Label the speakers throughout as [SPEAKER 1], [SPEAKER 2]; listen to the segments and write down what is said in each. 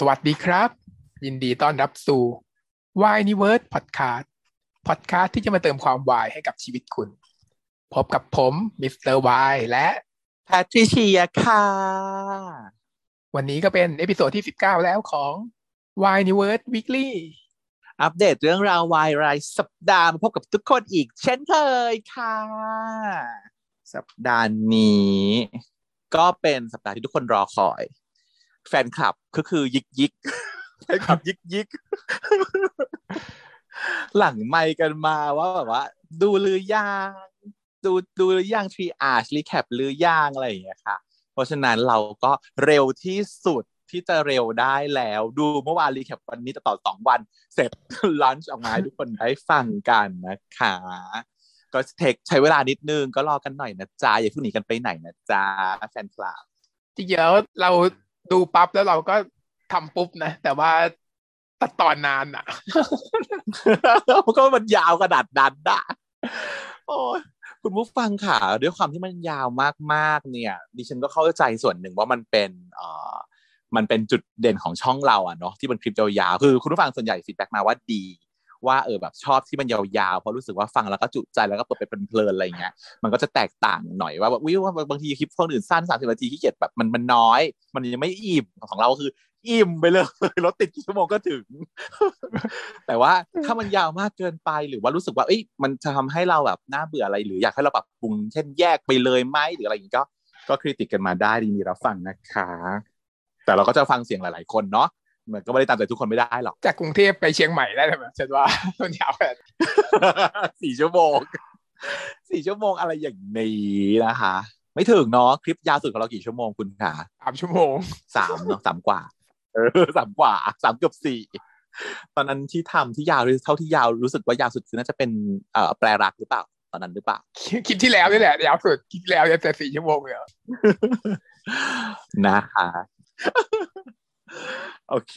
[SPEAKER 1] สวัสดีครับ ยินดีต้อนรับสู่ Why n i v e r s e Podcast Podcast ที่จะมาเติมความวายให้กับชีวิตคุณ พบกับผมมิสเตอร์วายและ
[SPEAKER 2] แพทริเชียค่ะ
[SPEAKER 1] วันนี้ก็เป็น episode ที่ 19 แล้วของ Why n i v e r s e Weekly
[SPEAKER 2] อัปเดตเรื่องราววายรายสัปดาห์มาพบกับทุกคนอีก เช่นเคยค่ะ สัปดาห์นี้ ก็เป็นสัปดาห์ที่ทุกคนรอคอย แฟนคลับก็คือยิกยิกแฟนคลับยิกยิกหลังไมค์กันมาว่าแบบว่า ดูหรือยังดูดูหรือยัง Triage recap หรือยังอะไรอย่างเงี้ยค่ะ เพราะฉะนั้นเราก็เร็วที่สุดที่จะเร็วได้แล้ว ดูเมื่อวาน recap วันนี้ต่อสองวันเสร็จ launch ออกมาให้ทุกคนได้ฟังกันนะคะก็เทคใช้เวลานิดนึงก็รอกันหน่อยนะจ๊ะอย่าเพิ่งหนีกันไปไหนนะจ๊ะแฟนคลับ
[SPEAKER 1] จริงๆแล้วเรา ดูปั๊บแล้วเราก็ทำปุ๊บนะ แต่ว่าตัดตอนนานอะ
[SPEAKER 2] ก็มันยาวขนาดนั้นนะโอ้คุณผู้ฟังค่ะ ด้วยความที่มันยาวมากๆ เนี่ย ดิฉันก็เข้าใจส่วนหนึ่งว่ามันเป็นเอ่อมันเป็นจุดเด่นของช่องเราอะเนาะที่มันคลิปยาวๆคือคุณผู้ฟังส่วนใหญ่ฟีดแบ็กมาว่าดี ว่าเออแบบชอบที่มันยาวๆเพราะรู้สึกว่าฟังแล้วก็จุใจแล้วก็เปิดไปเพลินๆอะไรเงี้ยมันก็จะแตกต่างหน่อยว่าแบบวิวว่าบางทีคลิปคนอื่นสั้นสามสิบนาทีที่เกียจแบบมันมันน้อย มันยังไม่อิ่มของเราคืออิ่มไปเลยรถติดกี่ชั่วโมงก็ถึง แต่ว่าถ้ามันยาวมากเกินไปหรือว่ารู้สึกว่าเอ้ยมันจะทำให้เราแบบน่าเบื่ออะไรหรืออยากให้เราปรับปรุงเช่นแยกไปเลยไหมหรืออะไรอย่างนี้ก็ก็คริติกกันมาได้ดีมีรับฟังนะคะ แต่เราก็จะฟังเสียงหลาย ๆ คนเนาะ มันก็ไม่ได้ตามใจทุกคนไม่ได้หรอก
[SPEAKER 1] จากกรุงเทพไปเชียงใหม่ได้ไหมฉันว่ามันยาวแบบ
[SPEAKER 2] สี่ชั่วโมงสี่ชั่วโมงอะไรอย่างนี้นะคะ ไม่ถึงเนาะคลิปยาวสุดของเรากี่ชั่วโมงคุณคะ
[SPEAKER 1] สามชั่วโมง
[SPEAKER 2] สามเนาะสามกว่า เออสามกว่าสามเกือบสี่ตอนนั้นที่ทำที่ยาวเท่าที่ยาวรู้สึกว่ายาวสุดคือน่าจะเป็นเอ่อแปลรักหรือเปล่า ตอนนั้นหรือเปล่า
[SPEAKER 1] คลิปที่แล้วนี่แหละยาวสุดคลิปที่แล้วยังแต่สี่ชั่วโมงเลยอะ
[SPEAKER 2] นะคะ โอเค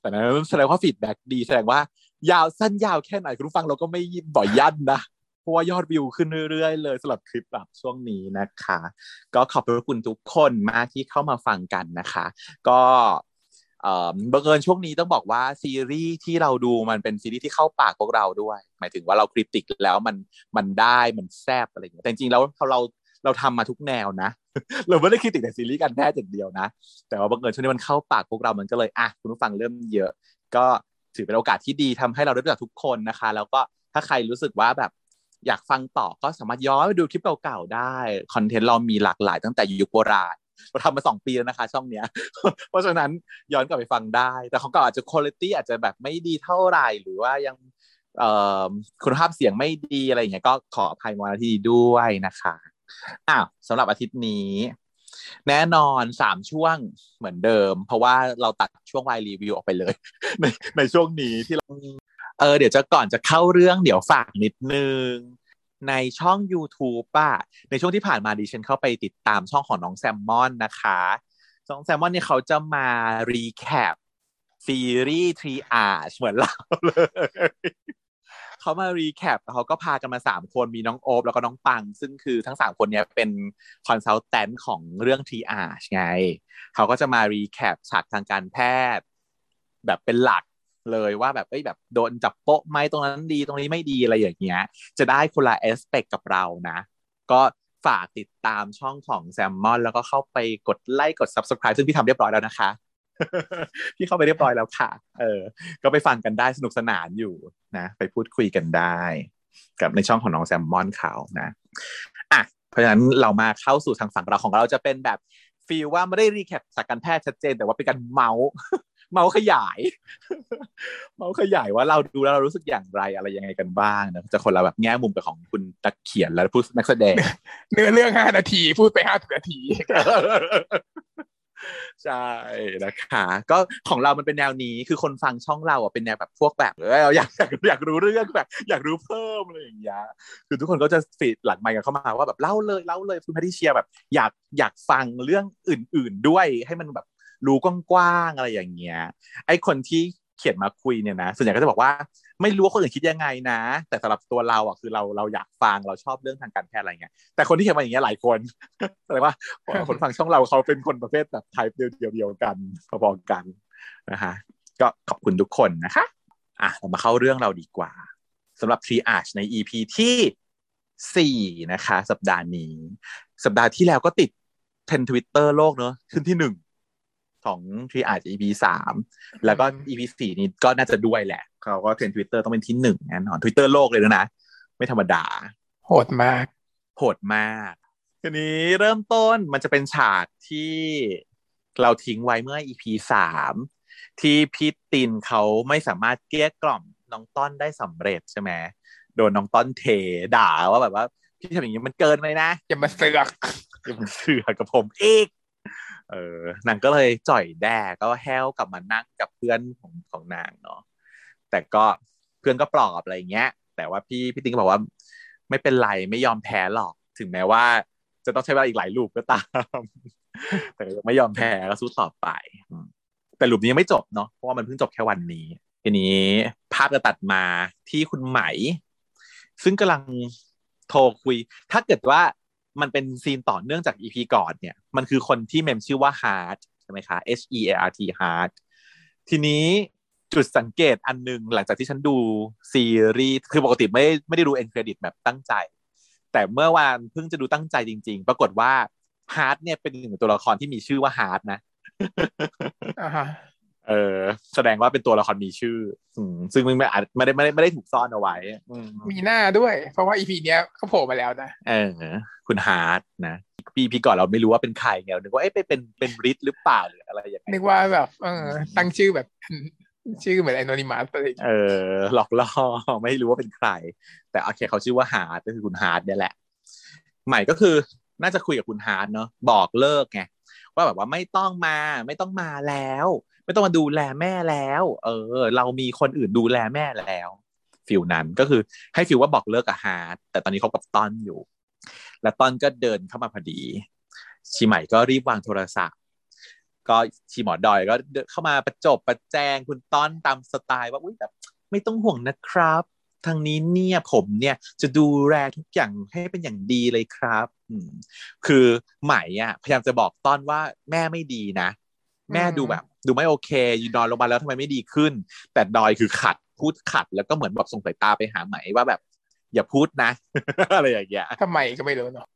[SPEAKER 2] แต่นั้นแสดงว่า feedback ดีแสดงว่า ยาวสั้นยาวแค่ไหนคุณผู้ฟังเราก็ไม่บ่ยั่นนะเพราะว่ายอดวิวขึ้นเรื่อยๆ เลยสำหรับคลิปแบบช่วงนี้นะคะ ก็ขอบพระคุณทุกคนมากที่เข้ามาฟังกันนะคะ ก็เอ่อบังเอิญช่วงนี้ต้องบอกว่าซีรีส์ที่เราดูมันเป็นซีรีส์ที่เข้าปากพวกเราด้วย หมายถึงว่าเรา critique แล้วมันมันได้มันแซบอะไรอย่างเงี้ยแต่จริงๆแล้วเราเราเราทำมาทุกแนวนะ เราไม่ได้คริติกแต่ซีรีส์การแพทย์อย่างเดียวนะ แต่ว่าบังเอิญช่วงนี้มันเข้าปากพวกเรามันก็เลยอะคุณผู้ฟังเริ่มเยอะ ก็ถือเป็นโอกาสที่ดีทำให้เราได้รู้จักทุกคนนะคะ แล้วก็ถ้าใครรู้สึกว่าแบบอยากฟังต่อก็สามารถย้อนไปดูคลิปเก่าๆได้ คอนเทนต์เรามีหลากหลายตั้งแต่ยุคโบราณเราทำมาสองปีแล้วนะคะ ช่องเนี้ย เพราะฉะนั้นย้อนกลับไปฟังได้ แต่ของเก่าอาจจะคุณภาพอาจจะแบบไม่ดีเท่าไหร่หรือว่ายังคุณภาพเสียงไม่ดีอะไรอย่างเงี้ยก็ขออภัยมาที่ด้วยนะคะ อ้าวสำหรับอาทิตย์นี้ แน่นอนสามช่วงเหมือนเดิม เพราะว่าเราตัดช่วงวายรีวิวออกไปเลย ในในช่วงนี้ที่เราเออเดี๋ยวจะก่อนจะเข้าเรื่องเดี๋ยวฝากนิดนึง ในช่อง YouTube ป่ะ ในช่วงที่ผ่านมาดิฉันเข้าไปติดตามช่องของน้องแซมมอนนะคะน้องแซมมอนเนี่ยเขาจะมา recapซีรีส์ Triage เหมือนเราเลย เขามา recap เขาก็พากันมาสามคนมีน้องโอบแล้วก็น้องปัง ซึ่งคือทั้งสามคนเนี้ยเป็น consultant ของเรื่อง Triage ไงเขาก็จะมา recap ฉากทางการแพทย์ แบบเป็นหลักเลยว่าแบบเอ้ยแบบโดนจับโป๊ะไหมตรงนั้นดีตรงนี้ไม่ดีอะไรอย่างเงี้ย จะได้คนละ aspect กับเรานะ ก็ฝากติดตามช่องของแซมมอนแล้วก็เข้าไปกดไลค์กด subscribe ซึ่งพี่ทำเรียบร้อยแล้วนะคะ พี่เข้าไปเรียบร้อยแล้วค่ะ เออ ก็ไปฟังกันได้สนุกสนานอยู่นะ ไปพูดคุยกันได้ กับในช่องของน้องแซมมอนเขานะอะเพราะฉะนั้นเรามาเข้าสู่ทางฝั่งเราของเราจะเป็นแบบฟีลว่าไม่ได้รีแคปสากการแพทย์ชัดเจน แต่ว่าเป็นการเมาส์เมาส์ขยาย เมาส์ขยายว่าเราดูแล้วเรารู้สึกอย่างไรอะไรยังไงกันบ้างนะจะคนละแบบแง่มุมกับของคุณนักเขียนและผู้นักแสดง
[SPEAKER 1] เนื้อเรื่องห้านาที พูดไปห้าสิบนาที
[SPEAKER 2] ใช่นะคะก็ของเรามันเป็นแนวนี้คือคนฟังช่องเราอะเป็นแนวแบบพวกแบบเออเราอยากอยากอยากรู้เรื่องแบบ อยากรู้เพิ่มอะไรอย่างเงี้ยคือทุกคนก็จะฟีดหลังไมค์กันเข้ามาว่าแบบเล่าเลยเล่าเลยคุณแพทริเชียแบบ อยากอยากฟังเรื่องอื่น ๆด้วยให้มันแบบรู้กว้างๆอะไรอย่างเงี้ยไอคนที่ เขียนมาคุยเนี่ยนะส่วนใหญ่ก็จะบอกว่าไม่รู้ว่าคนอื่นคิดยังไงนะ แต่สำหรับตัวเราอะคือเราเราอยากฟังเราชอบเรื่องทางการแพทย์อะไรเงี้ยแต่คนที่เขียนมาอย่างเงี้ยหลายคนแสดงว่าคนฟังช่องเราเขาเป็นคนประเภทแบบไทป์เดียวเดียวกันพอๆกันนะคะก็ขอบคุณทุกคนนะคะอะเรามาเข้าเรื่องเราดีกว่าสำหรับ Triage ใน EP ที่ 4 นะคะ สัปดาห์นี้ สัปดาห์ที่แล้วก็ติดเทรนทวิตเตอร์โลกเนอะขึ้นที่ หนึ่งของ Triage EP สามแล้วก็ EP สี่นี้ก็น่าจะด้วยแหละ เขาก็เทรนทวิตเตอร์ต้องเป็นที่หนึ่งแน่นอนทวิตเตอร์โลกเลยนะ ไม่ธรรมดา
[SPEAKER 1] โหดมาก
[SPEAKER 2] โหดมากทีนี้เริ่มต้นมันจะเป็นฉากที่เราทิ้งไว้เมื่อ EP สามที่พี่ตินเขาไม่สามารถเกลี้ยกล่อมน้องต้นได้สำเร็จใช่ไหมโดนน้องต้นเทด่าว่าแบบว่าพี่ทำอย่างนี้มันเกินไปนะ
[SPEAKER 1] อย่ามาเสือก
[SPEAKER 2] อย่ามาเสือกกับผมอีก เออนางก็เลยจ่อยแด่ก็แห้วกลับมานั่งกับเพื่อนของของนางเนาะแต่ก็เพื่อนก็ปลอบอะไรเงี้ย แต่ว่าพี่พี่ติงก็บอกว่า ไม่เป็นไรไม่ยอมแพ้หรอก ถึงแม้ว่า จะต้องใช้เวลาอีกหลายลูปก็ตาม แต่ก็ไม่ยอมแพ้ก็สู้ต่อไปแต่ลูปนี้ยังไม่จบเนาะเพราะว่ามันเพิ่งจบแค่วันนี้ทีนี้ภาพจะตัดมาที่คุณไหม ซึ่งกำลังโทรคุย ถ้าเกิดว่า มันเป็นซีนต่อเนื่องจาก EP ก่อนเนี่ย มันคือคนที่เมมชื่อว่า Heart ใช่ไหมคะ H E A R T Heart ทีนี้จุดสังเกตอันหนึ่งหลังจากที่ฉันดูซีรีส์คือปกติไม่ไม่ได้ดู end credit แบบตั้งใจ แต่เมื่อวานเพิ่งจะดูตั้งใจจริง ๆ ปรากฏว่า Heart เนี่ยเป็นหนึ่งตัวละครที่มีชื่อว่า Heart นะ เออแสดงว่าเป็นตัวละครมีชื่อ อืมซึ่งมันไม่อาจไม่ได้ไม่ได้ไม่ได้ถูกซ่อนเอาไว้อืม
[SPEAKER 1] มีหน้าด้วย เพราะว่า EP เนี้ยเขาโผล่มาแล้วนะ
[SPEAKER 2] เออ คุณ Heart นะ EP ก่อนเราไม่รู้ว่าเป็นใครไงเรานึกว่าเอ๊ะไปเป็นเป็นริทหรือเปล่าหรืออะไรอย่างเงี้ย
[SPEAKER 1] นึกว่าแบบเออตั้งชื่อแบบชื่อเหมือน anonymous อะไรอย่างเงี้ย
[SPEAKER 2] เออ หลอกล่อไม่รู้ว่าเป็นใคร แต่โอเคเขาชื่อว่า Heart ก็คือคุณ Heart เนี่ยแหละ ใหม่ก็คือน่าจะคุยกับคุณ Heart เนาะบอกเลิกไงว่าแบบว่าไม่ต้องมาไม่ต้องมาแล้ว ไม่ต้องมาดูแลแม่แล้ว เออ เรามีคนอื่นดูแลแม่แล้ว feel นั้นก็คือให้ feel ว่าบอกเลิกกับ Heart แต่ตอนนี้เขากับต้อนอยู่ แล้วต้อนก็เดินเข้ามาพอดีชีใหม่ก็รีบวางโทรศัพท์ ก็ชีหมอดอยก็เดินเข้ามาประจบประแจงคุณต้อนตามสไตล์ว่าอุ้ยแบบไม่ต้องห่วงนะครับทางนี้เนี่ยผมเนี่ยจะดูแลทุกอย่างให้เป็นอย่างดีเลยครับอืมคือไหมอะพยายามจะบอกต้อนว่าแม่ไม่ดีนะ แม่ดูแบบ ดูไม่โอเคยืนนอนลงมาแล้วทำไมไม่ดีขึ้น แต่ดอยคือขัดพูดขัด แล้วก็เหมือนแบบส่งสายตาไปหาไหมว่าแบบ อย่าพูดนะ อะไรอย่างเงี้ย
[SPEAKER 1] ทำไมก็ไม่รู้เนาะ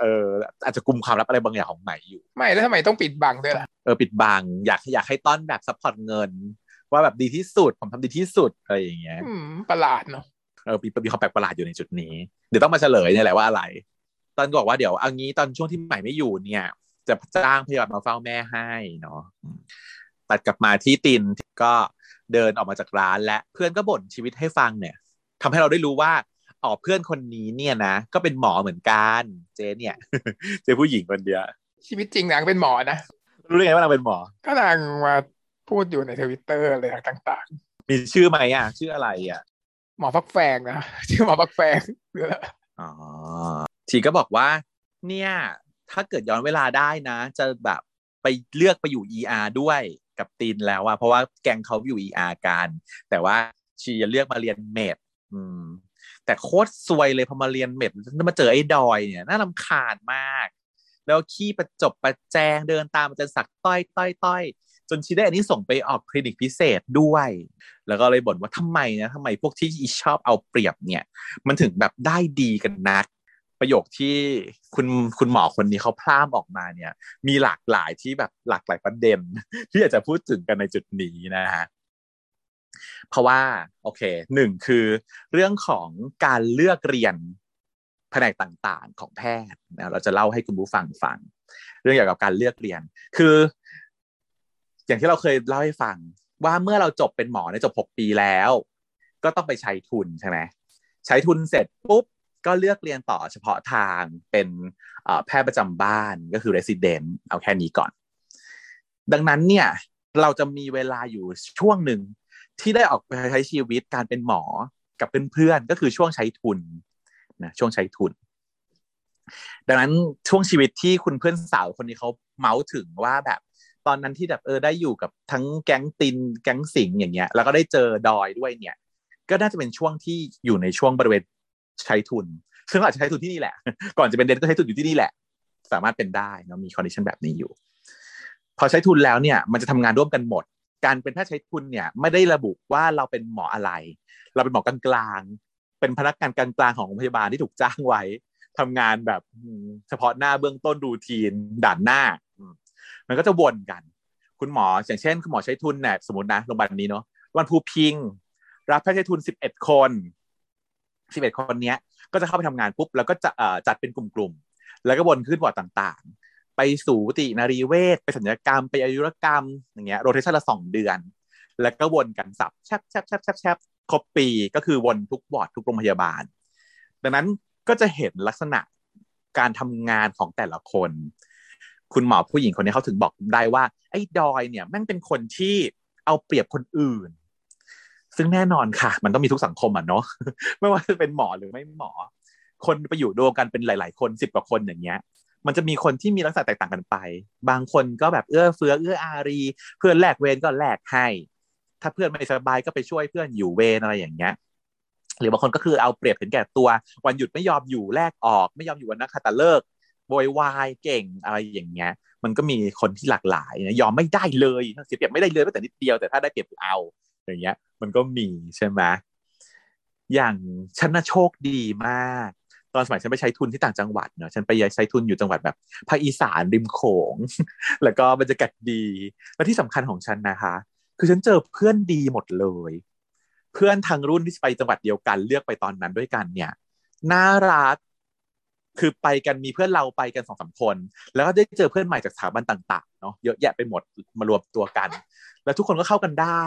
[SPEAKER 2] เอออาจจะกุมความลับอะไรบางอย่างของไหมอยู่
[SPEAKER 1] ไม่แล้วทำไมต้องปิดบังด้วยล่ะ
[SPEAKER 2] เออปิดบังอยากอยากให้ต้อนแบบ support เงิน ว่าแบบดีที่สุดผมทำดีที่สุดอะไรอย่างเงี้ย
[SPEAKER 1] อืมประหลาดเนาะ
[SPEAKER 2] เออมีมีความแปลกประหลาดอยู่ในจุดนี้ เดี๋ยวต้องมาเฉลยเนี่ยแหละว่าอะไร ตอนก็บอกว่าเดี๋ยวเอางี้ตอนช่วงที่ใหม่ไม่อยู่เนี่ย จะจ้างพยาบาลมาเฝ้าแม่ให้เนาะอืม ตัดกลับมาที่ตินก็เดินออกมาจากร้านและเพื่อนก็บ่นชีวิตให้ฟังเนี่ยทำให้เราได้รู้ว่าอ๋อเพื่อนคนนี้เนี่ยนะ ก็เป็นหมอเหมือนกันเจเนี่ย เจผู้หญิงคนเดียว
[SPEAKER 1] ชีวิตจริงนางเป็นหมอนะ
[SPEAKER 2] รู้ได้ไงว่านางเป็นหมอ
[SPEAKER 1] ก็นางมาพูดอยู่ในทวิตเตอร์อะไรต่าง
[SPEAKER 2] มีชื่อไหมอะ ชื่ออะไรอะ
[SPEAKER 1] ๆหมอฟักแฟงนะชื่อหมอฟักแฟงหรืออะไร
[SPEAKER 2] อ๋อทีก็บอกว่า เนี่ย ถ้าเกิดย้อนเวลาได้นะ จะแบบไปเลือกไปอยู่ ER ด้วย กับตินแล้วอะเพราะว่าแกงเขาอยู่ ER กันแต่ว่าชีจะเลือกมาเรียนเมดอืม แต่โคตรซวยเลยพอมาเรียนเมดมาเจอไอ้ดอยเนี่ยน่ารำคาญมาก แล้วขี้ประจบประแจงเดินตามอาจารย์สักต้อยต้อยต้อยจนชีได้อันนี้ส่งไปออกคลินิกพิเศษด้วย แล้วก็เลยบ่นว่าทำไมนะทำไมพวกที่ชอบเอาเปรียบเนี่ย มันถึงแบบได้ดีกันนัก ประโยคที่คุณคุณหมอคนนี้เขาพล่ามออกมาเนี่ย มีหลากหลายที่แบบหลากหลายประเด็น ที่อยากจะพูดถึงกันในจุดนี้นะฮะเพราะว่าโอเคหนึ่งคือเรื่องของการเลือกเรียนแผนกต่างๆของแพทย์นะเราจะเล่าให้คุณผู้ฟังฟัง เรื่องเกี่ยวกับการเลือกเรียน คือ อย่างที่เราเคยเล่าให้ฟัง ว่าเมื่อเราจบเป็นหมอในจบหกปีแล้ว ก็ต้องไปใช้ทุนใช่ไหมใช้ทุนเสร็จปุ๊บ ก็เลือกเรียนต่อเฉพาะทางเป็นแพทย์ประจำบ้านก็คือ resident เอาแค่นี้ก่อน ดังนั้นเนี่ยเราจะมีเวลาอยู่ช่วงหนึ่งที่ได้ออกไปใช้ชีวิตการเป็นหมอกับเพื่อนๆก็คือช่วงใช้ทุนนะช่วงใช้ทุน ดังนั้นช่วงชีวิตที่คุณเพื่อนสาวคนนี้เขาเมาส์ถึงว่าแบบตอนนั้นที่แบบเออได้อยู่กับทั้งแก๊งตินแก๊งสิงอย่างเงี้ยแล้วก็ได้เจอดอยด้วยเนี่ย ก็น่าจะเป็นช่วงที่อยู่ในช่วงบริเวณ ใช้ทุน ซึ่งอาจจะใช้ทุนที่นี่แหละ ก่อนจะเป็น dent ก็ใช้ทุนอยู่ที่นี่แหละ สามารถเป็นได้เนาะมี condition แบบนี้อยู่ พอใช้ทุนแล้วเนี่ย มันจะทำงานร่วมกันหมด การเป็นแพทย์ใช้ทุนเนี่ย ไม่ได้ระบุว่าเราเป็นหมออะไร เราเป็นหมอกลางๆ เป็นพนักงานกลางๆของโรงพยาบาลที่ถูกจ้างไว้ทำงานแบบเฉพาะหน้าเบื้องต้นรูทีนด่านหน้า มันก็จะวนกัน คุณหมออย่างเช่นคุณหมอใช้ทุนเนี่ยสมมตินะโรงพยาบาลนี้เนาะวันภูพิงรับแพทย์ใช้ทุนสิบเอ็ดคน สิบเอ็ดคนเนี้ยก็จะเข้าไปทำงานปุ๊บแล้วก็จะจัดเป็นกลุ่มๆ แล้วก็วนขึ้นวอร์ดต่างๆ ไปสู่ตินารีเวชไปสัญญกรรม ไปอายุรกรรมอย่างเงี้ยโรเทชันละสองเดือน แล้วก็วนกันสับแชบแชบแชบแชบแชบครบปีก็คือวนทุกวอร์ดทุกโรงพยาบาล ดังนั้นก็จะเห็นลักษณะการทำงานของแต่ละคน คุณหมอผู้หญิงคนนี้เขาถึงบอกได้ว่าไอ้ดอยเนี่ยแม่งเป็นคนที่เอาเปรียบคนอื่น ซึ่งแน่นอนค่ะ มันต้องมีทุกสังคมอะเนาะไม่ว่าจะเป็นหมอหรือไม่หมอ คนไปอยู่รวมกันเป็นหลาย ๆ คนสิบกว่าคนอย่างเงี้ย มันจะมีคนที่มีลักษณะแตกต่างกันไป บางคนก็แบบเอื้อเฟื้อเอื้ออารี เพื่อนแลกเวรก็แลกให้ ถ้าเพื่อนไม่สบายก็ไปช่วยเพื่อนอยู่เวรอะไรอย่างเงี้ยหรือบางคนก็คือเอาเปรียบเห็นแก่ตัววันหยุดไม่ยอมอยู่แลกออก ไม่ยอมอยู่วันนักขัตฤกษ์โวยวายเก่งอะไรอย่างเงี้ย มันก็มีคนที่หลากหลายนะยอมไม่ได้เลยเสียเปรียบไม่ได้เลยแม้แต่นิดเดียวแต่ถ้าได้เปรียบเอา อย่างเงี้ย มันก็มีใช่ไหมอย่างฉันน่ะโชคดีมาก ตอนสมัยฉันไปใช้ทุนที่ต่างจังหวัดเนาะฉันไปใช้ทุนอยู่จังหวัดแบบภาคอีสานริมโขง แล้วก็บรรยากาศดี และที่สำคัญของฉันนะคะ คือฉันเจอเพื่อนดีหมดเลย เพื่อนทางรุ่นที่ไปจังหวัดเดียวกันเลือกไปตอนนั้นด้วยกันเนี่ยน่ารักคือไปกันมีเพื่อนเราไปกันสองสาคน แล้วก็ได้เจอเพื่อนใหม่จากสถาบันต่าง ๆ เนาะเยอะแยะไปหมดมารวมตัวกัน แล้วทุกคนก็เข้ากันได้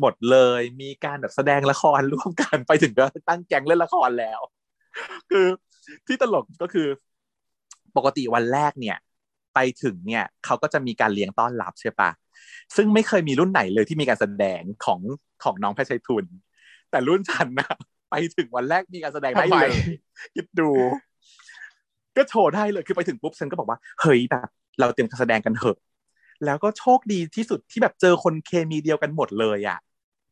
[SPEAKER 2] หมดเลย มีการแบบแสดงละครร่วมกันไปถึงก็ตั้งแก๊งเล่นละครแล้ว คือที่ตลกก็คือ ปกติวันแรกเนี่ย ไปถึงเนี่ยเขาก็จะมีการเลี้ยงต้อนรับใช่ปะซึ่งไม่เคยมีรุ่นไหนเลยที่มีการแสดงของของน้องแพทย์ชัยทุน แต่รุ่นฉันนะไปถึงวันแรกมีการแสดงได้เลยคิดดู ก็โชว์ได้เลยคือไปถึงปุ๊บฉันก็บอกว่าเฮ้ยแบบเราเตรียมการแสดงกันเถอะ แล้วก็โชคดีที่สุดที่แบบเจอคนเคมีเดียวกันหมดเลยอะ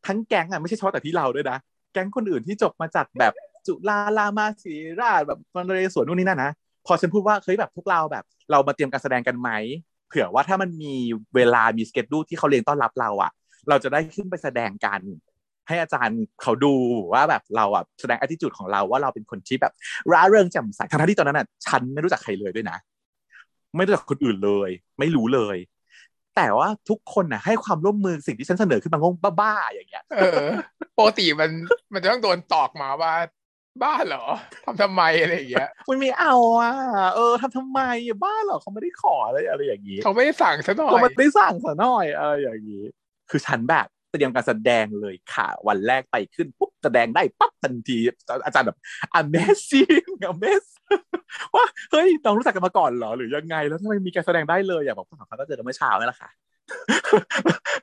[SPEAKER 2] ทั้งแก๊งอะไม่ใช่เฉพาะแต่ที่เราด้วยนะ แก๊งคนอื่นที่จบมาจากแบบจุฬาลามาศิราชแบบมันเรสวนนู่นนี่นั่นนะ พอฉันพูดว่าเฮ้ยแบบพวกเราแบบ เรามาเตรียมการแสดงกันไหมเผื่อว่าถ้ามันมีเวลามีสเกจดูที่เขาเรียนต้อนรับเราอะ เราจะได้ขึ้นไปแสดงกัน ให้อาจารย์เขาดูว่าแบบเราอะแสดงอ t ิจูดของเราว่าเราเป็นคนที่แบบร่าเริงแจ่มใสทั้งที่ตอนนั้นอะฉันไม่รู้จักใครเลยด้วยนะ ไม่รู้จักคนอื่นเลย ไม่รู้เลย แต่ว่าทุกคนน่ะให้ความร่วมมือสิ่งที่ฉันเสนอขึ้นมางงบ้าๆอย่างเงี้ย
[SPEAKER 1] เออปกติมันมันจะต้องโดนตอกมาว่า บ้าเหรอทำทำไมอะไรอย่างเงี้ย
[SPEAKER 2] มันไม่เอาอะเออทำทำไมบ้าเหรอเขาไม่ได้ขออะไรอะไรอย่างงี้
[SPEAKER 1] เขาไม่ได้สั่งซะหน่อย
[SPEAKER 2] เขาไม่ได้สั่งซะหน่อยเอออย่างงี้ คือฉันแบบ เตรียมการแสดงเลยค่ะ วันแรกไปขึ้นปุ๊บแสดงได้ปั๊บทันที อาจารย์แบบ amazing amazing ว่าเฮ้ยต้องรู้จักกันมาก่อนเหรอ หรือยังไงแล้วทำไมมีการแสดงได้เลยอยากบอกเขาเขาก็เจอกันเมื่อเช้านี่แหละค่ะ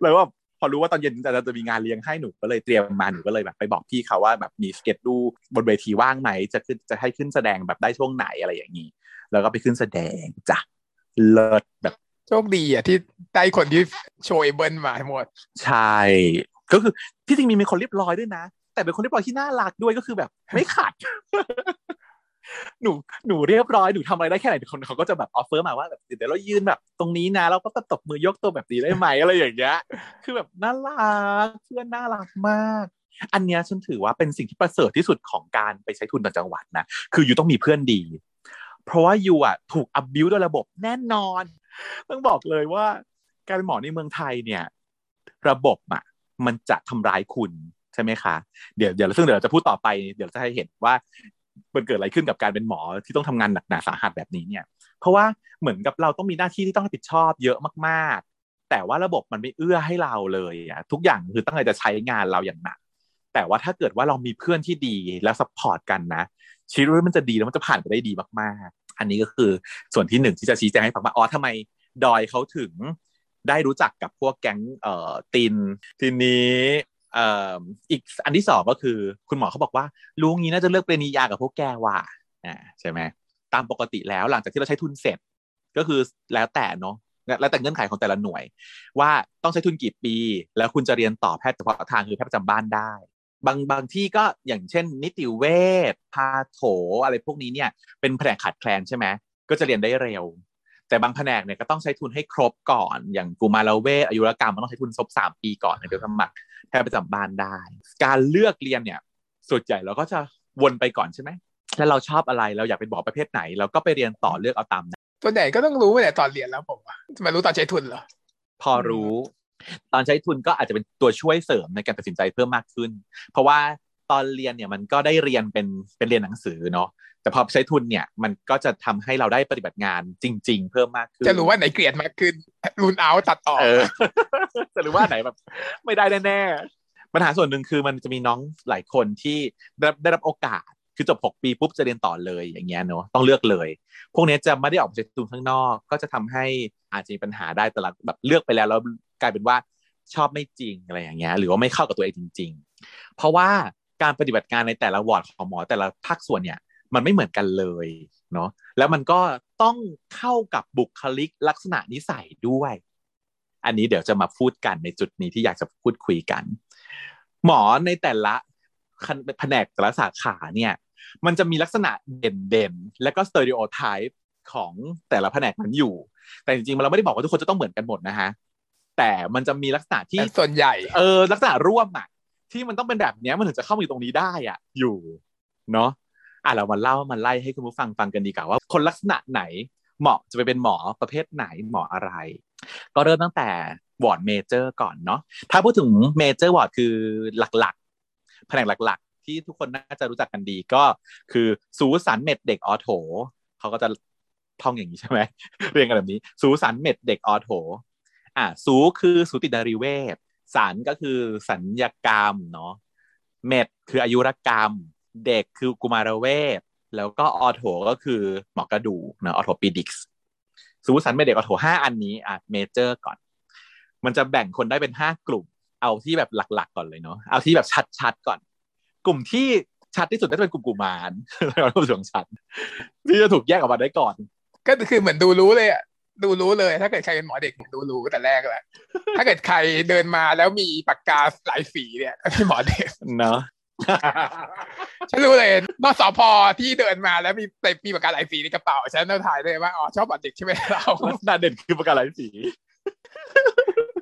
[SPEAKER 2] เลยว่าพอรู้ว่าตอนเย็นจะจะมีงานเลี้ยงให้หนูก็เลยเตรียมมาหนูก็เลยแบบไปบอกพี่เขาว่าแบบมี schedule บนเวทีว่างไหมจะขึ้นจะให้ขึ้นแสดงแบบได้ช่วงไหนอะไรอย่างนี้ แล้วก็ไปขึ้นแสดงจ้ะเลิศแบบ
[SPEAKER 1] โชคดีอะที่ได้คนที่ showable มาหมด
[SPEAKER 2] ใช่ ก็คือที่จริงมีเป็นคนเรียบร้อยด้วยนะ แต่เป็นคนเรียบร้อยที่น่ารักด้วยก็คือแบบ ไม่ขัด หนูหนูเรียบร้อยหนูทำอะไรได้แค่ไหนคนเขาก็จะแบบ offer มาว่าแบบเดี๋ยวเรายืนแบบ ตรงนี้นะเราก็ตบมือยกตัวแบบนี้ได้ไหมอะไรอย่างเงี้ยคือแบบน่ารักเพื่อนน่ารักมากอันเนี้ยฉันถือว่าเป็นสิ่งที่ประเสริฐที่สุดของการไปใช้ทุนต่างจังหวัดนะ คืออยู่ต้องมีเพื่อนดี เพราะว่าอยู่อะถูก abuse ด้วยระบบแน่นอน ต้องบอกเลยว่า การเป็นหมอในเมืองไทยเนี่ย ระบบอะมันจะทำร้ายคุณใช่ไหมคะเดี๋ยวเดี๋ยวซึ่งเดี๋ยวจะพูดต่อไปเดี๋ยวจะให้เห็นว่ามันเกิดอะไรขึ้นกับการเป็นหมอที่ต้องทำงานหนักหนาสาหัสแบบนี้เนี่ย เพราะว่าเหมือนกับเราต้องมีหน้าที่ที่ต้องรับผิดชอบเยอะมากๆ แต่ว่าระบบมันไม่เอื้อให้เราเลยอะทุกอย่างคือตั้งใจจะใช้งานเราอย่างหนัก แต่ว่าถ้าเกิดว่าเรามีเพื่อนที่ดีแล้ว support กันนะชีวิตมันจะดีแล้วมันจะผ่านไปได้ดีมาก อันนี้ก็คือส่วนที่หนึ่งที่จะชี้แจงให้ฟังว่าอ๋อทำไมดอยเขาถึงได้รู้จักกับพวกแก๊งเอ่อตินทีนี้เอ่ออีกอันที่สองก็คือคุณหมอเขาบอกว่าลุงนี้น่าจะเลือกเป็นนิยากับพวกแกว่ะอ่าใช่ไหมตามปกติแล้วหลังจากที่เราใช้ทุนเสร็จก็คือแล้วแต่เนาะแล้วแต่เงื่อนไขของแต่ละหน่วย ว่าต้องใช้ทุนกี่ปี แล้วคุณจะเรียนต่อแพทย์เฉพาะทางคือแพทย์ประจำบ้านได้ บางบางที่ก็อย่างเช่น นิติเวชพาโถอะไรพวกนี้เนี่ยเป็นแผนกขาดแคลนใช่ไหมก็จะเรียนได้เร็ว แต่บางแผนกเนี่ยก็ต้องใช้ทุนให้ครบก่อน อย่างกุมารเวชอายุรกรรมมันต้องใช้ทุนครบสามปีก่อนถึงจะสมัครแพทย์ประจำบ้านได้ การเลือกเรียนเนี่ยส่วนใหญ่เราก็จะวนไปก่อนใช่ไหมแล้วเราชอบอะไรเราอยากเป็นหมอประเภทไหน เราก็ไปเรียนต่อเลือกเอาตามนั้น
[SPEAKER 1] ส่วนใหญ่ก็ต้องรู้แต่ตอนเรียนแล้วผมอะจะมารู้ตอนใช้ทุนเหรอ
[SPEAKER 2] พอรู้ ตอนใช้ทุนก็อาจจะเป็นตัวช่วยเสริมในการตัดสินใจเพิ่มมากขึ้น เพราะว่าตอนเรียนเนี่ยมันก็ได้เรียนเป็นเป็นเรียนหนังสือเนาะแต่พอใช้ทุนเนี่ยมันก็จะทำให้เราได้ปฏิบัติงานจริง ๆ เพิ่มมากขึ้น
[SPEAKER 1] จะรู้ว่าไหนเกลียดมากขึ้นรูนเอาตัดออก
[SPEAKER 2] เออจะรู้ว่าไหนแบบ ไม่ได้แน่ๆปัญหาส่วนหนึ่งคือมันจะมีน้องหลายคนที่ได้ได้รับโอกาสคือจบ 6 ปีปุ๊บจะเรียนต่อเลยอย่างเงี้ยเนาะต้องเลือกเลย พวกนี้จะไม่ได้ออกไปใช้ทุนข้างนอก ก็จะทำให้อาจจะมีปัญหาได้แต่ละแบบเลือกไปแล้วแล้ว กลายเป็นว่าชอบไม่จริงอะไรอย่างเงี้ยหรือว่าไม่เข้ากับตัวเองจริง ๆ เพราะว่าการปฏิบัติงานในแต่ละวอร์ดของหมอแต่ละภาคส่วนเนี่ยมันไม่เหมือนกันเลยเนาะแล้วมันก็ต้องเข้ากับบุคลิกลักษณะนิสัยด้วย อันนี้เดี๋ยวจะมาพูดกันในจุดนี้ที่อยากจะพูดคุยกัน หมอในแต่ละแผนกแต่ละสาขาเนี่ย มันจะมีลักษณะเด่นๆ และก็ stereotype ของแต่ละแผนกนั้นอยู่ แต่จริงๆ เราไม่ได้บอกว่าทุกคนจะต้องเหมือนกันหมดนะฮะ แต่มันจะมีลักษณะที่
[SPEAKER 1] แต่ส่วนใหญ่
[SPEAKER 2] เออ ลักษณะร่วมอะ ที่มันต้องเป็นแบบเนี้ยมันถึงจะเข้ามาอยู่ตรงนี้ได้อะ อยู่เนาะอะเรามาเล่ามันไล่ให้คุณผู้ฟังฟังกันดีกว่าว่าคนลักษณะไหนเหมาะจะไปเป็นหมอประเภทไหนหมออะไร ก็เริ่มตั้งแต่ ward major ก่อนเนาะถ้าพูดถึง major ward คือหลักๆแผนกหลักๆ ที่ทุกคนน่าจะรู้จักกันดีก็คือสูศัลย์ med เด็ก ortho เขาก็จะท่องอย่างนี้ใช่ไหมเรียนกันแบบนี้สูศัลย์ med เด็ก ortho อะสูคือสูตินรีเวชศัลย์ก็คือศัลยกรรมเนาะ med คืออายุรกรรม เด็กคือกุมารเวชแล้วก็ ortho ก็คือหมอกระดูกนะ orthopedicsสูสันเม็ดเด็กออโถห้าอันนี้อะเมเจอร์ก่อน มันจะแบ่งคนได้เป็นห้ากลุ่ม เอาที่แบบหลักๆ ก่อนเลยเนาะเอาที่แบบชัดๆก่อน กลุ่มที่ชัดที่สุดน่าจะเป็นกลุ่มกุมารเราต้องถึงชัดที่จะถูกแยกออกมาได้ก่อน
[SPEAKER 1] ก็คือเหมือนดูรู้เลยอะ ดูรู้เลย ถ้าเกิดใครเป็นหมอเด็กดูรู้แต่แรกแหละถ้าเกิดใครเดินมาแล้วมีปากกาหลายสีเนี่ยเป็นหมอเด็ก
[SPEAKER 2] เนาะ
[SPEAKER 1] ฉันรู้เลยนอกสพที่เดินมาแล้วมีแต่มีปากกาหลายสีในกระเป๋าฉันต้องถ่ายเลยว่าอ๋อชอบหมอเด็กใช่ไหมเรา
[SPEAKER 2] ลักษณะเด่นคือประกาศหลายสี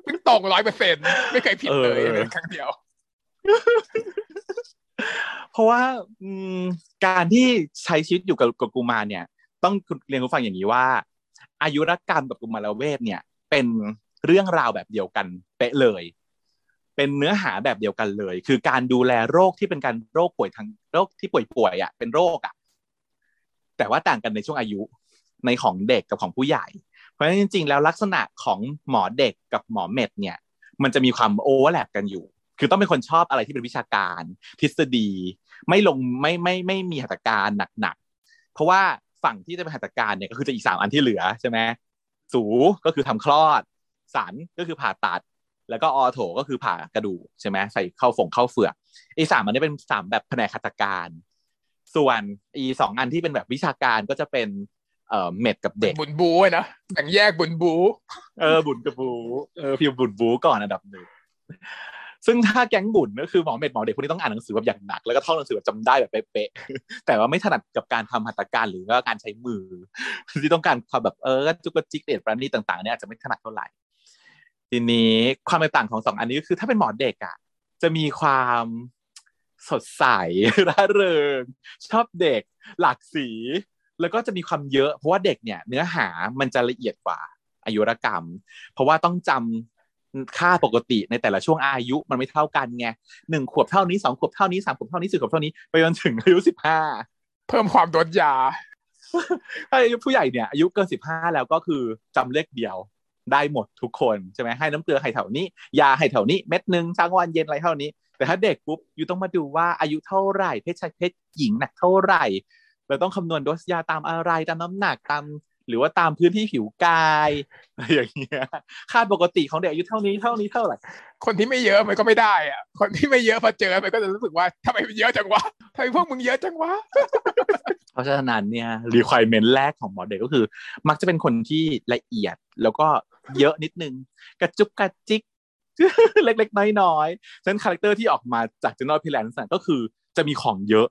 [SPEAKER 1] เพิ่งตรงร้อยเปอร์เซ็นไม่เคยผิดเลย
[SPEAKER 2] เออ
[SPEAKER 1] เป็นครั้งเดียว
[SPEAKER 2] เพราะว่าอืมการที่ใช้ชีวิตอยู่กับกับกุมารเนี่ย ต้องเรียนคุณฟังอย่างนี้ว่า อายุรกรรมกับกุมารเวทเนี่ย เป็นเรื่องราวแบบเดียวกันเป๊ะเลย เป็นเนื้อหาแบบเดียวกันเลย คือการดูแลโรคที่เป็นการโรคป่วยทางโรคที่ป่วยๆอะเป็นโรคอะแต่ว่าต่างกันในช่วงอายุในของเด็กกับของผู้ใหญ่ เพราะฉะนั้นจริงๆ แล้วลักษณะของหมอเด็กกับหมอเม็ดเนี่ย มันจะมีความโอเวอร์แลปกันอยู่ คือต้องเป็นคนชอบอะไรที่เป็นวิชาการ ทฤษฎี ไม่ลงไม่ไม่ไม่มีหัตถการหนักๆ เพราะว่า ฝั่งที่จะเป็นหัตถการเนี่ยก็คือจะอีกสามอันที่เหลือใช่ไหมสูก็คือทำคลอด สันก็คือผ่าตัด แล้วก็ออโถก็คือผ่ากระดูกใช่ไหมใส่เข้าฝงเข้าเฟือกไอ้สามอันนี้เป็นสามแบบแผนกหัตถการ ส่วนอีสองอันที่เป็นแบบวิชาการก็จะเป็นเอ่อเม็ดกับเด็ก
[SPEAKER 1] บุญบูอะนะแบ่งแยกบุญบู
[SPEAKER 2] เออบุญกับบูเออพิมพ์บุญบูก่อนอันดับหนึ่ง ซึ่งถ้าแก๊งบุญก็คือหมอเม็ดหมอเด็กพวกนี้ต้องอ่านหนังสือแบบอย่างหนัก แล้วก็ท่องหนังสือแบบจำได้แบบเป๊ะๆแต่ว่าไม่ถนัดกับการทำหัตถการหรือว่าการใช้มือ ที่ต้องการความแบบเออจุกจิกเด็ดประณีตต่างๆเนี่ยอาจจะไม่ถนัดเท่าไหร่ทีนี้ความแตกต่างของสองอันนี้ก็คือ ถ้าเป็นหมอเด็กอะจะมีความสดใสร่าเริง ชอบเด็ก หลากสี แล้วก็จะมีความเยอะ เพราะว่าเด็กเนี่ย เนื้อหามันจะละเอียดกว่าอายุรกรรม เพราะว่าต้องจำ ค่าปกติในแต่ละช่วงอายุมันไม่เท่ากันไงหนึ่งขวบเท่านี้สองขวบเท่านี้สามขวบเท่านี้สี่ขวบเท่านี้ไปจนถึงอายุสิบห้า
[SPEAKER 1] เพิ่มความโดนยา
[SPEAKER 2] ถ้าอายุผู้ใหญ่เนี่ยอายุเกินสิบห้าแล้วก็คือจำเลขเดียวได้หมดทุกคนใช่ไหมให้น้ำเกลือให้แถวนี้ ยาให้แถวนี้เม็ดหนึ่งเช้างวันเย็นอะไรเท่านี้ แต่ถ้าเด็กปุ๊บอยู่ต้องมาดูว่าอายุเท่าไหร่เพศชายเพศหญิงหนักเท่าไหร่เราต้องคำนวณโดสยาตามอะไรตามน้ำหนักตาม หรือว่าตามพื้นที่ผิวกายอะไรอย่างเงี้ยค่าปกติของเด็กอายุเท่านี้เท่านี้เท่าไหร่
[SPEAKER 1] คนที่ไม่เยอะมันก็ไม่ได้อะคนที่ไม่เยอะพอเจอมันก็จะรู้สึกว่าทำไมมันเยอะจังวะทำไมพวกมึงเยอะจังวะ
[SPEAKER 2] เพราะฉะนั้นเนี่ย requirement แรกของหมอเด็กก็คือ มักจะเป็นคนที่ละเอียดแล้วก็เยอะนิดนึงกระจุกกระจิกเล็กๆ น้อยๆฉะนั้น character ที่ออกมาจาก General p i l a n c e ก็คือจะมีของเยอะ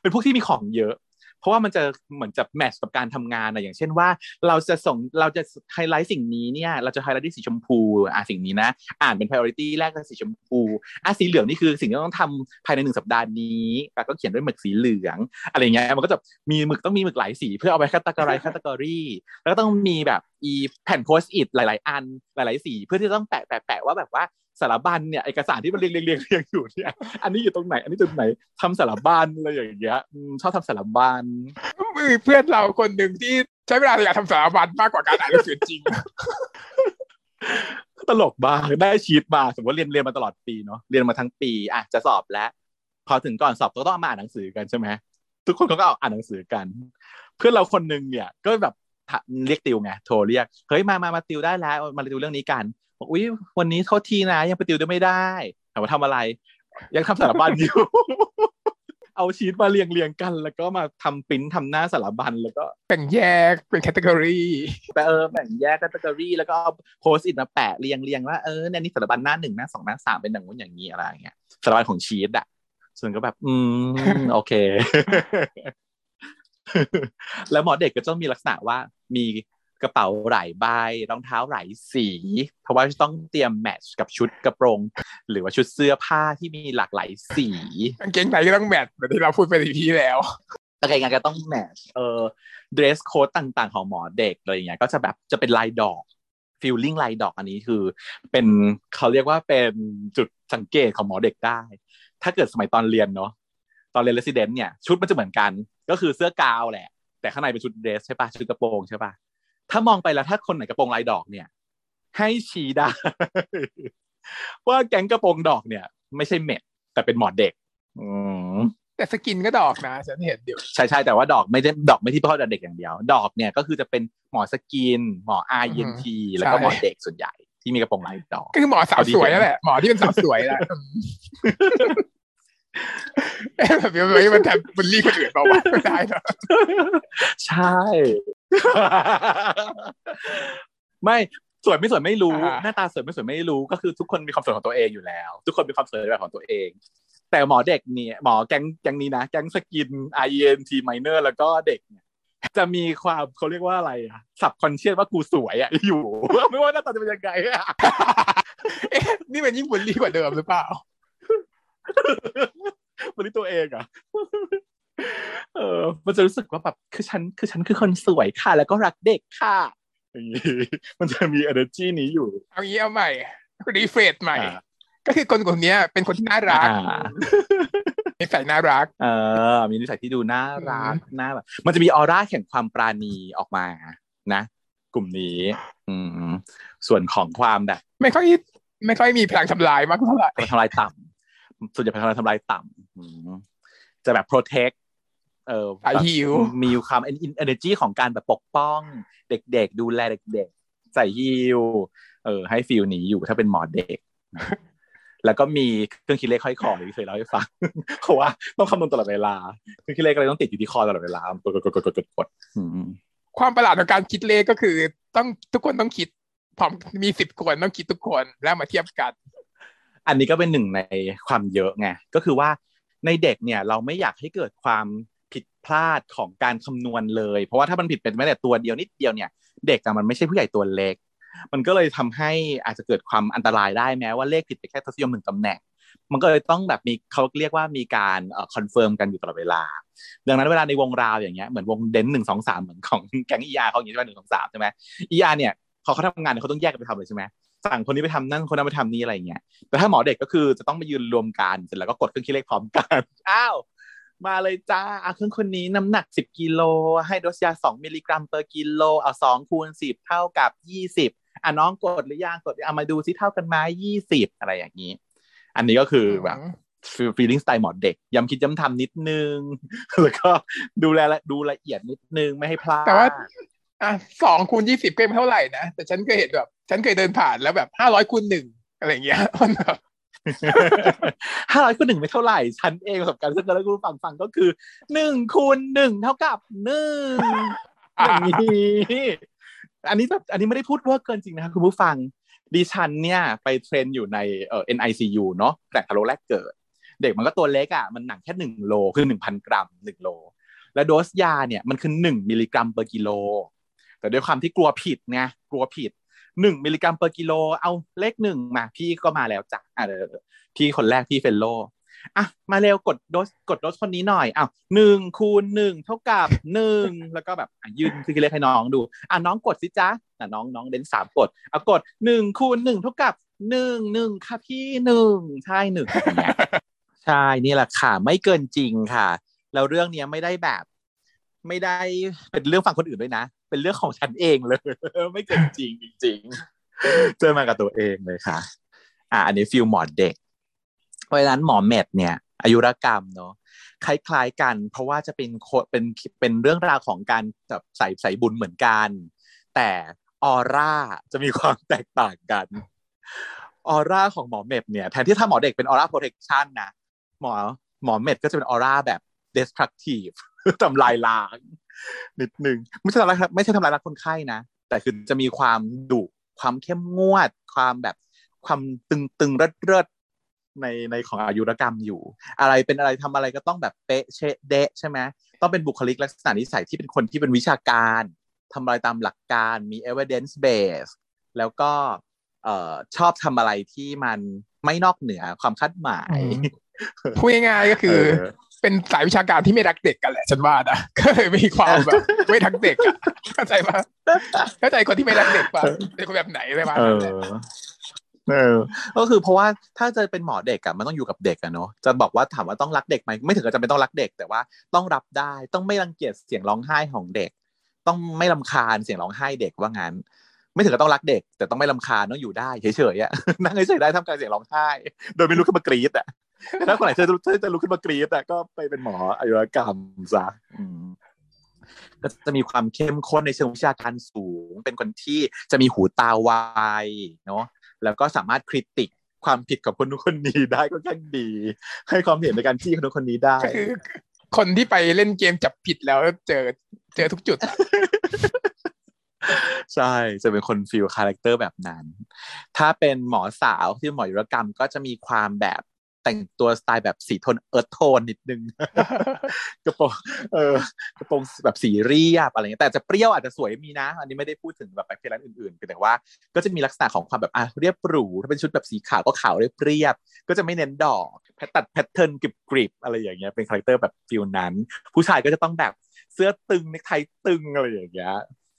[SPEAKER 2] เป็นพวกที่มีของเยอะพ ราะว่ามันจะเหมือนจะ match กับการทำงานนะอย่างเช่นว่าเราจะส่งเราจะไฮไลท์สิ่งนี้เนี่ยเราจะไฮไลท์ที่สีชมพูอะสิ่งนี้นะอ่านเป็น priority แรกก็สีชมพูอะสีเหลืองนี่คือสิ่งที่ต้องทำภายในหนึ่งสัปดาห์นี้แล้วก็เขียนด้วยหมึกสีเหลืองอะไรเงี้ยมันก็จะมีหมึกต้องมีหมึกหลายสีเพื่อเอาไปคัตตากรายคัตตากรีแล้วก็ต้องมีแบบอีแผ่นโพสต์อิทหลาย ๆ อันหลาย ๆ สีเพื่อที่ต้องแปะแปะแปะว่าแบบว่า สารบัญเนี่ยเอกสารที่มันเรียงเรียงเรียงเรียงอยู่เนี่ยอันนี้อยู่ตรงไหน อันนี้ตรงไหนทำสารบัญอะไรอย่างเงี้ยชอบทำสารบัญ
[SPEAKER 1] มีเพื่อนเราคนหนึ่งที่ใช้เวลาในการทำสารบัญมากกว่าการอ่านหนังสือจริง
[SPEAKER 2] ตลกบ้างได้ชีตมาสมมติว่าเรียนเรียนมาตลอดปีเนาะเรียนมาทั้งปีอะจะสอบแล้ว พอถึงก่อนสอบก็ต้องมาอ่านหนังสือกันใช่ไหมทุกคนก็เอาอ่านหนังสือกัน เพื่อนเราคนหนึ่งเนี่ย ก็แบบเรียกติวไงโทรเรียกเฮ้ยมามามาติวได้แล้วมาติวเรื่องนี้กัน บอกอุ้ยวันนี้โทษทีนะ ยังไปติวได้ไม่ได้ถามว่าทำอะไร ยังทำสารบัญอยู่ เอาชีตมาเรียงเรียงกัน แล้วก็มาทำปริ้นทำหน้าสารบัญแล้วก็
[SPEAKER 1] แบ่งแยกเป็น category
[SPEAKER 2] แปเออแบ่งแยก category แล้วก็เอา Post-it มาแปะเรียงเรียงว่าเออเนี่ยนี่สารบัญหน้าหนึ่งหน้าสองหน้าสามเป็นอย่างนู้นอย่างนี้อะไรอย่างเงี้ยสารบัญของชีตอะส่วนก็แบบ อืม โอเค แล้วหมอเด็กก็ต้องมีลักษณะว่ามี กระเป๋าหลายใบรองเท้าหลายสี เพราะว่าต้องเตรียม match กับชุดกระโปรง หรือว่าชุดเสื้อผ้าที่มีหลากหลายสี
[SPEAKER 1] กางเกงในก็ต้อง match เหมือนที่เราพูดไปในที่แล้ว
[SPEAKER 2] อะไรงานก็ต้อง match เออ dress code ต่างๆ ของหมอเด็กอะไรอย่างเงี้ยก็จะแบบจะเป็นลายดอก feeling ลายดอกอันนี้คือ เป็นเขาเรียกว่าเป็นจุดสังเกตของหมอเด็กได้ ถ้าเกิดสมัยตอนเรียนเนาะตอนเรียนเรสซิเดนต์เนี่ยชุดมันจะเหมือนกัน ก็คือเสื้อกาวแหละ แต่ข้างในเป็นชุดเดรสใช่ปะชุดกระโปรงใช่ปะ ถ้ามองไปแล้วถ้าคนไหนกระโปรงลายดอกเนี่ย ให้ชี้ได้ว่าแก๊งกระโปรงดอกเนี่ย ไม่ใช่เม็ดแต่เป็นหมอเด็ก อืม
[SPEAKER 1] แต่สกินก็ดอกนะฉันเห็นเดี๋ยว
[SPEAKER 2] ใช่ใช่แต่ว่าดอกไม่ได้ดอกไม่ที่เฉพาะเด็กอย่างเดียว ดอกเนี่ยก็คือจะเป็นหมอ skin หมอ R E N T แล้วก็หมอเด็กส่วนใหญ่ที่มีกระโปรงลายดอก
[SPEAKER 1] ก็คือหมอสาวสวยนั่นแหละหมอที่เป็นสาวสวยแหละเอ๊ะแบบนี้มันแทบบุลลี่คนอื่นเปล่าวะไม่ได้หรอ
[SPEAKER 2] ใช่ ไม่สวยไม่สวยไม่รู้ หน้าตาสวยไม่สวยไม่รู้ ก็คือทุกคนมีความสวยของตัวเองอยู่แล้ว ทุกคนมีความสวยแบบของตัวเอง แต่หมอเด็กเนี่ยหมอแก๊งแก๊งนี้นะแก๊ง skin ENT minor แล้วก็เด็กเนี่ยจะมีความเขาเรียกว่าอะไรอะ subconscious ว่ากูสวยอะอยู่ ไม่ว่าหน้าตาจะเป็นยังไงอะ
[SPEAKER 1] เอ๊ะนี่มันยิ่งบุลลี่กว่าเดิมหรือเปล่า
[SPEAKER 2] วันนี้ตัวเองอะ เออ มันจะรู้สึกว่าแบบคือฉันคือฉันคือคนสวยค่ะ แล้วก็รักเด็กค่ะอย่างนี้มันจะมี energy นี้อยู่
[SPEAKER 1] เอางี้เอาใหม่ refresh ใหม่
[SPEAKER 2] อ่า
[SPEAKER 1] ก็คือคนคนเนี้ยเป็นคนที่น่ารัก
[SPEAKER 2] อ่า
[SPEAKER 1] นิสัยน่ารัก
[SPEAKER 2] เออ มีนิสัยที่ดูน่ารักน่าแบบมันจะมีออร่าแห่งความปราณีออกมานะ กลุ่มนี้ อืมส่วนของความแบบ
[SPEAKER 1] ไม่ค่อยไม่ค่อยมีพลังทำลายมากเท่าไหร่
[SPEAKER 2] ทำลายต่ำส่วนใหญ่เป็นทำลายทำลายต่ำอืมจะแบบ protect เออ
[SPEAKER 1] สายหิว
[SPEAKER 2] แบบมีความ energy ของการแบบปกป้องเด็กๆ ดูแลเด็กๆ ใส่ฮิวเออ ให้ฟีลนี้อยู่ถ้าเป็นหมอเด็ก แล้วก็มีเครื่องคิดเลขห้อยคออย่างที่เคยเล่าให้ฟังเพราะว่าต้องคำนวณตลอดเวลาเครื่องคิดเลขก็เลยต้องติดอยู่ที่คอตลอดเวลากดกดกดกดกดกดอืม
[SPEAKER 1] ความประหลาดของการคิดเลขก็คือ ต้องทุกคนต้องคิดพร้อมมีสิบคนต้องคิดทุกคนแล้วมาเทียบกัน
[SPEAKER 2] อันนี้ก็เป็นหนึ่งในความเยอะไงก็คือว่าในเด็กเนี่ยเราไม่อยากให้เกิดความผิด พลาดของการคำนวณเลย เพราะว่าถ้ามันผิดเป็นแม้แต่ตัวเดียวนิดเดียวเนี่ย เด็กอะมันไม่ใช่ผู้ใหญ่ตัวเล็ก มันก็เลยทำให้อาจจะเกิดความอันตรายได้แม้ว่าเลขผิดไปแค่ทศนิยมหนึ่งตำแหน่ง มันก็เลยต้องแบบมีเขาเรียกว่ามีการ confirm กันอยู่ตลอดเวลา ดังนั้นเวลาในวงราวอย่างเงี้ยเหมือนวงเดนหนึ่งสองสามเหมือนของแก๊ง ER เขาอย่างนี้ใช่ไหมหนึ่งสองสามใช่ไหม ER เนี่ยพอเขาทำงานเนี่ยเขาต้องแยกกันไปทำเลยใช่ไหมสั่งคนนี้ไปทำนั่นคนนั้นไปทำนี่อะไรเงี้ยแต่ถ้าหมอเด็กก็คือจะต้องมายืนรวมกันเสร็จแล้วก็กดเครื่องคิดเลขพร้อมกันอ้าว มาเลยจ้าอะเครื่องคนนี้น้ำหนัก 10 กิโล ให้โดสยา 2 มิลลิกรัม per กิโล เอา 2 คูณ 10 เท่ากับ 20 อะน้องกดหรือยังกดเอามาดูซิเท่ากันไหม20 อะไรอย่างนี้ อันนี้ก็คือแบบ feeling สไตล์หมอเด็กย้ำคิดย้ำทำนิดนึง แล้วก็ดูแลละดูละเอียดนิดนึงไม่ให้พลาด
[SPEAKER 1] แต่ว่าอะสองคูณยี่สิบก็ไม่เท่าไหร่นะ แต่ฉันเคยเห็นแบบ ฉันเคยเดินผ่านแล้วแบบห้าร้อยคูณหนึ่งอะไรอย่างเงี้ยมันแบบ
[SPEAKER 2] ห้าร้อยคูณหนึ่งไม่เท่าไหร่ ฉันเองประสบการณ์ซึ่งกันแล้วคุณฟังฟังก็คือหนึ่งคูณหนึ่งเท่ากับหนึ่งอย่างนี้อันนี้แบบอันนี้ไม่ได้พูดเวอร์เกินจริงนะครับคุณผู้ฟังดิฉันเนี่ยไป train อยู่ในเอ่อ NICU เนาะแผนกทารกแรกเกิด เด็กมันก็ตัวเล็กอะมันหนักแค่หนึ่งโลคือหนึ่งพันกรัมหนึ่งโล และโดสยาเนี่ยมันคือหนึ่งมิลลิกรัม per กิโล แต่ด้วยความที่กลัวผิดไงกลัวผิด หนึ่งมิลลิกรัม per กิโล เอาเลขหนึ่งมาพี่ก็มาแล้วจ้ะอะพี่คนแรกพี่เฟลโลอะมาเร็วกดโดสกดโดสคนนี้หน่อยอ้าวหนึ่งคูณหนึ่งเท่ากับหนึ่งแล้วก็แบบยืนคือเลขให้น้องดูอะน้องกดสิจ๊ะอะน้องน้องเดนสามกดเอากดหนึ่งคูณหนึ่งเท่ากับหนึ่งหนึ่งค่ะพี่หนึ่งใช่หนึ่งใช่นี่แหละค่ะ ไม่เกินจริงค่ะ แล้วเรื่องเนี้ยไม่ได้แบบ ไม่ได้เป็นเรื่องฟังคนอื่นด้วยนะ เป็นเรื่องของฉันเองเลย ไม่เกินจริงจริงเจอมากับตัวเองเลยค่ะ อะอันนี้ฟิลหมอเด็ก เพราะฉะนั้นหมอเม็ดเนี่ย อายุรกรรมเนาะคล้ายๆกัน เพราะว่าจะเป็นเป็นเป็นเรื่องราวของการแบบใส่ใส่บุญเหมือนกัน แต่ออร่าจะมีความแตกต่างกันออร่าของหมอเม็ดเนี่ยแทนที่ถ้าหมอเด็กเป็นออร่าโปรเทคชันนะหมอหมอเม็ดก็จะเป็นออร่าแบบ destructive ทำลายล้าง นิดนึงไม่ใช่ทำลายไม่ใช่ทำลายล้างคนไข้นะ แต่คือจะมีความดุความเข้มงวด ความแบบความตึงตึงเริดเริดในในของอายุรกรรมอยู่ อะไรเป็นอะไรทำอะไรก็ต้องแบบเป๊ะเชะเดะใช่ไหมต้องเป็นบุคลิกลักษณะนิสัยที่เป็นคนที่เป็นวิชาการทำอะไรตามหลักการมี evidence base แล้วก็เอ่อชอบทำอะไรที่มันไม่นอกเหนือความคาดหมาย
[SPEAKER 1] พูดง่ายๆก็คือเป็นสายวิชาการที่ไม่รักเด็กกันแหละฉันว่านะก็เลยมีความแบบไม่ทักเด็กอะเข้าใจปะเข้าใจคนที่ไม่รักเด็กปะเป็นคนแบบไหนใช่ปะ
[SPEAKER 2] เออก็คือเพราะว่าถ้าจะเป็นหมอเด็กอะมันต้องอยู่กับเด็กอะเนาะจะบอกว่าถามว่าต้องรักเด็กไหมไม่ถึงกับจะไม่ต้องรักเด็ก แต่ว่าต้องรับได้ต้องไม่รังเกียจเสียงร้องไห้ของเด็ก ต้องไม่ลาคาญเสียงร้องไห้เด็กว่างั้น ไม่ถึงกับต้องรักเด็ก แต่ต้องไม่ลาคาญต้องอยู่ได้เฉยๆอะนั่งเฉยๆได้ทำการเสียงร้องไห้ โดยไม่ลุกขึ้นมากรี๊ดอะ ถ้าคนไหนจะจะลุกขึ้นมากรี๊ดอะก็ไปเป็นหมออายุรกรรมซะก็จะมีความเข้มข้นในเชิงวิชาการสูง เป็นคนที่จะมีหูตาไวเนาะแล้วก็สามารถคริติกความผิดกับคนนู้นคนนี้ได้ก็แค่ดี ให้ความเห็นในการที่คนนู้นคนนี้ได้
[SPEAKER 1] คือคนที่ไปเล่นเกมจับผิดแล้วเจอเจอทุกจุด
[SPEAKER 2] ใช่จะเป็นคน feel character แบบนั้น ถ้าเป็นหมอสาวที่หมออายุรกรรมก็จะมีความแบบ แต่งตัวสไตล์แบบสีโทน earth tone นิดนึงกระโปรงเออกระโปรงแบบสีเรียบอะไรเงี้ยแต่จะเปรี้ยวอาจจะสวยมีนะ อันนี้ไม่ได้พูดถึงแบบไป plain อื่นๆแต่ว่า ก็จะมีลักษณะของความแบบอะเรียบหรูถ้าเป็นชุดแบบสีขาวก็ขาวเรียบเรียบก็จะไม่เน้นดอกแพตัด pattern กริบกริบอะไรอย่างเงี้ยเป็น character แบบ feel นั้น ผู้ชายก็จะต้องแบบเสื้อตึงในไทตึงอะไรอย่างเงี้ย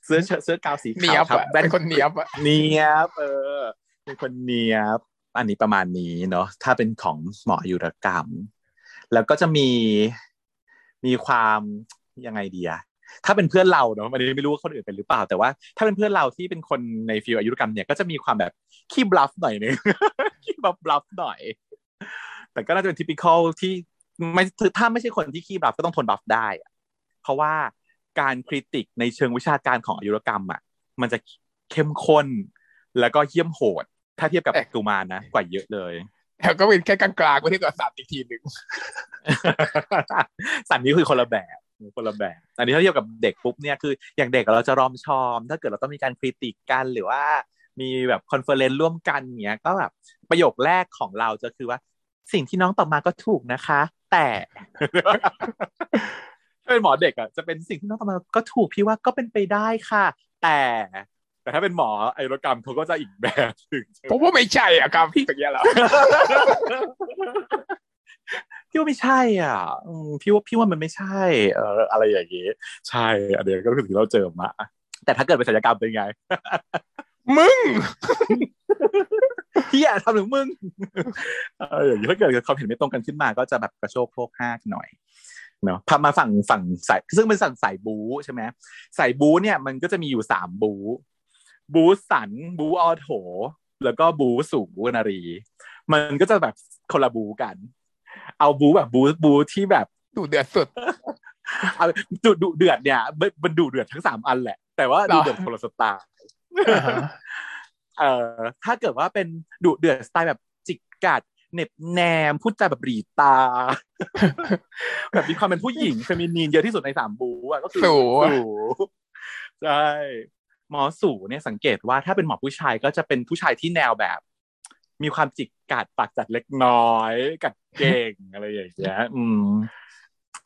[SPEAKER 2] เสื้อเสื้อกาวสีขาว
[SPEAKER 1] ครับเป็นคนเนียบอะ
[SPEAKER 2] เนียบเออเป็นคนเนียบ อันนี้ประมาณนี้เนาะถ้าเป็นของหมอยุรกรรม แล้วก็จะมีมีความยังไงดีอะถ้าเป็นเพื่อนเราเนาะอันนี้ไม่รู้ว่าคนอื่นเป็นหรือเปล่า แต่ว่าถ้าเป็นเพื่อนเราที่เป็นคนในฟิลอายุรกรรมเนี่ยก็จะมีความแบบขี้บลัฟหน่อยนึงขี้บลัฟบลัฟหน่อย แต่ก็น่าจะเป็นทิปิคอลที่ไม่ถ้าไม่ใช่คนที่ขี้บลัฟก็ต้องทนบลัฟได้เพราะว่าการ critique ในเชิงวิชาการของอายุรกรรมอะมันจะเข้มข้นแล้วก็เหี้ยมโหด ถ้าเทียบกับกุมารนะกว่าเยอะเลย
[SPEAKER 1] แล้วก็เป็นแค่กลางๆไม่เทียบกับศัลย์อีกทีหนึ่ง
[SPEAKER 2] ศัลย์นี้คือคนละแบบคนละแบบอันนี้ถ้าเทียบกับเด็กปุ๊บเนี่ยคืออย่างเด็กเราจะรอมชอม ถ้าเกิดเราต้องมีการ critique กันหรือว่ามีแบบ conference ร่วมกันเนี้ยก็แบบประโยคแรกของเราจะคือว่า สิ่งที่น้องตอบมาก็ถูกนะคะ แต่ถ้าเป็นหมอเด็กอะจะเป็นสิ่งที่น้องตอบมาก็ถูกพี่ว่าก็เป็นไปได้ค่ะ แต่ แต่ถ้าเป็นหมอไอรกรรมเขาก็จะอีกแบบถึง
[SPEAKER 1] ผมว่าไม่ใช่อะครับพี่อย่างเงี้ยหรอ
[SPEAKER 2] พี่ว่าไม่ใช่อะพี่ว่าพี่ว่ามันไม่ใช่เอออะไรอย่างเงี้ใช่อันเดียวก็คือเราเจอมาแต่ถ้าเกิดเป็นศัลยกรรมเป็นไง
[SPEAKER 1] มึง
[SPEAKER 2] เฮียทำถึงมึงเอออย่างนี้ถ้าเกิดความเห็นไม่ตรงกันขึ้นมาก็จะแบบกระโชกโคกห้าหน่อยเนาะพามาฝั่งฝั่งสายซึ่งเป็นสั่งสายบูใช่ไหมสายบูเนี่ยมันก็จะมีอยู่สามบู บูสันบูออโถ แล้วก็บูสูบูนารี มันก็จะแบบคนละบูกัน เอาบูแบบบูบูที่แบบ
[SPEAKER 1] ดุเดือดสุด
[SPEAKER 2] เอาดุดุเดือดเนี่ยมันดุเดือดทั้งสามอันแหละ แต่ว่าดุเดือดคนละสไตล์เอ่อถ้าเกิดว่าเป็นดุเดือดสไตล์แบบจิกกัดเน็บแนมพูดจาแบบรีตา แบบมีความเป็นผู้หญิงเฟมินีนเยอะที่สุดในสามบูอะก็คือ
[SPEAKER 1] สู
[SPEAKER 2] ใช่ หมอสูเนี่ยสังเกตว่าถ้าเป็นหมอผู้ชายก็จะเป็นผู้ชายที่แนวแบบ มีความจิกกัดปากจัดเล็กน้อย กัดเก่งอะไรอย่างเงี้ยอืม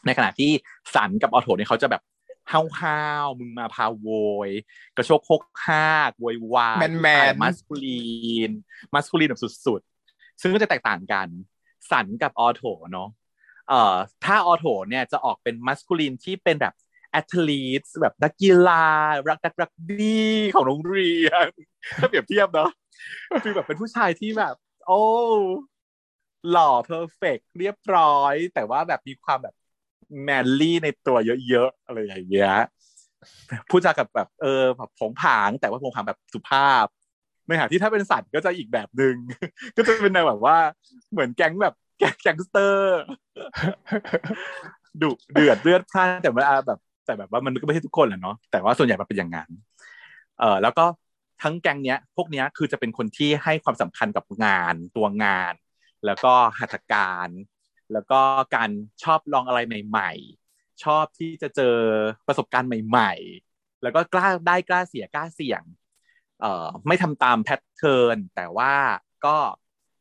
[SPEAKER 2] ในขณะที่สันกับออโถเนี่ยเขาจะแบบห้าวห้าวมึงมาพาโวย กระโชกโคกห้ากโวยวาย
[SPEAKER 1] แมนแมน
[SPEAKER 2] มัสคูลีนมัสคูลีนแบบสุดๆ ซึ่งก็จะแตกต่างกัน สันกับออโถเนาะเอ่อถ้าออโถเนี่ยจะออกเป็นมัสคูลีนที่เป็นแบบ แอตลีตแบบนักกีฬารักนักรักบี้ของโรงเรียนถ้าเปรียบเทียบเนาะคือแบบเป็นผู้ชายที่แบบ โอ้หล่อ perfect เรียบร้อย แต่ว่าแบบมีความแบบ manly ในตัวเยอะๆอะไรอย่างเงี้ยพูดจากับแบบเออแบบผงผางแต่ว่าผงผางแบบสุภาพในขณะที่ถ้าเป็นศัลย์ก็จะอีกแบบหนึ่งก็จะเป็นแนวแบบว่า เหมือนแก๊งแบบแก๊งแก๊งสเตอร์ดุเดือดเลือดพล่านแต่ว่าแบบ แต่แบบว่ามันก็ไม่ใช่ทุกคนแหละเนาะแต่ว่าส่วนใหญ่มันเป็นอย่างนั้นเออแล้วก็ทั้งแก๊งเนี้ย พวกเนี้ยคือจะเป็นคนที่ให้ความสำคัญกับงานตัวงาน แล้วก็หัตถการ แล้วก็การชอบลองอะไรใหม่ ๆ ชอบที่จะเจอประสบการณ์ใหม่ ๆ แล้วก็กล้าได้กล้าเสียกล้าเสี่ยงเอ่อไม่ทำตาม pattern แต่ว่าก็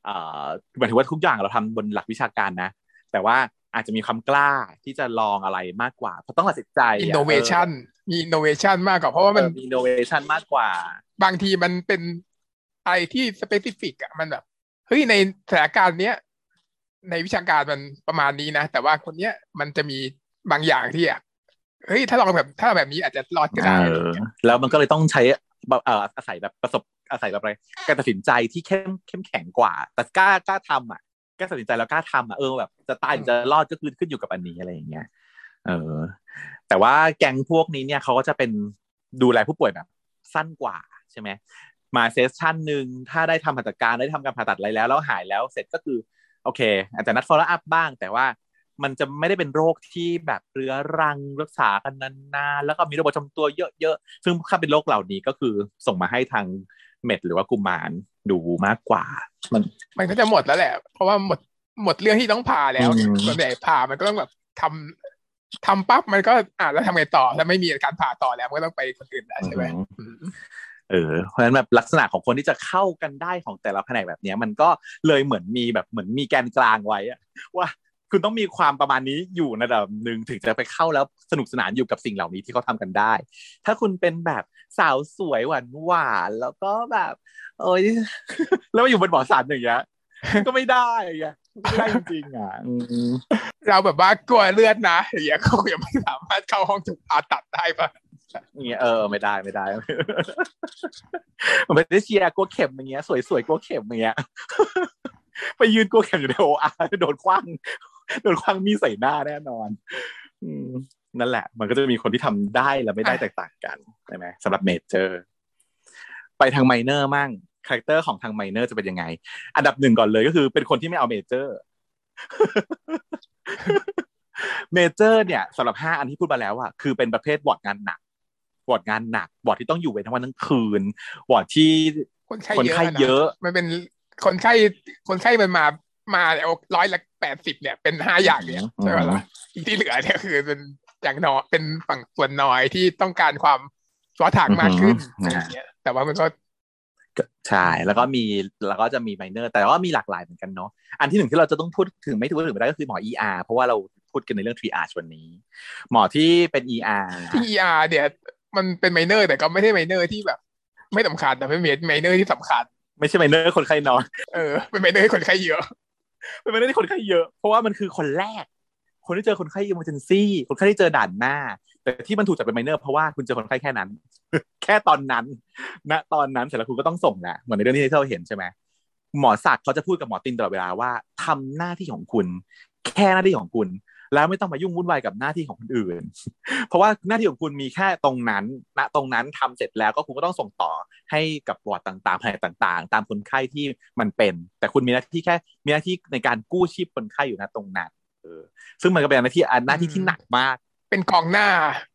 [SPEAKER 2] เอ่อหมายถึงว่าทุกอย่างเราทำบนหลักวิชาการนะ แต่ว่า อาจจะมีความกล้าที่จะลองอะไรมากกว่า เพราะต้องตัดสินใจ
[SPEAKER 1] innovation มี innovation มากกว่าเพราะว่ามัน
[SPEAKER 2] มี innovation มากกว่า
[SPEAKER 1] บางทีมันเป็นอะไรที่สเปซิฟิกอะมันแบบเฮ้ยในสถานการณ์เนี้ยในวิชาการมันประมาณนี้นะ แต่ว่าคนเนี้ยมันจะมีบางอย่างที่อะเฮ้ยถ้าลองแบบถ้าแบบนี้อาจจะรอดก็ได้
[SPEAKER 2] เออแล้วมันก็เลยต้องใช้แบบเอ่ออาศัยแบบประสบอาศัยแบบอะไรการตัดสินใจที่เข้มเข้มแข็งกว่า แต่กล้ากล้าทำอะ กล้าตัดสินใจแล้วกล้าทำอะเออแบบจะตายหรือจะรอดก็คือขึ้นอยู่กับอันนี้อะไรอย่างเงี้ยเออ แต่ว่าแก๊งพวกนี้เนี่ยเขาก็จะเป็นดูแลผู้ป่วยแบบสั้นกว่าใช่ไหมมาเซสชั่นหนึ่งถ้าได้ทำผ่าตัดการได้ทำการผ่าตัดอะไรแล้วแล้วหายแล้วเสร็จก็คือ โอเค อาจจะนัด follow up บ้าง แต่ว่ามันจะไม่ได้เป็นโรคที่แบบเรื้อรังรักษากันนานๆแล้วก็มีโรคประจำตัวเยอะๆซึ่งถ้าเป็นโรคเหล่านี้ก็คือส่งมาให้ทางเม็ดหรือว่ากุมาร ดูมากกว่า มัน
[SPEAKER 1] มันก็จะหมดแล้วแหละ เพราะว่าหมดหมดเรื่องที่ต้องผ่าแล้ว
[SPEAKER 2] อืม
[SPEAKER 1] ส่วนใหญ่ผ่ามันก็ต้องแบบทำทำปั๊บมันก็อ่าแล้วทำไงต่อถ้าไม่มีการผ่าต่อแล้วมันก็ต้องไปคนอื่นแล้วใช่ไหมอืม
[SPEAKER 2] เออเพราะฉะนั้นแบบลักษณะของคนที่จะเข้ากันได้ของแต่ละแผนกแบบเนี้ยมันก็เลยเหมือนมีแบบเหมือนมีแกนกลางไว้อะว่า คุณต้องมีความประมาณนี้อยู่ในระดับหนึ่งถึงจะไปเข้าแล้วสนุกสนานอยู่กับสิ่งเหล่านี้ที่เขาทำกันได้ ถ้าคุณเป็นแบบสาวสวยหวานหวานๆแล้วก็แบบเอ้ยแล้วมาอยู่บนบ่อสันอย่างเงี้ยก็ไม่ได้ไงไม่ได้จริงๆอะอืม
[SPEAKER 1] เราแบบว่ากลัวเลือดนะอย่างเงี้ยเขายังไม่สามารถเข้าห้องถูกผ่าตัดได้ปะ
[SPEAKER 2] อย่างเงี้ยเออไม่ได้ไม่ได้มันเป็นเชียร์กลัวเข็มอย่างเงี้ย สวยๆกลัวเข็มอย่างเงี้ยไปยืนกลัวเข็มอยู่ในโออาร์โดนคว้าง โดนคว้างมีดใส่หน้าแน่นอน อืมนั่นแหละ มันก็จะมีคนที่ทำได้และไม่ได้แตกต่างกันใช่ไหมสำหรับ major ไปทาง minor มั่ง character ของทาง minor จะเป็นยังไง อันดับหนึ่งก่อนเลยก็คือเป็นคนที่ไม่เอา major major เนี่ยสำหรับห้าอันที่พูดมาแล้วอะคือเป็นประเภทบอร์ดงานหนักบอร์ดงานหนักบอร์ดที่ต้องอยู่เวรทั้งวันทั้งคืนบอร์ดที่
[SPEAKER 1] คนไข้
[SPEAKER 2] คน
[SPEAKER 1] เยอะ
[SPEAKER 2] ไข้
[SPEAKER 1] นะ
[SPEAKER 2] เยอะ
[SPEAKER 1] มันเป็นคนไข้คนไข้มันมามาแล้วร้อยละ แปดสิบเนี่ยเป็นห้าอย่างเนี่ยใช่ไหมล่ะอีกที่เหลือเนี่ยคือเป็นอย่างน้อยเป็นฝั่งส่วนน้อยที่ต้องการความเฉพาะทางมากขึ้น
[SPEAKER 2] อือฮึ
[SPEAKER 1] อะไรอย่างเงี้ย แต่ว่ามันก็
[SPEAKER 2] ก็ใช่แล้วก็มีแล้วก็จะมี minor แต่ว่ามีหลากหลายเหมือนกันเนาะอันที่หนึ่งที่เราจะต้องพูดถึงไม่พูดถึงไม่ได้ก็คือหมอ ER เพราะว่าเราพูดกันในเรื่อง triage วันนี้ หมอที่เป็น ER
[SPEAKER 1] ที่ ER เนี่ยมันเป็น minor แต่ก็ไม่ใช่ minor ที่แบบ ไม่สำคัญแต่เป็น minor ที่สำคัญ
[SPEAKER 2] ไม่ใช่ minor คนไข้น้อย
[SPEAKER 1] เออเป็น minor ที่คนไข้เยอะ
[SPEAKER 2] เป็นไปได้ที่คนไข้เยอะ เพราะว่ามันคือคนแรก คนที่เจอคนไข้ emergency คนไข้ที่เจอด่านหน้า แต่ที่มันถูกจัดเป็นไมเนอร์เพราะว่าคุณเจอคนไข้แค่นั้น แค่ตอนนั้นณตอนนั้นเสร็จแล้วคุณก็ต้องส่งแหละเหมือนในเรื่องที่เราเห็นใช่ไหมหมอศักดิ์เขาจะพูดกับหมอตินตลอดเวลาว่าทำหน้าที่ของคุณ แค่หน้าที่ของคุณ แล้วไม่ต้องมายุ่งวุ่นวายกับหน้าที่ของคนอื่น เพราะว่าหน้าที่ของคุณมีแค่ตรงนั้นณตรงนั้นทำเสร็จแล้วก็คุณก็ต้องส่งต่อให้กับบอร์ดต่างๆแผนกต่างๆ ตามคนไข้ที่มันเป็น แต่คุณมีหน้าที่แค่มีหน้าที่ในการกู้ชีพคนไข้อยู่ณตรงนั้นเออซึ่งมันก็เป็นหน้าที่อันหน้าที่ที่หนักมาก
[SPEAKER 1] เป็นกองหน้า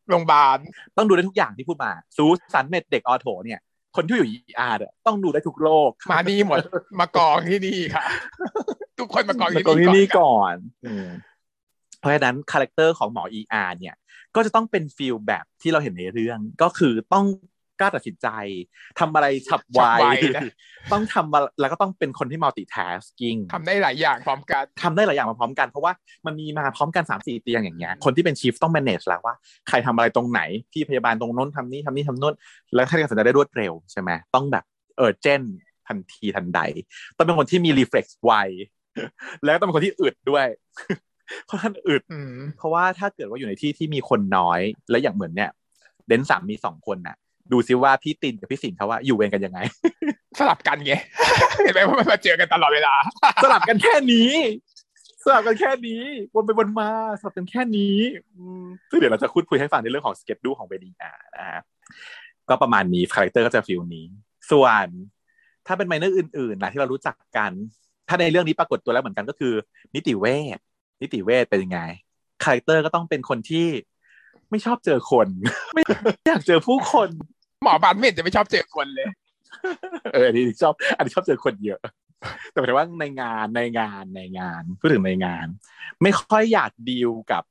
[SPEAKER 1] โรงพยาบาล
[SPEAKER 2] ต้องดูได้ทุกอย่างที่พูดมาสูฯ ศัลย์ med เด็ก ortho เนี่ยคนที่อยู่ ER เนี่ยต้องดูได้ทุกโรค
[SPEAKER 1] มานี่หมด มากองที่นี่ค่ะ ทุกคนมากอง
[SPEAKER 2] แล้ว
[SPEAKER 1] ที่
[SPEAKER 2] ก็ที่
[SPEAKER 1] นี่
[SPEAKER 2] นี่
[SPEAKER 1] ก่อน
[SPEAKER 2] ก่อนอืมเพ ราะฉะนั้น character ของหมอ ER เนี่ยก็จะต้องเป็น feel แบบที่เราเห็นในเรื่องก็คือต้องกล้าตัดสินใจทำอะไรฉับไว
[SPEAKER 1] ฉับไวนะ
[SPEAKER 2] ต้องทำมาแล้วก็ต้องเป็นคนที่ multitasking
[SPEAKER 1] ทำได้หลายอย่างพร้อมกัน
[SPEAKER 2] ทำได้หลายอย่างมาพร้อมกัน เพราะว่ามันมีมาพร้อมกันสามสี่เตียงอย่างเงี้ยคนที่เป็นชีฟต้อง manage แล้วว่า ใครทำอะไรตรงไหนพี่พยาบาลตรงโน้นทำนี่ทำนี่ทำโน้นแล้วให้การสัญญาได้รวดเร็วใช่ไหมต้องแบบเออเจนทันทีทันใด ต้องเป็นคนที่มี reflex ไวแล้วต้องเป็นคนที่อึดด้วย ค่อนข้างอึด
[SPEAKER 1] อืม
[SPEAKER 2] เพราะว่าถ้าเกิดว่าอยู่ในที่ที่มีคนน้อย และอย่างเหมือนเนี่ย เดนสามมีสองคนน่ะ ดูซิว่าพี่ตินกับพี่สิงห์เขาว่าอยู่เวรกันยังไง
[SPEAKER 1] สลับกันไงเห็นไหมว่ามันมาเจอกันตลอดเวลา
[SPEAKER 2] สลับกันแค่นี้ สลับกันแค่นี้วนไปวนมาสลับกันแค่นี้อืมซึ่งเดี๋ยวเราจะคุยคุยให้ฟังในเรื่องของสเก็ตดูของเบดีอานะฮะก็ประมาณนี้คาแรคเตอร์ก็จะฟิลนี้ ส่วนถ้าเป็นไมเนอร์อื่นๆนะที่เรารู้จักกัน ถ้าในเรื่องนี้ปรากฏตัวแล้วเหมือนกันก็คือ นิติเวช นิติเวชเป็นยังไง character ก็ต้องเป็นคนที่ไม่ชอบเจอคน ไม่อยากเจอผู้คน
[SPEAKER 1] หมอบานไม่เห็นจะไม่ชอบเจอคนเลย
[SPEAKER 2] เอออันนี้ชอบ อันนี้ชอบเจอคนเยอะ แต่หมายถึงว่าในงานในงานในงานพูดถึงในงาน ไม่ค่อยอยากดีลกับ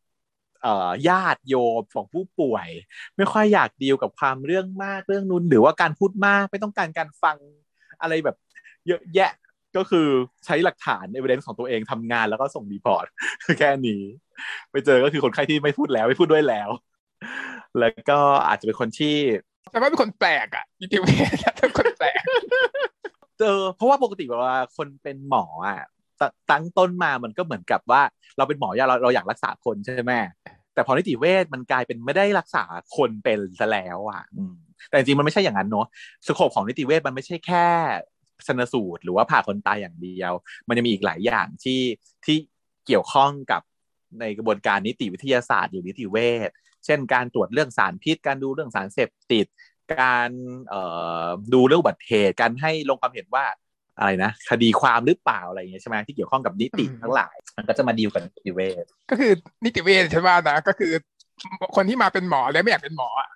[SPEAKER 2] เอ่อญาติโยมของผู้ป่วย ไม่ค่อยอยากดีลกับความเรื่องมากเรื่องนู้นหรือว่าการพูดมากไม่ต้องการการฟังอะไรแบบเยอะแยะ ก็คือใช้หลักฐาน evidence ของตัวเองทำงานแล้วก็ส่ง report แค่นี้ ไปเจอก็คือคนไข้ที่ไม่พูดแล้วไม่พูดด้วยแล้ว แล้วก็อาจจะเป็นคนที่
[SPEAKER 1] แต่ว่าเป็นคนแปลกอะนิติเวชเป็นคนแปลก
[SPEAKER 2] เจอเพราะว่าปกติเวลาคนเป็นหมออะตตั้งต้นมามันก็เหมือนกับว่า เราเป็นหมออยากเราเราอยากรักษาคนใช่ไหมแต่พอนิติเวชมันกลายเป็นไม่ได้รักษาคนเป็นซะแล้วอะอืมแต่จริงๆมันไม่ใช่อย่างนั้นเนาะสโคปของนิติเวชมันไม่ใช่แค่ ชนสูตร หรือว่าผ่าคนตายอย่างเดียว มันยังมีอีกหลายอย่างที่ที่เกี่ยวข้องกับในกระบวนการนิติวิทยาศาสตร์หรือนิติเวชเช่น การตรวจเรื่องสารพิษ การดูเรื่องสารเสพติด การเอ่อดูเรื่องอุบัติเหตุการให้ลงความเห็นว่าอะไรนะคดีความหรือเปล่าอะไรอย่างเงี้ยใช่ไหมที่เกี่ยวข้องกับนิติ
[SPEAKER 1] อืม
[SPEAKER 2] ทั้งหลาย มันก็จะมาดีลกับนิติเวช
[SPEAKER 1] ก็คือนิติเวชใช่ไหมนะก็คือคนที่มาเป็นหมอแล้วไม่อยากเป็นหมออะ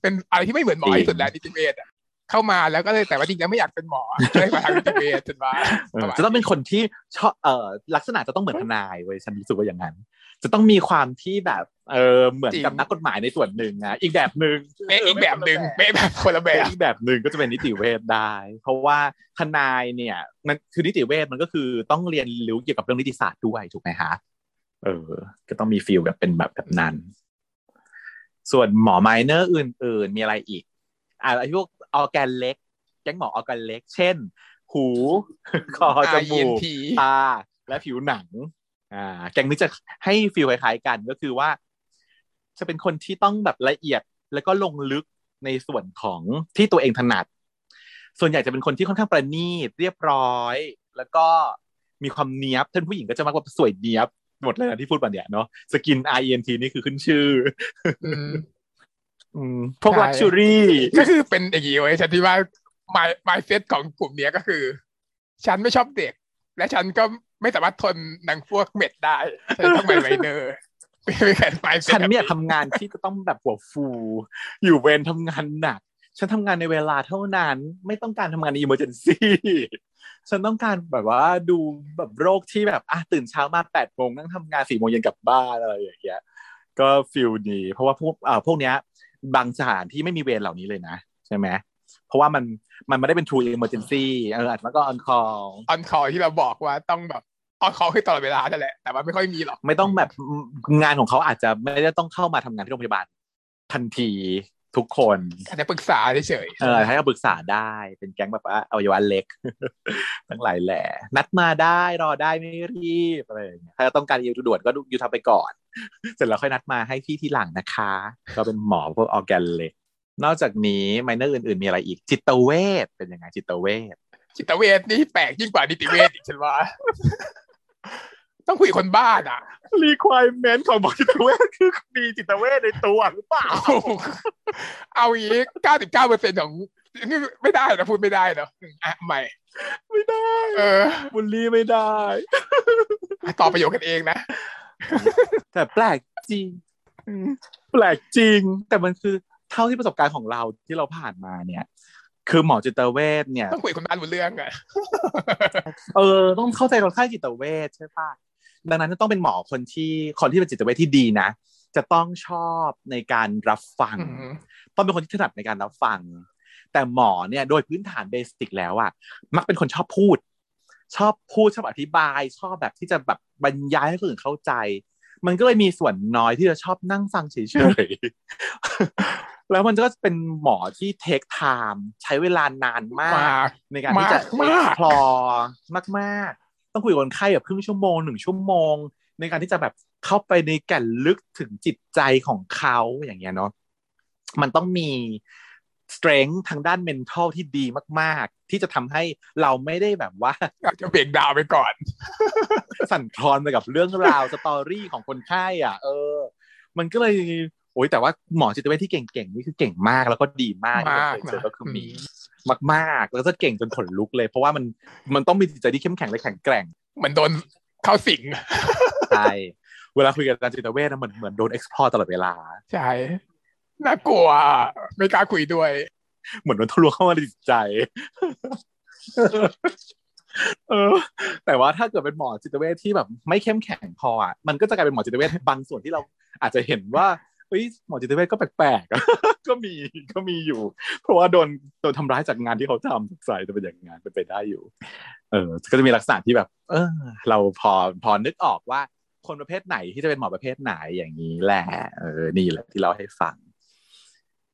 [SPEAKER 1] เป็นอะไรที่ไม่เหมือนหมอที่สุดแล้วนิติเวชอะ เข้ามาแล้วก็เลยแต่ว่าจริงแล้วไม่อยากเป็นหมอก็เลยมาทางนิติเวชจนว่า
[SPEAKER 2] เออจะต้องเป็นคนที่ชอบเอ่อลักษณะจะต้องเหมือนทนายเว้ยฉันรู้สึกว่าอย่างนั้น จะต้องมีความที่แบบเออเหมือนกับนักกฎหมายในส่วนหนึ่งนะอีกแบบหนึ่ง
[SPEAKER 1] เป๊ะอีกแบบหนึ่งเป๊ะแบบคนละแบ
[SPEAKER 2] แบบ
[SPEAKER 1] บ
[SPEAKER 2] อีกแบบหนึ่งก็จะเป็นนิติเวชได้ เพราะว่าทนายเนี่ยมันคือนิติเวชมันก็คือต้องเรียนรู้เกี่ยวกับเรื่องนิติศาสตร์ด้วยถูกไหมฮะเออ ก็ต้องมี feel แบบเป็นแบบแบบนั้น ส่วนหมอ minor อื่น ๆ มีอะไรอีกอ่าไอ้พวก ออร์แกนเล็ก แก๊งหมอออร์แกนเล็ก เช่น หู คอจมูก
[SPEAKER 1] ENT
[SPEAKER 2] ตาและผิวหนัง อ่า แก๊งนี้จะให้ feel คล้ายๆกันก็คือว่า จะเป็นคนที่ต้องแบบละเอียดแล้วก็ลงลึกในส่วนของที่ตัวเองถนัด ส่วนใหญ่จะเป็นคนที่ค่อนข้างประณีตเรียบร้อย แล้วก็มีความเนี้ยบถ้าผู้หญิงก็จะแบบว่าสวยเนี้ยบหมดเลยนะที่พูดมาเนี่ยเนาะสกิน INT นี่คือขึ้นชื่อ
[SPEAKER 1] อืม
[SPEAKER 2] อืม พวก
[SPEAKER 1] ใช่
[SPEAKER 2] luxuryก็
[SPEAKER 1] คือเป็นอย่างนี้เว้ยฉันที่ว่า my mindset ของกลุ่มเนี้ยก็คือ ฉันไม่ชอบเด็ก และฉันก็ไม่สามารถทนหนังพวก med ได้ฉันต้องไป minorไม่ไม่แค่ mindset
[SPEAKER 2] ฉันไม่อยากทำงานที่จะต้องแบบหัวฟู อยู่เวรทำงานหนัก ฉันทำงานในเวลาเท่านั้น ไม่ต้องการทำงานใน emergency ฉันต้องการแบบว่าดูแบบโรคที่แบบอะตื่นเช้ามาแปดโมงนั่งทำงานสี่โมงเย็นกลับบ้านอะไรอย่างเงี้ย ก็ feel ดีเพราะว่าพวกอ่าพวกเนี้ย บางสถานที่ไม่มีเวรเหล่านี้เลยนะ ใช่ไหมเพราะว่ามันมันไม่ได้เป็น true emergency เอออาจจะมันก็ on call
[SPEAKER 1] on call ที่เราบอกว่าต้องแบบ on call คือตลอดเวลานั่นแหละแต่ว่าไม่ค่อยมีหรอก
[SPEAKER 2] ไม่ต้องแบบงานของเขาอาจจะไม่ได้ต้องเข้ามาทำงานที่โรงพยาบาลทันที ทุกคน
[SPEAKER 1] อาจจะปรึกษาเฉยๆ
[SPEAKER 2] เออให้เขาปรึกษาได้เป็นแก๊งแบบว่าอวัยวะเล็ก ทั้งหลายแหล่นัดมาได้รอได้ไม่รีบอะไรอย่างเงี้ยถ้าต้องการอยู่ด่วนก็อยู่ทำไปก่อน เสร็จแล้วค่อยนัดมาให้พี่ที่หลังนะคะ ก็เป็นหมอพวกออร์แกนเล็ก นอกจากนี้ไมเนอร์อื่นๆ มีอะไรอีก จิตเวชเป็นยังไงจิตเวช
[SPEAKER 1] จิตเวชนี่แปลกยิ่งกว่านิติเวชอีกฉันว่า ต้องคุยกับคนบ้าอะ
[SPEAKER 2] requirement ของหมอจิตเวชคือมีจิตเวชในตัวหรือเปล่า
[SPEAKER 1] ถูกเอาอย่างนี้เก้าสิบเก้าเปอร์เซ็นของนี่ไม่ได้นะพูดไม่ได้เนาะอะใหม่
[SPEAKER 2] ไม่ได้
[SPEAKER 1] เออ
[SPEAKER 2] บุลลี่ไม่ได้
[SPEAKER 1] ต่อประโยคกันเองนะ
[SPEAKER 2] แต่แปลกจริง แปลกจริง แต่มันคือเท่าที่ประสบการณ์ของเราที่เราผ่านมาเนี่ย คือหมอจิตเวชเนี่ย
[SPEAKER 1] ต้องคุยกับคนบ้านบนเรื่องอะ
[SPEAKER 2] เออ ต้องเข้าใจคนไข้จิตเวชใช่ปะ ดังนั้นต้องเป็นหมอคนที่คนที่เป็นจิตเวชที่ดีนะ จะต้องชอบในการรับฟัง
[SPEAKER 1] อืม
[SPEAKER 2] ต้องเป็นคนที่ถนัดในการรับฟัง แต่หมอเนี่ยโดยพื้นฐานเบสิกแล้วอะมักเป็นคนชอบพูด ชอบพูดชอบอธิบาย ชอบแบบที่จะแบบบรรยายให้คนอื่นเข้าใจ มันก็เลยมีส่วนน้อยที่จะชอบนั่งฟังเฉยๆแล้วมันก็เป็นหมอที่เทคไทม์ใช้เวลานานมาก ในการที่จะ
[SPEAKER 1] มาก
[SPEAKER 2] พลอมากๆ ต้องคุยกับคนไข้แบบครึ่งชั่วโมงหนึ่งชั่วโมง ในการที่จะแบบเข้าไปในแก่นลึกถึงจิตใจของเขาอย่างเงี้ยเนาะมันต้องมี strength ทางด้าน mental ที่ดีมาก ๆ ที่จะทำให้เราไม่ได้แบบว่า
[SPEAKER 1] อาจจะเบรกดาวน์ไปก่อน
[SPEAKER 2] สั่นคลอนไปกับเรื่องราวสตอรี่ของคนไข้อะ เออ มันก็เลยโอ้ยแต่ว่าหมอจิตเวชที่เก่ง ๆ นี่คือเก่งมากแล้วก็ดีมากที่
[SPEAKER 1] มาก
[SPEAKER 2] เคยเจอ
[SPEAKER 1] นะ
[SPEAKER 2] ก็คือมี มากๆ แล้วก็เก่งจนขนลุกเลย เพราะว่ามันมันต้องมีจิตใจที่เข้มแข็งและแข็งแกร่ง
[SPEAKER 1] เหมือนโดนเข้าสิง
[SPEAKER 2] ใช่เวลาคุยกับอาจารย์จิตเวชนะเหมือนเหมือนโดน explore ตลอดเวลา
[SPEAKER 1] ใช่น่ากลัวไม่กล้าคุยด้วย
[SPEAKER 2] เหมือนโดนทะลวงเข้ามาในจิตใจเออ แต่ว่าถ้าเกิดเป็นหมอจิตเวชที่แบบไม่เข้มแข็งพออะมันก็จะกลายเป็นหมอจิตเวชบางส่วนที่เราอาจจะเห็นว่า เฮ้ยหมอจิตเวชก็แปลกๆก็มีก็มีอยู่ เพราะว่าโดนโดนทำร้ายจากงานที่เขาทำสงสัยจะเป็นอย่างงานเป็นไปได้อยู่ เออ ก็จะมีลักษณะที่แบบ เออ เราพอพอนึกออกว่าคนประเภทไหนที่จะเป็นหมอประเภทไหนอย่างนี้แหละเออนี่แหละที่เราให้ฟัง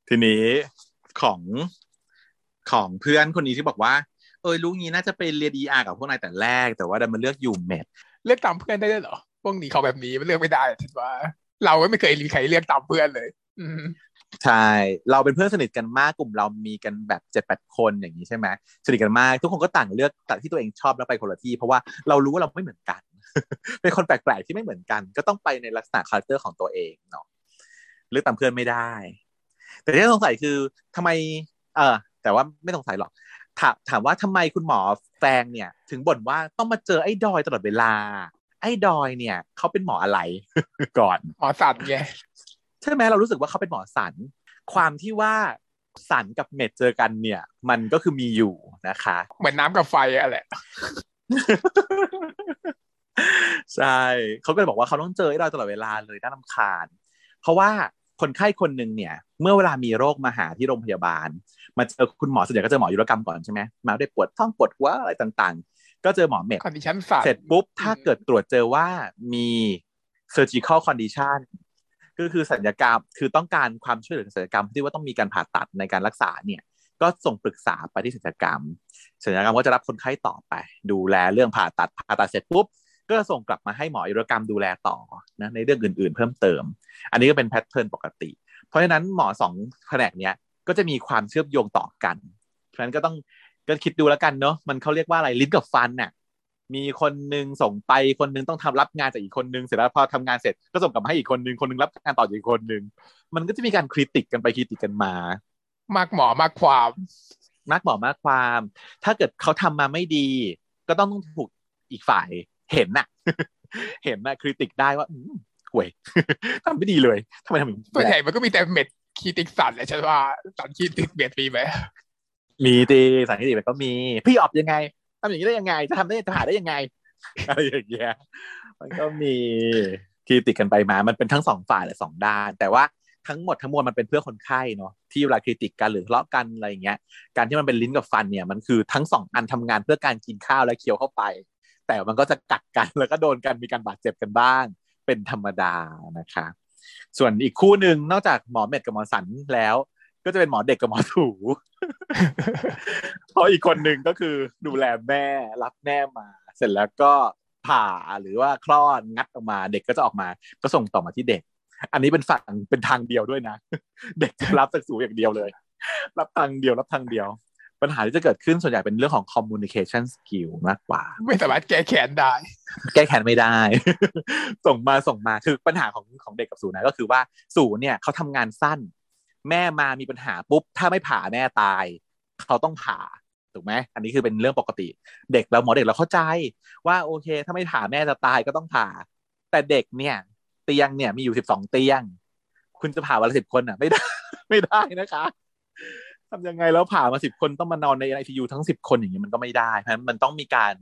[SPEAKER 2] ทีนี้ของของเพื่อนคนนี้ที่บอกว่า เออลูกนี้น่าจะไปเรียน ER กับพวกนายแต่แรก แต่ว่าดันมาเลือกยูเมด
[SPEAKER 1] เลือกตามเพื่อนได้ด้วยเหรอพวกนี้เขาแบบนี้มันเลือกไม่ได้ฉันว่า เราก็ไม่เคยมีใครเลือกตามเพื่อนเลยอื
[SPEAKER 2] ใช่ เราเป็นเพื่อนสนิทกันมากกลุ่มเรามีกันแบบเจ็ดแปดคนอย่างนี้ใช่ไหมสนิทกันมากทุกคนก็ต่างเลือกแต่ที่ตัวเองชอบแล้วไปคนละที่ เพราะว่าเรารู้ว่าเราไม่เหมือนกัน เป็นคนแปลกๆที่ไม่เหมือนกัน ก็ต้องไปในลักษณะ character ของตัวเองเนาะเลือกตามเพื่อนไม่ได้ แต่ที่สงสัยคือทำไม เออแต่ว่าไม่สงสัยหรอกถามถามว่าทำไมคุณหมอแฟงเนี่ย ถึงบ่นว่าต้องมาเจอไอ้ดอยตลอดเวลา ไอ้ดอยเนี่ยเขาเป็นหมออะไรก่อน
[SPEAKER 1] หมอสัตว์ไง
[SPEAKER 2] ใช่ไหมเรารู้สึกว่าเขาเป็นหมอสันความที่ว่าสันกับเม็ดเจอกันเนี่ย มันก็คือมีอยู่นะคะ
[SPEAKER 1] เหมือนน้ำกับไฟอะแหละ
[SPEAKER 2] ใช่เขาก็เลยบอกว่าเขาต้องเจอไอ้ดอยตลอดเวลาเลยน่ารำคาญ เพราะว่าคนไข้คนหนึ่งเนี่ย เมื่อเวลามีโรคมาหาที่โรงพยาบาล มาเจอคุณหมอส่วนใหญ่ก็เจอหมออายุรกรรมก่อนใช่ไหมมาด้วยปวดท้องปวดหัวอะไรต่างๆ ก็เจอหมอ
[SPEAKER 1] med condition
[SPEAKER 2] เสร็จปุ๊บ ถ้าเกิดตรวจเจอว่ามี surgical condition ก็คือศัลยกรรมคือต้องการความช่วยเหลือทางศัลยกรรมที่ว่าต้องมีการผ่าตัดในการรักษาเนี่ย ก็ส่งปรึกษาไปที่ศัลยกรรมศัลยกรรมก็จะรับคนไข้ต่อไป ดูแลเรื่องผ่าตัดผ่าตัดเสร็จปุ๊บก็จะส่งกลับมาให้หมออายุรกรรมดูแลต่อนะในเรื่องอื่นๆ เพิ่มเติม อันนี้ก็เป็นแพทเทิร์นปกติ เพราะฉะนั้นหมอสองแผนกเนี้ยก็จะมีความเชื่อมโยงต่อกัน เพราะฉะนั้นก็ต้อง ก็คิดดูแล้วกันเนาะมันเขาเรียกว่าอะไรลิ้นกับฟันน่ะมีคนนึงส่งไปคนนึงต้องทำรับงานจากอีกคนนึงเสร็จแล้วพอทำงานเสร็จก็ส่งกลับมาให้อีกคนนึงคนนึงรับงานต่อจากอีกคนนึงมันก็จะมีการคริติกกันไปคริติกกันมา
[SPEAKER 1] มากหมอมากความ
[SPEAKER 2] มากบอกมากความ ถ้าเกิดเขาทำมาไม่ดี ก็ต้องต้องถูกอีกฝ่ายเห็นน่ะ เห็นน่ะคริติกได้ว่าอืมห่วยทำไม่ดีเลยทำไมทำอย่างนี้
[SPEAKER 1] ส่วนใหญ่มันก็มีแต่เม็ดคีติกสัตว์แหละฉันว่าสัตว์คีติกเม็ดมีไหม
[SPEAKER 2] มีดีสารคดีมันก็มี พี่ออบยังไงทำอย่างนี้ได้ยังไง จะทำได้จะผ่าได้ยังไงอะไรอย่างเงี้ยมันก็มีคริติกกันไปมา มันเป็นทั้งสองฝ่ายและสองด้าน แต่ว่าทั้งหมดทั้งมวลมันเป็นเพื่อคนไข้เนาะที่เวลาคริติกกันหรือทะเลาะกันอะไรอย่างเงี้ย การที่มันเป็นลิ้นกับฟันเนี่ยมันคือทั้งสองอันทำงานเพื่อการกินข้าวและเคี้ยวเข้าไป แต่มันก็จะกัดกันแล้วก็โดนกันมีการบาดเจ็บกันบ้าง เป็นธรรมดานะคะ ส่วนอีกคู่หนึ่งนอกจากหมอเม็ดกับหมอสันแล้ว ก็จะเป็นหมอเด็กกับหมอถูเพราะอีกคนหนึ่งก็คือดูแลแม่รับแม่มา เสร็จแล้วก็ผ่าหรือว่าคลอดงัดออกมา เด็กก็จะออกมา ก็ส่งต่อมาที่เด็ก อันนี้เป็นฝั่งเป็นทางเดียวด้วยนะ เด็กจะรับจากสูอย่างเดียวเลย รับทางเดียวรับทางเดียว ปัญหาที่จะเกิดขึ้นส่วนใหญ่เป็นเรื่องของ communication skill มากกว่า
[SPEAKER 1] ไม่สามารถแก้แค้นได้
[SPEAKER 2] แก้แค้นไม่ได้ ส่งมาส่งมาคือปัญหาของของเด็กกับสูนะก็คือว่าสูเนี่ยเขาทำงานสั้น แม่มามีปัญหาปุ๊บ ถ้าไม่ผ่าแม่ตาย เขาต้องผ่าถูกไหมอันนี้คือเป็นเรื่องปกติ เด็กเราหมอเด็กเราเข้าใจ ว่าโอเค ถ้าไม่ผ่าแม่จะตายก็ต้องผ่า แต่เด็กเนี่ย เตียงเนี่ยมีอยู่สิบสองเตียง คุณจะผ่าวันละสิบคนอะ ไม่ได้ไม่ได้นะคะทำยังไงแล้วผ่ามาสิบคนต้องมานอนในไอซียูทั้งสิบคนอย่างนี้มันก็ไม่ได้เพราะมันต้องมีการ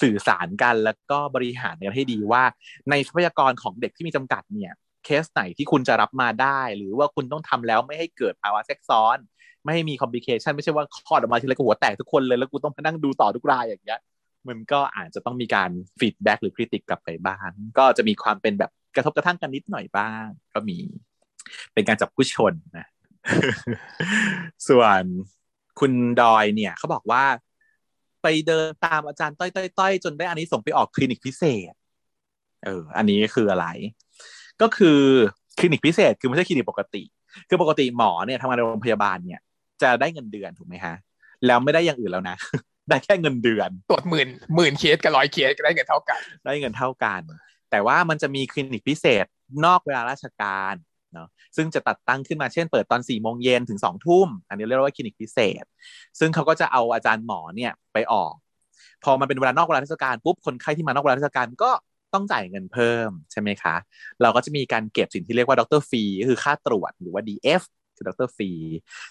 [SPEAKER 2] สื่อสารกันแล้วก็บริหารกันให้ดีว่า ในทรัพยากรของเด็กที่มีจำกัดเนี่ย เคสไหนที่คุณจะรับมาได้ หรือว่าคุณต้องทำแล้วไม่ให้เกิดภาวะแทรกซ้อน ไม่ให้มีคอมพลิเคชันไม่ใช่ว่าคลอดออกมาทีละก็หัวแตกทุกคนเลยแล้วกูต้องมานั่งดูต่อทุกรายอย่างเงี้ยมันก็อาจจะต้องมีการ feedback หรือ critique กลับไปบ้าง ก็จะมีความเป็นแบบกระทบกระทั่งกันนิดหน่อยบ้าง ก็มีเป็นการจับผู้ชนนะส่วนคุณดอยเนี่ยเขาบอกว่า ไปเดินตามอาจารย์ต้อยต้อยต้อยจนได้อานิสงส์ไปออกคลินิกพิเศษ เออ อันนี้คืออะไร ก็คือคลินิกพิเศษคือไม่ใช่คลินิกปกติ คือปกติหมอเนี่ยทำงานในโรงพยาบาลเนี่ย จะได้เงินเดือนถูกไหมฮะ แล้วไม่ได้อย่างอื่นแล้วนะ ได้แค่เงินเดือน
[SPEAKER 1] ตรวจหมื่นหมื่นเคสกับร้อยเคสก็ได้เงินเท่ากัน
[SPEAKER 2] ได้เงินเท่ากัน แต่ว่ามันจะมีคลินิกพิเศษนอกเวลาราชการเนาะซึ่งจะจัดตั้งขึ้นมาเช่นเปิดตอน4ี่โมงเย็นถึง2องทุ่ม อันนี้เรียกว่าคลินิกพิเศษ ซึ่งเขาก็จะเอาอาจารย์หมอเนี่ยไปออก พอมันเป็นเวลานอกเวลาราชการปุ๊บคนไข้ที่มานอกเวลาราชการก็ ต้องจ่ายเงินเพิ่มใช่ไหมคะ เราก็จะมีการเก็บสิ่งที่เรียกว่า doctor feeคือค่าตรวจหรือว่า DF คือ doctor fee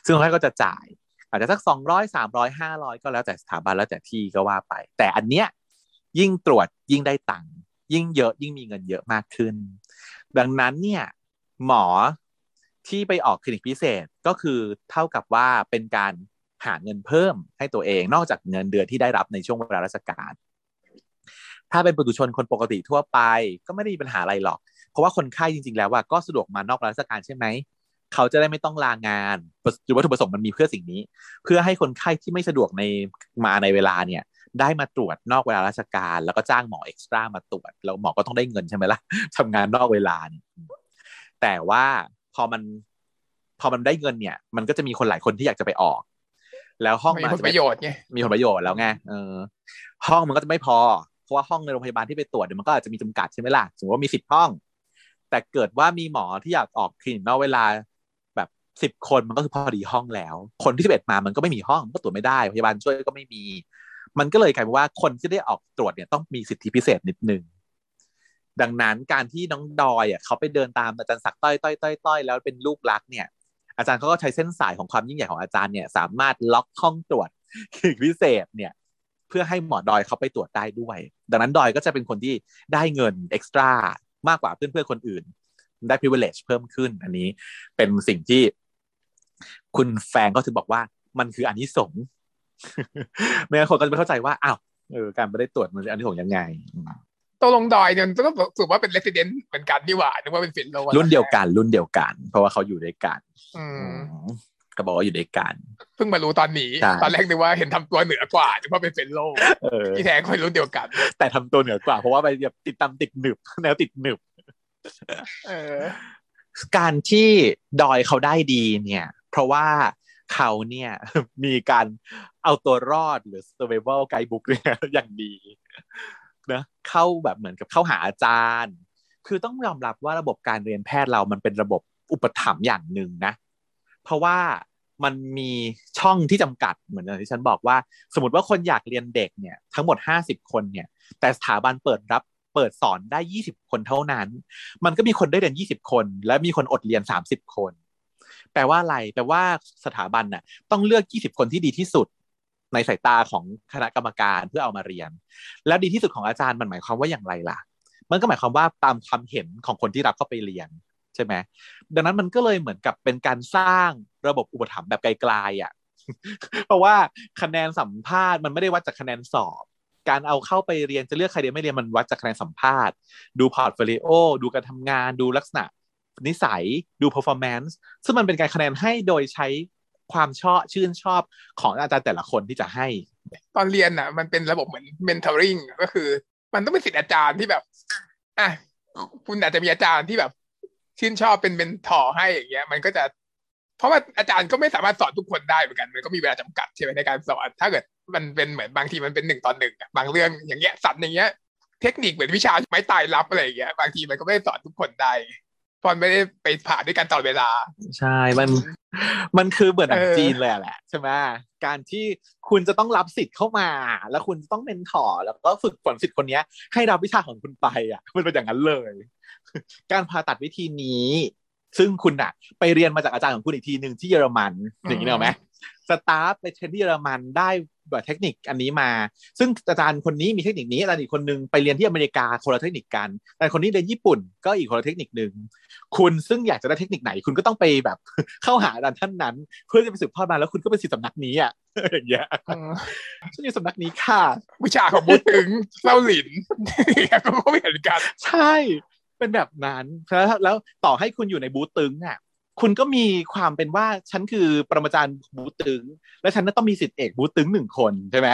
[SPEAKER 2] ซึ่งคนไข้ก็จะจ่าย อาจจะสักสองร้อยสามร้อยห้าร้อยก็แล้วแต่สถาบันแล้วแต่ที่ก็ว่าไป แต่อันเนี้ยยิ่งตรวจยิ่งได้ตังค์ยิ่งเยอะยิ่งมีเงินเยอะมากขึ้น ดังนั้นเนี่ยหมอที่ไปออกคลินิกพิเศษก็คือเท่ากับว่าเป็นการหาเงินเพิ่มให้ตัวเองนอกจากเงินเดือนที่ได้รับในช่วงเวลาราชการ ถ้าเป็นปุถุชนคนปกติทั่วไป ก็ไม่ได้มีปัญหาอะไรหรอก เพราะว่าคนไข้จริง ๆ แล้วว่าก็สะดวกมานอกราชการใช่ไหมเขาจะได้ไม่ต้องลางานจุดวัตถุประสงค์มันมีเพื่อสิ่งนี้ เพื่อให้คนไข้ที่ไม่สะดวกในมาในเวลาเนี่ยได้มาตรวจนอกเวลาราชการ แล้วก็จ้างหมอเอ็กซ์ตร้ามาตรวจ แล้วหมอก็ต้องได้เงินใช่ไหมล่ะทำงานนอกเวลาเนี่ยแต่ว่าพอมันพอมันได้เงินเนี่ย มันก็จะมีคนหลายคนที่อยากจะไปออก แล้วห้อง
[SPEAKER 1] มีผลประโยชน์ไง
[SPEAKER 2] มีผลประโยชน์แล้วไงเออ ห้องมันก็จะไม่พอ เพราะว่าห้องในโรงพยาบาลที่ไปตรวจเนี่ยมันก็อาจจะมีจำกัดใช่ไหมล่ะสมมติว่ามีสิบห้อง แต่เกิดว่ามีหมอที่อยากออกคลินิกนอกเวลาแบบสิบคนมันก็คือพอดีห้องแล้ว คนที่สิบเอ็ดมามันก็ไม่มีห้องก็ตรวจไม่ได้พยาบาลช่วยก็ไม่มี มันก็เลยกลายเป็นว่าคนที่ได้ออกตรวจเนี่ยต้องมีสิทธิพิเศษนิดนึงดังนั้นการที่น้องดอยอะเขาไปเดินตามอาจารย์ศักดิ์ต้อยต้อยต้อยต้อยแล้วเป็นลูกรักเนี่ย อาจารย์เขาก็ใช้เส้นสายของความยิ่งใหญ่ของอาจารย์เนี่ย สามารถล็อกห้องตรวจคลินิกพิเศษเนี่ย เพื่อให้หมอดอยเขาไปตรวจได้ด้วย ดังนั้นดอยก็จะเป็นคนที่ได้เงิน extra มากกว่าเพื่อนๆคนอื่น ได้ privilege เพิ่มขึ้น อันนี้เป็นสิ่งที่ คุณแฟนก็ถึงบอกว่า มันคืออันนี้สงส์ไม่งั้นคนก็จะไม่เข้าใจว่าอ้าวเออการไม่ได้ตรวจมันเป็นอันนี้สงส์ยังไง
[SPEAKER 1] ตกลงดอยเนี่ยก็รู้สึกว่าเป็น resident เหมือนกันนี่หว่านึกว่าเป็น fellow
[SPEAKER 2] รุ่นเดียวกัน รุ่นเดียวกัน เพราะว่าเขาอยู่ด้วยกัน
[SPEAKER 1] อืม
[SPEAKER 2] ก็บอกว่าอยู่ด้วยกัน
[SPEAKER 1] เพิ่งมารู้ตอนนี้
[SPEAKER 2] ใช่
[SPEAKER 1] ตอนแรกนึกว่าเห็นทำตัวเหนือกว่านึกว่าเป็น fellow
[SPEAKER 2] เออ
[SPEAKER 1] ที่แท้คนรุ่นเดียวกัน
[SPEAKER 2] แต่ทำตัวเหนือกว่า เพราะว่าไปแบบติดตามติดหนึบแนวติดหนึบ
[SPEAKER 1] เออ
[SPEAKER 2] การที่ดอยเขาได้ดีเนี่ย เพราะว่าเขาเนี่ยมีการเอาตัวรอดหรือ survival guidebook เนี่ยอย่างดีนะเข้าแบบเหมือนกับเข้าหาอาจารย์ คือต้องยอมรับว่าระบบการเรียนแพทย์เรามันเป็นระบบอุปถัมภ์อย่างหนึ่งนะ เพราะว่ามันมีช่องที่จำกัดเหมือนที่ฉันบอกว่า สมมติว่าคนอยากเรียนเด็กเนี่ยทั้งหมด 50 คนเนี่ย แต่สถาบันเปิดรับเปิดสอนได้ 20 คนเท่านั้น มันก็มีคนได้เรียน 20 คน และมีคนอดเรียน 30 คน แปลว่าอะไรแปลว่าสถาบันน่ะต้องเลือก 20 คนที่ดีที่สุดในสายตาของคณะกรรมการเพื่อเอามาเรียน แล้วดีที่สุดของอาจารย์มันหมายความว่าอย่างไรล่ะ มันก็หมายความว่าตามความเห็นของคนที่รับเข้าไปเรียน ใช่ไหมดังนั้นมันก็เลยเหมือนกับเป็นการสร้างระบบอุปถัมภ์แบบกลายๆอะเพราะว่าคะแนนสัมภาษณ์มันไม่ได้วัดจากคะแนนสอบ การเอาเข้าไปเรียนจะเลือกใครเรียนไม่เรียนมันวัดจากคะแนนสัมภาษณ์ ดู portfolio ดูการทำงานดูลักษณะ นิสัยดู performance ซึ่งมันเป็นการคะแนนให้โดยใช้ความชอบชื่นชอบของอาจารย์แต่ละคนที่จะให้
[SPEAKER 1] ตอนเรียนอะ มันเป็นระบบเหมือน mentoring ก็คือ มันต้องเป็นสิทธิอาจารย์ที่แบบอะคุณอาจจะมีอาจารย์ที่แบบ ชื่นชอบเป็นเมนทอร์ให้อย่างเงี้ย มันก็จะ เพราะว่าอาจารย์ก็ไม่สามารถสอนทุกคนได้เหมือนกัน มันก็มีเวลาจำกัดใช่ไหมในการสอน ถ้าเกิดมันเป็นเหมือนบางทีมันเป็นหนึ่งตอนหนึ่งอะบางเรื่องอย่างเงี้ยสัตว์อย่างเงี้ย เทคนิคเหมือนวิชาไม้ตายรับอะไรอย่างเงี้ย บางทีมันก็ไม่ได้สอนทุกคนได้เพราะมันไม่ได้ไปผ่านด้วยกันตลอดเวลา
[SPEAKER 2] ใช่ มันมันคือเหมือนหนัง
[SPEAKER 1] เออ
[SPEAKER 2] จีนเลยอะแหละใช่ไหมการที่คุณจะต้องรับศิษย์เข้ามา แล้วคุณจะต้อง mentor แล้วก็ฝึกฝนศิษย์คนเนี้ยให้รับวิชาของคุณไปอะมันเป็นอย่างนั้นเลย การผ่าตัดวิธีนี้ ซึ่งคุณอะไปเรียนมาจากอาจารย์ของคุณอีกทีหนึ่งที่เยอรมันอย่างนี้เนอะไหม staff ไป train ที่เยอรมันได้แบบเทคนิคอันนี้มา ซึ่งอาจารย์คนนี้มีเทคนิคนี้อาจารย์อีกคนนึงไปเรียนที่อเมริกาคนละเทคนิคกันอาจารย์คนนี้เรียนญี่ปุ่นก็อีกคนละเทคนิคหนึ่งคุณซึ่งอยากจะได้เทคนิคไหน คุณก็ต้องไปแบบเข้าหาอาจารย์ท่านนั้น เพื่อจะไปสืบทอดมาแล้วคุณก็เป็นศิษย์สำนักนี้อะอย่างเงี้ย
[SPEAKER 1] อืม
[SPEAKER 2] ฉันอยู่สำนักนี้ค่ะ
[SPEAKER 1] วิชาของบูตึงเล่าหลินก็ไม่เห็นกัน
[SPEAKER 2] ใช่ เป็นแบบนั้นแล้วแล้วต่อให้คุณอยู่ในบูธตึงอะคุณก็มีความเป็นว่าฉันคือปรมาจารย์บูธตึง และฉันต้องมีสิทธิเอกบูธตึงหนึ่งคนใช่ไหม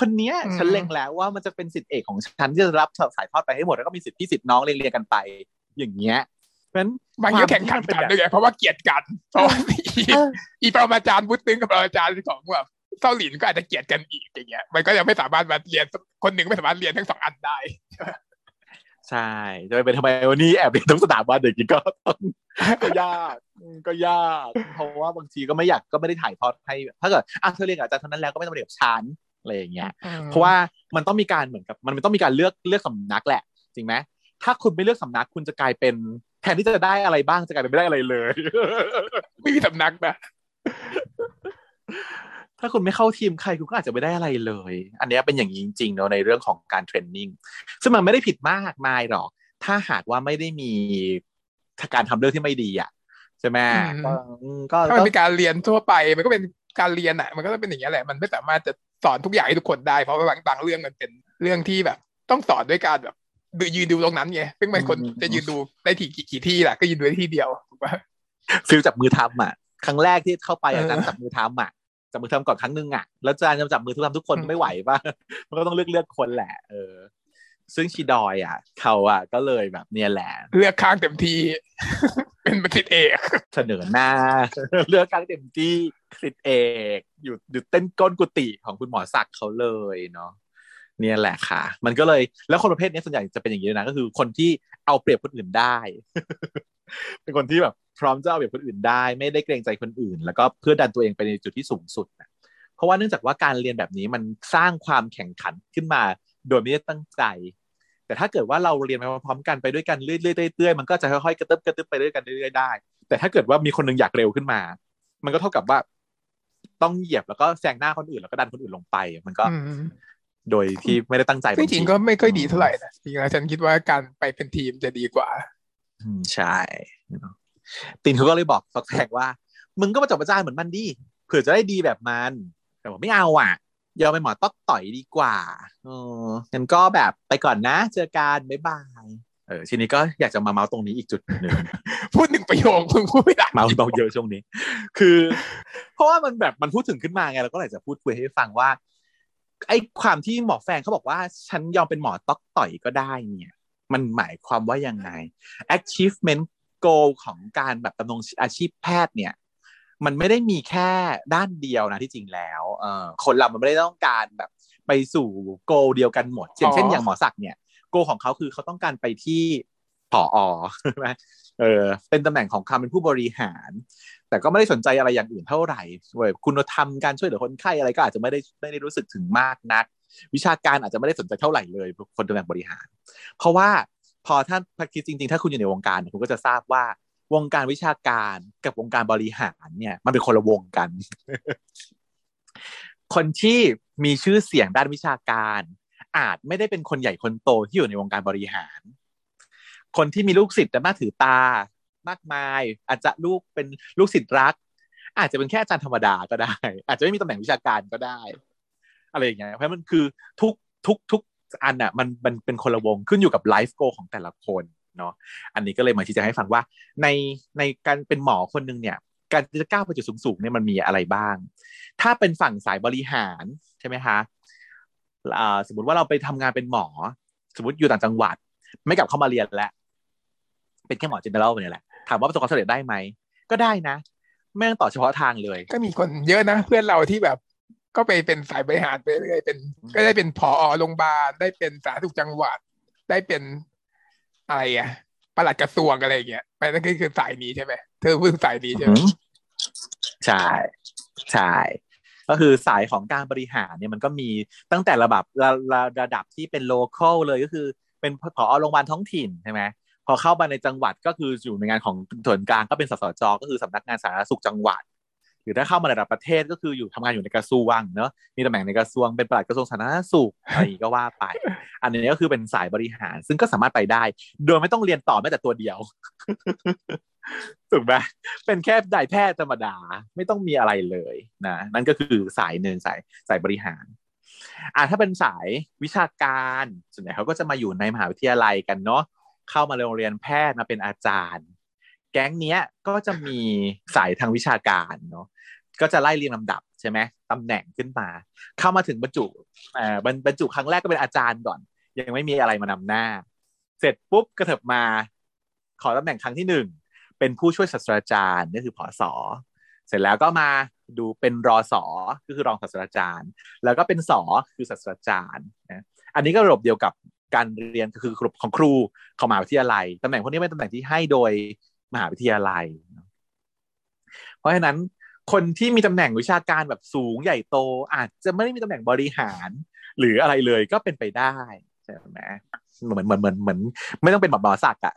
[SPEAKER 2] คนเนี้ย
[SPEAKER 1] อืม
[SPEAKER 2] ฉันเล็งแล้วว่ามันจะเป็นสิทธิเอกของฉันที่จะรับสายทอดไปให้หมดแล้วก็มีสิทธิพี่สิทธิน้องเรียงเรียงกันไป อย่างเงี้ยเพราะฉะนั้น
[SPEAKER 1] บางทีก็แข่งขันกันด้วยไงเพราะว่าเกลียดกันเพราะว่าอี
[SPEAKER 2] เออ
[SPEAKER 1] อีปรมาจารย์บูตึงกับปรมาจารย์ของแบบเซาหลินก็อาจจะเกลียดกันอีกอย่างเงี้ยมันก็ยังไม่สามารถมาเรียนคนหนึ่งไม่สามารถเรียนทั้งสองอันได้
[SPEAKER 2] ใช่จะไปเป็นทำไมวันนี้แอบเรียนทุกสถาบันอย่างนี้ก็ต้องก็ยากอืมก็ยากเพราะว่าบางทีก็ไม่อยากก็ไม่ได้ถ่ายทอดให้ถ้าเกิดอะเธอเรียนกับอาจารย์เท่านั้นแล้วก็ไม่ต้องมาเรียนกับฉันอะไรอย่างเงี้ย เพราะว่ามันต้องมีการเหมือนกับ มันต้องมีการเลือกเลือกสำนักแหละ จริงไหมถ้าคุณไม่เลือกสำนักคุณจะกลายเป็นแทนที่จะได้อะไรบ้างจะกลายเป็นไม่ได้อะไรเลย
[SPEAKER 1] ไม่มีสำนักนะ
[SPEAKER 2] ถ้าคุณไม่เข้าทีมใครคุณก็อาจจะไม่ได้อะไรเลย อันเนี้ยเป็นอย่างนี้จริงๆเนาะในเรื่องของการเทรนนิ่งซึ่งมันไม่ได้ผิดมากมายหรอก ถ้าหากว่าไม่ได้มีการทำเรื่องที่ไม่ดีอะใช่ไหมก็ก็
[SPEAKER 1] ถ้ามัน
[SPEAKER 2] ก็
[SPEAKER 1] เป็นการเรียนทั่วไป มันก็เป็นการเรียนอะ มันก็ต้องเป็นอย่างนี้ยแหละ มันไม่สามารถจะสอนทุกอย่างให้ทุกคนได้ เพราะว่าบางบางเรื่องมันเป็นเรื่องที่แบบ ต้องสอนด้วยการแบบดูยืนดูตรงนั้นไงซึ่งบางคนจะยืนดูได้ที่กี่กี่ที่แหละก็ยืนดูได้ที่เดียวถูกปะ
[SPEAKER 2] ฟิลจับมือทำอะ ครั้งแรกที่เข้าไป
[SPEAKER 1] เออ
[SPEAKER 2] อาจารย์จับมือทำอะ จับมือทำก่อนครั้งหนึงอะแล้วอาจารย์จะจับมือทุกทำทุกคน
[SPEAKER 1] อืม
[SPEAKER 2] ไม่ไหวป่ะมันก็ต้องเลือกเลือกคนแหละ เออ ซึ่งชีดอยอะ เขาอะ ก็เลยแบบเนี่ยแหละ
[SPEAKER 1] เลือกข้างเต็มทีเป็นบัณฑิตเอก
[SPEAKER 2] เสนอหน้า เลือกกลางเต็มที่สิทธิเอกอยู่อยู่เต้นก้นกุฏิของคุณหมอศักดิ์เขาเลยเนาะเนี่ยแหละค่ะ มันก็เลยแล้วคนประเภทนี้ส่วนใหญ่จะเป็นอย่างนี้เลยนะก็คือคนที่เอาเปรียบคนอื่นได้ เป็นคนที่แบบ พร้อมจะเอาเปรียบคนอื่นได้ ไม่ได้เกรงใจคนอื่น แล้วก็เพื่อดันตัวเองไปในจุดที่สูงสุดนะเพราะว่าเนื่องจากว่าการเรียนแบบนี้มันสร้างความแข่งขันขึ้นมา โดยไม่ได้ตั้งใจ แต่ถ้าเกิดว่าเราเรียนไปพร้อมๆกันไปด้วยกันเรื่อยๆเรื่อยๆมันก็จะค่อยๆกระตึบกระตึบไปด้วยกันเรื่อยๆได้ แต่ถ้าเกิดว่ามีคนหนึงอยากเร็วขึ้นมา มันก็เท่ากับว่าต้องเหยียบแล้วก็แซงหน้าคนอื่นแล้วก็ดันคนอื่นลงไป มันก็
[SPEAKER 1] อืม
[SPEAKER 2] โดยที่ไม่ได้ตั้งใจ
[SPEAKER 1] ซึ่งจริงๆก็ไม่ค่อยดีเท่าไหร่นะจริงๆแล้วฉันคิดว่าการไปเป็นทีมจะดีกว่า
[SPEAKER 2] อืมใช่ ตินเขาก็เลยบอกสักแทกว่า มึงก็มาจบอาจารย์เหมือนมันดิเผื่อจะได้ดีแบบมัน แต่บอกไม่เอาอะยอมไปนหมอต๊อกต่อยดีกว่าเอองั้นก็แบบไปก่อนนะ เจอกันบ๊ายบายเออทีนี้ก็อยากจะมาเมาส์ตรงนี้อีกจุดหนึ่ง
[SPEAKER 1] พูดหนึ่งประโยคมึงพูดไม่ได้
[SPEAKER 2] เมาเมาเยอะช่วงนี้ คือ เพราะว่ามันแบบมันพูดถึงขึ้นมาไงเราก็เลยจะพูดคุยให้ฟังว่า ไอ้ความที่หมอแฟนเขาบอกว่า ฉันยอมเป็นหมอต๊อกต่อยก็ได้เนี่ย มันหมายความว่ายังไง achievement goal ของการแบบดำรงอาชีพแพทย์เนี่ย มันไม่ได้มีแค่ด้านเดียวนะที่จริงแล้วเออคนเรามันไม่ได้ต้องการแบบไปสู่โกเดียวกันหมดอย่างเช่นอย่างหมอศักดิ์เนี่ยโกของเขาคือเขาต้องการไปที่ผอใช่ไหมเออเป็นตำแหน่งของความเป็นผู้บริหาร แต่ก็ไม่ได้สนใจอะไรอย่างอื่นเท่าไหร่เว้ยคุณธรรมการช่วยเหลือคนไข้อะไรก็อาจจะไม่ได้ไม่ได้รู้สึกถึงมากนัก วิชาการอาจจะไม่ได้สนใจเท่าไหร่เลยคนตำแหน่งบริหาร เพราะว่า พอท่านพักคิดจริง ๆ ถ้าคุณอยู่ในวงการเนี่ยคุณก็จะทราบว่าวงการวิชาการกับวงการบริหารเนี่ย มันเป็นคนละวงกัน คนที่มีชื่อเสียงด้านวิชาการ อาจไม่ได้เป็นคนใหญ่คนโตที่อยู่ในวงการบริหาร คนที่มีลูกศิษย์แต่มาถือตามากมาย อาจจะลูกเป็นลูกศิษย์รัก อาจจะเป็นแค่อาจารย์ธรรมดาก็ได้ อาจจะไม่มีตำแหน่งวิชาการก็ได้ อะไรอย่างเงี้ยเพราะมันคือทุกทุกทุก อันอะมันมันเป็นคนละวงขึ้นอยู่กับไลฟ์โกของแต่ละคนเนาะอันนี้ก็เลยมาชี้แจงให้ฟังว่า ในในการเป็นหมอคนหนึ่งเนี่ย การจะก้าวไปจุดสูงๆเนี่ยมันมีอะไรบ้าง ถ้าเป็นฝั่งสายบริหารใช่ไหมคะสมมติว่าเราไปทำงานเป็นหมอ สมมติอยู่ต่างจังหวัด ไม่กลับเข้ามาเรียนแล้วเป็นแค่หมอเจนเนอเรลเนี่ยแหละถามว่าประสบความสำเร็จได้ไหมก็ได้นะไม่ต้องต่อเฉพาะทางเลย
[SPEAKER 1] ก็มีคนเยอะนะ เพื่อนเราที่แบบ ก็ไปเป็นสายบริหารไปเรื่อยเป็น ก็ได้เป็นผอโรงพยาบาลได้เป็นสาธารณสุขจังหวัด ได้เป็นอะไรอะปลัดกระทรวงอะไรอย่างเงี้ยไปนั่นก็คือสายนี้ใช่ไหมเธอพูดถึงสายนี้ใช่ไหม
[SPEAKER 2] อืมใช่ใช่ก็คือสายของการบริหารเนี่ยมันก็มีตั้งแต่ระดับระระระดับที่เป็น local เลยก็คือ เป็นผอโรงพยาบาลท้องถิ่นใช่ไหมพอเข้ามาในจังหวัดก็คืออยู่ในงานของส่วนกลางก็เป็นสสจก็คือสำนักงานสาธารณสุขจังหวัดห รือถ้าเข้ามาระดับประเทศก็คืออยู่ทำงานอยู่ในกระทรวงเนอะมีตำแหน่งในกระทรวงเป็นปลัดกระทรวงสาธารณสุขอะไรก็ว่าไป อันนี้ก็คือเป็นสายบริหาร ซึ่งก็สามารถไปได้ โดยไม่ต้องเรียนต่อแม้แต่ตัวเดียวถูกไหมเป็นแค่นายแพทย์ธรรมดาไม่ต้องมีอะไรเลยนะนั่นก็คือสายหนึ่งสายสายบริหารอ่าถ้าเป็นสายวิชาการส่วนใหญ่เขาก็จะมาอยู่ในมหาวิทยาลัยกันเนาะเข้ามาโรงเรียนแพทย์มาเป็นอาจารย์ แก๊งเนี้ยก็จะมีสายทางวิชาการเนาะก็จะไล่เรียงลำดับใช่ไหมตำแหน่งขึ้นมา เข้ามาถึงบรรจุอ่าบรรจุครั้งแรกก็เป็นอาจารย์ก่อน ยังไม่มีอะไรมานำหน้า เสร็จปุ๊บกระเถิบมา ขอตำแหน่งครั้งที่หนึ่งเป็นผู้ช่วยศาสตราจารย์นี่คือผอสอเสร็จแล้วก็มาดูเป็นรอสอก็คือรองศาสตราจารย์ แล้วก็เป็นสอคือศาสตราจารย์นะอันนี้ก็ระบบเดียวกับการเรียนคือของครูของมหาวิทยาลัยตำแหน่งพวกนี้เป็นตำแหน่งที่ให้โดย มหาวิทยาลัย เพราะฉะนั้นคนที่มีตำแหน่งวิชาการแบบสูงใหญ่โต อาจจะไม่ได้มีตำแหน่งบริหาร หรืออะไรเลยก็เป็นไปได้ใช่ไหม เหมือนเหมือนเหมือนเหมือน ไม่ต้องเป็นหมอหมอศักดิ์อะ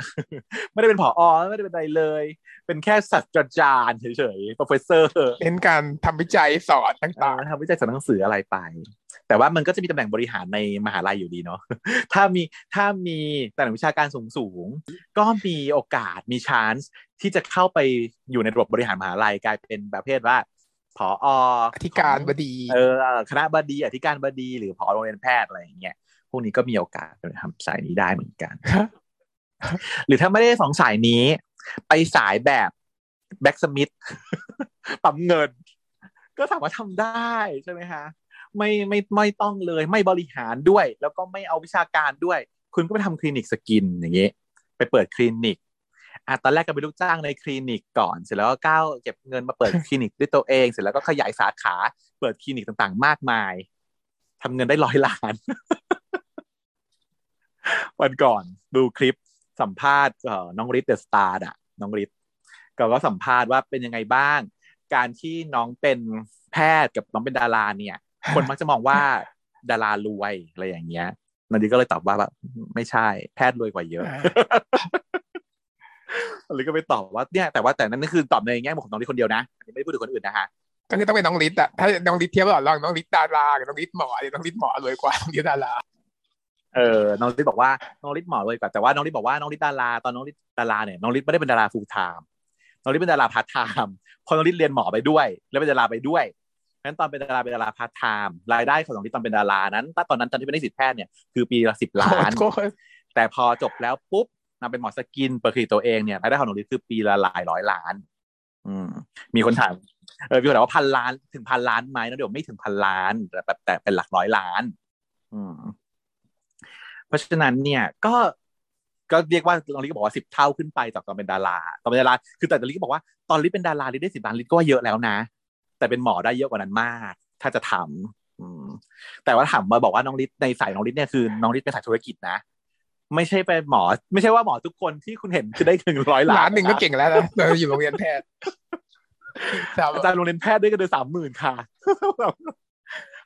[SPEAKER 2] ไม่ได้เป็นผอไม่ได้เป็นอะไรเลย เป็นแค่ศาสตราจารย์เฉยๆ professor
[SPEAKER 1] เน้นการทำวิจัยสอนต่าง
[SPEAKER 2] ๆทำวิจัยสอนหนังสืออะไรไป แต่ว่ามันก็จะมีตำแหน่งบริหารในมหาลัยอยู่ดีเนาะถ้ามีถ้ามีตำแหน่งวิชาการสูงสูงก็มีโอกาสมีชานส์ที่จะเข้าไปอยู่ในระบบบริหารมหาลัยกลายเป็นประเภทว่าผอ
[SPEAKER 1] อธิการบดี
[SPEAKER 2] เออ คณะบดี อธิการบดี หรือผอโรงเรียนแพทย์อะไรอย่างเงี้ยพ วกนี้ก็มีโอกาสไปทำสายนี้ได้เหมือนกัน หรือถ้าไม่ได้สองสายนี้ ไปสายแบบแบ็กสมิธปั๊มเงิน ก็สามารถทำได้ใช่ไหมฮะไม่ไม่ไม่ต้องเลยไม่บริหารด้วย แล้วก็ไม่เอาวิชาการด้วย คุณก็ไปทำคลินิก skin อย่างเงี้ยไปเปิดคลินิกอะตอนแรกก็เป็นลูกจ้างในคลินิกก่อน เสร็จแล้วก็ก้าวเก็บเงินมาเปิดคลินิกด้วยตัวเอง เสร็จแล้วก็ขยายสาขาเปิดคลินิกต่างๆ มากมายทำเงินได้ร้อยล้าน วันก่อนดูคลิปสัมภาษณ์น้องริทเดอะสตาร์อะน้องริทก็ก็สัมภาษณ์ว่าเป็นยังไงบ้าง การที่น้องเป็นแพทย์กับน้องเป็นดาราเนี่ย คนมักจะมองว่าดารารวยอะไรอย่างเงี้ยนันดีก็เลยตอบว่าแบบไม่ใช่แพทย์รวยกว่าเยอะหรือก็ไปตอบว่าเนี่ยแต่ว่าแต่นั่นคือตอบในแง่มุมของน้องลิทคนเดียวนะอันนี้ไม่ได้พูดถึงคนอื่นนะฮะ
[SPEAKER 1] ก็คือต้องเป็นน้องลิทอะถ้าน้องลิทเทียบกับน้องลิทดารากับน้องลิทหมอน้องลิทหมอรวยกว่าน้องลิทดารา
[SPEAKER 2] เออน้องลิศบอกว่าน้องลิศหมอรวยกว่าแต่ว่าน้องลิศบอกว่าน้องลิศดาราตอนน้องลิศดาราเนี่ยน้องลิศไม่ได้เป็นดารา full-time น้องลิศเป็นดาราพาร์ทไทม์พอน้องลิศเรียนหมอไปด้วย แล้วเป็นดาราไปด้วยนั้นตอนเป็นดาราเป็นดาราพาร์ทไทม์รายได้ของน้องลิศตอนเป็นดารานั้นตอนนั้นตอนที่เป็นนักศึกษาแพทย์เนี่ยคือปีละสิบล้านแต่พอจบแล้วปุ๊บมาเป็นหมอ skin เปิดคลินิกตัวเองเนี่ยรายได้ของน้องลิศคือปีละหลายร้อยล้าน อืม มีคนถามเออมีคนถามว่าพันล้านถึงพันล้านไหมนะเดี๋ยวไม่ถึงพันล้านแต่แบบแต่เป็นหลักร้อยล้าน อืม ราะฉะนั้นเนี่ยก็ก็เรียกว่าตอนนี้ก็บอกว่าสิบเท่าขึ้นไปจากตอนเป็นดาราตอนเป็นดาราคือแต่ตอนนี้ก็บอกว่าตอนลิศเป็นดาราลิศได้สิบล้านลิศก็ว่าเยอะแล้วนะ แต่เป็นหมอได้เยอะกว่านั้นมาก ถ้าจะทำแต่ว่าถามมาบอกว่าน้องลิศในสายน้องลิศเนี่ยคือน้องลิศเป็นสายธุรกิจนะไม่ใช่เป็นหมอ ไม่ใช่ว่าหมอทุกคนที่คุณเห็นคือได้ถึงร้อยล้าน
[SPEAKER 1] หนึ่งก็เก่งแล้วนะเราอยู่โรงเรียนแพทย์
[SPEAKER 2] อาจารย์โรงเรียนแพทย์ได้กันเดือนสามหมื่นค่ะ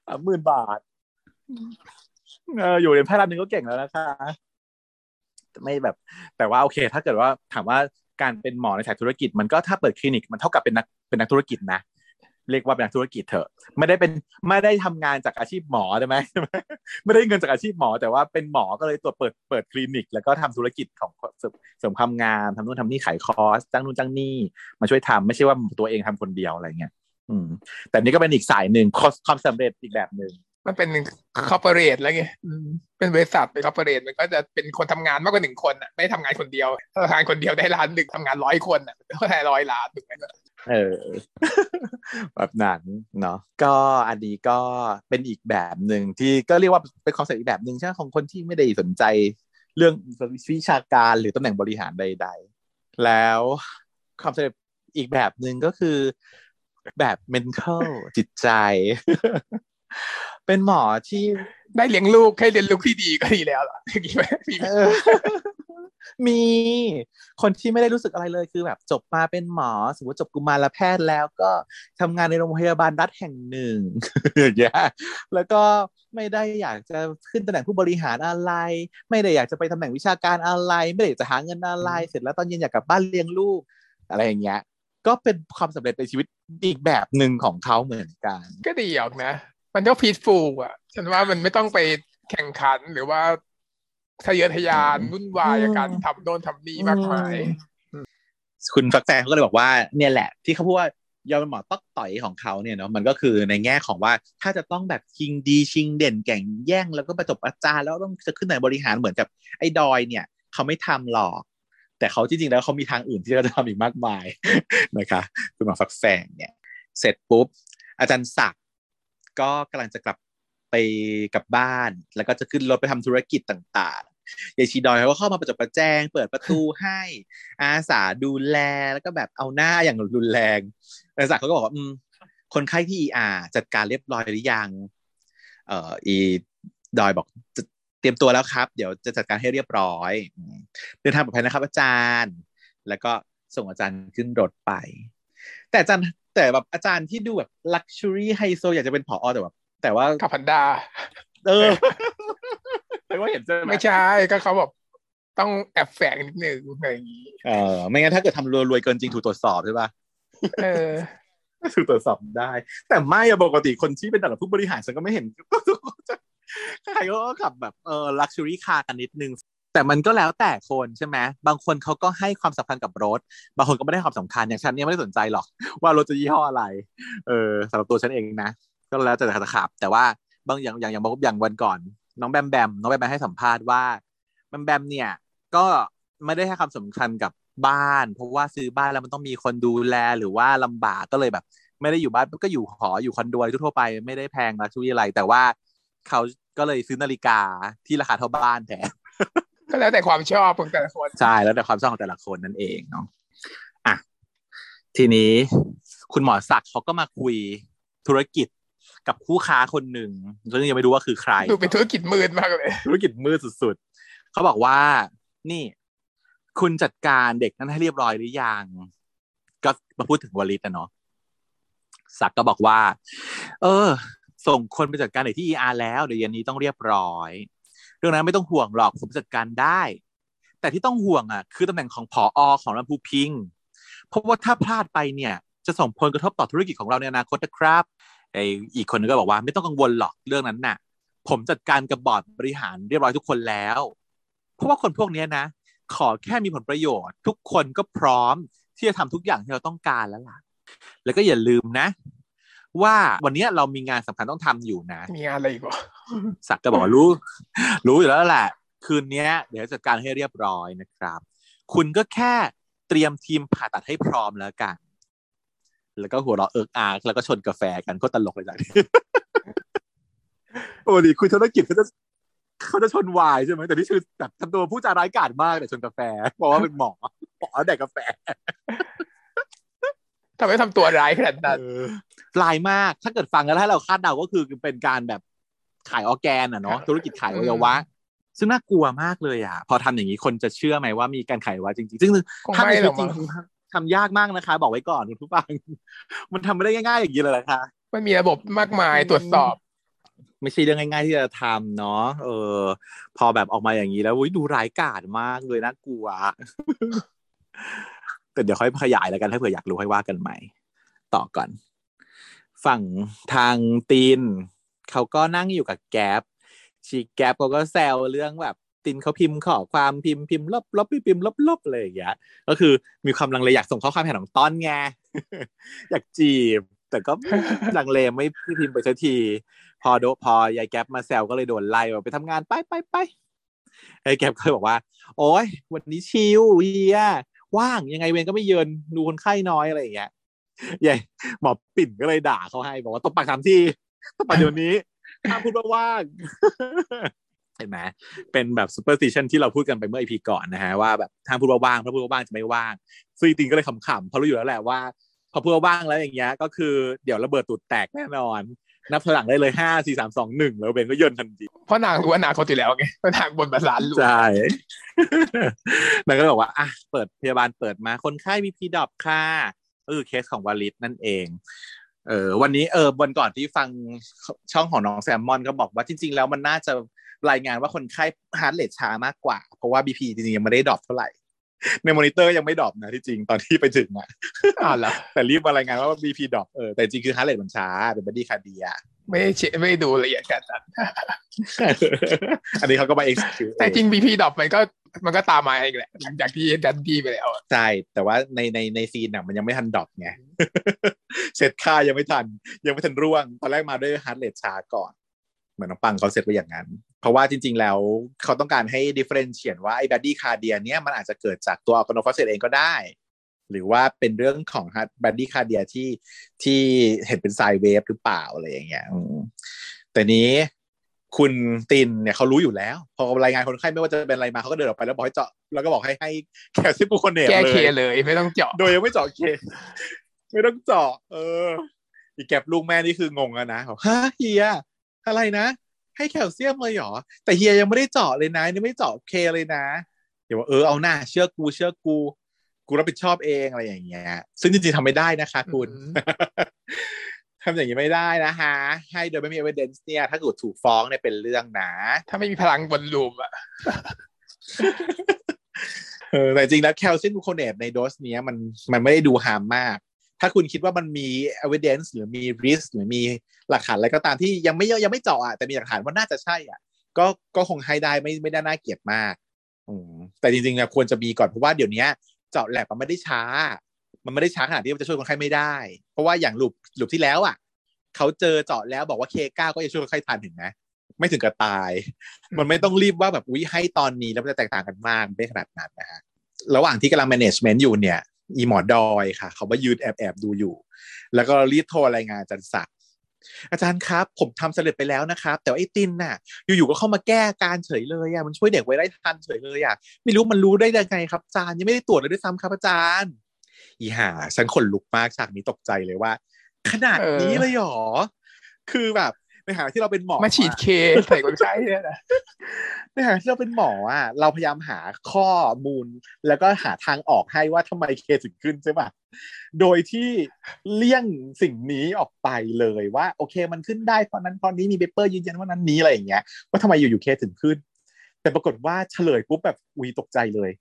[SPEAKER 2] สามหมื่นบาท เอออยู่ในแพทย์รับนึงก็เก่งแล้วนะคะ ไม่แบบ แต่ว่าโอเค ถ้าเกิดว่าถามว่าการเป็นหมอในสายธุรกิจ มันก็ถ้าเปิดคลินิกมันเท่ากับเป็นนักเป็นนักธุรกิจนะเรียกว่าเป็นนักธุรกิจเถอะ ไม่ได้เป็นไม่ได้ทำงานจากอาชีพหมอใช่ไหมไม่ได้เงินจากอาชีพหมอ แต่ว่าเป็นหมอก็เลยตัวเปิดเปิดคลินิก แล้วก็ทำธุรกิจของเสริมความงามทำนู่นทำนี่ขายคอร์สจ้างนู่นจ้างนี่มาช่วยทำไม่ใช่ว่าตัวเองทำคนเดียวอะไรเงี้ยอืมแต่นี่ก็เป็นอีกสายหนึ่งความสำเร็จอีกแบบหนึ่ง
[SPEAKER 1] มันเป็น corporate แล้วไงเป็นบริษัทเป็น corporate มันก็จะเป็นคนทำงานมากกว่าหนึ่งคนอะไม่ทำงานคนเดียวถ้าทำงานคนเดียวได้ล้านหนึ่งทำงานร้อยคนอะก็ได้ร้อยล้านถูกไหม
[SPEAKER 2] เออแบบนั้นเนาะก็อันนี้ก็เป็นอีกแบบหนึ่งที่ก็เรียกว่าเป็น concept อีกแบบหนึ่งใช่ไหมของคนที่ไม่ได้สนใจเรื่องวิชาการหรือตำแหน่งบริหารใด ๆ แล้วคอนเซ็ปต์อีกแบบหนึ่งก็คือแบบ mental จิตใจ เป็นหมอที่
[SPEAKER 1] ได้เลี้ยงลูกให้เลี้ยงลูกที่ดีก็ดีแล้วล่ะอย่างนี้ไหม
[SPEAKER 2] มีคนที่ไม่ได้รู้สึกอะไรเลยคือแบบจบมาเป็นหมอ สมมติจบกุมารแพทย์แล้วก็ทำงานในโรงพยาบาลรัฐแห่งหนึ่งอย่างเงี้ยแล้วก็ไม่ได้อยากจะขึ้นตำแหน่งผู้บริหารอะไร ไม่ได้อยากจะไปตำแหน่งวิชาการอะไร ไม่ได้อยากจะหาเงินอะไร เสร็จแล้วตอนเย็นอยากกลับบ้านเลี้ยงลูกอะไรอย่างเงี้ยก็เป็นความสำเร็จในชีวิตอีกแบบหนึ่งของเขาเหมือนกัน
[SPEAKER 1] ก็ดีออกนะ มันก็พีซฟูลอะ ฉันว่ามันไม่ต้องไปแข่งขันหรือว่าทะเยอทะยานวุ่นวายกับการทำโน่นทำนี่มากมาย
[SPEAKER 2] คุณฟักแฟนเขาก็เลยบอกว่า เนี่ยแหละ ที่เขาพูดว่ายอมเป็นหมอต๊อกต่อยของเขาเนี่ยเนาะมันก็คือในแง่ของว่าถ้าจะต้องแบบชิงดีชิงเด่นแก่งแย่งแล้วก็ประจบอาจารย์แล้วต้องจะขึ้นในบริหารเหมือนกับไอ้ดอยเนี่ย เขาไม่ทำหรอก แต่เขาจริงๆแล้วเขามีทางอื่นที่จะทำอีกมากมายนะคะคุณหมอฟักแฟงเนี่ย เสร็จปุ๊บอาจารย์ศักดิ์ ก็กำลังจะกลับไปกลับบ้าน แล้วก็จะขึ้นรถไปทำธุรกิจต่างๆยายชีดอยเขาก็เข้ามาประจบประแจง เปิดประตูให้ อาสาดูแลแล้วก็แบบเอาหน้าอย่างรุนแรงอาจารย์เขาก็บอกว่าคนไข้ที่ ER จัดการเรียบร้อยหรือยัง เอ่ออีดอยบอกจะเตรียมตัวแล้วครับ เดี๋ยวจะจัดการให้เรียบร้อยเดินทางปลอดภัยนะครับ อาจารย์ แล้วก็ส่งอาจารย์ขึ้นรถไป แต่อาจารย์ แต่แบบอาจารย์ที่ดูแบบ luxury ไฮโซอยากจะเป็นผอแต่แบบแต่ว่า
[SPEAKER 1] ขับพันดา
[SPEAKER 2] เออแต่ว่าเห็นใช่ไหม
[SPEAKER 1] ไม่ใช่ก็เขาแบบต้องแอบแฝงนิดนึงอะไรอย่างนี้
[SPEAKER 2] เออไม่งั้นถ้าเกิดทำรวยๆเกินจริงถูกตรวจสอบใช่ปะ
[SPEAKER 1] เออ
[SPEAKER 2] ถูกตรวจสอบได้ แต่ไม่อะปกติคนที่เป็นระดับผู้บริหารฉันก็ไม่เห็นใครก็ขับแบบเออ luxury car กันนิดนึง แต่มันก็แล้วแต่คนใช่ไหมบางคนเขาก็ให้ความสำคัญกับรถ บางคนก็ไม่ได้ความสำคัญอย่างฉันเนี่ยไม่ได้สนใจหรอก ว่ารถจะยี่ห้ออะไร เออสำหรับตัวฉันเองนะก็แล้วแต่จะขับ แต่ว่าบางอย่างอย่างอย่างอย่างวันก่อน น้องแบมแบมน้องแบมแบมให้สัมภาษณ์ว่าแบมแบมเนี่ย ก็ไม่ได้ให้ความสำคัญกับบ้าน เพราะว่าซื้อบ้านแล้วมันต้องมีคนดูแลหรือว่าลำบากก็เลยแบบ ไม่ได้อยู่บ้านก็อยู่หออยู่คอนโดทั่วไปไม่ได้แพงลักชัวรี่อะไรแต่ว่าเขาก็เลยซื้อนาฬิกาที่ราคาเท่าบ้านแทน
[SPEAKER 1] ก็แล้วแต่ความชอบของแต่ละคน
[SPEAKER 2] ใช่แล้วแต่ความชอบของแต่ละคนนั่นเองเนาะอะทีนี้คุณหมอศักดิ์เขาก็มาคุยธุรกิจกับคู่ค้าคนหนึ่งซึ่งยังไม่รู้ว่าคือใคร
[SPEAKER 1] ดูเป็นธุรกิจมืดมากเลย
[SPEAKER 2] ธุรกิจมืดสุดๆเขาบอกว่า นี่ คุณจัดการเด็กนั้นให้เรียบร้อยหรือยังก็มาพูดถึงวลิตนะเนาะศักดิ์ก็บอกว่า เออ ส่งคนไปจัดการเด็กที่ ER แล้วเดี๋ยวเย็นนี้ต้องเรียบร้อยเรื่องนั้นไม่ต้องห่วงหรอกผมจัดการได้ แต่ที่ต้องห่วงอะคือตำแหน่งของผออของลำพูพิง เพราะว่าถ้าพลาดไปเนี่ย จะส่งผลกระทบต่อธุรกิจของเราในอนาคตนะครับไออีกคนนึงก็บอกว่าไม่ต้องกังวลหรอกเรื่องนั้นน่ะ ผมจัดการกับบอร์ดบริหารเรียบร้อยทุกคนแล้ว เพราะว่าคนพวกนี้นะ ขอแค่มีผลประโยชน์ ทุกคนก็พร้อมที่จะทำทุกอย่างที่เราต้องการแล้วล่ะ แล้วก็อย่าลืมนะ ว่าวันนี้เรามีงานสำคัญต้องทำอยู่นะ
[SPEAKER 1] มีงานอะไรอีกวะ
[SPEAKER 2] ศักดิ์ก็บอกว่ารู้ รู้อยู่แล้วแหละ คืนนี้เดี๋ยวจัดการให้เรียบร้อยนะครับ คุณก็แค่เตรียมทีมผ่าตัดให้พร้อมแล้วกัน แล้วก็หัวเราะเอิกอาร์แล้วก็ชนกาแฟกันก็ตลกเลยจากนี้ปกติคุยธุรกิจเขาจะเขาจะชนวายใช่ไหมแต่นี่คือแบบทำตัวผู้จาร้ายกาจมากแต่ชนกาแฟบอกว่าเป็นหมอหมอแดกกาแฟ
[SPEAKER 1] ทำไมทำตัวร้ายขนาดนั้น
[SPEAKER 2] เออลายมาก ถ้าเกิดฟังแล้วให้เราคาดเดาก็คือเป็นการแบบขายออร์แกนอะเนาะธุรกิจขายอวัยวะ ซึ่งน่ากลัวมากเลยอะ พอทำอย่างนี้คนจะเชื่อไหมว่ามีการขายอวัยวะจริงๆ ซึ่ง
[SPEAKER 1] คง
[SPEAKER 2] ถ้า
[SPEAKER 1] ไม่
[SPEAKER 2] ใน
[SPEAKER 1] หร
[SPEAKER 2] ชี
[SPEAKER 1] อ
[SPEAKER 2] วิ
[SPEAKER 1] ก
[SPEAKER 2] ตจริ
[SPEAKER 1] มั้
[SPEAKER 2] ง
[SPEAKER 1] ง
[SPEAKER 2] ทำยากมากนะคะ บอกไว้ก่อนคุณผู้ฟัง มันทำไม่ได้ง่ายๆอย่างนี้เลยนะคะ
[SPEAKER 1] มันมีระบบมากมายตรวจสอบ
[SPEAKER 2] ไม่ใช่เรื่องง่าย ๆ ที่จะทำเนาะเออ พอแบบออกมาอย่างนี้แล้วอุ๊ยดูร้ายกาจมากเลยน่ากลัว แต่เดี๋ยวค่อยขยายแล้วกันถ้าเผื่ออยากรู้ให้ว่ากันใหม่ ต่อก่อน ฝั่งทางตีนเขาก็นั่งอยู่กับแก๊ปชีแก๊ปเขาก็แซวเรื่องแบบตินเขาพิมพ์ขอความพิมพ์พิมพ์ลบลบพิมพ์ลบลบอะไรอย่างเงี้ยก็คือมีความลังเลอยากส่งข้อความแทนของต้อนไงอยากจีบ แต่ก็ลังเลไม่พิมพ์ไปสักที พอโดพอยายแก๊ปมาแซวก็เลยโดนไล่ไปทำงานไปไปไปยายแก๊ปก็เลยบอกว่า โอ้ยวันนี้ชิลเฮีย ว่างยังไงเวรก็ไม่เยินดูคนไข้น้อยอะไรอย่างเงี้ยยายหมอปิ่นก็เลยด่าเขาให้บอกว่าตบปากสามทีตบปากเดี๋ยวนี้ห้ามพูดว่าว่างเห็นไหมเป็นแบบ superstition ที่เราพูดกันไปเมื่อ EP ก่อนนะฮะว่าแบบถ้าพูดว่าว่างถ้าพูดว่าว่างจะไม่ว่างซึ่งจริงก็เลยขำๆเพราะรู้อยู่แล้วแหละว่าพอพูดว่าว่างแล้วอย่างเงี้ยก็คือเดี๋ยวระเบิดตูดแตกแน่นอน นับถอยหลังได้เลยห้าสี่สามสองหนึ่งแล้วเบนก็ย่นทันที
[SPEAKER 1] เพราะนางรู้ว่านาคตอยู่แล้วไงเพราะนางบนประสานรู้
[SPEAKER 2] ใช่นางก็บอกว่าอะเปิดพยาบาลเปิดมาคนไข้มี BP drop ค่ะก็คือเคสของวาลิดนั่นเองเออวันนี้เออวันก่อนที่ฟังช่องของน้องแซมมอนก็บอกว่าจริง ๆ แล้วมันน่าจะรายงานว่าคนไข้ heart rate ช้ามากกว่า เพราะว่า BP จริงๆยังไม่ได้ drop เท่าไหร่ ในมอนิเตอร์ยังไม่ drop นะที่จริงตอนที่ไปถึงอะ
[SPEAKER 1] อ่าเหรอ
[SPEAKER 2] แต่รีบมารายงานว่า BP drop เออแต่จริงคือ heart rate มันช้าเป็น bradycardia
[SPEAKER 1] ไม่ได้เช็คไม่ได้ดูละเอียดขนาดนั้น
[SPEAKER 2] อันนี้เขาก็มา excuse
[SPEAKER 1] แต่จริง BP drop มันก็มันก็ตามมาอีกแหละ หลังจากที่ดันดีไปแล้วอะ
[SPEAKER 2] ใช่แต่ว่าในในใน scene น่ะมันยังไม่ทัน drop ไงเสร็จค่ายังไม่ทัน ยังไม่ทันร่วง ตอนแรกมาด้วย heart rate ช้าก่อน เหมือนน้องปังเขาเซตไว้อย่างนั้น เพราะว่าจริง ๆ แล้วเขาต้องการให้ differentiate ว่าไอ้ bradycardia เนี้ยมันอาจจะเกิดจากตัวอัลกาโนฟอสเฟตเองก็ได้ หรือว่าเป็นเรื่องของ bradycardia ที่ที่เห็นเป็น sine wave หรือเปล่าอะไรอย่างเงี้ยอืมแต่นี้คุณตินเนี่ยเขารู้อยู่แล้ว พอรายงานคนไข้ไม่ว่าจะเป็นอะไรมาเขาก็เดินออกไปแล้วบอกให้เจาะแล้วก็บอกให้ให้แคลเซียมบูโคเนต
[SPEAKER 1] แก้
[SPEAKER 2] เล
[SPEAKER 1] เค
[SPEAKER 2] ย
[SPEAKER 1] เลยไม่ต้องเจาะ
[SPEAKER 2] โดยยังไม่เจาะเคไม่ต้องเจาะ เออ อีกแก็บลูกแม่นี่คืองงอะนะบอกฮะเฮียอะไรนะ ให้แคลเซียมเลยเหรอ แต่เฮียยังไม่ได้เจาะเลยนะยังไม่เจาะเคเลยนะเดี๋ยวว่าเออเอาหน้าเชื่อกูเชื่อกู กูรับผิดชอบเองอะไรอย่างเงี้ย ซึ่งจริงๆทำไม่ได้นะคะ คุณ
[SPEAKER 1] อืม
[SPEAKER 2] ทำอย่างนี้ไม่ได้นะคะ ให้โดยไม่มี evidence เนี่ย ถ้าเกิดถูกฟ้องเนี่ยเป็นเรื่องนะ
[SPEAKER 1] ถ้าไม่มีพลังบนลูมอะ
[SPEAKER 2] เออแต่จริงแล้วแคลเซียมกลูโคเนตในโดสเนี้ยมันมันไม่ได้ดูฮาร์มมาก ถ้าคุณคิดว่ามันมี evidence หรือมี risk หรือมี หลักฐานอะไรก็ตามที่ยังไม่ยังไม่เจาะอะแต่มีหลักฐานว่าน่าจะใช่อะ ก็ก็คงให้ได้ไม่ไม่ได้น่าเกลียดมากอืมแต่จริงๆเนี่ยควรจะมีก่อนเพราะว่าเดี๋ยวนี้เจาะแลบมันไม่ได้ช้า มันไม่ได้ช้าขนาดที่มันจะช่วยคนไข้ไม่ได้ เพราะว่าอย่างลูปลูปที่แล้วอะเขาเจอเจาะแล้วบอกว่าเคเก้าก็จะช่วยคนไข้ทันถึงไหมไม่ถึงกับตาย มันไม่ต้องรีบว่าแบบวิให้ตอนนี้แล้วมันจะแตกต่างกันมากไม่ขนาดนั้นนะฮะระหว่างที่กำลัง management อยู่เนี่ยอีหมอดอยค่ะ เขามายืนแอบแอบๆดูอยู่ แล้วก็รีบโทรรายงานอาจารย์ศักดิ์ อาจารย์ครับ ผมทำสำเร็จไปแล้วนะครับ แต่ว่าไอ้ตินน่ะ อยู่ๆก็เข้ามาแก้อาการเฉยเลยอะมันช่วยเด็กไว้ได้ทันเฉยเลยอะไม่รู้มันรู้ได้ยังไงครับอาจารย์ยังไม่ได้ตรวจเลยด้วยซ้ำครับอาจารย์ อีห่าฉันขนลุกมากฉากนี้ตกใจเลยว่า ขนาดนี้เลยหรอคือแบบ ในฐานะที่เราเป็นหมอ
[SPEAKER 1] มาฉีด
[SPEAKER 2] อะ
[SPEAKER 1] เคใส่คนไข้เนี่ยนะ
[SPEAKER 2] ในฐานะที่เราเป็นหมออะเราพยายามหาข้อมูล แล้วก็หาทางออกให้ว่าทำไมเคถึงขึ้นใช่ปะโดยที่เลี่ยงสิ่งนี้ออกไปเลยว่า โอเคมันขึ้นได้เพราะนั้นเพราะนี้มีเปเปอร์ยืนยันว่านั้นนี้อะไรอย่างเงี้ยว่าทำไมอยู่ๆเคถึงขึ้น แต่ปรากฏว่าเฉลยปุ๊บแบบอุยตกใจเลย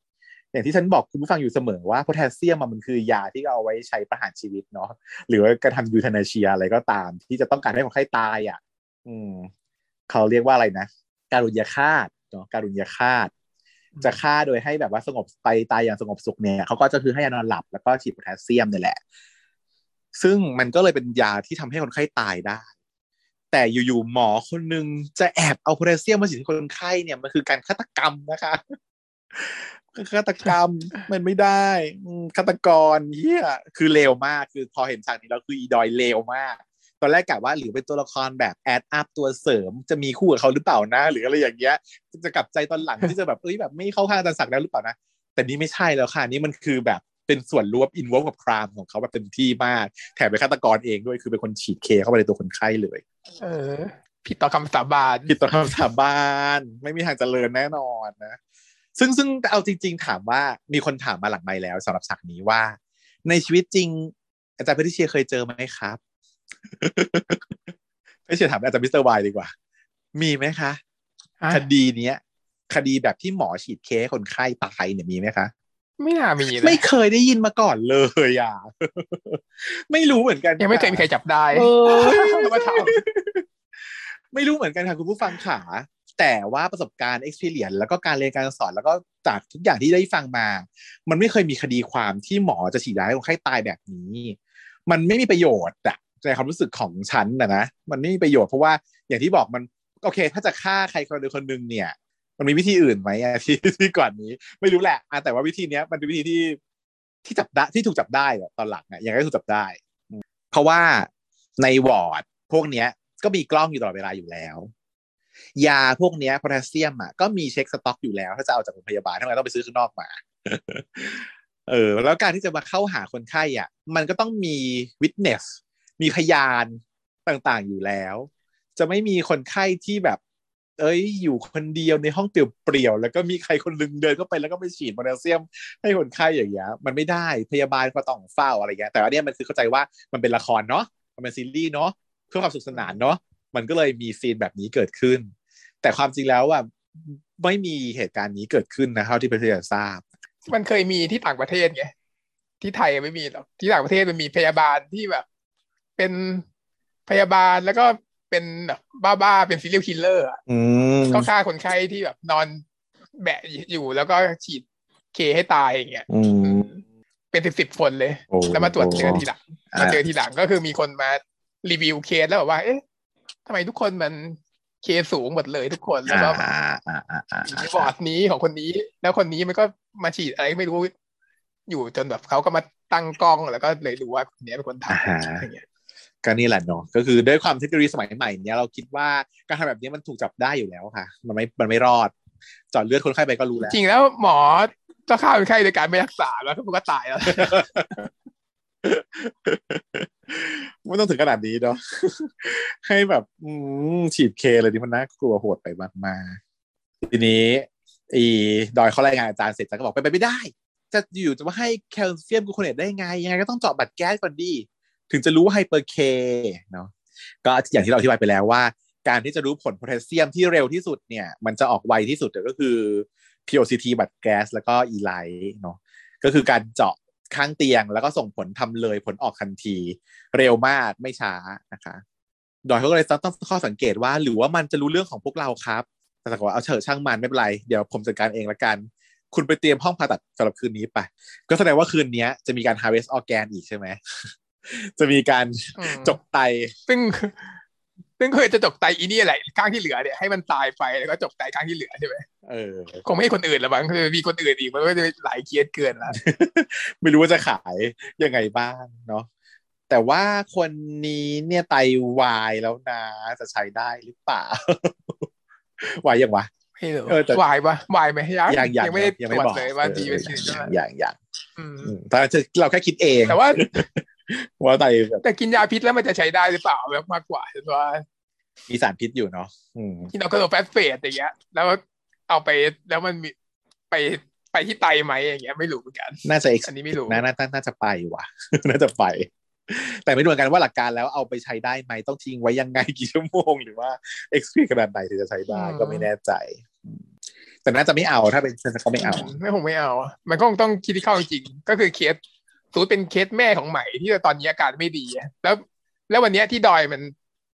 [SPEAKER 2] อย่างที่ฉันบอกคุณผู้ฟังอยู่เสมอว่าโพแทสเซียมอะมันคือยาที่เอาไว้ใช้ประหารชีวิตเนาะหรือว่ากระทำยูเทนาเชียอะไรก็ตาม ที่จะต้องการให้คนไข้ตายอะ อืมเขาเรียกว่าอะไรนะการุญยฆาตเนาะการุญยฆาตจะฆ่าโดยให้แบบว่าสงบไปตายอย่างสงบสุขเนี่ยเขาก็จะคือให้ยานอนหลับแล้วก็ฉีดโพแทสเซียมนี่แหละ ซึ่งมันก็เลยเป็นยาที่ทำให้คนไข้ตายได้ แต่อยู่ๆหมอคนหนึ่งจะแอบเอาโพแทสเซียมมาฉีดให้คนไข้เนี่ยมันคือการฆาตกรรมนะคะฆาตกรรมมันไม่ได้อืมฆาตกรเหี้ยคือเลวมากคือพอเห็นฉากนี้แล้วคืออีดอยเลวมาก ตอนแรกกะว่าหรือเป็นตัวละครแบบ add up ตัวเสริมจะมีคู่กับเขาหรือเปล่านะ หรืออะไรอย่างเงี้ยจะกลับใจตอนหลังที่จะแบบเอ้ยแบบไม่เข้าข้างอาจารย์ศักดิ์แล้วหรือเปล่านะแต่นี่ไม่ใช่แล้วค่ะนี่มันคือแบบเป็นส่วนรวม involve กับ crime ของเขาแบบเต็มที่มาก แถมเป็นฆาตกรเองด้วยคือเป็นคนฉีด K เข้าไปในตัวคนไข้เลย
[SPEAKER 1] เออ ผิดต่อคำสาบาน
[SPEAKER 2] ผิดต่อคำสาบานไม่มีทางเจริญแน่นอนนะซึ่งซึ่งเอาจริง ๆ ถามว่ามีคนถามมาหลังไมค์แล้วสำหรับฉากนี้ว่า ในชีวิตจริง อาจารย์เพชรเชียร์เคยเจอไหมครับ เพชรเชียร์ถามอาจารย์มิสเตอร์วายดีกว่า มีไหมคะ
[SPEAKER 1] อะ
[SPEAKER 2] คดีเนี้ย คดีแบบที่หมอฉีด K ให้คนไข้ตายเนี่ยมีไหมคะ
[SPEAKER 1] ไม่น่ามีนะ
[SPEAKER 2] ไม่เคยได้ยินมาก่อนเลยอะ ไม่รู้เหมือนกัน
[SPEAKER 1] ยังไม่เคยมีใครจับได้
[SPEAKER 2] เออ
[SPEAKER 1] มาถาม
[SPEAKER 2] ไม่รู้เหมือนกันค่ะคุณผู้ฟังขาแต่ว่าประสบการณ์ experience แล้วก็การเรียนการสอน แล้วก็จากทุกอย่างที่ได้ฟังมา มันไม่เคยมีคดีความที่หมอจะฉีดยาให้คนไข้ตายแบบนี้ มันไม่มีประโยชน์อะ ในความรู้สึกของฉันนะนะมันไม่มีประโยชน์เพราะว่าอย่างที่บอกมันโอเค ถ้าจะฆ่าใครคนใดคนหนึ่งเนี่ย มันมีวิธีอื่นไหมอะที่ที่ก่อนนี้ ไม่รู้แหละอะแต่ว่าวิธีเนี้ยมันเป็นวิธีที่ที่จับได้ที่ถูกจับได้ตอนหลังอะยังไงก็ถูกจับได้ เพราะว่าในวอร์ดพวกเนี้ย ก็มีกล้องอยู่ตลอดเวลาอยู่แล้ว ยาพวกเนี้ยโพแทสเซียมอะก็มีเช็คสต็อกอยู่แล้ว ถ้าจะเอาจากโรงพยาบาลทำไมต้องไปซื้อข้างนอกมาเออแล้วการที่จะมาเข้าหาคนไข้อะ มันก็ต้องมี witness มีพยานต่างๆอยู่แล้ว จะไม่มีคนไข้ที่แบบ เอ้ยอยู่คนเดียวในห้องเปลี่ยวๆแล้วก็มีใครคนนึงเดินเข้าไปแล้วก็ไปฉีดโพแทสเซียม ให้คนไข้อย่างเงี้ยมันไม่ได้พยาบาลก็ต้องเฝ้าอะไรเงี้ยแต่อันเนี้ยมันคือเข้าใจว่ามันเป็นละครเนาะมันเป็นซีรีส์เนาะเพื่อความสุขสนานเนาะมันก็เลยมีซีนแบบนี้เกิดขึ้น แต่ความจริงแล้วอะไม่มีเหตุการณ์นี้เกิดขึ้นนะเท่าที่เพื่อนทราบ
[SPEAKER 1] มันเคยมีที่ต่างประเทศไงที่ไทยไม่มีหรอกที่ต่างประเทศมันมีพยาบาลที่แบบ เป็นพยาบาลแล้วก็เป็นแบบบ้าๆเป็น serial killer อะ
[SPEAKER 2] อืม
[SPEAKER 1] ก็ฆ่าคนไข้ที่แบบนอนแบ็บอยู่แล้วก็ฉีด K ให้ตายอย่างเงี้ย
[SPEAKER 2] อืม
[SPEAKER 1] เป็นสิบสิบคนเลย
[SPEAKER 2] โอ้
[SPEAKER 1] แล้วมาตรวจเจอทีหลัง
[SPEAKER 2] อ่าม
[SPEAKER 1] มาเจอทีหลังก็คือมีคนมารีวิวเคสแล้วบอกว่า เอ๊ะทำไมทุกคนมัน K สูงหมดเลยทุกคนแล้วก็
[SPEAKER 2] อ่าอ่าอ่าอ่า
[SPEAKER 1] อยู่ในวอร์ดนี้ของคนนี้ แล้วคนนี้มันก็มาฉีดอะไรไม่รู้ อยู่จนแบบเขาก็มาตั้งกล้องแล้วก็เลยรู้ว่าคนนี้เป็นคนทำอย่างเงี้ย
[SPEAKER 2] ก็นี่แหละเนาะก็คือด้วยความเทคโนโลยีสมัยใหม่เนี้ยเราคิดว่าการทำแบบนี้มันถูกจับได้อยู่แล้วค่ะ มันไม่มันไม่รอดเจอดเลือดคนไข้ไปก็รู้แล้ว
[SPEAKER 1] จริงแล้วหมอก็ฆ่าคนไข้โดยการไม่รักษาแล้วมันก็ตายแล้ว
[SPEAKER 2] ไม่ต้องถึงขนาดนี้เนาะให้แบบอืมฉีดเคเลยดิมันน่ากลัวโหดไปมากๆทีนี้ อีดอยเขารายงานอาจารย์เสร็จอาจารย์ก็บอกเป็นไปไม่ได้ จะอยู่จะมาให้ calcium gluconate ได้ไง ยังไงก็ต้องเจาะ blood gas ก่อนดี ถึงจะรู้ว่า hyper K เนาะก็อย่างที่เราอธิบายไปแล้วว่า การที่จะรู้ผลโพแทสเซียมที่เร็วที่สุดเนี่ย มันจะออกไวที่สุดก็คือ POCT blood gas แล้วก็ e'lyte เนาะก็คือการเจาะข้างเตียงแล้วก็ส่งผลทำเลยผลออกทันที เร็วมากไม่ช้านะคะดอยเขาก็เลยตั้งข้อสังเกตว่า หรือว่ามันจะรู้เรื่องของพวกเราครับ แต่ก็ว่าเอาเฉอช่างมันไม่เป็นไร เดี๋ยวผมจัดการเองละกัน คุณไปเตรียมห้องผ่าตัดสำหรับคืนนี้ไป ก็แสดงว่าคืนนี้จะมีการ harvest organ อีกใช่ไหม จะมีการ
[SPEAKER 1] อืม
[SPEAKER 2] จกไต
[SPEAKER 1] ซึ่ง ซึ่งเคยจะจกไตอีนี่แหละข้างที่เหลือเนี่ยให้มันตายไปแล้วก็จกไตข้างที่เหลือใช่ไหม
[SPEAKER 2] เออ
[SPEAKER 1] คงไม่ให้คนอื่นละมั้งคือมีคนอื่นอีกมันก็จะหลายเคสเกินละ
[SPEAKER 2] ไม่รู้ว่าจะขายยังไงบ้างเนาะแต่ว่าคนนี้เนี่ยไตวายแล้วนะจะใช้ได้หรือเปล่าวายยังวะ
[SPEAKER 1] ไม่รู้
[SPEAKER 2] เออแต่
[SPEAKER 1] วายปะวายไหมยัง
[SPEAKER 2] ยังยัง
[SPEAKER 1] ไม่ได้
[SPEAKER 2] ยัง
[SPEAKER 1] ต
[SPEAKER 2] ไม่
[SPEAKER 1] รวจ
[SPEAKER 2] บอก
[SPEAKER 1] เลยว่าดีเป็น
[SPEAKER 2] เอ
[SPEAKER 1] สิ่ง
[SPEAKER 2] อ
[SPEAKER 1] ใช่ไหม
[SPEAKER 2] อย่างอย่าง
[SPEAKER 1] อืม
[SPEAKER 2] อืมแต่เราแค่คิดเอง
[SPEAKER 1] แต่ว่า
[SPEAKER 2] ว่าไตแบบ
[SPEAKER 1] แต่กินยาพิษแล้วมันจะใช้ได้หรือเปล่าแบบมากกว่าฉันว่า
[SPEAKER 2] มีสารพิษอยู่เนาะอืม
[SPEAKER 1] ที่เรากระโดดแฟสเฟสอย่างเงี้ย แล้วเอาไปแล้วมันมีไปไปที่ไตไหมอย่างเงี้ยไม่รู้เหมือนกัน
[SPEAKER 2] น่าจะ
[SPEAKER 1] อันนี้ไม่รู้
[SPEAKER 2] น่าน่าน่าน่าจะไปว่ะ น่าจะไป แต่ไม่รู้เหมือนกันว่าหลักการแล้วเอาไปใช้ได้ไหมต้องทิ้งไว้ยังไงกี่ชั่วโมง หรือว่า expire ขนาดไหนถึงจะใช้ได้ก็ไม่แน่ใจอืมแต่น่าจะไม่เอาถ้าเป็นฉันเขาไม่เอา
[SPEAKER 1] ไม่คงไม่เอา มันก็คงต้องคิดที่เข้าจริงๆก็คือเคสสมม ติเป็นเคสแม่ของใหม่ที่ตอนนี้อาการไม่ดี แล้ว แล้ววันนี้ที่ดอยมัน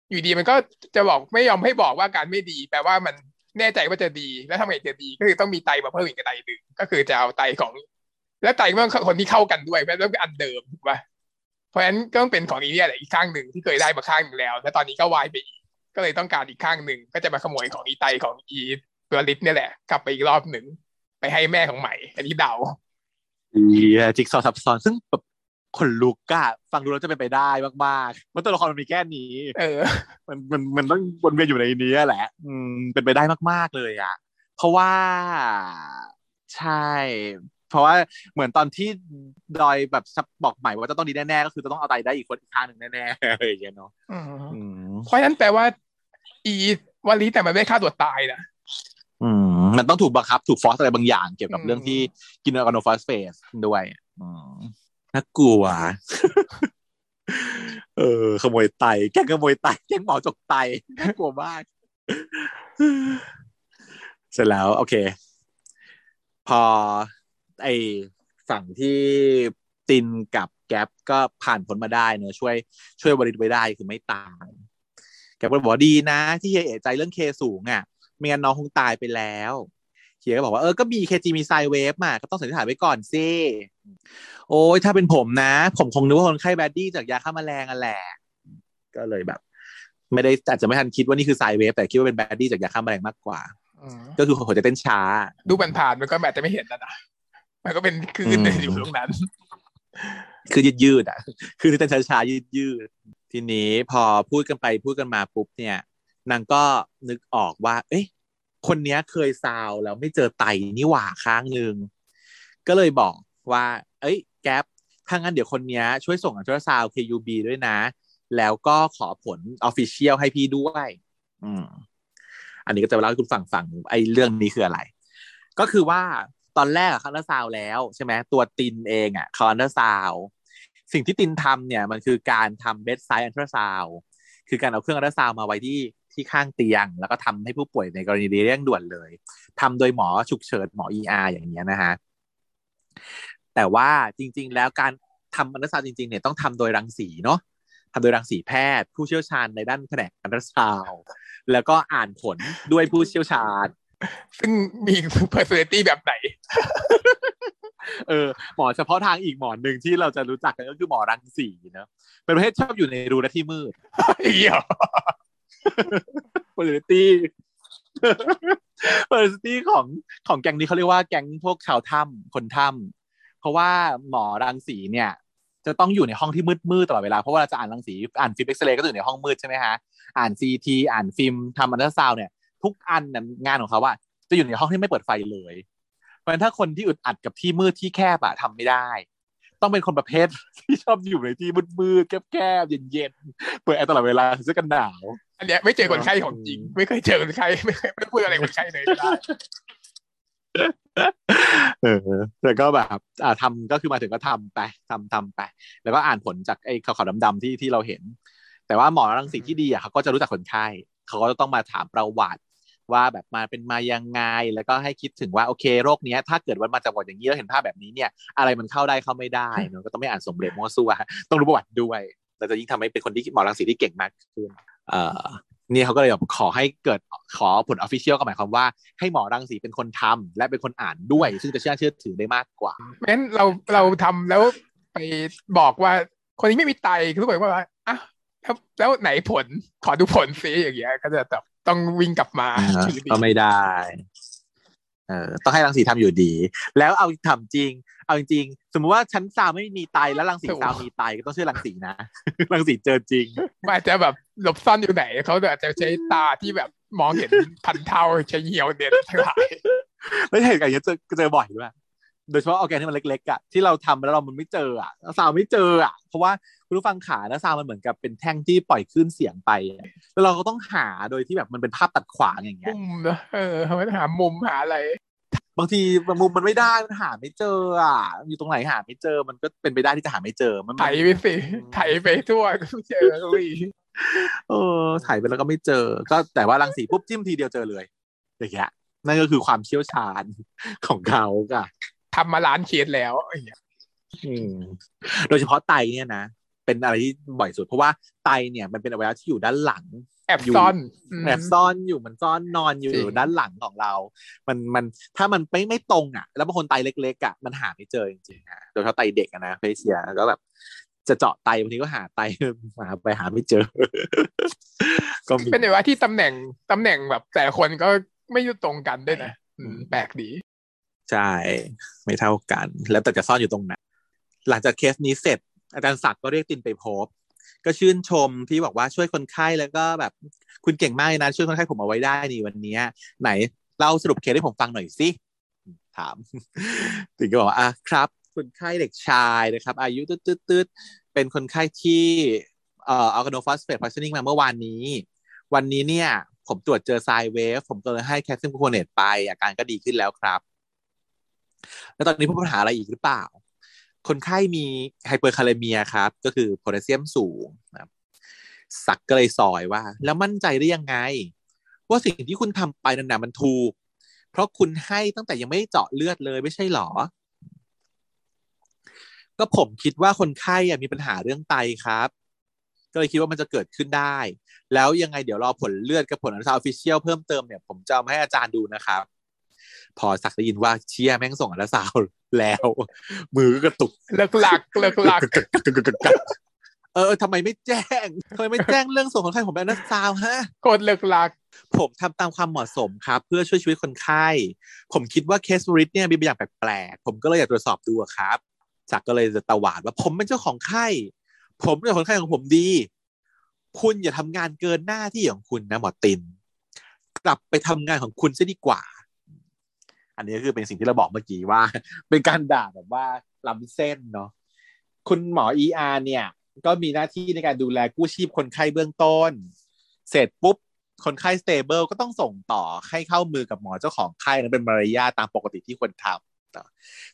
[SPEAKER 1] อยู่ดีมันก็จะบอกไม่ยอมให้บอกว่าการไม่ดี แปลว่ามันแน่ใจว่าจะดีแล้วทำไงจะดี ก็คือต้องมีไตมาเพิ่มอีกไตหนึ่งก็คือจะเอาไตของ แล้วไตก็ต้องคนที่เข้ากันด้วยไม่ต้องเป็นอันเดิมถูกป่ะเพราะฉะนั้นก็ต้องเป็นของอีเนี่ยแหละอีกข้างหนึ่งที่เคยได้มาข้างหนึ่งแล้ว แล้วตอนนี้ก็วายไปอีก ก็เลยต้องการอีกข้างหนึ่งก็จะมาขโมยของอีไตของอีตัวลิตเนี่ยแหละ กลับไปอีกรอบหนึ่งไปให้แม่ของใหม่ อันนี้เดา
[SPEAKER 2] จิ๊กซอว์ซับซ้อนซึ่งแบบคนลุกอะฟังดูแล้วจะเป็นไปได้มากๆเพราะตัวละครมันมีแค่นี้
[SPEAKER 1] เออ
[SPEAKER 2] มันมันมันต้องวนเวียนอยู่ในนี้แหละ อืม เป็นไปได้มากๆเลยอะเพราะว่าใช่ เพราะว่าเหมือนตอนที่ดอยแบบบอกใหม่ว่าจะต้องดีแน่ๆก็คือจะต้องเอาไตได้อีกคนอีกข้างหนึ่งแน่ๆอะไรอย่างเงี้ยเนาะ
[SPEAKER 1] อืม
[SPEAKER 2] อืม
[SPEAKER 1] เพราะฉะนั้นแปลว่า อีวันนี้แต่มันไม่ได้ฆ่าตัวตายนะ
[SPEAKER 2] อืมมันต้องถูกบังคับ ถูก force อะไรบางอย่างเกี่ยวกับ
[SPEAKER 1] อืม
[SPEAKER 2] เรื่องที่กินออร์แกโนฟอสเฟสด้วยอืมน่ากลัวเออขโมยไตแกล้งขโมยไตแกล้งหมอจกไตน่ากลัวมากเสร็จแล้ว โอเค พอ ไอฝั่งที่ตินกับแก๊ปก็ผ่านพ้นมาได้เนอะช่วย ช่วยวริดไว้ได้คือไม่ตายแก๊ปก็บอกว่าดีนะ ที่เฮียเอะใจเรื่องเคสูงอะ ไม่งั้นน้องคงตายไปแล้วเฮียก็บอกว่าเออก็มีเคจีมีไซเวฟมาก็ต้องสันนิษฐานไว้ก่อนสิโอ้ยถ้าเป็นผมนะ ผมคงนึกว่าคนไข้ brady จากยาฆ่าแมลงอะแหละก็เลยแบบ ไม่ได้อาจจะไม่ทันคิดว่านี่คือ sine wave แต่คิดว่าเป็น brady จากยาฆ่าแมลงมากกว่า
[SPEAKER 1] อืม
[SPEAKER 2] ก็คือหัวใจเต้นช้า
[SPEAKER 1] ดูมันผ่านๆมันก็แบบจะไม่เห็นนะนะมันก็เป็นคลื่น
[SPEAKER 2] อืม
[SPEAKER 1] อยู่ตรงนั้น
[SPEAKER 2] คือยืดยืดๆอะ คือเต้นช้าๆยืดยืดๆทีนี้พอพูดกันไปพูดกันมาปุ๊บเนี่ย นางก็นึกออกว่า เอ๊ะคนเนี้ยเคยซาวด์แล้วไม่เจอไตนี่หว่าข้างหนึ่งก็เลยบอกว่า เอ้ย แก๊ปถ้างั้นเดี๋ยวคนเนี้ยช่วยส่งอัลตราซาว KUB ด้วยนะ แล้วก็ขอผล official ให้พี่ด้วย อืม อันนี้ก็จะเล่าให้คุณฟังฟังไอ้เรื่องนี้คืออะไร ก็คือว่าตอนแรกอะเขาอันเดอร์ซาวแล้วใช่ไหมตัวตินเองอะเขาอันเดอร์ซาวสิ่งที่ตินทำเนี่ยมันคือการทำ bedside ultrasound คือการเอาเครื่องอันเดอร์ซาวมาไว้ที่ ที่ข้างเตียง แล้วก็ทำให้ผู้ป่วยในกรณีเร่งด่วนเลยทำโดยหมอฉุกเฉินหมอ ER อย่างเงี้ยนะฮะแต่ว่าจริง ๆ แล้วการทำอันเดอร์ซาวจริงๆเนี่ยต้องทำโดยรังสีเนาะทำโดยรังสีแพทย์ ผู้เชี่ยวชาญในด้านแผนกอันเดอร์ซาวแล้วก็อ่านผลด้วยผู้เชี่ยวชาญ
[SPEAKER 1] ซึ่งมี personality แบบไหน
[SPEAKER 2] เออหมอเฉพาะทางอีกหมอหนึ่งที่เราจะรู้จักกันก็คือหมอรังสีเนาะเป็นประเภทชอบอยู่ในรูและที่มืด
[SPEAKER 1] เหี้ย
[SPEAKER 2] personality personality ของของแก๊งนี้เขาเรียกว่าแก๊งพวกชาวถ้ำคนถ้ำเพราะว่าหมอรังสีเนี่ย จะต้องอยู่ในห้องที่มืดมืดๆตลอดเวลาเพราะว่าเราจะอ่านรังสีอ่านฟิล์มเอ็กซเรย์ก็อยู่ในห้องมืดใช่ไหมฮะอ่านซีทีอ่านฟิล์มทำอันตราซาวเนี่ย ทุกอันงานของเขาว่าจะอยู่ในห้องที่ไม่เปิดไฟเลยเพราะฉะนั้นถ้าคนที่อึดอัดกับที่มืดที่แคบอะทำไม่ได้ ต้องเป็นคนประเภทที่ชอบอยู่ในที่มืดๆแคบๆเย็นๆเปิดแอร์ตลอดเวลาเสื้อกันหนาว
[SPEAKER 1] อันเนี้ยไม่เจอคนไข้ของจริง ไม่เคยเจอคนไข้ไม่เคยไม่พูดอะไรคนไข้เลยก็ได้
[SPEAKER 2] เออแต่ก็แบบอ่าทำก็คือมาถึงก็ทำไปทำทำไป แล้วก็อ่านผลจากไอ้ขาวๆดำๆที่ที่เราเห็น แต่ว่าหมอรังสีที่ดีอะเขาก็จะรู้จักคนไข้เขาก็จะต้องมาถามประวัติว่าแบบมาเป็นมายังไง แล้วก็ให้คิดถึงว่าโอเคโรคเนี้ย ถ้าเกิดว่ามาจากประวัติอย่างนี้แล้วเห็นภาพแบบนี้เนี่ย อะไรมันเข้าได้เข้าไม่ได้เนอะก็ต้องไม่อ่านสมเด็จมั่วซั่วต้องรู้ประวัติด้วยเราจะยิ่งทำให้เป็นคนที่หมอรังสีที่เก่งมากขึ้น เอ่อนี่เขาก็เลยแบบขอให้เกิดขอผลออฟฟิเชียลก็หมายความว่าให้หมอรังสีเป็นคนทำและเป็นคนอ่านด้วย ซึ่งจะเชื่อเชื่อถือได้มากกว่า
[SPEAKER 1] งั้นเราเราทำแล้วไปบอกว่าคนนี้ไม่มีไตคือทุกคนก็ว่าอะแล้วแล้วไหนผลขอดูผลซิอย่างเงี้ยก็จะแบบต้องวิ่งกลับมาถือดี
[SPEAKER 2] ก็ไม่ได้ เออต้องให้รังสีทำอยู่ดี แล้วเอาทำจริง เอาจริงๆสมมุติว่าชั้นซาวไม่มีไตแล้วรังสีซาวมีไตก็ต้องเชื่อรังสีนะรังสีเจอจริง
[SPEAKER 1] มันอาจจะแบบ หลบซ่อนอยู่ไหนเขาอาจจะใช้ตาที่แบบมองเห็นพันเท่าใช้เหี่ยวเด่นทั้งหลาย
[SPEAKER 2] แล้วเหตุการณ์อย่างเงี้ยเจอเจอบ่อยด้วยโดยเฉพาะออร์แกนที่มันเล็กๆอะที่เราทำแล้วเรามันไม่เจออะซาวไม่เจออะเพราะว่าคุณผู้ฟังขานะซาวมันเหมือนกับเป็นแท่งที่ปล่อยคลื่นเสียงไปอะแล้วเราก็ต้องหาโดยที่แบบมันเป็นภาพตัดขวางอย่างเงี้ย
[SPEAKER 1] มุมนะเออทำไมต้องหามุมหาอะไร
[SPEAKER 2] บางทีมุมมันไม่ได้มันหาไม่เจออะอยู่ตรงไหนหาไม่เจอมันก็เป็นไปได้ที่จะหาไม่เจอมัน
[SPEAKER 1] ไถไปสิไถไปทั่วไม่เจอเลย
[SPEAKER 2] เออถ่ายไปแล้วก็ไม่เจอ ก็แต่ว่ารังสีปุ๊บจิ้มทีเดียวเจอเลยอย่างเงี้ยนั่นก็คือความเชี่ยวชาญของเขาค่ะ
[SPEAKER 1] ทำมาล้านเคสแล้วอย่างเงี้ย
[SPEAKER 2] อืมโดยเฉพาะไตเนี่ยนะเป็นอะไรที่บ่อยสุด เพราะว่าไตเนี่ยมันเป็นอวัยวะที่อยู่ด้านหลัง
[SPEAKER 1] แอบ
[SPEAKER 2] อยู่
[SPEAKER 1] ซ่อนม
[SPEAKER 2] แอบซ่อนอยู่มันซ่อนนอนอยู่
[SPEAKER 1] จริง
[SPEAKER 2] ด้านหลังของเรา มันมันถ้ามันไม่ไม่ตรงอะ แล้วบางคนไตเล็กๆอะมันหาไม่เจอจริงๆอะโดยเฉพาะไตเด็กอะนะเพเชียก็แบบ จะเจาะไตบางทีก็หาไตหาไปหาไม่เจอ ก็มี
[SPEAKER 1] เป็นไงว่าที่ตำแหน่งตำแหน่งแบบแต่ละคนก็ไม่อยู่ตรงกันด้วยนะอืมแปลกดี
[SPEAKER 2] ใช่ ไม่เท่ากัน แล้วแต่จะซ่อนอยู่ตรงไหนหลังจากเคสนี้เสร็จ อาจารย์ศักดิ์ก็เรียกตินไปพบ ก็ชื่นชมที่บอกว่าช่วยคนไข้แล้วก็แบบคุณเก่งมากเลยนะ ช่วยคนไข้ผมเอาไว้ได้นี่วันเนี้ยไหนเล่าสรุปเคสให้ผมฟังหน่อยสิถามตินก็บอกว่าอะครับ คนไข้เด็กชายนะครับ อายุตืดตืดเป็นคนไข้ที่เอ่ออัลกาโนฟอสเฟตพอยซนิ่งมาเมื่อวานนี้ วันนี้เนี่ย ผมตรวจเจอ sine wave ผมก็เลยให้ calcium gluconate ไป อาการก็ดีขึ้นแล้วครับ แล้วตอนนี้พบปัญหาอะไรอีกหรือเปล่า คนไข้มี hyperkalemia ครับ ก็คือโพแทสเซียมสูงนะสักก็เลยสวนว่า แล้วมั่นใจได้ยังไง ว่าสิ่งที่คุณทำไปนั่นนะมันถูก เพราะคุณให้ตั้งแต่ยังไม่เจาะเลือดเลยไม่ใช่หรอ ก็ผมคิดว่าคนไข้อะมีปัญหาเรื่องไตครับ ก็เลยคิดว่ามันจะเกิดขึ้นได้ แล้วยังไงเดี๋ยวรอผลเลือดกับผล ultrasound official เพิ่มเติมเนี่ยผมจะเอามาให้อาจารย์ดูนะครับ พอสักได้ยินว่าเชียแม่งส่งอันตราซาวด์แล้ว มือก็กระตุก
[SPEAKER 1] เลิกหลักเลิกหลัก
[SPEAKER 2] เออทำไมไม่แจ้งทำไมไม่แจ้งเรื่องส่งคนไข้ผมไปอันตราซาวด์ฮะ
[SPEAKER 1] กดเลิกหลัก
[SPEAKER 2] ผมทำตามความเหมาะสมครับ เพื่อช่วยชีวิตคนไข้ ผมคิดว่าเคสบริตเนี่ยมีบางอย่างแปลกๆ ผมก็เลยอยากตรวจสอบดูอะครับ จักก็เลยจะตวาดว่าผมเป็นเจ้าของไข้ผมเป็นคนไข้ของผมดี คุณอย่าทำงานเกินหน้าที่ของคุณนะหมอติน กลับไปทำงานของคุณซะดีกว่า อันนี้ก็คือเป็นสิ่งที่เราบอกเมื่อกี้ว่า เป็นการด่าแบบว่าล้ำเส้นเนาะคุณหมอ ER เนี่ย ก็มีหน้าที่ในการดูแลกู้ชีพคนไข้เบื้องต้น เสร็จปุ๊บคนไข้สเตเบิลก็ต้องส่งต่อให้เข้ามือกับหมอเจ้าของไข้นั้นเป็นมารยาตามปกติที่ควรทำ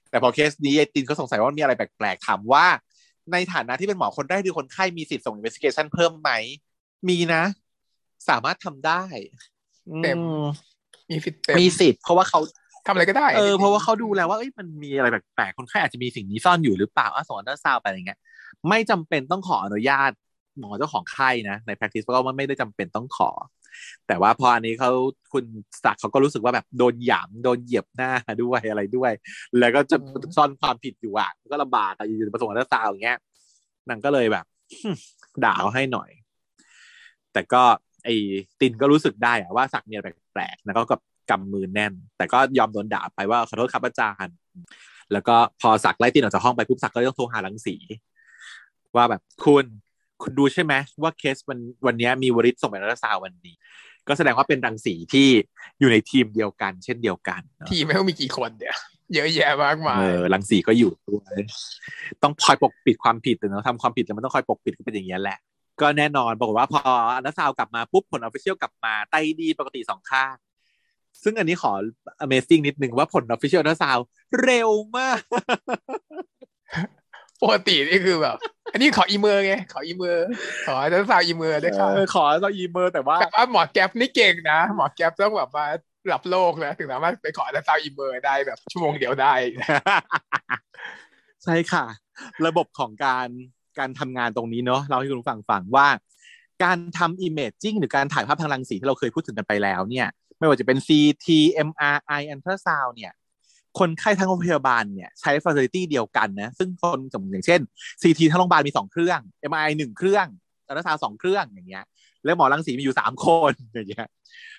[SPEAKER 2] แต่พอเคสนี้ไอตินเขาสงสัยว่ามีอะไรแปลกๆถามว่า ในฐานะที่เป็นหมอคนแรกที่คนไข้มีสิทธิ์ส่ง investigation เพิ่มไหม มีนะ สามารถทำได้
[SPEAKER 1] เต็มมีสิทธิ์เต็ม
[SPEAKER 2] มีสิทธิ์เพราะว่าเขา
[SPEAKER 1] ทำอะไรก็ได้
[SPEAKER 2] เออเพราะว่าเขาดูแล้วว่าเอ้ยมันมีอะไรแปลกๆคนไข้อาจจะมีสิ่งนี้ซ่อนอยู่หรือเปล่าอะส่งอัลตราซาวด์ไปอะไรเงี้ย ไม่จำเป็นต้องขออนุญาตหมอเจ้าของไข้นะใน practice เพราะว่าไม่ได้จำเป็นต้องขอ แต่ว่าพออันนี้เขาคุณศักดิ์เขาก็รู้สึกว่าแบบโดนหยามโดนเหยียบหน้าด้วยอะไรด้วย แล้วก็จะซ่อนความผิดอยู่อะก็ลำบากอะอยู่ๆประสงค์อัลตราซาวด์อย่างเงี้ยนางก็เลยแบบด่าเขาให้หน่อย แต่ก็ไอ้ตินก็รู้สึกได้อะว่าศักดิ์มีอะไรแปลกๆแล้วก็กับกำมือแน่น แต่ก็ยอมโดนด่าไปว่าขอโทษครับอาจารย์ แล้วก็พอศักดิ์ไล่ตินออกจากห้องไปปุ๊บศักดิ์ก็ต้องโทรหาลังสี ว่าแบบคุณ คุณดูใช่ไหมว่าเคสวันวันนี้มีวริศส่งไปรัฐซาววันนี้ ก็แสดงว่าเป็นรังสีที่อยู่ในทีมเดียวกัน เช่นเดียวกันเนอะ
[SPEAKER 1] ทีมไม่ต้องมีกี่คนเดี๋ยวเยอะแยะมากมา
[SPEAKER 2] เอยอรังสีก็อยู่ด้วยต้องคอยปกปิดความผิดเนอะทำความผิดแล้วมันต้องคอยปกปิดก็เป็นอย่างนี้ยแหละ ก็แน่นอนปรากฏว่าพออันดัซาวกลับมาปุ๊บผล official กลับมาไตดีปกติสองข้างซึ่งอันนี้ขอ amazing นิดนึงว่าผล official ultrasound เร็วมาก
[SPEAKER 1] ปกตินี่คือแบบ อันนี้ขอ emer ไงขอ emer ขอ ultrasound emer ด้วยครับ
[SPEAKER 2] เออขอเรา emer แต่ว่า
[SPEAKER 1] แต่ว่าหมอแก๊ปนี่เก่งนะ หมอแก๊ปต้องแบบว่าหลับโลกนะถึงสามารถไปขอ ultrasound emer ได้แบบชั่วโมงเดียวได้
[SPEAKER 2] ใช่ค่ะ ระบบของการการทำงานตรงนี้เนาะเราให้คุณผู้ฟังฟังว่า การทำ imaging หรือการถ่ายภาพทางรังสีที่เราเคยพูดถึงกันไปแล้วเนี่ย ไม่ว่าจะเป็น CT MRI ultrasound เนี่ย คนไข้ทั้งโรงพยาบาลเนี่ยใช้ facility เดียวกันนะซึ่งคนสมมติอย่างเช่น CT ทั้งโรงพยาบาลมีสองเครื่อง MRI หนึ่งเครื่อง ultrasound สองเครื่องอย่างเงี้ยแล้วหมอรังสีมีอยู่สามคนอย่างเงี้ย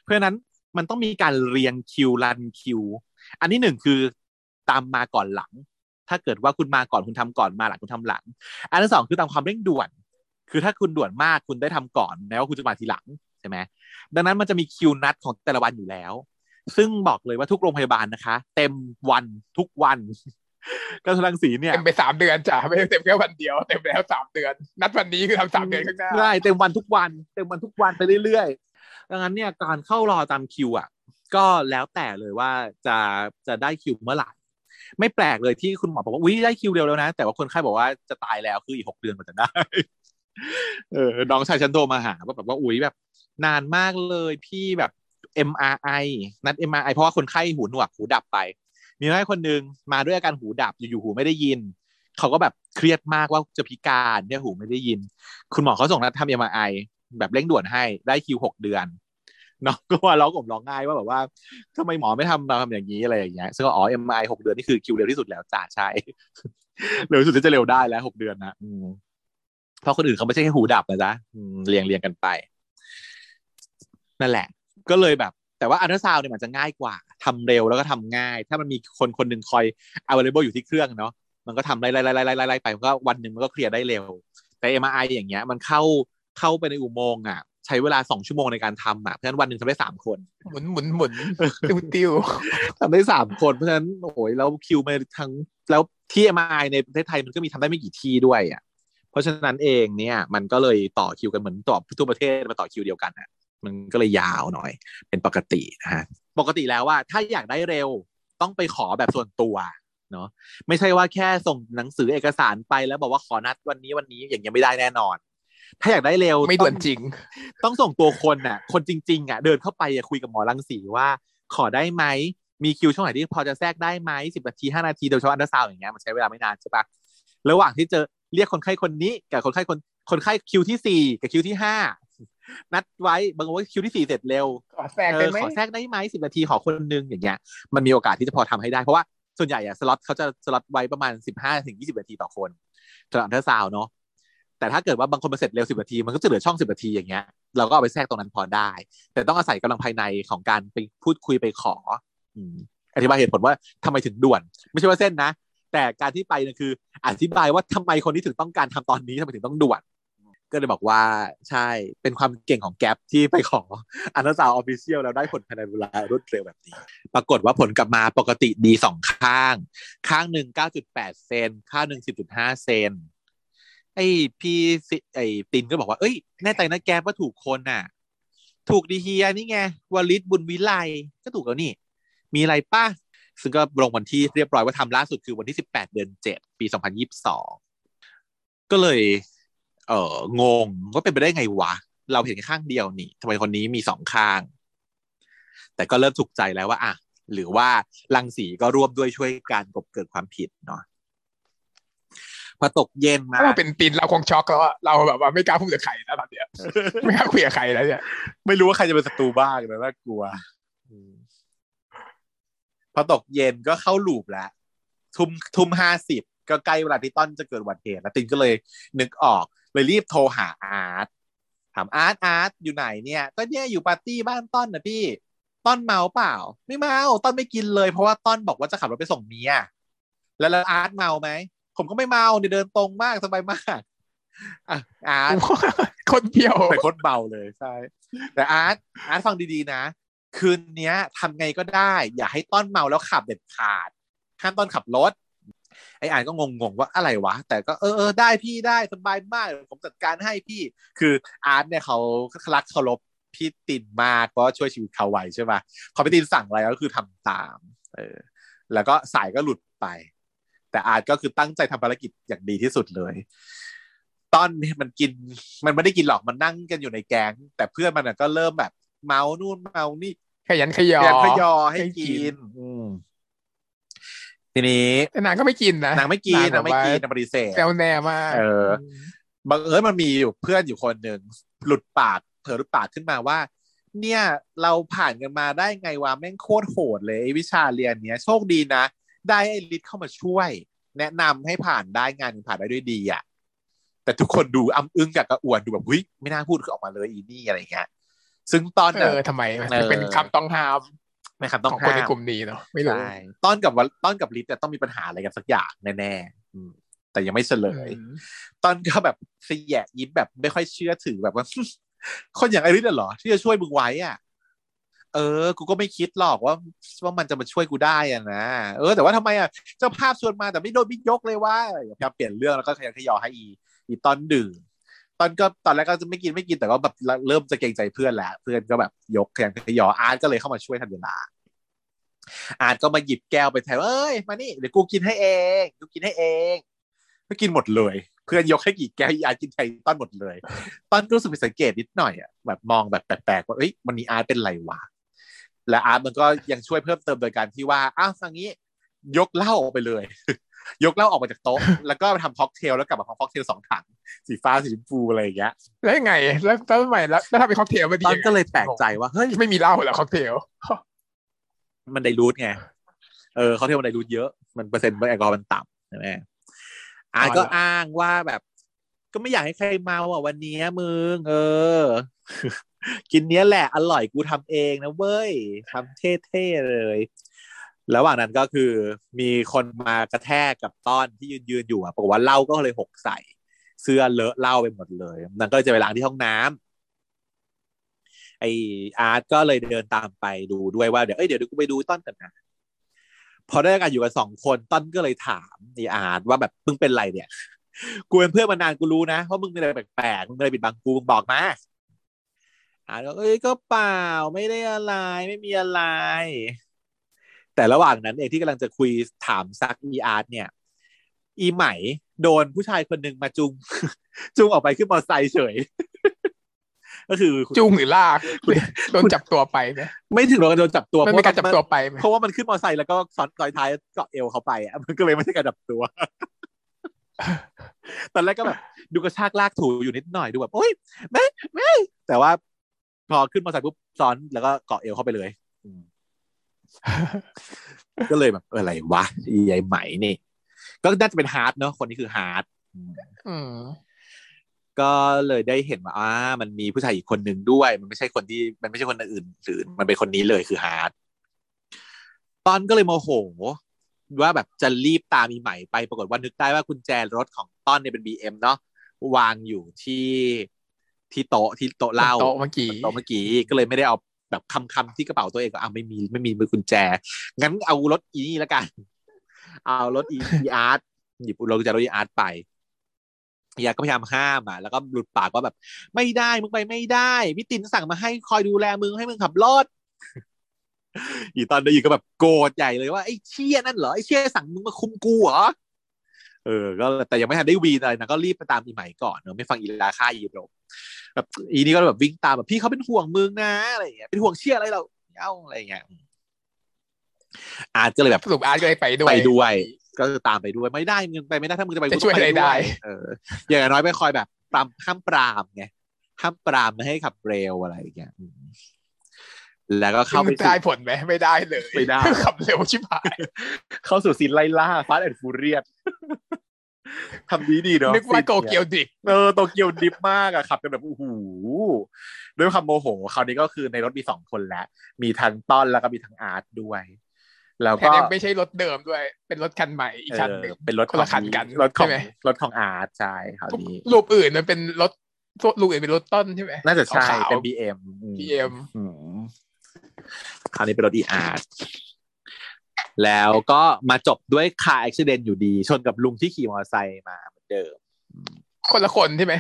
[SPEAKER 2] เพราะนั้นมันต้องมีการเรียงคิวรันคิวอันที่หนึ่งคือตามมาก่อนหลัง ถ้าเกิดว่าคุณมาก่อนคุณทำก่อนมาหลังคุณทำหลัง อันที่สองคือตามความเร่งด่วน คือถ้าคุณด่วนมากคุณได้ทำก่อนแม้ว่าคุณจะมาทีหลังใช่ไหมดังนั้นมันจะมีคิวนัดของแต่ละวันอยู่แล้ว ซึ่งบอกเลยว่าทุกโรงพยาบาลนะคะ เต็มวันทุกวันกระทรวงรังสีเนี่ย
[SPEAKER 1] เต็มไปสามเดือนจ้ะไม่ได้เต็มแค่วันเดียวเต็มไปแล้วสามเดือน นัดวันนี้คือทำสามเดือนข้างหน้า
[SPEAKER 2] ใช่เต็มวันทุกวันเต็มวันทุกวันไปเรื่อยๆดังนั้นเนี่ยการเข้ารอตามคิวอะ ก็แล้วแต่เลยว่าจะจะได้คิวเมื่อไหร่ไม่แปลกเลยที่คุณหมอบอกว่าอุ้ยได้คิวเร็วแล้วนะ แต่ว่าคนไข้บอกว่าจะตายแล้วคืออีกหกเดือนกว่าจะได้เออน้องชายฉันโทรมาหาว่าแบบว่าอุ้ยแบบ นานมากเลยพี่แบบ MRI นัด MRI เพราะว่าคนไข้หูหนวกหูดับไป มีคนไข้คนหนึ่งมาด้วยอาการหูดับอยู่ๆหูไม่ได้ยิน เขาก็แบบเครียดมากว่าจะพิการเนี่ยหูไม่ได้ยิน คุณหมอเขาส่งนัดทำ MRI แบบเร่งด่วนให้ได้คิวหกเดือนเนาะก็ว่าเราผมร้องง่ายว่าแบบว่าทำไมหมอไม่ทำมาทำอย่างนี้อะไรอย่างเงี้ยซึ่งก็อ๋อ MRI หกเดือนนี่คือคิวเร็วที่สุดแล้วจ้าใช่เร็วที่สุดที่จะเร็วได้แล้วหกเดือนนะอืมเพราะคนอื่นเขาไม่ใช่แค่หูดับนะจ๊ะเรียงเรียงกันไป นั่นแหละ ก็เลยแบบ แต่ว่าอัลตราซาวน์เนี่ยมันจะง่ายกว่าทำเร็วแล้วก็ทำง่าย ถ้ามันมีคนคนหนึ่งคอย available อยู่ที่เครื่องเนาะมันก็ทำไล่ไล่ไล่ไล่ไล่ไล่ไปมันก็วันหนึ่งมันก็เคลียร์ได้เร็ว แต่ MRI อย่างเงี้ยมันเข้าเข้าไปในอุโมงค์อะใช้เวลาสองชั่วโมงในการทำอะเพราะฉะนั้นวันหนึ่งทำได้สามคน
[SPEAKER 1] หมุนหมุนหมุนติ้วติ้ว
[SPEAKER 2] ทำได้สามคนเพราะฉะนั้นโอ้ยแล้วคิวมาทั้งแล้วที่ MRI ในประเทศไทยมันก็มีทำได้ไม่กี่ที่ด้วยอะเพราะฉะนั้นเองเนี่ยมันก็เลยต่อคิวกันเหมือนต่อทั่วประเทศมาต่อคิวเดียวกันอะ มันก็เลยยาวหน่อย เป็นปกตินะฮะปกติแล้วว่าถ้าอยากได้เร็วต้องไปขอแบบส่วนตัวเนาะไม่ใช่ว่าแค่ส่งหนังสือเอกสารไปแล้วบอกว่าขอนัดวันนี้วันนี้อย่างเงี้ยไม่ได้แน่นอน ถ้าอยากได้เร็ว
[SPEAKER 1] ไม่ด่วน
[SPEAKER 2] ต้อง
[SPEAKER 1] จริง
[SPEAKER 2] ต้องส่งตัวคนน่ะ คนจริง ๆอะเดินเข้าไปอะคุยกับหมอรังสีว่า ขอได้ไหมมีคิวช่วงไหนที่พอจะแทรกได้ไหมสิบนาทีห้านาทีโดยเฉพาะอันดาซาวอย่างเงี้ยมันใช้เวลาไม่นานใช่ปะระหว่างที่เจอเรียกคนไข้คนนี้กับคนไข้คนคนไข้คิวที่สี่กับคิวที่ห้า นัดไว้บางคนว่าคิวที่สี่เสร็จเร็ว
[SPEAKER 1] ขอแทรกได้ไหม
[SPEAKER 2] เออขอแทรกได้ไหมสิบนาทีขอคนนึงอย่างเงี้ยมันมีโอกาสที่จะพอทำให้ได้เพราะว่าส่วนใหญ่อะสล็อตเขาจะสล็อตไว้ประมาณสิบห้าถึงยี่สิบนาทีต่อคนสำหรับอันดาซาวเนาะแต่ถ้าเกิดว่าบางคนมาเสร็จเร็วสิบนาทีมันก็จะเหลือช่องสิบนาทีอย่างเงี้ยเราก็เอาไปแทรกตรงนั้นพอได้ แต่ต้องอาศัยกำลังภายในของการไปพูดคุยไปขออืมอธิบายเหตุผลว่าทำไมถึงด่วน ไม่ใช่ว่าเส้นนะ แต่การที่ไปเนี่ยคือ อธิบายว่าทำไมคนที่ถึงต้องการทำตอนนี้ทำไมถึงต้องด่วน ก็เลยบอกว่าใช่เป็นความเก่งของแก๊ปที่ไปขออันดับสาวออฟฟิเชียลแล้วได้ผลภายในเวลารวดเร็วแบบนี้ ปรากฏว่าผลกลับมาปกติดีสองข้าง ข้างหนึ่งเก้าจุดแปดเซนข้างหนึ่งสิบจุดห้าเซนไอพี่ไอตินก็บอกว่า เอ้ยแน่ใจนะแกว่าถูกคนน่ะ ถูกดีเฮียนี่ไงวลิตบุญวิไลก็ถูกแล้วนี่ มีอะไรป้าซึ่งก็ลงวันที่เรียบร้อยว่าทำล่าสุดคือวันที่สิบแปดเดือนเจ็ดปีสองพันยี่สิบสองก็เลย เอองงว่าเป็นไปได้ไงวะ เราเห็นแค่ข้างเดียวนี่ทำไมคนนี้มีสองข้าง แต่ก็เริ่มถูกใจแล้วว่าอะหรือว่าลังสีก็ร่วมด้วยช่วยการกบเกิดความผิดเนาะพอตกเย็นมา
[SPEAKER 1] ถ้าเราเป็นตินเราคงช็อกแล้วอะเราแบบว่าไม่กล้าพูดกับใครแล้วตอนเนี้ยไม่กล้าคุยกับใครแล้วเนี่ย
[SPEAKER 2] ไม่รู้ว่าใครจะเป็นศัตรูบ้างนะน่ากลัวอืมพอตกเย็นก็เข้าลูปแล้วทุ่มทุ่มห้าสิบก็ใกล้เวลาที่ต้นจะเกิดอุบัติเหตุแล้วตินก็เลยนึกออก เลยรีบโทรหาอาร์ตถามอาร์ตอาร์ตอยู่ไหนเนี่ยก็เนี่ยอยู่ปาร์ตี้บ้านต้นนะพี่ต้นเมาเปล่า ไม่เมาต้นไม่กินเลยเพราะว่าต้นบอกว่าจะขับรถไปส่งเมียแล้วแล้วอาร์ตเมาไหมผมก็ไม่เมาเดินตรงมากสบายมากอะอาร์ต
[SPEAKER 1] คนเดียว
[SPEAKER 2] แต่โคตรเมาเลยใช่แต่อาร์ตอาร์ตฟังดีๆนะ คืนเนี้ยทำไงก็ได้ อย่าให้ต้อนเมาแล้วขับเด็ดขาดห้ามต้อนขับรถ ไอ้อาร์ตก็งงๆว่าอะไรวะ แต่ก็เออเออได้พี่ได้สบายมากเดี๋ยวผมจัดการให้พี่คืออาร์ตเนี่ยเขารักเคารพพี่ตินมากเพราะว่าช่วยชีวิตเขาไว้ใช่ไหมพอพี่ตินสั่งอะไรก็คือทำตาม เออ แล้วก็สายก็หลุดไป แต่อาร์ตก็คือตั้งใจทำภารกิจอย่างดีที่สุดเลยตอนมันกินมันไม่ได้กินหรอกมันนั่งกันอยู่ในแก๊งแต่เพื่อนมันนะก็เริ่มแบบ เมานู่นเมานี่
[SPEAKER 1] ขยันขยอ
[SPEAKER 2] เรียนพยอให้
[SPEAKER 1] ให้กิ
[SPEAKER 2] กิน
[SPEAKER 1] น
[SPEAKER 2] อืม ทีนี้
[SPEAKER 1] แต่นางก็ไม่กินนะ
[SPEAKER 2] นางไม่กินนางไม่กิน
[SPEAKER 1] แบบ
[SPEAKER 2] นางปฏิเสธ
[SPEAKER 1] แซวแน่มาก
[SPEAKER 2] เออบังเอิญมันมีอยู่เพื่อนอยู่คนหนึ่งหลุดปากเผลอหลุดปากขึ้นมาว่า เนี่ยเราผ่านกันมาได้ไงวะแม่งโคตรโหดเลยไอ้วิชาเรียนเนี้ยโชคดีนะ ได้ไอ้ลิศเข้ามาช่วย แนะนำให้ผ่านได้งานผ่านได้ด้วยดีอะแต่ทุกคนดูอ้ำอึ้งกับกระอวนดูแบบเฮ้ยไม่น่าพูดออกมาเลยอีนี่อะไรเงี้ยซึ่งตอน
[SPEAKER 1] เออทำไมมัน
[SPEAKER 2] เออ
[SPEAKER 1] เป็นคำต้องห้าม
[SPEAKER 2] ไม่ครับต้อง
[SPEAKER 1] ของคนใน
[SPEAKER 2] ห้าม
[SPEAKER 1] กลุ่มนี้เนาะไม่รู้
[SPEAKER 2] ใช่ต้อนกับวันต้อนกับลิศเนี่ยต้องมีปัญหาอะไรกันสักอย่างแน่ๆอืมแต่ยังไม่เฉลย
[SPEAKER 1] อืม
[SPEAKER 2] ตอนก็แบบเสยะยิ้มแบบไม่ค่อยเชื่อถือแบบว่า คนอย่างไอริสน่ะเหรอ ที่จะช่วยมึงไว้อะเออ กูก็ไม่คิดหรอกว่าว่ามันจะมาช่วยกูได้อะนะ เออ แต่ว่าทำไมอะ เจ้าภาพชวนมาแต่ไม่โดนบิ๊กยกเลยว่าพยายามเปลี่ยนเรื่องแล้วก็ขยันขยอให้อี อีตอนดื่ม ตอนก็ตอนแรกก็จะไม่กินไม่กินแต่ก็แบบเริ่มจะเกรงใจเพื่อนแล้วเพื่อนก็แบบยกแขยันขยออาร์ตก็เลยเข้ามาช่วยทันเวลาอาร์ตก็มาหยิบแก้วไปแทนเอ้ยมานี่เดี๋ยวกูกินให้เองกูกินให้เองก็กินหมดเลย เพื่อนยกให้กี่แก้วอาร์ตกินให้ต้อนหมดเลยต้อนรู้สึกผิดสังเกตนิดหน่อยอะแบบมองแบบแปลกๆว่าเอ้ยวันนี้อาร์ตเป็นไรวะและอาร์ตมันก็ยังช่วยเพิ่มเติมโดยการที่ว่าอ้าวอย่างนี้ยกเหล้าออกไปเลย ยกเหล้าออกมาจากโต๊ะ แล้วก็ทำค็อกเทลแล้วกลับมาทำค็อกเทลสองถัง สีฟ้าสีชมพูอะไรอย่างเงี้ย
[SPEAKER 1] แล้วยังไง แล้วแล้วทำไมแล้วแล้วทำเป็นค็อกเทลมาดิ
[SPEAKER 2] ต้อนก็เลยแปลกใจว่าเฮ้ย
[SPEAKER 1] ไม่มีเหล้าเหรอค็อกเทล
[SPEAKER 2] มัน dilute ไงเออค็อกเทลมัน dilute เยอะมันเปอร์เซ็นต์แอลกอฮอล์มันต่ำใช่ไหมอาร์ตก็อ้างว่าแบบก็ไม่อยากให้ใครเมาอะวันนี้มึงเออ กินเนี้ยแหละอร่อยกูทำเองนะเว้ยทำเท่ๆเลย ระหว่างนั้นก็คือมีคนมากระแทกกับต้อนที่ยืนยืนอยู่อะบอกว่าเหล้าก็เลยหกใส่ เสื้อเลอะเหล้าไปหมดเลยต้อนก็เลยจะไปล้างที่ห้องน้ำไออาร์ตก็เลยเดินตามไปดูด้วยว่าเดี๋ยวเอ้ยเดี๋ยวกูไปดูต้นกันนะพอได้กันอยู่กันสองคนต้นก็เลยถามไออาร์ตว่าแบบมึงเป็นไรเนี่ยกูเป็นเพื่อนมานานกูรู้นะว่ามึงมีอะไรแปลกๆมึงมีอะไรปิดบังกูมึงบอกมาอาร์ตก็เอ้ยก็เปล่าไม่ได้อะไรไม่มีอะไร แต่ระหว่างนั้นเองที่กำลังจะคุยถามซักอีอาร์ตเนี่ย อีไหมโดนผู้ชายคนหนึ่งมาจุง จุงออกไปขึ้นมอเตอร์ไซค์เฉย ก็คือ
[SPEAKER 1] จุงหรือลากโดนจับตัวไปไหม
[SPEAKER 2] ไม่ถึงโดนจับตัว
[SPEAKER 1] มัน
[SPEAKER 2] เพ
[SPEAKER 1] มี
[SPEAKER 2] ราะ
[SPEAKER 1] การจับตัวไปไหม
[SPEAKER 2] เพราะว่ามันขึ้นมอเตอร์ไซค์แล้วก็ซ้อนรอยท้ายเกาะเอวเขาไปอะมันก็เลยไม่ใช่การจับตัวตอนแรกก็แบบ ดูกระชากลากถูอยู่นิดหน่อยดูแบบโอ๊ยไม่ไม่แต่ว่าพอขึ้นมอเตอร์ไซค์ปุ๊บซ้อนแล้วก็เกาะเอวเข้าไปเลยอืม ก็เลยแบบเอออะไรวะอีไอไหมนี่ ก็น่าจะเป็นฮาร์ดเนอะคนนี้คือฮาร์ดอืม
[SPEAKER 1] อืม
[SPEAKER 2] ก็เลยได้เห็นว่าอ่ามันมีผู้ชายอีกคนหนึ่งด้วย มันไม่ใช่คนที่มันไม่ใช่คนอื่นอื่นมันเป็นคนนี้เลยคือฮาร์ดต้อนก็เลยโมโหว่าแบบจะรีบตามมีใหม่ไปปรากฏว่านึกได้ว่ากุญแจรถของต้อนเนี่ยเป็นบีเอ็มเนาะวางอยู่ที่ที่โต๊ะที่โต๊ะเหล้า
[SPEAKER 1] โต๊ะเมื่อกี้
[SPEAKER 2] โต๊ะเมื่อกี้ก็เลยไม่ได้เอา แบบคลำคลำที่กระเป๋าตัวเองก็อ่าไม่มีไม่มีไม่มีกุญแจ งั้นเอารถอีนี่ละกัน เอารถอีอีอาร์ตหยิบรถกุญแจรถอีอาร์ตไปยาก็พยายามห้ามอะแล้วก็หลุดปากว่าแบบ ไม่ได้มึงไปไม่ได้พี่ตินสั่งมาให้คอยดูแลมึงให้มึงขับรถอีตอนได้ยินก็แบบโกรธใหญ่เลยว่าไอ้เชี่ยนั่นเหรอไอ้เชี่ยสั่งมึงมาคุมกูเหรอเออ ก็แต่ยังไม่ทันได้วีนอะไรนะก็รีบไปตามอีใหม่ก่อนเนอะไม่ฟังอีลาค่าอีโร แบบอีนี่ก็แบบวิ่งตามแบบพี่เขาเป็นห่วงมึงนะอะไรอย่างเงี้ยเป็นห่วงเชี่ยอะไรเราเอ้าอะไรอย่างเงี้ยอาร์ตก็เลยแบบ
[SPEAKER 1] สรุปอาร์ตก็เลยไปด้วย
[SPEAKER 2] ไปด้วย ก็คือตามไปด้วยไม่ได้มึงไปไม่ได้ถ้ามึงจะไป
[SPEAKER 1] จะช่วย
[SPEAKER 2] มึง
[SPEAKER 1] อะไร
[SPEAKER 2] ก็
[SPEAKER 1] ได้
[SPEAKER 2] เอออย่างน้อยไปคอยแบบปรามห้ามปรามไงห้ามปรามไม่ให้ขับเร็วอะไรอย่างเงี้ยอืมแล้วก็เข้าไป
[SPEAKER 1] ซึ่ง
[SPEAKER 2] สู่
[SPEAKER 1] ได้ผลไหมไม่ได้เลย
[SPEAKER 2] ไม่ได้
[SPEAKER 1] ขับเร็วชิบหาย
[SPEAKER 2] เข้าสู่ scene ไล่ล่า Fast and Furious ทำดีดีเนาะ
[SPEAKER 1] นึกว่า
[SPEAKER 2] ซี
[SPEAKER 1] โกเกียวดิก
[SPEAKER 2] เออ Tokyo Drift มากอะขับกันแบบโอ้โหด้วยความโมโหคราวนี้ก็คือในรถมีสองคนแล้ว มีทั้งต้อนแล้วก็มีทั้งอาร์ตด้วยแล้ว
[SPEAKER 1] แถ
[SPEAKER 2] ก็
[SPEAKER 1] มยังไม่ใช่รถเดิมด้วย เป็นรถคันใหม่อีกคันหนึ่ง
[SPEAKER 2] เออเป็นรถ
[SPEAKER 1] คนละคันกัน
[SPEAKER 2] รถของ
[SPEAKER 1] ใช่ไหม
[SPEAKER 2] รถของอาร์ตใช่คราวนี้
[SPEAKER 1] รูปอื่นมันเป็นรถรูปอื่นเป็นรถต้นใช่ไหม
[SPEAKER 2] น่าจะใช่
[SPEAKER 1] ขาวๆ
[SPEAKER 2] เป็น BM อืม
[SPEAKER 1] BM
[SPEAKER 2] อืมคราวนี้เป็นรถ ER แล้วก็มาจบด้วยคาร์อุบิเหตุอยู่ดี ชนกับลุงที่ขี่มอเตอร์ไซค์มาเหมือนเดิม
[SPEAKER 1] คนละคนใช่ไหม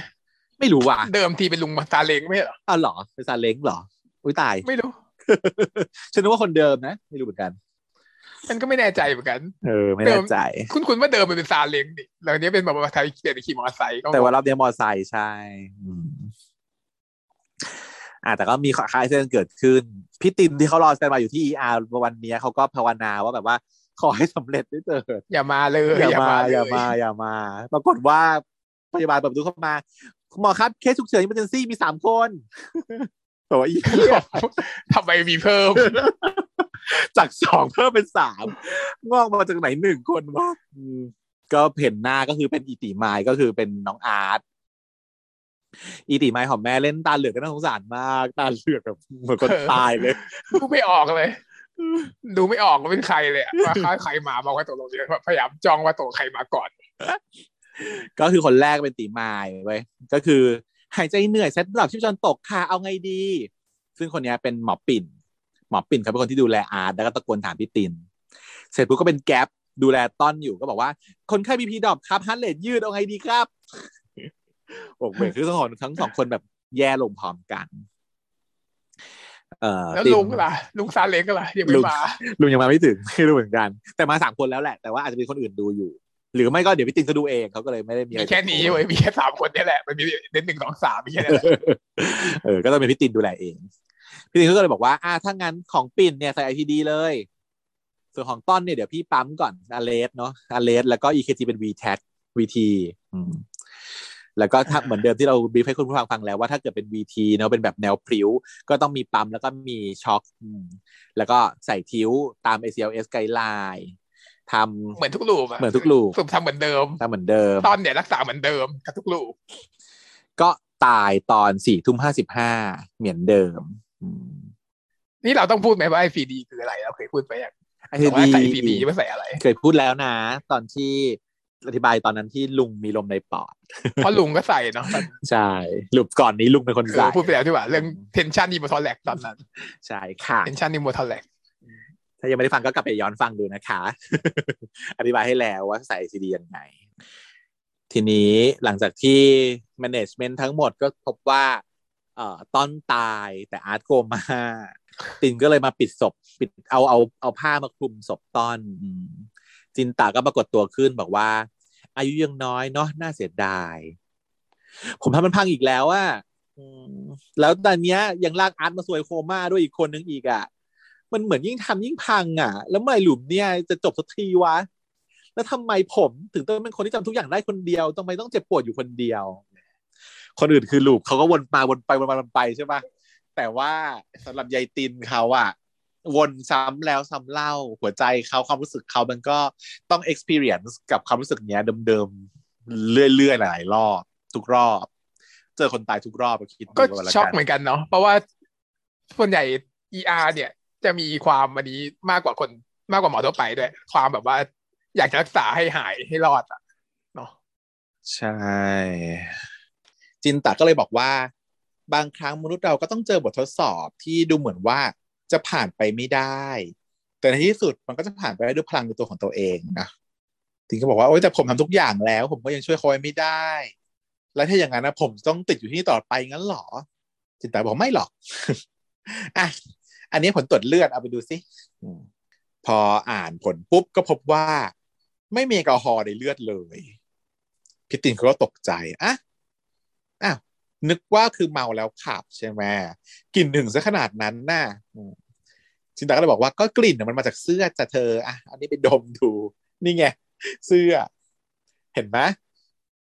[SPEAKER 2] ไม่รู้ว่ะ
[SPEAKER 1] เดิมทีเป็นลุงมาซาเล้งไม่ใช่เหรอ
[SPEAKER 2] อ้าวเหรอเป็นซาเล้งเหรออุ้ยตาย
[SPEAKER 1] ไม่รู้
[SPEAKER 2] ฉันนึกว่าคนเดิมนะ ไม่รู้เหมือนกัน
[SPEAKER 1] มันก็ไม่แน่ใจเหมือนกัน
[SPEAKER 2] เออ ไม่แน่ใจ
[SPEAKER 1] คุณคุณว่าเดิมมันเป็นซาเล้งดิแล้วเนี้ยเป็นแบบว่าไทยเปลี่ยนขี่มอเตอร์ไซค์ก็
[SPEAKER 2] แต่ว่ารอบนี้มอเตอร์ไซค์ใช่ อืมอ่าแต่ก็มี car อุบิเหตุเกิดขึ้นพี่ตินที่เขารอ standby อยู่ที่ ER วันนี้เขาก็ภาวนาว่าแบบว่าขอให้สำเร็จด้วยเถิด
[SPEAKER 1] อย่ามาเลย
[SPEAKER 2] อย่ามา
[SPEAKER 1] เล
[SPEAKER 2] อย่ามาอย่ามา ปรากฏว่าพยาบาลเปิดประตูเข้ามาคุณหมอครับเคสฉุกเฉิน e m e r g e n c y มีสามคนบอกว่าอีเหี้ย
[SPEAKER 1] ทำไมมีเพิ่ม
[SPEAKER 2] จากสองเพิ่มเป็นสามงอกมาจากไหนหนึ่งคนวะอืมก็เห็นหน้าก็คือเป็นอีติไมายก็คือเป็นน้องอาร์ต อีติไมายของแม่เล่นตาเหลือกก็น่าสงสารมากตาเหลือกแบบเหมือนคนตายเลย
[SPEAKER 1] ดูไม่ออกเลย ดูไม่ออกว่าเป็นใครเลยอะว่าใครมาบอกว่าตกลงเดี๋ยวพยายามจ้องว่าตกใครมาก่อน
[SPEAKER 2] ก็คือคนแรกเป็นตีไมายเว้ยก็คือ หายใจเหนื่อยเซตหลับชีพจรตกค่ะเอาไงดี ซึ่งคนเนี้ยเป็นหมอปิ่นหมอปิ่นเขาเป็นคนที่ดูแลอาร์ตแล้วก็ตะโกนถามพี่ติน เสร็จปุ๊บก็เป็นแก๊ปดูแลต้อนอยู่ก็บอกว่า คนไข้มีพีดอบครับฮันเลดยืดเอาไงดีครับ โอ้โหคือทั้งสองทั้งสองคนแบบแย่ลงพร้อมกัน เอ่อ
[SPEAKER 1] แล้ว
[SPEAKER 2] ติ่น
[SPEAKER 1] ลุงล่ะ ลุงซาเล้งก็ล่ะยังไม่
[SPEAKER 2] ลุง
[SPEAKER 1] มา
[SPEAKER 2] ลุงยังมาไม่ถึงไม่รู้เหมือนกัน แต่มาสามคนแล้วแหละ แต่ว่าอาจจะมีคนอื่นดูอยู่ หรือไม่ก็เดี๋ยวพี่ตินเขาดูเองเขาก็เลยไม่ได้มีอะไร
[SPEAKER 1] มีแค่นี้เว้ยมีแค่สามคนนี่แหละมันมีเด่นหนึ่งสองสามมีแค่นั้นแหละ
[SPEAKER 2] เออก็ต้องเป็นพี่ตินดูแลเองพี่ตินเขาก็เลยบอกว่าอ่าถ้างั้นของปิ่นเนี่ยใส่ไอทีดีเลยส่วนของต้นเนี่ยเดี๋ยวพี่ปั๊มก่อนอาเลสเนาะอาเลสแล้วก็ EKG เป็น VTAC VT อืม แล้วก็ถ้าเหมือนเดิมที่เราบีฟให้คุณผู้ฟังฟังแล้วว่าถ้าเกิดเป็น VT เนาะเป็นแบบแนวพริ้ว ก็ต้องมีปั๊มแล้วก็มีช็อคอืมแล้วก็ใส่ tube ตาม ACLS guideline
[SPEAKER 1] เหมือนทุก loop อะ
[SPEAKER 2] เหมือนทุกลูป
[SPEAKER 1] สุดทำเหมือนเดิม
[SPEAKER 2] ทำเหมือนเดิม
[SPEAKER 1] ตอนเนี่ยรักษาเหมือนเดิมกับทุก loop
[SPEAKER 2] ก็ตายตอนสี่ทุ่มห้าสิบห้าเหมือนเดิมอืม
[SPEAKER 1] นี่เราต้องพูดไหมว่า ICD คืออะไรเราเคยพูดไปอย่าง
[SPEAKER 2] ไอ้
[SPEAKER 1] แต่ว่า
[SPEAKER 2] ดี
[SPEAKER 1] ใส่ ICD ไม่ใส่อะไร
[SPEAKER 2] เคยพูดแล้วนะ ตอนที่ อธิบายตอนนั้นที่ลุงมีลมในปอด
[SPEAKER 1] เพราะลุงก็ใส่เนาะ
[SPEAKER 2] ใช่ loop ก่อนนี้ลุงเป็นคน
[SPEAKER 1] เอ
[SPEAKER 2] ใส่
[SPEAKER 1] อพูดไปแล้วที่ว่า เรื่อง tension pneumothorax ตอนนั้น
[SPEAKER 2] ใช่ค่ะ
[SPEAKER 1] tension pneumothorax
[SPEAKER 2] ถ้ายังไม่ได้ฟังก็กลับไปย้อนฟังดูนะคะ อธิบายให้แล้วว่าใส่ ICD ยังไง ทีนี้หลังจากที่ management ทั้งหมดก็พบว่าเอ่อต้นตายแต่อาร์ตโกมาตินก็เลยมาปิดศพ ปิดเอาเอาเอาผ้ามาคลุมศพต้อนอืม จินตาก็ปรากฏตัวขึ้นบอกว่า อายุยังน้อยเนาะน่าเสียดาย ผมทำมันพังอีกแล้วอะแล้วตอนเนี้ยยังลากอาร์ตมาซวยโคม่าด้วยอีกคนนึงอีกอะมันเหมือนยิ่งทำยิ่งพังอะแล้วเมื่อไหร่หลุมเนี่ยจะจบสักทีวะ แล้วทำไมผมถึงต้องเป็นคนที่จำทุกอย่างได้คนเดียวทำไมต้องเจ็บปวดอยู่คนเดียว คนอื่นคือลูปเขาก็วนมาวนไปวนมาวนไปใช่ปะแต่ว่าสำหรับยายตินเขาอะ วนซ้ำแล้วซ้ำเล่า หัวใจเขาความรู้สึกเขามันก็ต้อง experience กับความรู้สึกเนี้ยเดิมๆเรื่อยๆหลายๆรอบทุกรอบ เจอคนตายทุกรอบก็คิดดู
[SPEAKER 1] ก็
[SPEAKER 2] แล้ว
[SPEAKER 1] ช็อก
[SPEAKER 2] น
[SPEAKER 1] เหมือนกันเนาะเพราะว่าส่วนใหญ่ ER เนี่ยจะมีความอันนี้มากกว่าคนมากกว่าหมอทั่วไปด้วย ความแบบว่า อยากจะรักษาให้หายให้รอดอะเนาะ
[SPEAKER 2] ใช่ จินตาก็เลยบอกว่า บางครั้งมนุษย์เราก็ต้องเจอบททดสอบที่ดูเหมือนว่า จะผ่านไปไม่ได้ แต่ในที่สุดมันก็จะผ่านไปได้ด้วยพลังในตัวของตัวเองนะทิงก็บอกว่าโอ๊ยแต่ผมทำทุกอย่างแล้ว ผมก็ยังช่วยเขาไว้ไม่ได้ แล้วถ้าอย่างนั้นนะผมต้องติดอยู่ที่นี่ต่อไปงั้นเหรอ จินตาบอกไม่หรอกอะอันนี้ผลตรวจเลือดเอาไปดูสิพออ่านผลปุ๊บก็พบว่า ไม่มีแอลกอฮอล์ในเลือดเลยพี่ตินเขาก็ตกใจอะอ้าวนึกว่าคือเมาแล้วขับใช่ไหมกลิ่นถึงซะขนาดนั้นน่ะ จินตาก็เลยบอกว่าก็กลิ่นมันมาจากเสื้อจะเธออะอันนี้ไปดมดูนี่ไงเสื้อ เห็นไหม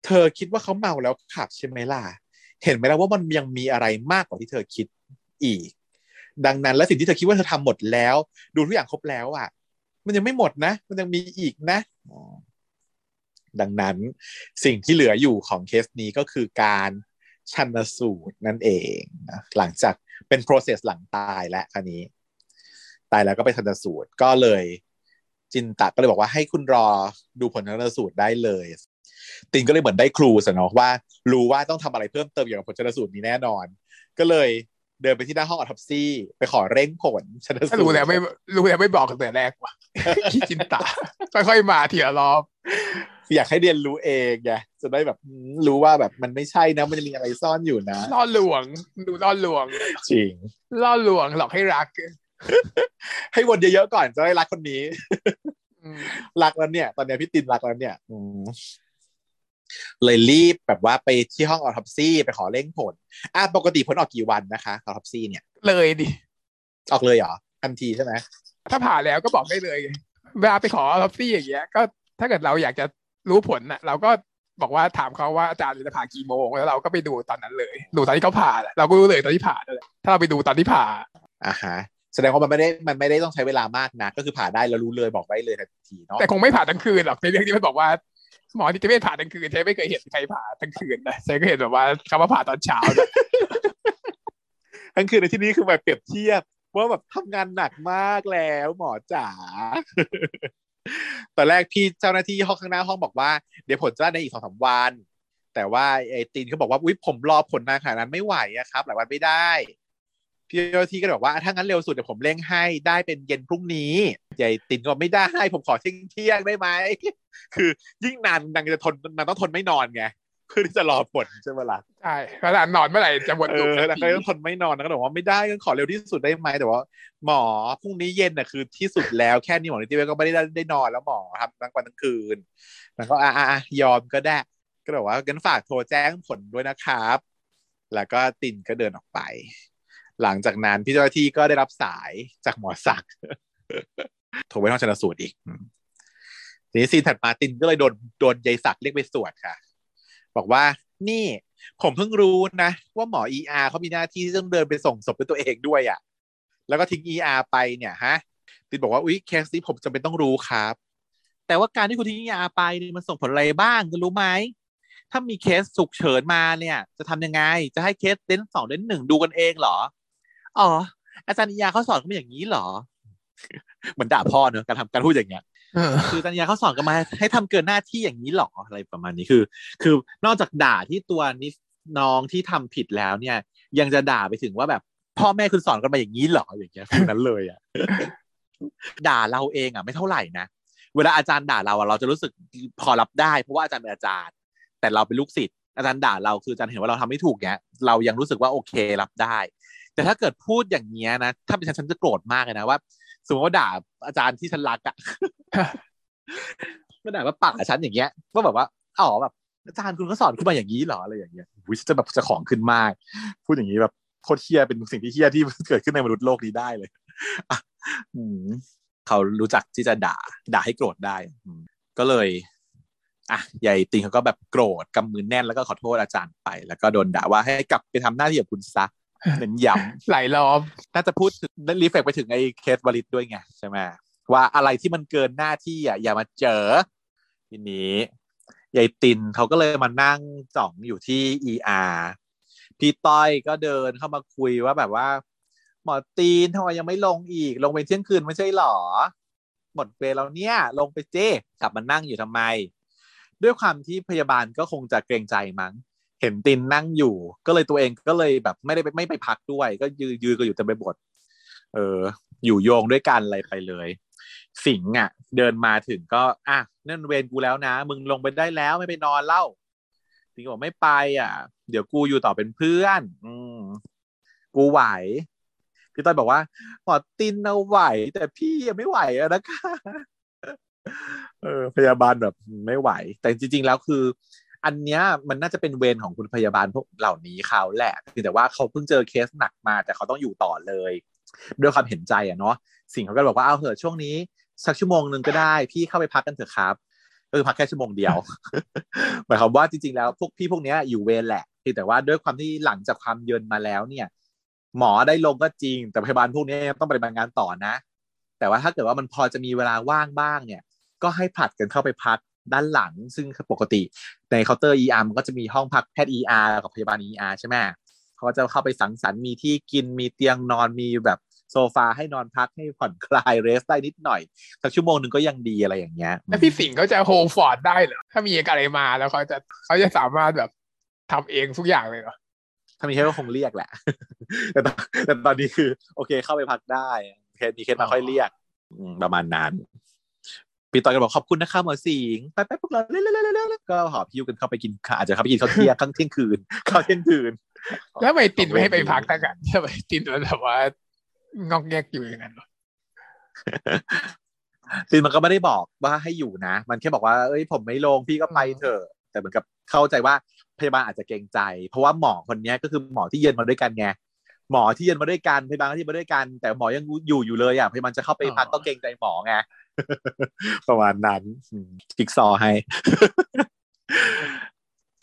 [SPEAKER 2] เธอคิดว่าเขาเมาแล้วขับใช่ไหมล่ะเห็นไหมล่ะว่ามันยังมีอะไรมากกว่าที่เธอคิดอีก ดังนั้นแล้วสิ่งที่เธอคิดว่าเธอทำหมดแล้ว ดูทุกอย่างครบแล้วอะ มันยังไม่หมดนะ มันยังมีอีกนะดังนั้นสิ่งที่เหลืออยู่ของเคสนี้ก็คือการชันสูตรนั่นเองนะหลังจากเป็น process หลังตายและอันนี้ ตายแล้วก็ไปชันสูตรก็เลย จินตะก็เลยบอกว่าให้คุณรอดูผลชันสูตรได้เลย ตินก็เลยเหมือนได้ครูสนอะว่า รู้ว่าต้องทำอะไรเพิ่มเติมเกี่ยวกับผลชันสูตรนี้แน่นอน ก็เลยเดินไปที่หน้าห้องออทอปซี่ ไปขอเร่งผลชันสูตร
[SPEAKER 1] ถ้ารู้แล้วไม่รู้แล้วไม่บอกตั้งแต่แรกว่ะขี้จินตาค่อยๆมาทีละรอบ
[SPEAKER 2] อยากให้เรียนรู้เองไงจะได้แบบอืมรู้ว่าแบบมันไม่ใช่นะ มันจะมีอะไรซ่อนอยู่นะ
[SPEAKER 1] ล่อลวง ดูล่อลวง
[SPEAKER 2] จริง
[SPEAKER 1] ล่อลวงหลอกให้รัก
[SPEAKER 2] ให้วนเยอะๆก่อนจะได้รักคนนี้
[SPEAKER 1] อืม
[SPEAKER 2] รักแล้วเนี่ย ตอนเนี้ยพี่ตินรักแล้วเนี่ยอืมเลยรีบแบบว่าไปที่ห้อง autopsy ไปขอเร่งผล อะปกติผลออกกี่วันนะคะ autopsy เนี่ย
[SPEAKER 1] เลยดิ
[SPEAKER 2] ออกเลยเหรอทันทีใช่ไหม
[SPEAKER 1] ถ้าผ่าแล้วก็บอกได้เลยไงเวลาไปขอ autopsy อย่างเงี้ย ก็ถ้าเกิดเราอยากจะรู้ผลน่ะ เราก็บอกว่าถามเขาว่าอาจารย์จะผ่ากี่โมงแล้วเราก็ไปดูตอนนั้นเลย ดูตอนที่เขาผ่าแหละเราก็รู้เลยตอนที่ผ่านั่นแหละถ้าเราไปดูตอนที่ผ่า
[SPEAKER 2] อ่าฮะ แสดงว่ามันไม่ได้มันไม่ได้ต้องใช้เวลามากนะก็คือผ่าได้แล้วรู้เลยบอกได้เลยทันทีเนาะ
[SPEAKER 1] แต่คงไม่ผ่าทั้งคืนหรอกในเรื่องที่มันบอกว่าหมอที่จะไม่ผ่าทั้งคืนใช่ไม่เคยเห็นใครผ่าทั้งคืนนะใช่ก็เห็นแบบว่าเขามาผ่าตอนเช้านะ
[SPEAKER 2] ทั้งคืนในที่นี้คือแบบเปรียบเทียบว่าแบบทำงานหนักมากแล้วหมอจ๋าตอนแรกพี่เจ้าหน้าที่ห้องข้างหน้าห้องบอกว่าเดี๋ยวผลจะได้ในอีกสองสามวัน แต่ว่าไอ้ตินเขาบอกว่าอุ๊ยผมรอผลนานขนาดนั้นไม่ไหวอะครับ หลายวันไม่ได้ พี่เจ้าหน้าที่ก็เลยบอกว่าถ้างั้นเร็วสุดเดี๋ยวผมเร่งให้ได้เป็นเย็นพรุ่งนี้ใหญ่ตินก็บอกไม่ได้ผมขอเที่ยงเที่ยงได้ไหมคือยิ่งนานนางจะทนนางต้องทนไม่นอนไงเพื่อที่จะรอผลใช่ไหมล่ะ
[SPEAKER 1] ใช่ขนาดนอนเมื่อไหร่จะวน
[SPEAKER 2] เอ
[SPEAKER 1] ลูป
[SPEAKER 2] อ
[SPEAKER 1] ทัน
[SPEAKER 2] แล้ว
[SPEAKER 1] ที
[SPEAKER 2] ก็ต้องทนไม่นอนแล้วก็บอกว่าไม่ได้ก็ขอเร็วที่สุดได้ไหมแต่ว่า หมอพรุ่งนี้เย็นน่ะคือที่สุดแล้วแค่นี้หมอนิติเวชก็ไม่ได้ได้นอนแล้วหมอครับทั้งวันทั้งคืนแล้วก็อะอะอะยอมก็ได้ ก็บอกว่างั้นฝากโทรแจ้งผลด้วยนะครับ แล้วก็ตินก็เดินออกไป หลังจากนั้นพี่เจ้าหน้าที่ก็ได้รับสายจากหมอศักดิ์โทรไปห้องชนสูตรอีกทีนี้ซีนถัดมาตินก็เลยโดนโดนยายศักดิ์เรียกไปสวดค่ะ บอกว่านี่ผมเพิ่งรู้นะ ว่าหมอ ER เขามีหน้าที่ที่ต้องเดินไปส่งศพด้วยตัวเองด้วยอะ่ะ แล้วก็ทิ้ง ER ไปเนี่ยฮะตินบอกว่าอุ๊ยเคสนี้ผมจำเป็นต้องรู้ครับ แต่ว่าการที่คุณทิ้ง ER ไปมันส่งผลอะไรบ้างคุณรู้ไหมถ้ามีเคสฉุกเฉินมาเนี่ย จะทำยังไง จะให้เคสเดนสองเดนหนึ่งดูกันเองเหรอ อ๋ออาจารย์อียาเขาสอนกันมาอย่างนี้เหรอ เหมือนด่าพ่อเนอะการทำการพูดอย่างเงี้ย
[SPEAKER 1] เออ
[SPEAKER 2] คือตัญญาเขาสอนกันมาให้ทำเกินหน้าที่อย่างนี้หรออะไรประมาณนี้คือ คือนอกจากด่าที่ตัวนิสน้องที่ทำผิดแล้วเนี่ย ยังจะด่าไปถึงว่าแบบ พ่อแม่คุณสอนกันมาอย่างนี้เหรออย่างเงี้ยฟิลนั้นเลยอะด่าเราเองอะไม่เท่าไหร่นะเวลาอาจารย์ด่าเราอะเราจะรู้สึกพอรับได้เพราะว่าอาจารย์เป็นอาจารย์ แต่เราเป็นลูกศิษย์อาจารย์ด่าเราคืออาจารย์เห็นว่าเราทำไม่ถูกเนี้ยเรายังรู้สึกว่าโอเครับได้ แต่ถ้าเกิดพูดอย่างเงี้ยนะถ้าเป็นฉันฉันจะโกรธมากเลยนะว่าสมมติว่าด่าอาจารย์ที่ฉันรักอะมาด่าว่าปากฉันอย่างเงี้ยว่าแบบว่าอ๋อแบบอาจารย์คุณก็สอนขึ้นมาอย่างนี้เหรออะไรอย่างเงี้ยวิจะแบบจะของขึ้นมาก พูดอย่างนี้แบบโคตรเฮี้ยเป็นสิ่งที่เฮี้ยที่เกิดขึ้นในมนุษย์โลกนี้ได้เลยอืมเขารู้จักที่จะด่า ด่าให้โกรธได้ก็เลยอะยายติงเขาก็แบบโกรธกำมือแน่นแล้วก็ขอโทษอาจารย์ไป แล้วก็โดนด่าว่าให้กลับไปทำหน้าที่ของคุณซะ เน้นย้ำ
[SPEAKER 1] หลายรอบ
[SPEAKER 2] น่าจะพูดถึงรีเฟกไปถึงไอ้เคสวลิดด้วยไงใช่ไหมว่าอะไรที่มันเกินหน้าที่อะอย่ามาเจอทีนี้ยายตินเขาก็เลยมานั่งจ่องอยู่ที่ ER พี่ต้อยก็เดินเข้ามาคุยว่าแบบว่า หมอตีนทำไมยังไม่ลงอีก ลงไปเที่ยงคืนไม่ใช่หรอ หมดเวลาแล้วเนี่ย ลงไปเจ้กลับมานั่งอยู่ทำไม ด้วยความที่พยาบาลก็คงจะเกรงใจมั้ง เห็นตินนั่งอยู่ ก็เลยตัวเองก็เลยแบบไม่ได้ไม่ไปพักด้วย ก็ยืนยืนก็อยู่เต็มไปหมดเออ อยู่โยงด้วยกันอะไรไปเลย สิงห์อะ เดินมาถึงก็ อะนั่นเวรกูแล้วนะ มึงลงไปได้แล้วไม่ไปนอนเล่าสิงก็บอกไม่ไป อะ เดี๋ยวกูอยู่ต่อเป็นเพื่อน อืมกูไหวพี่ต้อยบอกว่าหมอตินเอาไหว แต่พี่ยังไม่ไหวอะนะคะเออพยาบาลแบบไม่ไหว แต่จริง ๆ แล้วคือ อันเนี้ยมันน่าจะเป็นเวรของคุณพยาบาลพวกเหล่านี้เขาแหละแต่ว่าเขาเพิ่งเจอเคสหนักมา แต่เขาต้องอยู่ต่อเลย ด้วยความเห็นใจอะเนาะสิ่งเขาก็บอกว่าเอาเถอะช่วงนี้สักชั่วโมงหนึ่งก็ได้ พี่เข้าไปพักกันเถอะครับก็คือพักแค่ชั่วโมงเดียวหมายความว่าจริงๆแล้วพวกพี่พวกเนี้ยอยู่เวรแหละแต่ว่าด้วยความที่หลังจากความเยินมาแล้วเนี่ย หมอได้ลงก็จริง แต่พยาบาลพวกนี้ต้องปฏิบัติงานต่อนะ แต่ว่าถ้าเกิดว่ามันพอจะมีเวลาว่างบ้างเนี่ย ก็ให้ผัดกันเข้าไปพัก ด้านหลัง ซึ่งปกติในเคาน์เตอร์ ER มันก็จะมีห้องพักแพทย์ ER กับพยาบาล ER ใช่ไหมเขาก็จะเข้าไปสังสรรค์มีที่กินมีเตียงนอนมีแบบโซฟาให้นอนพักให้ผ่อนคลายเรสได้นิดหน่อยสักชั่วโมงหนึ่งก็ยังดีอะไรอย่างเงี้ย
[SPEAKER 1] แล้วพี่สิงห์เขาจะ hold fort ได้เหรอถ้ามีอะไรมาแล้วเขาจะเขาจะสามารถแบบทำเองทุกอย่างเลยเหรอ
[SPEAKER 2] ถ้ามีเคสก็คงเรียกแหละ แต่ตอนแต่ตอนนี้คือ โอเคเข้าไปพักได้เคสมีเคสมาค่อยเรียกอืมประมาณนั้น พี่ต่อยก็บอกขอบคุณนะคะหมอสิงห์ไปไปพวกเราเร็วๆๆๆก็หอบพิ้วกันเข้าไปกินข้าวอาจจะเข้าไปกินข้าวเที่ยงข้างเที่ยงคืนข้าวเที่ยงคืน
[SPEAKER 1] แล้วทำไมตินไม่ให้ไปพักตั้งกันทำไมตินมันแบบว่างอกแงกอยู่อย่างนั้นวะ
[SPEAKER 2] คือมันก็ไม่ได้บอกว่าให้อยู่นะ มันแค่บอกว่าเอ้ยผมไม่ลงพี่ก็ไปเถอะ แต่เหมือนกับเข้าใจว่าพยาบาลอาจจะเกรงใจ เพราะว่าหมอคนเนี้ยก็คือหมอที่เย็นมาด้วยกันไงหมอที่เย็นมาด้วยกันพยาบาลที่มาด้วยกัน แต่หมอยังอยู่อยู่เลยอะพยาบาลจะเข้าไปพักก็เกรงใจหมอไง ประมาณนั้นอืมจิ๊กซอว์ให้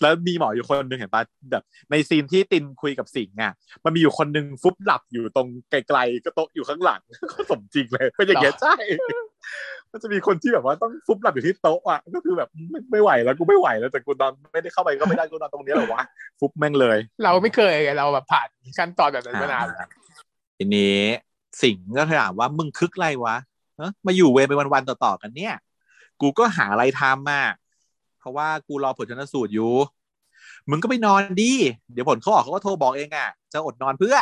[SPEAKER 2] แล้วมีหมออยู่คนหนึ่งเห็นปะแบบ ในซีนที่ตินคุยกับสิงห์อะ มันมีอยู่คนหนึ่งฟุบหลับอยู่ตรงไกลๆก็โต๊ะอยู่ข้างหลังก็สมจริงเลยเป็นอย่างเงี้ยใช่ มันจะมีคนที่แบบว่าต้องฟุบหลับอยู่ที่โต๊ะอะก็คือแบบไม่ไม่ไหวแล้วกูไม่ไหวแล้วแต่กูนอนไม่ได้เข้าไปก็ไม่ได้กูนอนตรงนี้แหละวะฟุบแม่งเลย
[SPEAKER 1] เราไม่เคยไงเราแบบผ่านขั้นตอนแบบนั้นมานานแล้ว
[SPEAKER 2] ทีนี้สิงห์ก็ถามว่ามึงคึกไรวะเอ้อ มาอยู่เวรไปวันๆต่อๆกันเนี่ย กูก็หาอะไรทำมาเพราะว่ากูรอผลชนสูตรอยู่ มึงก็ไปนอนดี เดี๋ยวผลเขาออกเขาก็โทรบอกเองอะ จะอดนอนเพื่อ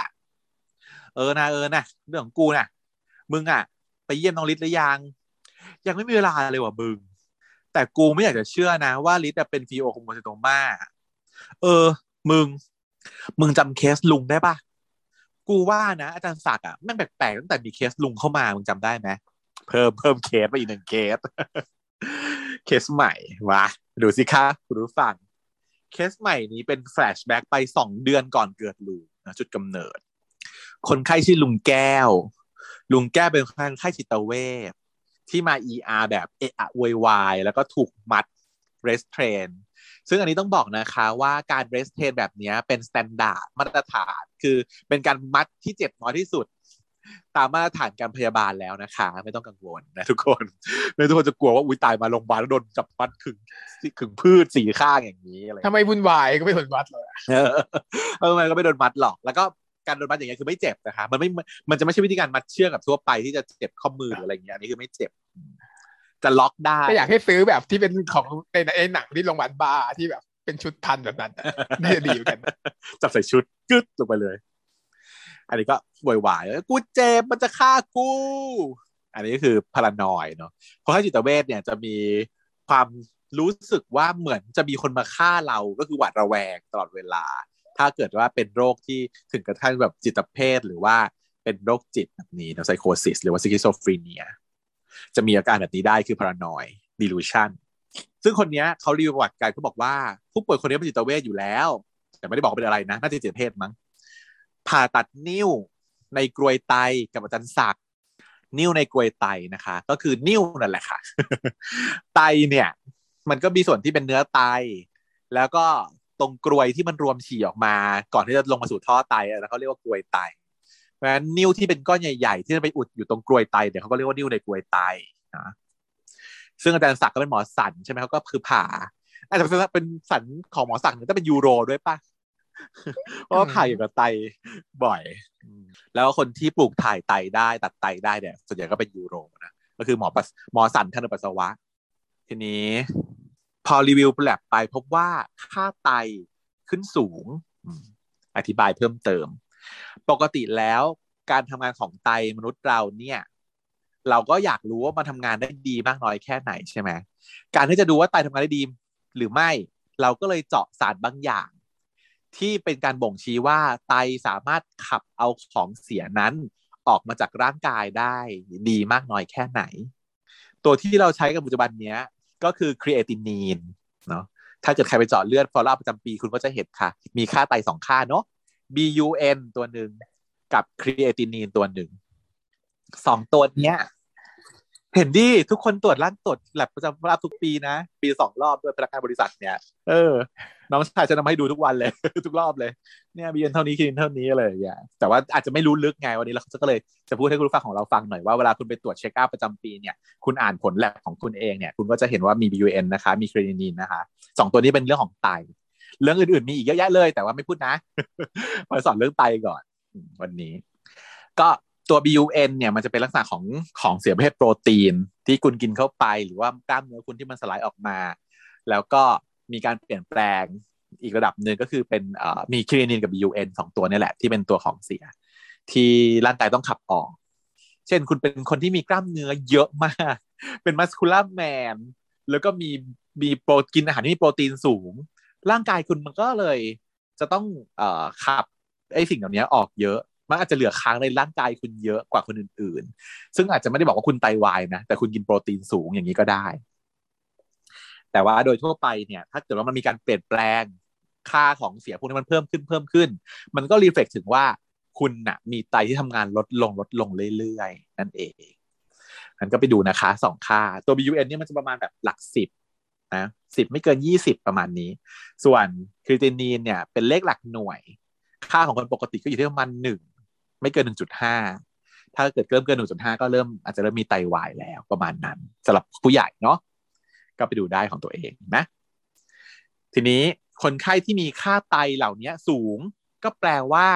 [SPEAKER 2] เออนะเออนะเรื่องของกูนะมึงอะ ไปเยี่ยมน้องลิศหรือยัง ยังไม่มีเวลาเลยว่ะมึง แต่กูไม่อยากจะเชื่อนะว่าลิศจะเป็นฟีโอโคโมซิโตมาเออ มึง มึงจำเคสลุงได้ปะกูว่านะอาจารย์ศักดิ์อะแม่งแปลกๆตั้งแต่มีเคสลุงเข้ามา มึงจำได้ไหม เพิ่มเพิ่มเคสไปอีกหนึ่งเคส เคสใหม่มาดูสิคะคุณผู้ฟัง เคสใหม่นี้เป็น flashback ไปสองเดือนก่อนเกิดลุงนะจุดกำเนิด คนไข้ชื่อลุงแก้ว ลุงแก้วเป็นคนไข้จิตเวชที่มา ER แบบเอะอะวยวายแล้วก็ถูกมัด restrain ซึ่งอันนี้ต้องบอกนะคะว่าการ restrain แบบนี้เป็น standard มาตรฐาน คือเป็นการมัดที่เจ็บน้อยที่สุด ตามมาตรฐานการพยาบาลแล้วนะคะ ไม่ต้องกังวลนะทุกคนไม่ทุกคนจะกลัวว่าอุ้ยตายมาโรงพยาบาลแล้วโดนจับมัดขึงขึงพืชสีข้างอย่างนี้อะไร
[SPEAKER 1] ทำไมวุ่นวายก็ไม่ผลวัดเลย
[SPEAKER 2] เออเออมันก็ไม่โดนมัดหรอก แล้วก็การโดนมัดอย่างเงี้ยคือไม่เจ็บนะคะมันไม่มันจะไม่ใช่วิธีการมัดเชือกแบบทั่วไปที่จะเจ็บข้อมือหรืออะไรอย่างเงี้ยอันนี้คือไม่เจ็บจะล็อกได้
[SPEAKER 1] แต่อยากให้ซื้อแบบที่เป็นของในในหนังที่โรงพยาบาลบ้าที่แบบเป็นชุดพันแบบนั้นอะน่าจะดีเหมือนกัน
[SPEAKER 2] จับใส่ชุดกึดลงไปเลย อันนี้ก็โวยวายกูเจ็บมันจะฆ่ากู อันนี้ก็คือ paranoid เนาะเพราะถ้าจิตเวชเนี่ยจะมีความรู้สึกว่าเหมือนจะมีคนมาฆ่าเราก็คือหวาดระแวงตลอดเวลา ถ้าเกิดว่าเป็นโรคที่ถึงกระทั่งแบบจิตเภทหรือว่าเป็นโรคจิตแบบนี้นะไซโคซิสหรือว่า schizophrenia จะมีอาการแบบนี้ได้คือ paranoidดิลูชันซึ่งคนเนี้ยเขารีวิวประวัติการเขาบอกว่า ผู้ป่วยคนนี้เป็นจิตเวชอยู่แล้ว แต่ไม่ได้บอกว่าเป็นอะไรนะ น่าจะจิตเภทมั้ง ผ่าตัดนิ้วในกรวยไตกับอาจารย์ศักดิ์นิ้วในกรวยไตนะคะ ก็คือนิ้วนั่นแหละค่ะ ไตเนี่ย มันก็มีส่วนที่เป็นเนื้อไต แล้วก็ตรงกรวยที่มันรวมฉี่ออกมา ก่อนที่จะลงมาสู่ท่อไตแล้วเขาเรียกว่ากรวยไตเพราะฉะนั้นนิ้วที่เป็นก้อนใหญ่ๆ ที่จะไปอุดอยู่ตรงกรวยไตเดี๋ยวเขาก็เรียกว่านิ้วในกรวยไตนะซึ่งอาจารย์ศักดิ์ก็เป็นหมอสันใช่ไหมเขาก็คือผ่าอาจจะเป็นสันของหมอสันต้องเป็นยูโรด้วยปะ เพราะว่าผ่าเกี่ยวกับไตบ่อย แล้วคนที่ปลูกถ่ายไตได้ตัดไตได้เนี่ยส่วนใหญ่ก็เป็นยูโรนะก็คือหมอปัสหมอสันทางเดินปัสสาวะ ทีนี้พอรีวิวแลบไปพบว่าค่าไตขึ้นสูงอืมอธิบายเพิ่มเติม ปกติแล้วการทำงานของไตมนุษย์เราเนี่ย เราก็อยากรู้ว่ามันทำงานได้ดีมากน้อยแค่ไหนใช่ไหมการที่จะดูว่าไตทำงานได้ดีหรือไม่ เราก็เลยเจาะสารบางอย่าง ที่เป็นการบ่งชี้ว่าไตสามารถขับเอาของเสียนั้นออกมาจากร่างกายได้ดีมากน้อยแค่ไหน ตัวที่เราใช้กับปัจจุบันเนี้ยก็คือครีเอตินีนเนาะถ้าเกิดใครไปเจาะเลือดฟอลล์ประจำปีคุณก็จะเห็นค่ะ มีค่าไตสองค่าเนาะ BUN ตัวหนึ่งกับ creatinine ตัวหนึ่งสองตัวเนี้ยเห็นดิทุกคนตรวจร่างตรวจแลบประจำรอบทุกปีนะ ปีสองรอบด้วยพนักงานบริษัทเนี่ย เออ น้องชายจะนำให้ดูทุกวันเลย ทุกรอบเลยเนี่ย BUN เท่านี้ creatinine เท่านี้อะไรอย่างเงี้ยแต่ว่าอาจจะไม่รู้ลึกไงวันนี้เราก็เลยจะพูดให้คุณผู้ฟังของเราฟังหน่อยว่าเวลาคุณไปตรวจ check up ประจำปีเนี่ยคุณอ่านผลแลบของคุณเองเนี่ยคุณก็จะเห็นว่ามี BUN นะคะมี creatinine นะคะสองตัวนี้เป็นเรื่องของไตเรื่องอื่นๆมีอีกเยอะแยะเลย แต่ว่าไม่พูดนะมาสอนเรื่องไตก่อนวันนี้ ก็ตัว BUN เนี่ยมันจะเป็นลักษณะของของเสียประเภทโปรตีน ที่คุณกินเข้าไป หรือว่ากล้ามเนื้อคุณที่มันสลายออกมา แล้วก็ มีการเปลี่ยนแปลงอีกระดับหนึ่งก็คือเป็นมีครีนินกับ BUN สองตัวนี่แหละที่เป็นตัวของเสีย ที่ร่างกายต้องขับออก เช่นคุณเป็นคนที่มีกล้ามเนื้อเยอะมาก เป็นมัสคูล่าแมนแล้วก็มีมีโปรกินอาหารที่มีโปรตีนสูง ร่างกายคุณมันก็เลยจะต้องอขับไอ้สิ่งเหล่านี้ออกเยอะ มันอาจจะเหลือค้างในร่างกายคุณเยอะกว่าคนอื่น ๆ ซึ่งอาจจะไม่ได้บอกว่าคุณไตวายนะ แต่คุณกินโปรตีนสูงอย่างนี้ก็ได้ แต่ว่าโดยทั่วไปเนี่ยถ้าเกิดว่ามันมีการเปลี่ยนแปลงค่าของเสียพวกนี้มันเพิ่มขึ้นเพิ่มขึ้น มันก็รีเฟล็กถึงว่าคุณนะ่ะมีไตที่ทำงานลดลงลดลงเรื่อยๆ นั่นเองนั้นก็ไปดูนะคะสองค่าตัว BUN เนี่ยมันจะประมาณแบบหลักสิบนะสิบไม่เกินยี่สิบประมาณนี้ ส่วนคริตินีนเนี่ยเป็นเลขหลักหน่วย ค่าของคนปกติก็อยู่ที่ประมาณหนึ่งไม่เกินหนึ่งจุดห้าถ้าเกิดเริ่มเกินหนึ่งจุดห้าก็เริ่มอาจจะเริ่มมีไตวายแล้วประมาณนั้นสำหรับผู้ใหญ่เนาะ ก็ไปดูได้ของตัวเองนะ ทีนี้คนไข้ที่มีค่าไตเหล่านี้สูง ก็แปลว่า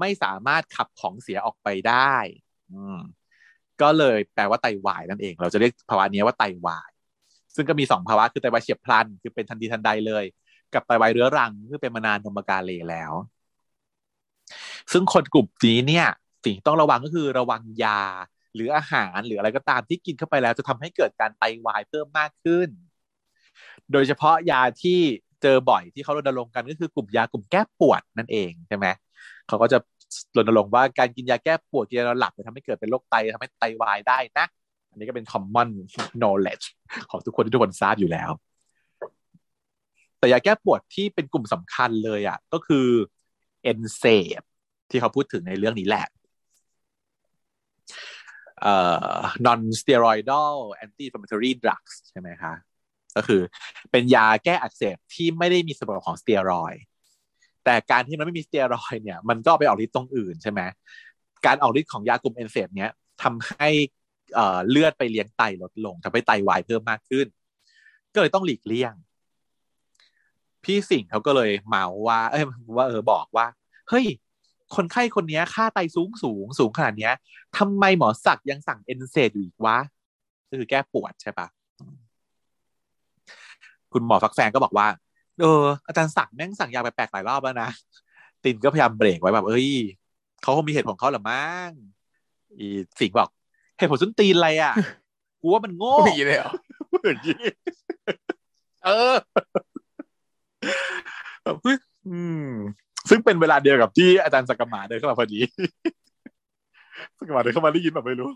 [SPEAKER 2] ไม่สามารถขับของเสียออกไปได้ก็เลยแปลว่าไตวายนั่นเอง เราจะเรียกภาวะนี้ว่าไตวาย ซึ่งก็มีสองภาวะคือไตวายเฉียบพลัน คือเป็นทันทีทันใดเลย กับไตวายเรื้อรังคือเป็นมานานนมกาเลแล้ว ซึ่งคนกลุ่มนี้เนี่ยสิ่งต้องระวังก็คือระวังยา หรืออาหารหรืออะไรก็ตามที่กินเข้าไปแล้ว จะทำให้เกิดการไตวายเพิ่มมากขึ้น โดยเฉพาะยาที่เจอบ่อยที่เขารณรงค์กันก็คือกลุ่มยากลุ่มแก้ปวดนั่นเองใช่ไหมเขาก็จะรณรงค์ว่าการกินยาแก้ปวดกินยาหลับจะทำให้เกิดเป็นโรคไตทำให้ไตวายได้นะ อันนี้ก็เป็น common knowledge ของทุกคนที่ทุกคนทราบอยู่แล้ว แต่ยาแก้ปวดที่เป็นกลุ่มสำคัญเลยอะก็คือ NSAID ที่เขาพูดถึงในเรื่องนี้แหละ เอ่อ non steroidal anti inflammatory drugs ใช่ไหมคะก็คือเป็นยาแก้อักเสบที่ไม่ได้มีส่วนประกอบของสเตียรอยด์แต่การที่มันไม่มีสเตียรอยด์เนี่ยมันก็ไปออกฤทธิ์ตรงอื่นใช่ไหมการออกฤทธิ์ของยากลุ่ม NSAIDs เนี้ยทำให้เลือดไปเลี้ยงไตลดลงทำให้ไตวายเพิ่มมากขึ้น ก็เลยต้องหลีกเลี่ยง พี่สิงห์เขาก็เลยเมาว่า เอ้ยว่าเออบอกว่า เฮ้ย คนไข้คนนี้ค่าไตสูงสูงสูงขนาดนี้ทำไมหมอสักยังสั่งเอนเซดอยู่อีกวะก็คือแก้ปวดใช่ปะคุณหมอฟักแฟงก็บอกว่า เออ อาจารย์สั่งแม่งสั่งยาแปลกๆหลายรอบแล้วนะตินก็พยายามเบรกไว้แบบ เอ้ยเขาคงมีเหตุผลเขาหรือมั้งอีสิงบอกเหตุผลสุนตีนอะไรอะกูว่ามันโง่ี
[SPEAKER 1] เลยเหรอ
[SPEAKER 2] เออแบบอืม ซึ่งเป็นเวลาเดียวกับที่อาจารย์สกมาเดินเข้ามาพอดีสกมาเดินเข้ามาได้ยินแบบไม่รู้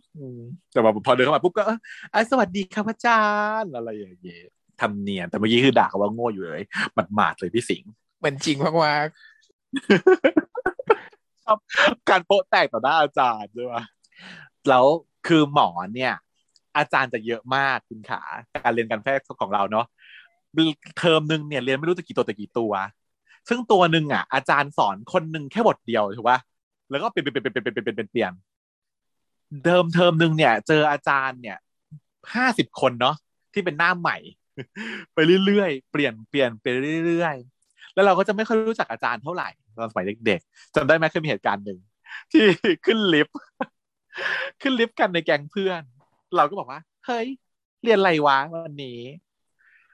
[SPEAKER 2] แต่ว่าพอเดินเข้ามาปุ๊บก็เออสวัสดีครับอาจารย์อะไรอย่างเงี้ยทำเนียนแต่เมื่อกี้คือด่าเขาว่าโง่อยู่เลยหมัดหมาดเลยพี่สิงห์
[SPEAKER 1] เหมือนจริงมาก
[SPEAKER 2] ๆชอบการโปะแตกต่อหน้าอาจารย์ใช่ไหมแล้วคือหมอเนี่ย อาจารย์จะเยอะมากคุณขา การเรียนการแพทย์ของเราเนาะเทอมหนึ่งเนี่ยเรียนไม่รู้จะกี่ตัวแต่กี่ตัว ซึ่งตัวหนึ่งอะ อาจารย์สอนคนหนึ่งแค่บทเดียวถูกปะแล้วก็เปลี่ยนเปลี่ยนเปลี่ยนเปลี่ยนเปลี่ยนเปลี่ยนเปลี่ยนเดิมเทอมหนึ่งเนี่ย เจออาจารย์เนี่ยห้าสิบคนเนาะที่เป็นหน้าใหม่ ไปเรื่อยๆ เปลี่ยนเปลี่ยนไปเรื่อยๆ แล้วเราก็จะไม่ค่อยรู้จักอาจารย์เท่าไหร่ตอนสมัยเด็กๆจำได้ไหมเคยมีเหตุการณ์หนึ่งที่ขึ้นลิฟต์ขึ้นลิฟต์กันในแก๊งเพื่อน เราก็บอกว่า เฮ้ย เรียนอะไรวะวันนี้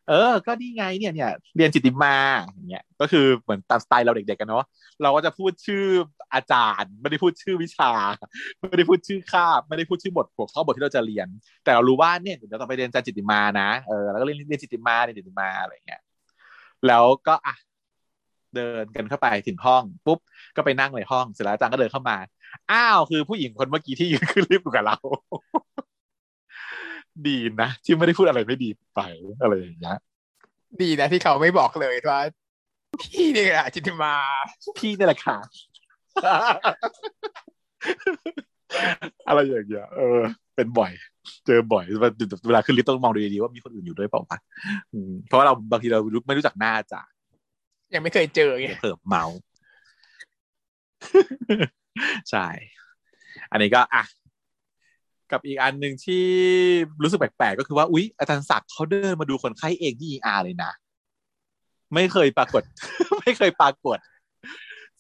[SPEAKER 2] เออ ก็นี่ไงเนี่ยเนี่ยเรียนจิตติมาอย่างเงี้ยก็คือเหมือนตามสไตล์เราเด็กๆกันเนาะเราก็จะพูดชื่ออาจารย์ ไม่ได้พูดชื่อวิชา ไม่ได้พูดชื่อคาบ ไม่ได้พูดชื่อบทหัวข้อบทที่เราจะเรียน แต่เรารู้ว่าเนี่ยเดี๋ยวต้องไปเรียนจิตติมานะเออแล้วก็เรียนเรียนจิตติมาเรียนจิตติมาอะไรเงี้ยแล้วก็อะเดินกันเข้าไปถึงห้องปุ๊บก็ไปนั่งในห้องเสร็จแล้วอาจารย์ก็เดินเข้ามา อ้าวคือผู้หญิงคนเมื่อกี้ที่ยืนขึ้นลิฟต์อยู่กับเรา ดีนะ ที่ไม่ได้พูดอะไรไม่ดีไปอะไรอย่างเงี้ย
[SPEAKER 1] ดีนะที่เขาไม่บอกเลยว่าพี่นี่แหละจินตมา
[SPEAKER 2] พี่นี่แหละค่ะ อะไรอย่างเงี้ยเออ เป็นบ่อย เจอบ่อยเวลาขึ้นลิฟต์ต้องมองดูดีๆว่ามีคนอื่นอยู่ด้วยเปล่าวะอืมเพราะว่าเราบางทีเราไม่รู้จักหน้าจ้ะ
[SPEAKER 1] ยังไม่เคยเจอไง
[SPEAKER 2] เพิ่มเมาใช่ อันนี้ก็อะ กับอีกอันหนึ่งที่รู้สึกแปลกๆก็คือว่าอุ๊ยอาจารย์ศักดิ์เขาเดินมาดูคนไข้เองที่ ER เลยนะ ไม่เคยปรากฏ ไม่เคยปรากฏ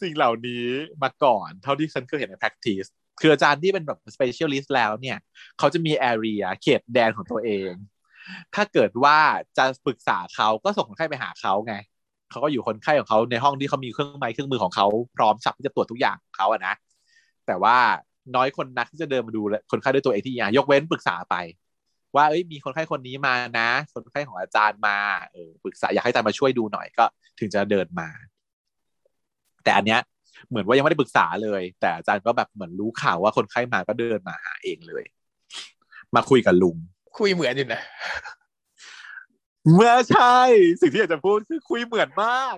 [SPEAKER 2] สิ่งเหล่านี้มาก่อน เท่าที่ฉันเคยเห็นใน practice คืออาจารย์ที่เป็นแบบ specialist แล้วเนี่ย เขาจะมี area เขตแดนของตัวเอง ถ้าเกิดว่าจะปรึกษาเขาก็ส่งคนไข้ไปหาเขาไงเขาก็อยู่คนไข้ของเขาในห้องที่เขามีเครื่องไม้เครื่องมือของเขาพร้อมสับที่จะตรวจทุกอย่างของเขาอะนะแต่ว่า น้อยคนนักที่จะเดินมาดูคนไข้ด้วยตัวเองที่ยายกเว้นปรึกษาไป ว่าเอ้ยมีคนไข้คนนี้มานะ คนไข้ของอาจารย์มาเออปรึกษาอยากให้อาจารย์มาช่วยดูหน่อยก็ถึงจะเดินมา แต่อันเนี้ยเหมือนว่ายังไม่ได้ปรึกษาเลย แต่อาจารย์ก็แบบเหมือนรู้ข่าวว่าคนไข้มาก็เดินมาหาเองเลย มาคุยกับลุง
[SPEAKER 1] คุยเหมือนอยู่นะ
[SPEAKER 2] เมื่อใช่ สิ่งที่อยากจะพูดคือคุยเหมือนมาก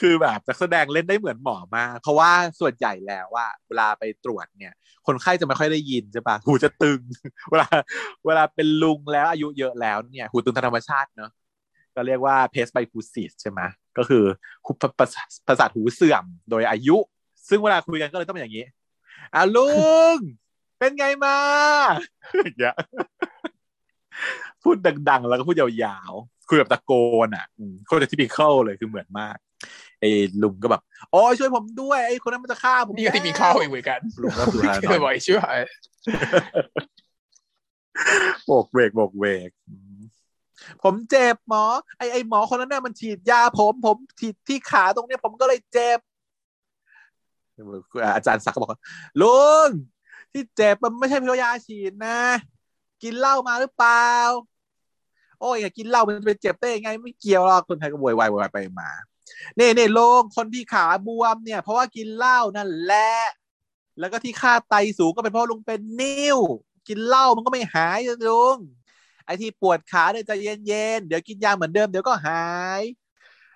[SPEAKER 2] คือแบบนักแสดงเล่นได้เหมือนหมอมาก เพราะว่าส่วนใหญ่แล้วว่า เวลาไปตรวจเนี่ย คนไข้จะไม่ค่อยได้ยินใช่ปะหูจะตึง เวลา เวลาเป็นลุงแล้วอายุเยอะแล้วเนี่ย หูตึงธรรมชาติเนาะก็เรียกว่าเพสไบฟูซิสใช่ไหมก็คือประสาทหูเสื่อมโดยอายุ ซึ่งเวลาคุยกันก็เลยต้องเป็นอย่างนี้อะลุง เป็นไงมาอย่างเงี้ยพูดดัง ๆ แล้วก็พูดยาวๆคุยแบบตะโกนอะโคตรทิปิคอลเลยคือเหมือนมาก ไอ้ลุงก็แบบโอ้ยช่วยผมด้วยไอ้คนนั้นมันจะฆ่าผม
[SPEAKER 1] นี่ก็ที่มีเข้าอีกเหมือนกัน
[SPEAKER 2] ลุงก็คือ
[SPEAKER 1] เคยบ่อยช่วย
[SPEAKER 2] โบกเวกโบกเวกผมเจ็บหมอ ไอ้ไอ้หมอคนนั้นน่ะมันฉีดยาผมผมฉีดที่ขาตรงเนี้ยผมก็เลยเจ็บอาจารย์ศักดิ์ก็บอกว่าลุงที่เจ็บมันไม่ใช่เพราะยาฉีดนะ กินเหล้ามาหรือเปล่า โอ้ยกินเหล้ามันไปเจ็บได้ยังไง ไม่เกี่ยวหรอกคนไทยก็โวยวายโวยวายไปมา เน่เน่ลงคนที่ขาบวมเนี่ย เพราะว่ากินเหล้านั่นแหละแล้วก็ที่ค่าไตสูงก็เป็นเพราะลุงเป็นนิ่ว กินเหล้ามันก็ไม่หายลุงไอ้ที่ปวดขาเนี่ยใจเย็นๆเดี๋ยวกินยาเหมือนเดิมเดี๋ยวก็หาย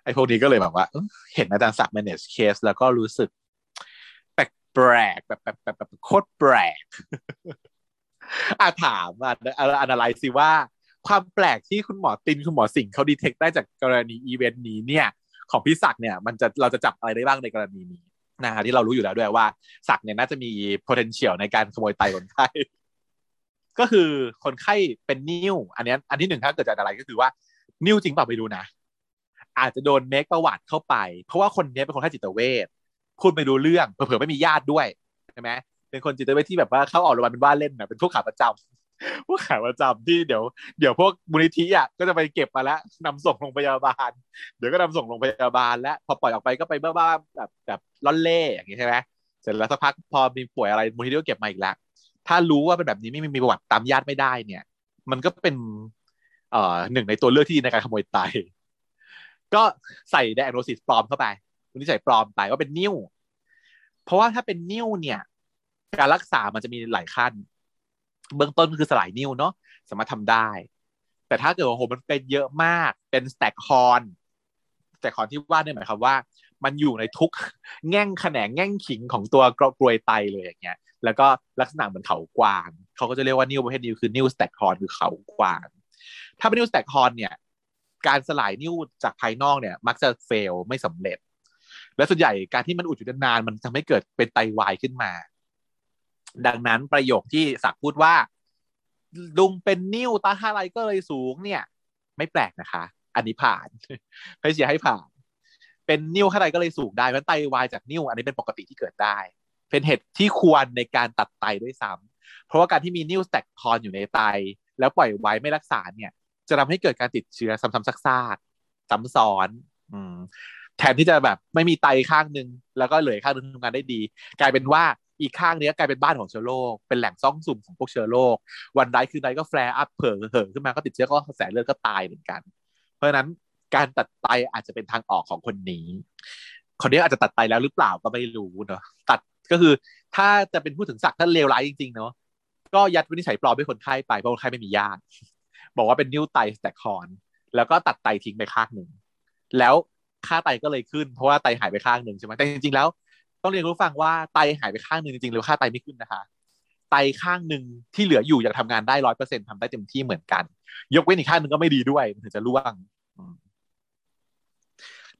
[SPEAKER 2] ไอ้พวกนี้ก็เลยแบบว่าเห็นอาจารย์ศักดิ์ manage case แล้วก็รู้สึกแปลกแปลกแบบแบบแบบแบบโคตรแปลกอาถามอะ analyze ซิว่า ความแปลกที่คุณหมอตินคุณหมอสิงห์เขา detect ได้จากกรณีอีเวนต์นี้เนี่ย ของพี่ศักดิ์เนี่ยมันจะเราจะจับอะไรได้บ้างในกรณีนี้นะฮะที่เรารู้อยู่แล้วด้วยว่าศักเนี่ยน่าจะมี potential ในการขโมยไตคนไข้ก็คือคนไข้เป็นนิ้ว อันนี้อันที่หนึ่งถ้าเกิดจากอะไรก็คือว่านิ้วจริงเปล่าไปดูนะ อาจจะโดนเมคประวัติเข้าไป เพราะว่าคนนี้เป็นคนไข้จิตเวชพูดไม่รู้เรื่องเผื่อไม่มีญาติด้วยใช่ไหมเป็นคนจิตเวชที่แบบว่าเข้าออกโรงพยาบาลเป็นว่าเล่นนะเป็นพวกขาประจำพวกขาประจำที่เดี๋ยวเดี๋ยวพวกมูลนิธิอะก็จะไปเก็บมาแล้วนำส่งโรงพยาบาล เดี๋ยวก็นำส่งโรงพยาบาล แล้วพอปล่อยออกไปก็ไปบ้าๆแบบแบบล่อนเล่อย่างนี้ใช่ไหมเสร็จแล้วสักพักพอมีป่วยอะไรมูลนิธิก็เก็บมาอีกแล้วถ้ารู้ว่าเป็นแบบนี้ไม่มีประวัติตามญาติไม่ได้เนี่ย มันก็เป็นเอ่อหนึ่งในตัวเลือกที่ดีในการขโมยไต ก็ใส่ diagnosis ปลอมเข้าไปคุณที่ใส่ปลอมไปว่าเป็นนิ่ว เพราะว่าถ้าเป็นนิ่วเนี่ย การรักษามันจะมีหลายขั้น เบื้องต้นคือสลายนิ่วเนาะสามารถทำได้ แต่ถ้าเกิดว่าโหมันเป็นเยอะมากเป็น staghornสแต็กฮอนที่ว่าเนี่ยหมายความว่า มันอยู่ในทุกแง่งแขนงแง่งขิงของตัวกรวยไตเลยอย่างเงี้ย แล้วก็ลักษณะเหมือนเขากวางเขาก็จะเรียกว่านิ้วประเภทนี้คือนิ้วสแต็กฮอนคือเขากวาง ถ้าเป็นนิ้วสแต็กฮอนเนี่ย การสลายนิ้วจากภายนอกเนี่ย มักจะเฟลไม่สำเร็จและส่วนใหญ่การที่มันอุดอยู่นานมันทำให้เกิดเป็นไตวายขึ้นมา ดังนั้นประโยคที่สักพูดว่า ลุงเป็นนิ้วตาฮาไรก็เลยสูงเนี่ย ไม่แปลกนะคะ อันนี้ผ่านให้เชียร์ให้ผ่าน เป็นนิ้วข้าไรก็เลยสูงได้เพราะไตวายจากนิ้วอันนี้เป็นปกติที่เกิดได้ เป็นเหตุที่ควรในการตัดไตด้วยซ้ำเพราะว่าการที่มีนิ้วแตกทอนอยู่ในไต แล้วปล่อยไว้ไม่รักษาเนี่ย จะทำให้เกิดการติดเชื้อซ้ำๆซากๆซ้ำซ้อนอืมแทนที่จะแบบไม่มีไตข้างหนึ่งแล้วก็เหลือข้างหนึ่งทำงานได้ดี กลายเป็นว่า อีกข้างนี้กลายเป็นบ้านของเชื้อโรคเป็นแหล่งซ่องสุมของพวกเชื้อโรควันใดคืนใดก็ flare up เผลอเผลอขึ้นมาก็ติดเชื้อในกระแสเลือดก็ตายเหมือนกัน เพราะฉะนั้นการตัดไตอาจจะเป็นทางออกของคนนี้ คนนี้อาจจะตัดไตแล้วหรือเปล่าก็ไม่รู้เนาะตัดก็คือถ้าจะเป็นพูดถึงศักดิ์ท่าเลวร้ายจริงๆเนาะก็ยัดวินิจฉัยปลอมให้คนไข้ไปเพราะคนไข้ไม่มีญาติบอกว่าเป็นนิ่วไต staghorn แล้วก็ตัดไตทิ้งไปข้างหนึ่งแล้วค่าไตก็เลยขึ้น เพราะว่าไตหายไปข้างหนึ่งใช่ไหมแต่จริงๆแล้ว ต้องเรียนผู้ฟังว่าไตหายไปข้างหนึ่งจริงๆแล้วค่าไตไม่ขึ้นนะคะ ไตข้างหนึ่งที่เหลืออยู่ยังทำงานได้ร้อยเปอร์เซ็นทำได้เต็มที่เหมือนกัน ยกเว้นอีกข้างหนึ่งก็ไม่ดีด้วยมันถึงจะร่วง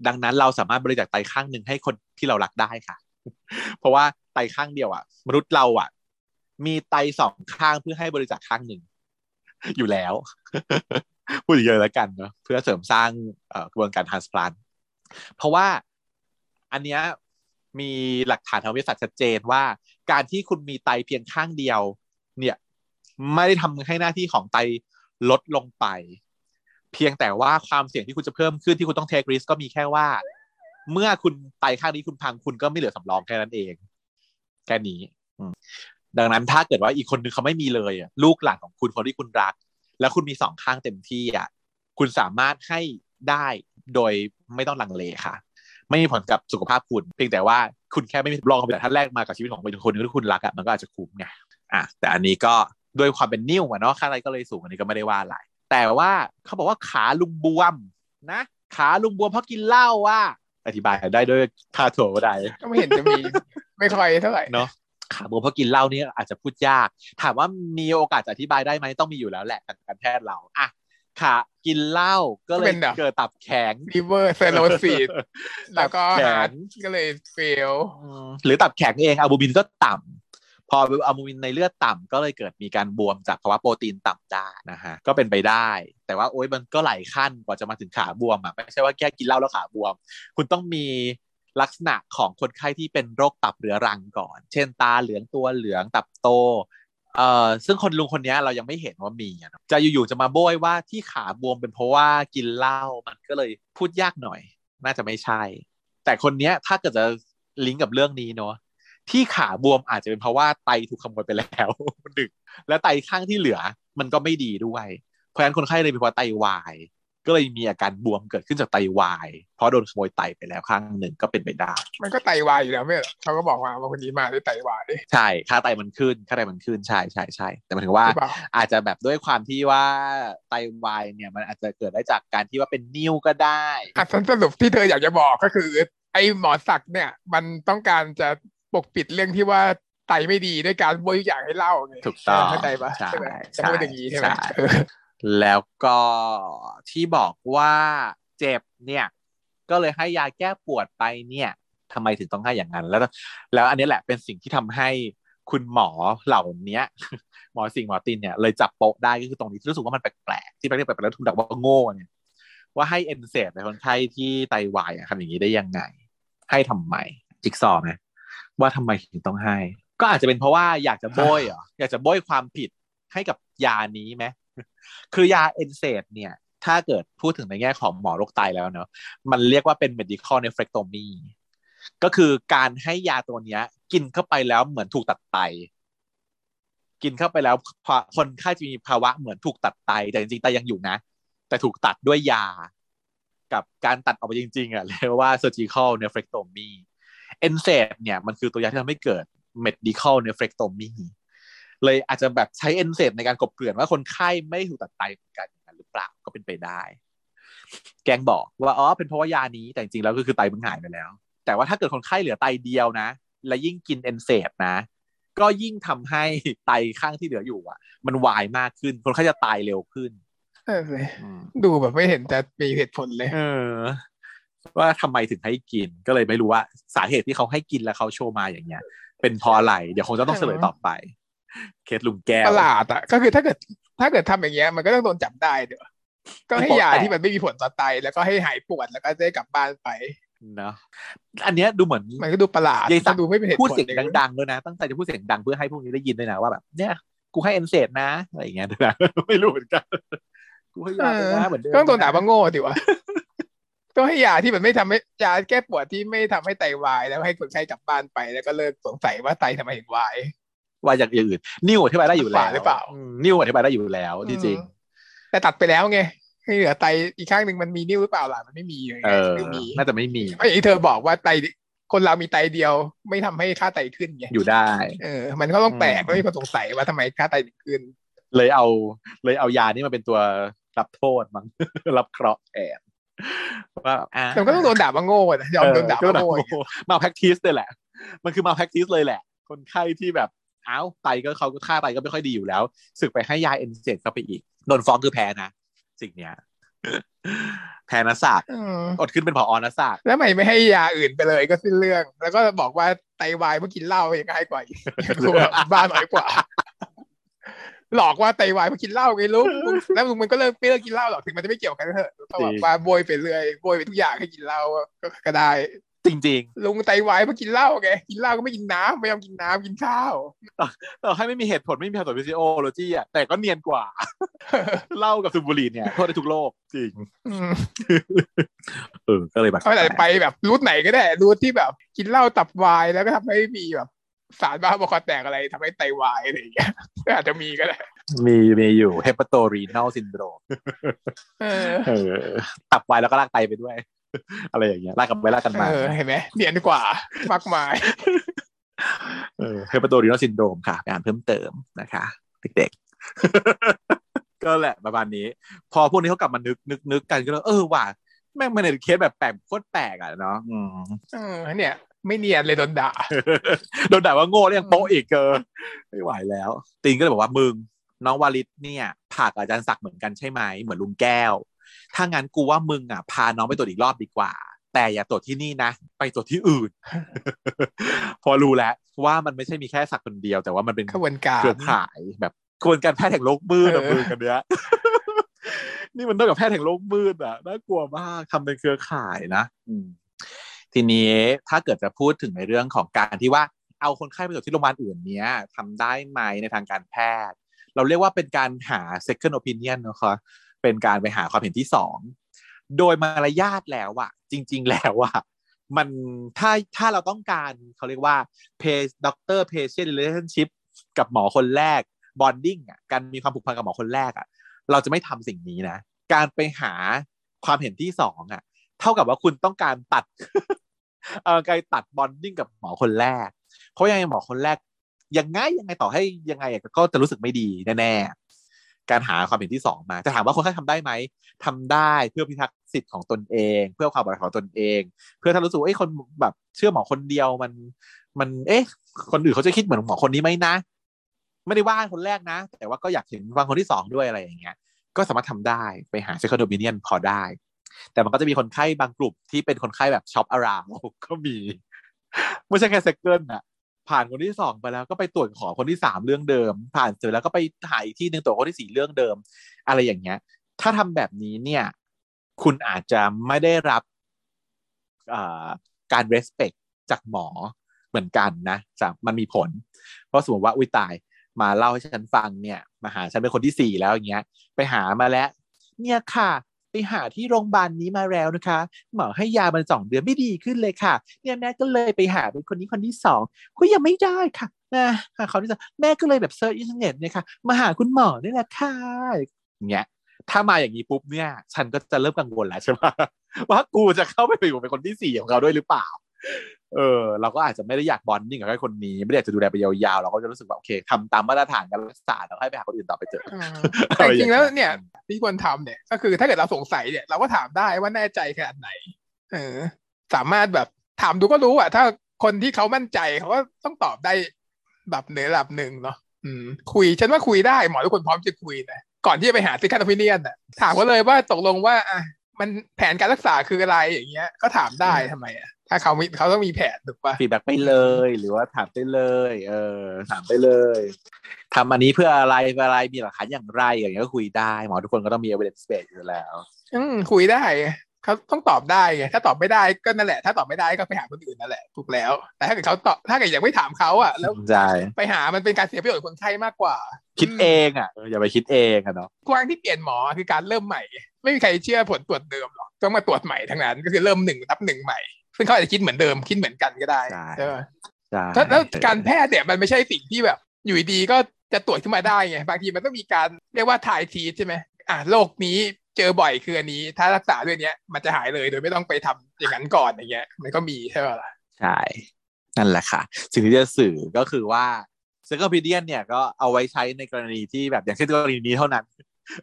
[SPEAKER 2] ดังนั้นเราสามารถบริจาคไตข้างหนึ่งให้คนที่เรารักได้ค่ะ เพราะว่าไตข้างเดียวอะ มนุษย์เราอะ มีไตสองข้างเพื่อให้บริจาคข้างหนึ่งอยู่แล้ว พูดเยอะแล้วกันเนาะเพื่อเสริมสร้างกระบวนการทรานสพลานเพราะว่าอันเนี้ย มีหลักฐานทางวิทยาศาสตร์ชัดเจนว่า การที่คุณมีไตเพียงข้างเดียว เนี่ย ไม่ได้ทำให้หน้าที่ของไตลดลงไป เพียงแต่ว่าความเสี่ยงที่คุณจะเพิ่มขึ้นที่คุณต้องเทคริสก็มีแค่ว่า เมื่อคุณไตข้างนี้คุณพังคุณก็ไม่เหลือสำรองแค่นั้นเอง แค่นี้ดังนั้นถ้าเกิดว่าอีกคนนึงเขาไม่มีเลยลูกหลานของคุณคนที่คุณรัก แล้วคุณมีสองข้างเต็มที่อะคุณสามารถให้ได้โดยไม่ต้องลังเลค่ะ ไม่มีผลกับสุขภาพคุณ เพียงแต่ว่าคุณแค่ไม่มีลองแต่ท่านแรกมากับชีวิตของเป็นคนนึงที่คุณรักอะมันก็อาจจะคุ้มไงอะแต่อันนี้ก็ด้วยความเป็นนิ้วอะเนาะค่าอะไรก็เลยสูงอันนี้ก็ไม่ได้ว่าอะไรแต่ว่าเขาบอกว่าขาลุงบวมนะ ขาลุงบวมเพราะกินเหล้าว่าอธิบายได้ด้วยท่าถั่วก็ได้
[SPEAKER 1] ก็ไม่เห็นจะมี ไม่ค่อยเท่าไหร่
[SPEAKER 2] เนาะขาบวมเพราะกินเหล้านี่อาจจะพูดยาก ถามว่ามีโอกาสจะอธิบายได้ไหมต้องมีอยู่แล้วแหละทางการแพทย์เราอะ ขากินเหล้าก็เลยเกิดตับแข็ง
[SPEAKER 1] liver cirrhosisแล้วก็หาก็เลยเฟล
[SPEAKER 2] หรือตับแข็งเองอะบูบินก็ต่ำพออะมูมินในเลือดต่ำก็เลยเกิดมีการบวมจากภาวะโปรตีนต่ำได้นะฮะก็เป็นไปได้ แต่ว่าโอ๊ยมันก็หลายขั้นกว่าจะมาถึงขาบวมอะไม่ใช่ว่าแค่กินเหล้าแล้วขาบวม คุณต้องมีลักษณะของคนไข้ที่เป็นโรคตับเรื้อรังก่อน เช่นตาเหลืองตัวเหลืองตับโต เอ่อซึ่งคนลุงคนนี้เรายังไม่เห็นว่ามีจะอยู่ๆจะมาโบยว่าที่ขาบวมเป็นเพราะว่ากินเหล้ามันก็เลยพูดยากหน่อย น่าจะไม่ใช่ แต่คนนี้ถ้าเกิดจะลิงก์กับเรื่องนี้เนาะที่ขาบวมอาจจะเป็นเพราะว่าไตถูกขโมยไปแล้วดึก และไตข้างที่เหลือมันก็ไม่ดีด้วย เพราะฉะนั้นคนไข้เลยเป็นเพราะไตวาย ก็เลยมีอาการบวมเกิดขึ้นจากไตวาย เพราะโดนขโมยไตไปแล้วข้างหนึ่งก็เป็นไปได้
[SPEAKER 1] มันก็ไตวายอยู่แล้วไม่หรอเขาก็บอกว่าว่าคนนี้มาด้วยไตวาย
[SPEAKER 2] ใช่ค่าไตมันขึ้นค่าไตมันขึ้นใช่ใช่ใช่แต่หมายถึงว่าอาจจะแบบด้วยความที่ว่าไตวายเนี่ยมันอาจจะเกิดได้จากการที่ว่าเป็นนิ่วก็ได้
[SPEAKER 1] อะสรุปที่เธออยากจะบอกก็คือ ไอ้หมอศักเนี่ยมันต้องการจะปกปิดเรื่องที่ว่าไตไม่ดีด้วยการบริอย่างให้เล่าไง
[SPEAKER 2] ถูกต้อง
[SPEAKER 1] เข้าใจปะใช่ไหมจะพูดอย่างนี้ใช่ไหม
[SPEAKER 2] แล้วก็ที่บอกว่าเจ็บเนี่ย ก็เลยให้ยาแก้ปวดไปเนี่ยทำไมถึงต้องให้อย่างนั้น แล้ว แล้วอันนี้แหละเป็นสิ่งที่ทำให้คุณหมอเหล่านี้หมอสิงห์หมอติณเนี่ยเลยจับโป๊ะได้ก็คือตรงนี้ที่รู้สึกว่ามันแปลกๆที่แปลกๆแล้วถูกด่าว่าโง่เนี่ยว่าให้ NSAID ในคนไข้ที่ไตวายทำอย่างนี้ได้ยังไง ให้ทำไมจิ๊กซอว์ไหมว่าทำไมถึงต้องให้ ก็อาจจะเป็นเพราะว่าอยากจะโบ้ยเหรออยากจะโบ้ยความผิดให้กับยานี้ไหม คือยา NSAID เนี่ย ถ้าเกิดพูดถึงในแง่ของหมอโรคไตแล้วเนาะมันเรียกว่าเป็น medical nephrectomy ก็คือการให้ยาตัวเนี้ย กินเข้าไปแล้วเหมือนถูกตัดไต กินเข้าไปแล้วคนไข้จะมีภาวะเหมือนถูกตัดไต แต่จริงๆไตยังอยู่นะ แต่ถูกตัดด้วยยา กับการตัดออกไปจริง ๆอะเรียกว่า surgical nephrectomy NSAID เนี่ยมันคือตัวยาที่ทำให้เกิด medical nephrectomy เลยอาจจะแบบใช้ NSAID ในการกบเกลื่อนว่าคนไข้ไม่ถูกตัดไตเหมือนกันหรือเปล่าก็เป็นไปได้ แกงบอกว่าอ๋อเป็นเพราะว่ายานี้แต่จริงๆแล้วก็คือไตมันหายไปแล้ว แต่ว่าถ้าเกิดคนไข้เหลือไตเดียวนะ และยิ่งกินเอนเซดนะ ก็ยิ่งทำให้ไตข้างที่เหลืออยู่อะ มันวายมากขึ้น คนไข้จะตายเร็วขึ้น
[SPEAKER 1] เออดูแบบไม่เห็นจะมีเหตุผลเลย
[SPEAKER 2] เออ ว่าทำไมถึงให้กินก็เลยไม่รู้ว่า สาเหตุที่เขาให้กินแล้วเขาโชว์มาอย่างเงี้ย เป็นเพราะอะไร เดี๋ยวคงจะต้องเฉลยต่อไป เคสลุงแก้ว
[SPEAKER 1] ประหลาดอะก็คือถ้าเกิดถ้าเกิดทำอย่างเงี้ยมันก็ต้องโดนจับได้เดี๋ยวก็ให้ยาที่มันไม่มีผลต่อไต แล้วก็ให้หายปวดแล้วก็ได้กลับบ้านไป
[SPEAKER 2] เนาะอันเนี้ยดูเหมือน
[SPEAKER 1] มันก็ดูประหลาด
[SPEAKER 2] ยายสั
[SPEAKER 1] ดูไม่เป็นเหตุ
[SPEAKER 2] ผลพูดเสียงดังๆด้วยนะ ตั้งใจจะพูดเสียงดังเพื่อให้พวกนี้ได้ยินด้วยนะว่าแบบเนี้ยกูให้เอนเซดนะอะไรอย่างเงี้ยนะไม่รู้เหมือนกันกูให้ยานะเหมือนเดิม
[SPEAKER 1] ต้องโดนด่าว่าโง่ดิวะก็ให้ยาที่มันไม่ทำให้ยาแก้ปวดที่ไม่ทำให้ไตวาย แล้วให้คนไข้กลับบ้านไปแล้วก็เลิกสงสัยว่าไตทำไมถึงวาย
[SPEAKER 2] วายจากอย่างอื่น นิ้วอธิบายได้อยู่แล้ว
[SPEAKER 1] หรือเปล่า
[SPEAKER 2] นิ้วอธิบายได้อยู่แล้วจริง
[SPEAKER 1] แต่ตัดไปแล้วไงให้เหลือไตอีกข้างหนึ่งมันมีนิ้วหรือเปล่าล่ะมันไม่มีเลย
[SPEAKER 2] เออ
[SPEAKER 1] ไม่มี
[SPEAKER 2] น่าจะไม่มี
[SPEAKER 1] ไอ้เธอบอกว่าไตคนเรามีไตเดียว ไม่ทำให้ค่าไตขึ้นไง
[SPEAKER 2] อยู่ได้
[SPEAKER 1] เออ มันก็ต้องแปลก
[SPEAKER 2] อืม
[SPEAKER 1] แล้วมีคนสงสัยว่าทำไมค่าไตถึงขึ้น
[SPEAKER 2] เลยเอา เลยเอายานี่มาเป็นตัวรับโทษมั้งรับเคราะห์แทนว่าอะ
[SPEAKER 1] แต่ก็ต้องโดนด่าว่าโง่นะยอมโดนด่า
[SPEAKER 2] เออ
[SPEAKER 1] ว่า
[SPEAKER 2] ก็
[SPEAKER 1] โง่
[SPEAKER 2] โง่มาแพ็กทิสเลยแหละ มันคือมาแพ็กทิสเลยแหละ คนไข้ที่แบบ อ้าวไตก็เขาก็ค่าไตก็ไม่ค่อยดีอยู่แล้ว สึกไปให้ยาเอนเซนเข้าไปอีกโดนฟ้องคือแพ้นะสิ่งเนี้ยแพ้นะศาสตร์
[SPEAKER 1] อืม
[SPEAKER 2] อดขึ้นเป็นผอนะศาสตร์
[SPEAKER 1] แล้วทำไมไม่ให้ยาอื่นไปเลยก็สิ้นเรื่อง แล้วก็บอกว่าไตวายเมื่อกินเหล้ายังง่ายกว่าอีกกูว่าบ้าน้อยกว่า หลอกว่าไตวายเมื่อกินเหล้าไงลุงมึงแล้วลุงมันก็เลิกไม่เลิกกินเหล้าหรอกถึงมันจะไม่เกี่ยวกันก็เถอะก็บอกว่าโบยไปเรื่อยโบยไปทุกอย่างให้กินเหล้าก็ก็ได้
[SPEAKER 2] จริง
[SPEAKER 1] ลุงไตวายเมื่อกินเหล้าไงกินเหล้าก็ไม่กินน้ำไม่ยอมกินน้ำกินข้าว
[SPEAKER 2] ๆต่อให้ไม่มีเหตุผลไม่มีเหตุผล physiology อะแต่ก็เนียนกว่าเหล้ากับสูบบุหรี่เนี่ยโทษได้ทุกโรคจริง
[SPEAKER 1] อืม
[SPEAKER 2] เออก็เลยแบบ
[SPEAKER 1] เขาอาจจะไปแบบ route ไหนก็ได้ route ที่แบบ กินเหล้าตับวายแล้วก็ทำให้มีแบบสารบ้าบอคอแตกอะไรทำให้ไตวายอะไรอย่างเงี้ยก็อาจจะมีก็ได้
[SPEAKER 2] มีมีอยู่ hepatorenal syndrome
[SPEAKER 1] เออ
[SPEAKER 2] เออตับวายแล้วก็ลากไตไปด้วย อะไรอย่างเงี้ยลากกันไปลากกันมา
[SPEAKER 1] เออเห็นไหมเนียนกว่ามากมาย
[SPEAKER 2] เออเฮปาโตรีน a ลซินโดรมค่ะไปอ่านเพิ่มเติมนะคะเด็กๆ ก็แหละประมาณนี้ พอพวกนี้เขากลับมานึกนึกนึกกันก็เลยเออว่ะแม่งมันเป็นเคสแบบแปลกโคตรแปลกอะเนาะอืม
[SPEAKER 1] เออเนี่ย ไม่เนียนเลยโดนด่า
[SPEAKER 2] โดนด่าว่าโง่แล้วยังโป๊ะอีกเกินไม่ไหวแล้ว ตีนก็เลยบอกว่ามึงน้องวาลิตเนี่ยผ่ากับอาจารย์ศักดิ์เหมือนกันใช่ไหมเหมือนลุงแก้ว ถ้างั้นกูว่ามึงอะพาน้องไปตรวจอีกรอบดีกว่า แต่อย่าตรวจที่นี่นะ ไปตรวจที่อื่น พอรู้แล้วว่ามันไม่ใช่มีแค่ศักดิ์คนเดียว แต่ว่ามันเป็น
[SPEAKER 1] ขบวนการ
[SPEAKER 2] เครือข่ายแบบกระบวนการแพทย์แห่งโลกมืดอะ
[SPEAKER 1] เออ
[SPEAKER 2] มือกันเนี้ยนี่มันต้องกับแพทย์แห่งโลกมืดอะน่ากลัวมากทำเป็นเครือข่ายนะอืมทีนี้ถ้าเกิดจะพูดถึงในเรื่องของการที่ว่าเอาคนไข้ไปตรวจที่โรงพยาบาลอื่นเนี้ยทำได้ไหมในทางการแพทย์ เราเรียกว่าเป็นการหา second opinion นะคะ เป็นการไปหาความเห็นที่สองโดยมารยาทแล้วอะจริง ๆ แล้วอะมันถ้าถ้าเราต้องการเขาเรียกว่า pay doctor patient relationship กับหมอคนแรก bonding อะการมีความผูกพันกับหมอคนแรกอะเราจะไม่ทำสิ่งนี้นะ การไปหาความเห็นที่สองอะเท่ากับว่าคุณต้องการตัดเออการตัด bonding กับหมอคนแรก เพราะยังไงหมอคนแรกยังไงยังไงต่อให้ยังไงก็จะรู้สึกไม่ดีแน่ๆ การหาความเห็นที่สองมา จะถามว่าคนไข้ทำได้ไหมทำได้เพื่อพิทักษ์สิทธิ์ของตนเอง เพื่อความปลอดภัยของตนเอง เพื่อถ้ารู้สึกเอ้ยคนแบบเชื่อหมอคนเดียวมัน มันเอ๊ะ คนอื่นเขาจะคิดเหมือนหมอคนนี้ไหมนะ ไม่ได้ว่าคนแรกนะ แต่ว่าก็อยากเห็นฟังคนที่สองด้วยอะไรอย่างเงี้ยก็สามารถทำได้ไปหา second opinion พอได้ แต่มันก็จะมีคนไข้บางกลุ่มที่เป็นคนไข้แบบช็อปอาราวก็มี ไม่ใช่แค่ second อะ ผ่านคนที่สองไปแล้วก็ไปตรวจขอคนที่สามเรื่องเดิม ผ่านเสร็จแล้วก็ไปหาอีกที่หนึ่งตรวจคนที่สี่เรื่องเดิม อะไรอย่างเงี้ย ถ้าทำแบบนี้เนี่ย คุณอาจจะไม่ได้รับการ respect จากหมอเหมือนกันนะจากมันมีผล เพราะสมมติว่าอุ้ยตายมาเล่าให้ฉันฟังเนี่ย มาหาฉันเป็นคนที่สี่แล้วอย่างเงี้ย ไปหามาแล้ว เนี่ยค่ะ หาที่โรงพยาบาลนี้มาแล้วนะคะ หมอให้ยามันสองเดือนไม่ดีขึ้นเลยค่ะ เนี่ยแม่ก็เลยไปหาเป็นคนนี้คนที่สองก็ยังไม่ได้ค่ะนะเขาที่สองแม่ก็เลยแบบ search อินเทอร์เน็ตเนี่ยค่ะมาหาคุณหมอนี่แหละค่ะอย่างเงี้ยถ้ามาอย่างนี้ปุ๊บเนี่ย ฉันก็จะเริ่มกังวลแล้วใช่ไหมว่ากูจะเข้าไปอยู่เป็นคนที่สี่ของเขาด้วยหรือเปล่า เออเราก็อาจจะไม่ได้อยาก bonding กับแค่คนนี้ ไม่ได้อยากจะดูแลไปยาวๆเราก็จะรู้สึกว่าโอเคทำตามมาตรฐานการรักษาแล้วให้ไปหาคนอื่นต่อไปเจอะ
[SPEAKER 1] อืมแต่จริงๆแล้วเนี่ยที่ควรทำเนี่ย ก็คือถ้าเกิดเราสงสัยเนี่ยเราก็ถามได้ว่าแน่ใจขนาดไหน เออ สามารถแบบถามดูก็รู้อะถ้าคนที่เขามั่นใจเขาก็ต้องตอบได้แบบเหนือระดับหนึ่งเนาะอืม คุยฉันว่าคุยได้หมอทุกคนพร้อมจะคุยนะก่อนที่จะไปหาซิคันอพิเนียนอะถามเขาเลยว่าตกลงว่าอะมันแผนการรักษาคืออะไรอย่างเงี้ย ก็ถามได้ทำไมอะ ถ้าเขามีเขาต้องมีแผนถูกปะ
[SPEAKER 2] ฟีดแบ็กไปเลย หรือว่าถามไปเลย เออ ถามไปเลยทำอันนี้เพื่ออะไรเพื่ออะไรมีหลักฐานอย่างไรอย่างเงี้ยก็คุยได้หมอทุกคนก็ต้องมี evidence base อยู่แล้ว
[SPEAKER 1] อืมคุยได้ไงเขาต้องตอบได้ไงถ้าตอบไม่ได้ก็นั่นแหละ ถ้าตอบไม่ได้ก็ไปหาคนอื่นนั่นแหละถูกแล้ว แต่ถ้าเกิดเขาตอบถ้าเกิดยังไม่ถามเขาอะแล้ว
[SPEAKER 2] ใช่
[SPEAKER 1] ไปหามันเป็นการเสียประโยชน์คนไข้มากกว่า
[SPEAKER 2] คิดเองอะเอออย่าไปคิดเองอะเนาะ
[SPEAKER 1] กว้างที่เปลี่ยนหมอคือการเริ่มใหม่ ไม่มีใครเชื่อผลตรวจเดิมหรอกต้องมาตรวจใหม่ทั้งนั้น ก็คือเริ่มหนึ่งนับหนึ่งใหม่ ซึ่งเขาอาจจะคิดเหมือนเดิมคิดเหมือนกันก็ได้
[SPEAKER 2] ใช่
[SPEAKER 1] ใช่ไหม
[SPEAKER 2] ใช่
[SPEAKER 1] ถ้าแล้วการแพทย์เนี่ยมันไม่ใช่สิ่งที่แบบ อยู่ดีๆก็จะตรวจขึ้นมาได้ไงบางทีมันต้องมีการเรียกว่าถ่ายทีใช่ไหมอะโรคนี้เจอบ่อยคืออันนี้ ถ้ารักษาด้วยเนี้ยมันจะหายเลยโดยไม่ต้องไปทำอย่างนั้นก่อนอย่างเงี้ย มันก็มีใช่ไหมล่ะ
[SPEAKER 2] ใช่นั่นแหละค่ะ สิ่งที่จะสื่อก็คือว่าเซค o พีเดียนเนี่ยก็เอาไว้ใช้ในกรณีที่แบบอย่างเช่นกรณีนี้เท่านั้น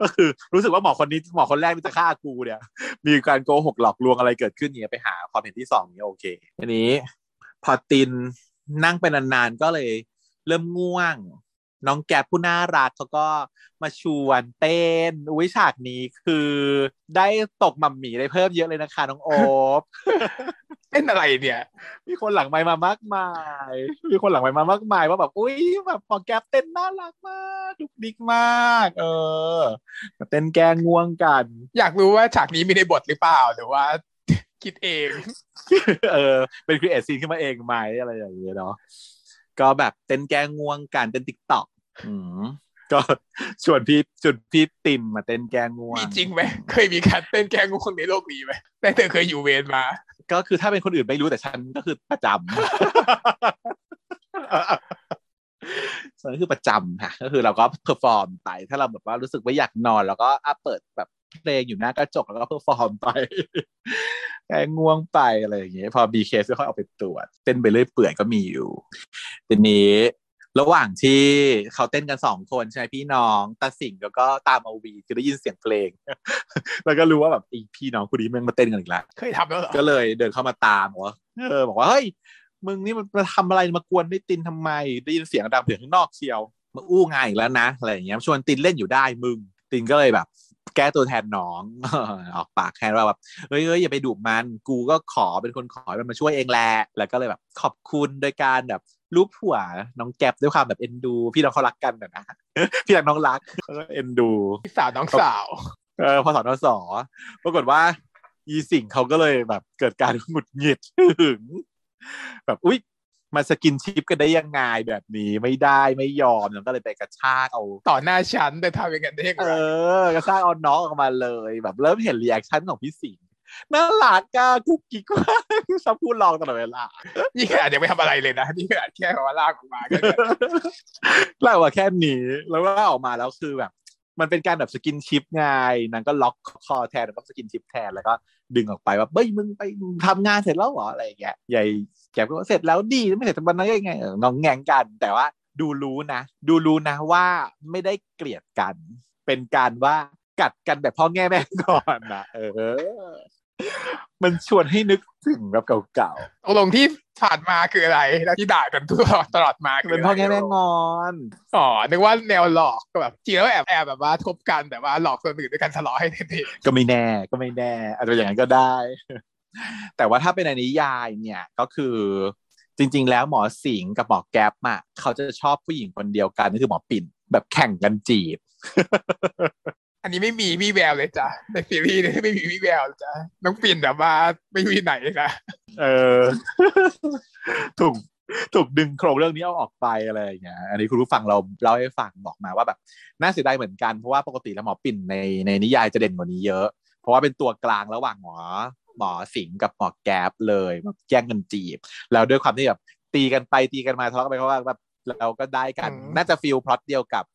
[SPEAKER 2] ก็คือรู้สึกว่าหมอคนนี้หมอคนแรกมันจะฆ่ากูเนี่ย มีการโกหกหลอกลวงอะไรเกิดขึ้นเนี่ยไปหาความเห็นที่สองนี้โอเคอันนี้ พอตินนั่งไปนานๆก็เลยเริ่มง่วง น้องแกบผู้น่ารักเขาก็มาชวนเต้นอุ้ยฉากนี้คือได้ตกหมัมหมี่ได้เพิ่มเยอะเลยนะคะน้องโอ๊บ
[SPEAKER 1] เต้นอะไรเนี่ย
[SPEAKER 2] มีคนหลังไมค์มามากมาย มีคนหลังไมค์มามากมายว่าแบบอุ้ยแบบพอแก๊ปเต้นน่ารักมากดุกดิกมาก เออมาเต้นแกล้งง่วงกัน
[SPEAKER 1] อยากรู้ว่าฉากนี้มีในบทหรือเปล่าหรือว่าคิดเอง
[SPEAKER 2] เออ เป็น create scene ขึ้นมาเองไหมอะไรอย่างเงี้ยเนาะ ก็แบบเต้นแก้ง่วงกันเต้น TikTok อืมก็ชวนพี่ชวนพี่ติมมาเต้นแกล้งง่วง
[SPEAKER 1] มีจริงไหมเคยมีการเต้นแก้ง่วงคนในโลกนี้ไหมแต่เธอเคยอยู่เวรมา
[SPEAKER 2] ก็คือถ้าเป็นคนอื่นไม่รู้แต่ฉันก็คือประจำฉันคือประจำค่ะก็คือเราก็ perform ไป ถ้าเราแบบว่ารู้สึกว่าอยากนอนเราก็อัพเปิดแบบเพลงอยู่หน้ากระจกแล้วก็ perform ไปแก ง่วงไปอะไรอย่างเงี้ยพอมีเคสก็ค่อยเอาไปตรวจ เต้นไปเรื่อยเปื่อยก็มีอยู่ทีนี้ระหว่างที่เขาเต้นกันสองคนใช่ไหมพี่น้องตาสิงห์แล้วก็ตามเอาวีคือได้ยินเสียงเพลง แล้วก็รู้ว่าแบบไอพี่น้องคนนี้มันมาเต้นกันอีกแล้ว
[SPEAKER 1] เคยทำแล้วเหรอ
[SPEAKER 2] ก็เลยเดินเข้ามาตามบอกว่าเออบอกว่าเฮ้ยมึงนี่มันมาทำอะไรมากวนไม่ตินทำไม ได้ยินเสียงดังเสียงข้างนอกเชียวมาอู้งานอีกแล้วนะอะไรอย่างเงี้ยชวนตินเล่นอยู่ได้มึงตินก็เลยแบบ แก้ตัวแทนน้องออกปากแค่ว่าแบบเฮ้ยเฮ้ยอย่าไปดุมัน กูก็ขอเป็นคนขอให้มันมาช่วยเองแหละแล้วก็เลยแบบขอบคุณโดยการแบบรูปหัวน้องแก๊ปด้วยความแบบเอ็นดู พี่น้องเขารักกันนะนะพี่รักน้องรักเขาก็เอ็นดู
[SPEAKER 1] พี่สาวน้องสาว
[SPEAKER 2] เออพอสอนอสอปรากฏว่าพี่สิงห์เขาก็เลยแบบเกิดการหงุดหงิดหึงแบบ อุ๊ย มา skinship กันได้ยังไงแบบนี้ไม่ได้ไม่ยอมแล้วก็เลยไปกระชากเอา
[SPEAKER 1] ต่อหน้าฉันแต่ทำอย่างนั้นได้ยังไงเอ
[SPEAKER 2] อกระชากเอาน้องออกมาเลยแบบเริ่มเห็น reaction ของพี่สิงห์น่ารักก้ากุ๊กกิ๊กมากชอบพูดลองตลอดเวลา
[SPEAKER 1] นี่ขนาดยังไม่ทำอะไรเลยนะ นี่ขนาดแค่ว่าลากออกมาก็
[SPEAKER 2] เล่าว่าแค่นี้ แล้วก็ออกมาแล้วคือแบบ มันเป็นการแบบ skinship ไงนางก็ล็อกคอแทนแล้วก็ skinship แทนแล้วก็ดึงออกไปว่าเฮ้ยมึงไปทำงานเสร็จแล้วเหรออะไรอย่างเงี้ยใหญ่ แกก็ว่าเสร็จแล้วดีไม่เสร็จทำวันนั้นยังไงเอององแงงกัน แต่ว่าดูรู้นะ ดูรู้นะว่าไม่ได้เกลียดกัน เป็นการว่ากัดกันแบบพ่อแง่แม่งอนนะเออ มันชวนให้นึกถึงแบบเก่า
[SPEAKER 1] ตกลงที่ผ่านมาคืออะไร แล้วที่ด่ากันตลอดตลอดมา
[SPEAKER 2] ๆ
[SPEAKER 1] คื
[SPEAKER 2] เป็น
[SPEAKER 1] อะไร
[SPEAKER 2] พ่อแง่แม่งอน
[SPEAKER 1] อ๋อนึกว่าแนวหลอกก็แบบจริงแล้วแอบแอบแบบว่าทบกันแต่ว่าหลอกคนอื่นด้วยกันทะเลาะให้เท่
[SPEAKER 2] ก็ไม่แน่ก็ไม่แน่อาจจะอย่างนั้นก็ได้ แต่ว่าถ้าเป็นในนิยายเนี่ยก็คือจริง ๆ แล้วหมอสิงห์กับหมอแก๊ปอะเขาจะชอบผู้หญิงคนเดียวกันนั่นคือหมอปิ่นแบบแข่งกันจีบ
[SPEAKER 1] ๆอันนี้ไม่มีวี่แววเลยจ้ะในซีรีส์เนี่ยไม่มีวี่แววเลยจ้ะน้องปิ่นแบบว่าไม่มีไหนเลยนะ
[SPEAKER 2] เออถูกถูกดึงโครงเรื่องนี้เอาออกไปอะไรอย่างเงี้ย อันนี้คุณผู้ฟังเราเล่าให้ฟังบอกมาว่าแบบน่าเสียดายเหมือนกันเพราะว่าปกติแล้วหมอปิ่นในในนิยายจะเด่นกว่านี้เยอะ เพราะว่าเป็นตัวกลางระหว่างหมอ หมอสิงห์กับหมอแก๊ปเลยแบบแย่งกันจีบ แล้วด้วยความที่แบบตีกันไปตีกันมาทะเลาะกันไปเพราะว่าแบบเราก็ได้กัน น่าจะฟีลพล็อตเดียวกับ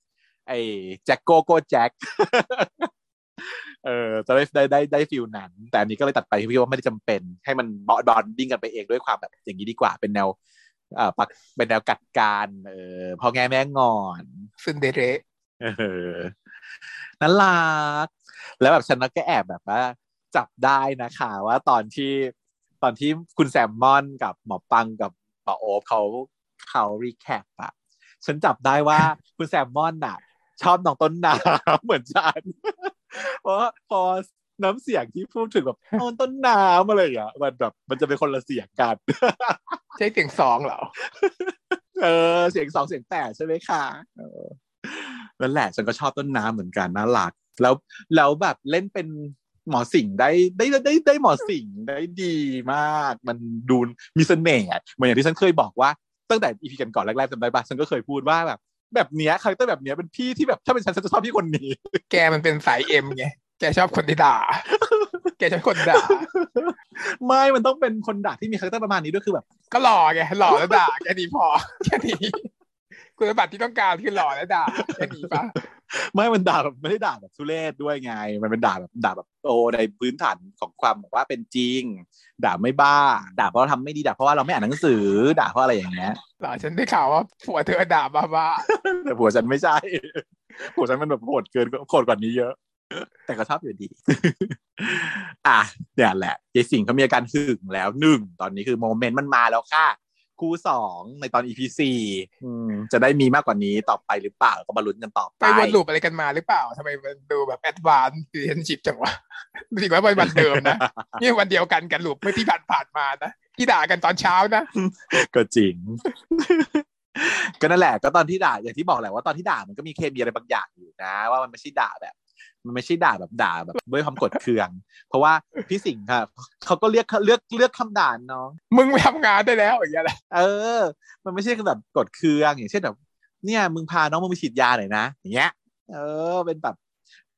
[SPEAKER 2] ไอ้แจ็คโกโก้แจ็คเออจะได้ได้ได้ได้ feel นั้น แต่อันนี้ก็เลยตัดไปพี่ว่าไม่ได้จำเป็น ให้มัน bonding กันไปเองด้วยความแบบอย่างนี้ดีกว่าเป็นแนวเอ่อปักเป็นแนวกัดการเออพอแง่แม่งอน
[SPEAKER 1] ซึนเดเร
[SPEAKER 2] เออน่ารักแล้วแบบฉันก็แอบแบบว่า จับได้นะคะ ว่าตอนที่ตอนที่คุณแซมมอนกับหมอปังกับหมอโอ๊บเขาเขา recap อะฉันจับได้ว่าคุณแซมมอนน่ะ ชอบน้องต้นน้ำเหมือนฉันเพราะว่าพอน้ำเสียงที่พูดถึงแบบน้องต้นน้ำอะไรอย่างเงี้ยมันแบบมันจะเป็นคนละเสียงกัน
[SPEAKER 1] ใช่เสียงสองเหรอ
[SPEAKER 2] เออเสียงสองเสียงแปดใช่ไหมคะเออนั่นแหละฉันก็ชอบต้นน้ำเหมือนกันน่ารักแล้วแล้วแบบเล่นเป็น หมอสิงห์ได้ได้ได้ได้หมอสิงห์ได้ดีมาก มันดูมีเสน่ห์อะเหมือนอย่างที่ฉันเคยบอกว่าตั้งแต่ EP ก่อนๆแรกๆจำได้ปะฉันก็เคยพูดว่าแบบแบบเนี้ย character แบบเนี้ยเป็นพี่ที่แบบถ้าเป็นฉันฉันจะชอบพี่คนนี้
[SPEAKER 1] แกมันเป็นสาย M ไงแกชอบคนที่ด่า แกชอบคนด่า
[SPEAKER 2] ไม่ มันต้องเป็นคนด่าที่มี character ประมาณนี้ด้วยคือแบบ
[SPEAKER 1] ก็หล่อไงหล่อแล้วด่าแค่นี้พอแค่นี้คุณสมบัติที่ต้องการคือหล่อและด่าแค่นี้ปะ
[SPEAKER 2] ไม่มันด่าแบบไม่ได้ด่าแบบทุเรศด้วยไง มันเป็นด่าแบบด่าแบบโอ้ในพื้นฐานของความแบบว่าเป็นจริง ด่าไม่บ้า ด่าเพราะเราทำไม่ดีด่าเพราะว่าเราไม่อ่านหนังสือด่าเพราะอะไรอย่างเงี้ย
[SPEAKER 1] หรอฉันได้ข่าวว่าผัวเธอด่าบ้าบ้า
[SPEAKER 2] แต่ผัวฉันไม่ใช่ผัวฉันมันแบบโหดเกินโหดกว่านี้เยอะ แต่ก็ชอบอยู่ดี อะเนี่ยแหละนายสิงห์เขามีอาการหึงแล้วหนึ่งตอนนี้คือ moment มันมาแล้วค่ะ คู่สองในตอน EP สี่อืมจะได้มีมากกว่านี้ต่อไปหรือเปล่าก็มาลุ้นกันต่อ
[SPEAKER 1] ไป
[SPEAKER 2] ไป
[SPEAKER 1] วน loop อะไรกันมาหรือเปล่าทำไมมันดูแบบ advance relationship จังวะจริงๆแล้วมันวันเดิมนะนี่วันเดียวกันกันลูปเมื่อที่ผ่านผ่านๆมานะที่ด่ากันตอนเช้านะ
[SPEAKER 2] ก็จริง ก็นั่นแหละก็ตอนที่ด่าอย่างที่บอกแหละว่าตอนที่ด่ามันก็มีเคมีอะไรบางอย่างอยู่นะ ว่ามันไม่ใช่ด่าแบบ มันไม่ใช่ด่าแบบด่าแบบด้วยความกดเคือง เพราะว่าพี่สิงห์ค่ะเขาก็เรียกเลือกเลือกคำด่าน้อง
[SPEAKER 1] มึงไปทำงานได้แล้วอย่างเงี้ยแหละ
[SPEAKER 2] เออ มันไม่ใช่แบบกดเคืองอย่างเช่นแบบเนี่ยมึงพาน้องมึงไปฉีดยาหน่อยนะอย่างเงี้ย เออ เป็นแบบ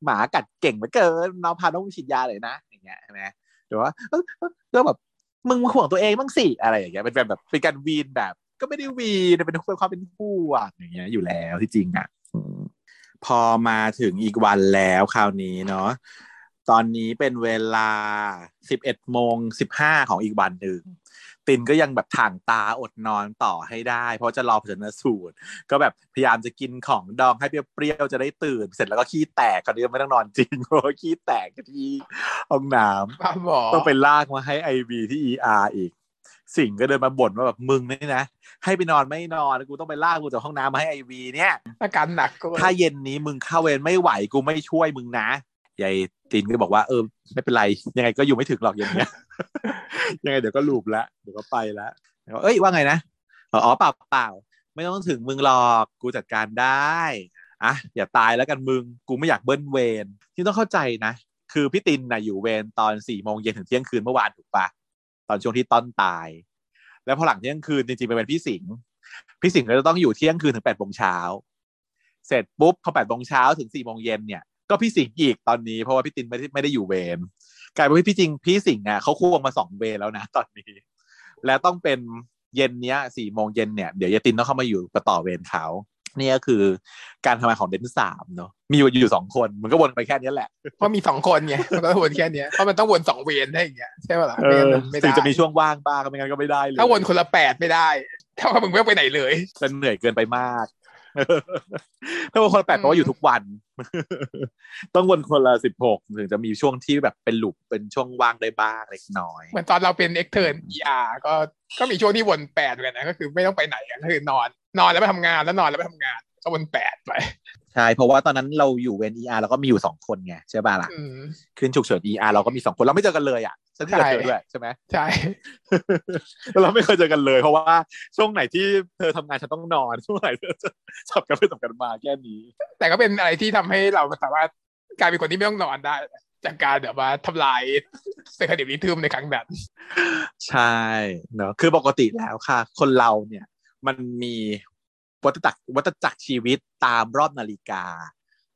[SPEAKER 2] หมากัดเก่งเหลือเกินน้องพาน้องไปฉีดยาเลยนะอย่างเงี้ยใช่ไหมหรือว่าเออเออก็แบบมึงห่วงตัวเองบ้างสิอะไรอย่างเงี้ยเป็นแบบแบบเป็นการวีนแบบ ก็ไม่ได้วีนเป็นเป็นความเป็นห่วงอย่างเงี้ยอยู่แล้วที่จริงอะอืม พอมาถึงอีกวันแล้วคราวนี้เนาะตอนนี้เป็นเวลาสิบเอ็ดโมงสิบห้าของอีกวันหนึ่งตินก็ยังแบบถ่างตาอดนอนต่อให้ได้ เพราะจะรอผลชนสูตร ก็แบบพยายามจะกินของดองให้เปรี้ยวๆจะได้ตื่น เสร็จแล้วก็ขี้แตกคราวนี้ไม่ต้องนอนจริงเพราะว่าขี้แตกที่ห้องน้ำ
[SPEAKER 1] บ้าบอ
[SPEAKER 2] ต้องไปลากมาให้ไอวีที่ ER อีก สิ่งก็เดินมาบ่นว่าแบบมึงนี่นะ ให้ไปนอนไม่นอนกูต้องไปลากกูจากห้องน้ำมาให้ไอวีเนี่ย
[SPEAKER 1] อาการหนักก็
[SPEAKER 2] ถ้าเย็นนี้มึงเข้าเวรไม่ไหวกูไม่ช่วยมึงนะยายตินก็บอกว่าเออไม่เป็นไร ยังไงก็อยู่ไม่ถึงหรอกอย่างเงี้ยยังไงเดี๋ยวก็ลูบแล้วเดี๋ยวก็ไปแล้วแล้วก็เอ้ยว่าไงนะอ๋ออ๋อเปล่าเปล่าไม่ต้องถึงมึงหรอกกูจัดการได้อะอย่าตายแล้วกันมึงกูไม่อยากเบิ้ลเวรที่ต้องเข้าใจนะ คือพี่ตินนะอยู่เวรตอนสี่โมงเย็นถึงเที่ยงคืนเมื่อวานถูกปะต อนช่วงที่ต้นตาย แล้วพอหลังเที่ยงคืนจริงๆไปเป็นพี่สิงห์พี่สิงห์ก็จะต้องอยู่เที่ยงคืนถึงแปดโมงเช้าเสร็จปุ๊บพอแปดโมงเช้าถึงสี่โมงเย็นเนี่ยก็พี่สิงห์อีกตอนนี้เพราะว่าพี่ตินไม่ได้ไม่ได้อยู่เวรกลายเป็นพี่จริงพี่สิงห์อะเขาควงมาสองเวรแล้วนะตอนนี้ และต้องเป็นเย็นเนี้ยสี่โมงเย็นเนี่ยเดี๋ยวยายตินต้องเข้ามาอยู่กับต่อเวรเขา นี่ก็คือการทำงานของเดนสามเนาะมีอยู่อยู่สองคนมันก็วนไปแค่นี้แหละ
[SPEAKER 1] เพราะมีสองคนไงมันก็วนแค่เนี้ยเพราะมันต้องวนสองเวนได้อย่างเงี้ยใช่ป่ะล่ะ
[SPEAKER 2] เอ
[SPEAKER 1] ไม่งั้นมันไม่
[SPEAKER 2] อถึ
[SPEAKER 1] ได้
[SPEAKER 2] งจะมีช่วงว่างบ้างไม่งั้นก็ไม่ได้เลย
[SPEAKER 1] ถ้าวนคนละแปดไม่ได้เท่ากับมึงไม่ต้องไปไหนเลย
[SPEAKER 2] จะเหนื่อยเกินไปมากถ้าวนคนละแปดเพราะว่าอยู่ทุกวัน ต้องวนคนละสิบหกถึงจะมีช่วงที่แบบเป็นหลุมเป็นช่วงว่างได้บ้างเล็กน้อย
[SPEAKER 1] เหมือนตอนเราเป็นเอ็กเทิร์น ER ก็ก็มีช่วงที่วนแปดเหมือนกันนะก็คือไม่ต้องไปไหนกันก็คือนอน นอนแล้วไปทำงานแล้วนอนแล้วไปทำงาน ก็วนแปดไป
[SPEAKER 2] ใช่เพราะว่าตอนนั้นเราอยู่เวนเออาร์เราก็มีอยู่สองคนไงใช่ป่ะล่ะ
[SPEAKER 1] อืม
[SPEAKER 2] ขึ้นฉุกเฉินเออาร์เราก็มีสองคนเราไม่เจอกันเลยอะฉันเจอ
[SPEAKER 1] ใช่
[SPEAKER 2] เธอด้วยใช่ไหม
[SPEAKER 1] ใช่
[SPEAKER 2] แล้วเราไม่เคยเจอกันเลย เพราะว่าช่วงไหนที่เธอทำงานฉันต้องนอนช่วงไหนเธอจะสับกันไปสับกันมาแค่นี้
[SPEAKER 1] แต่ก็เป็นอะไรที่ทำให้เราสามารถกลายเป็นคนที่ไม่ต้องนอนได้จากการแบบว่าทำลาย circadian rhythm ในครั้งนั้น
[SPEAKER 2] ใช่เนอะคือปกติแล้วค่ะ คนเราเนี่ย มันมีวัฏจักรวัฏจักรชีวิตตามรอบนาฬิกา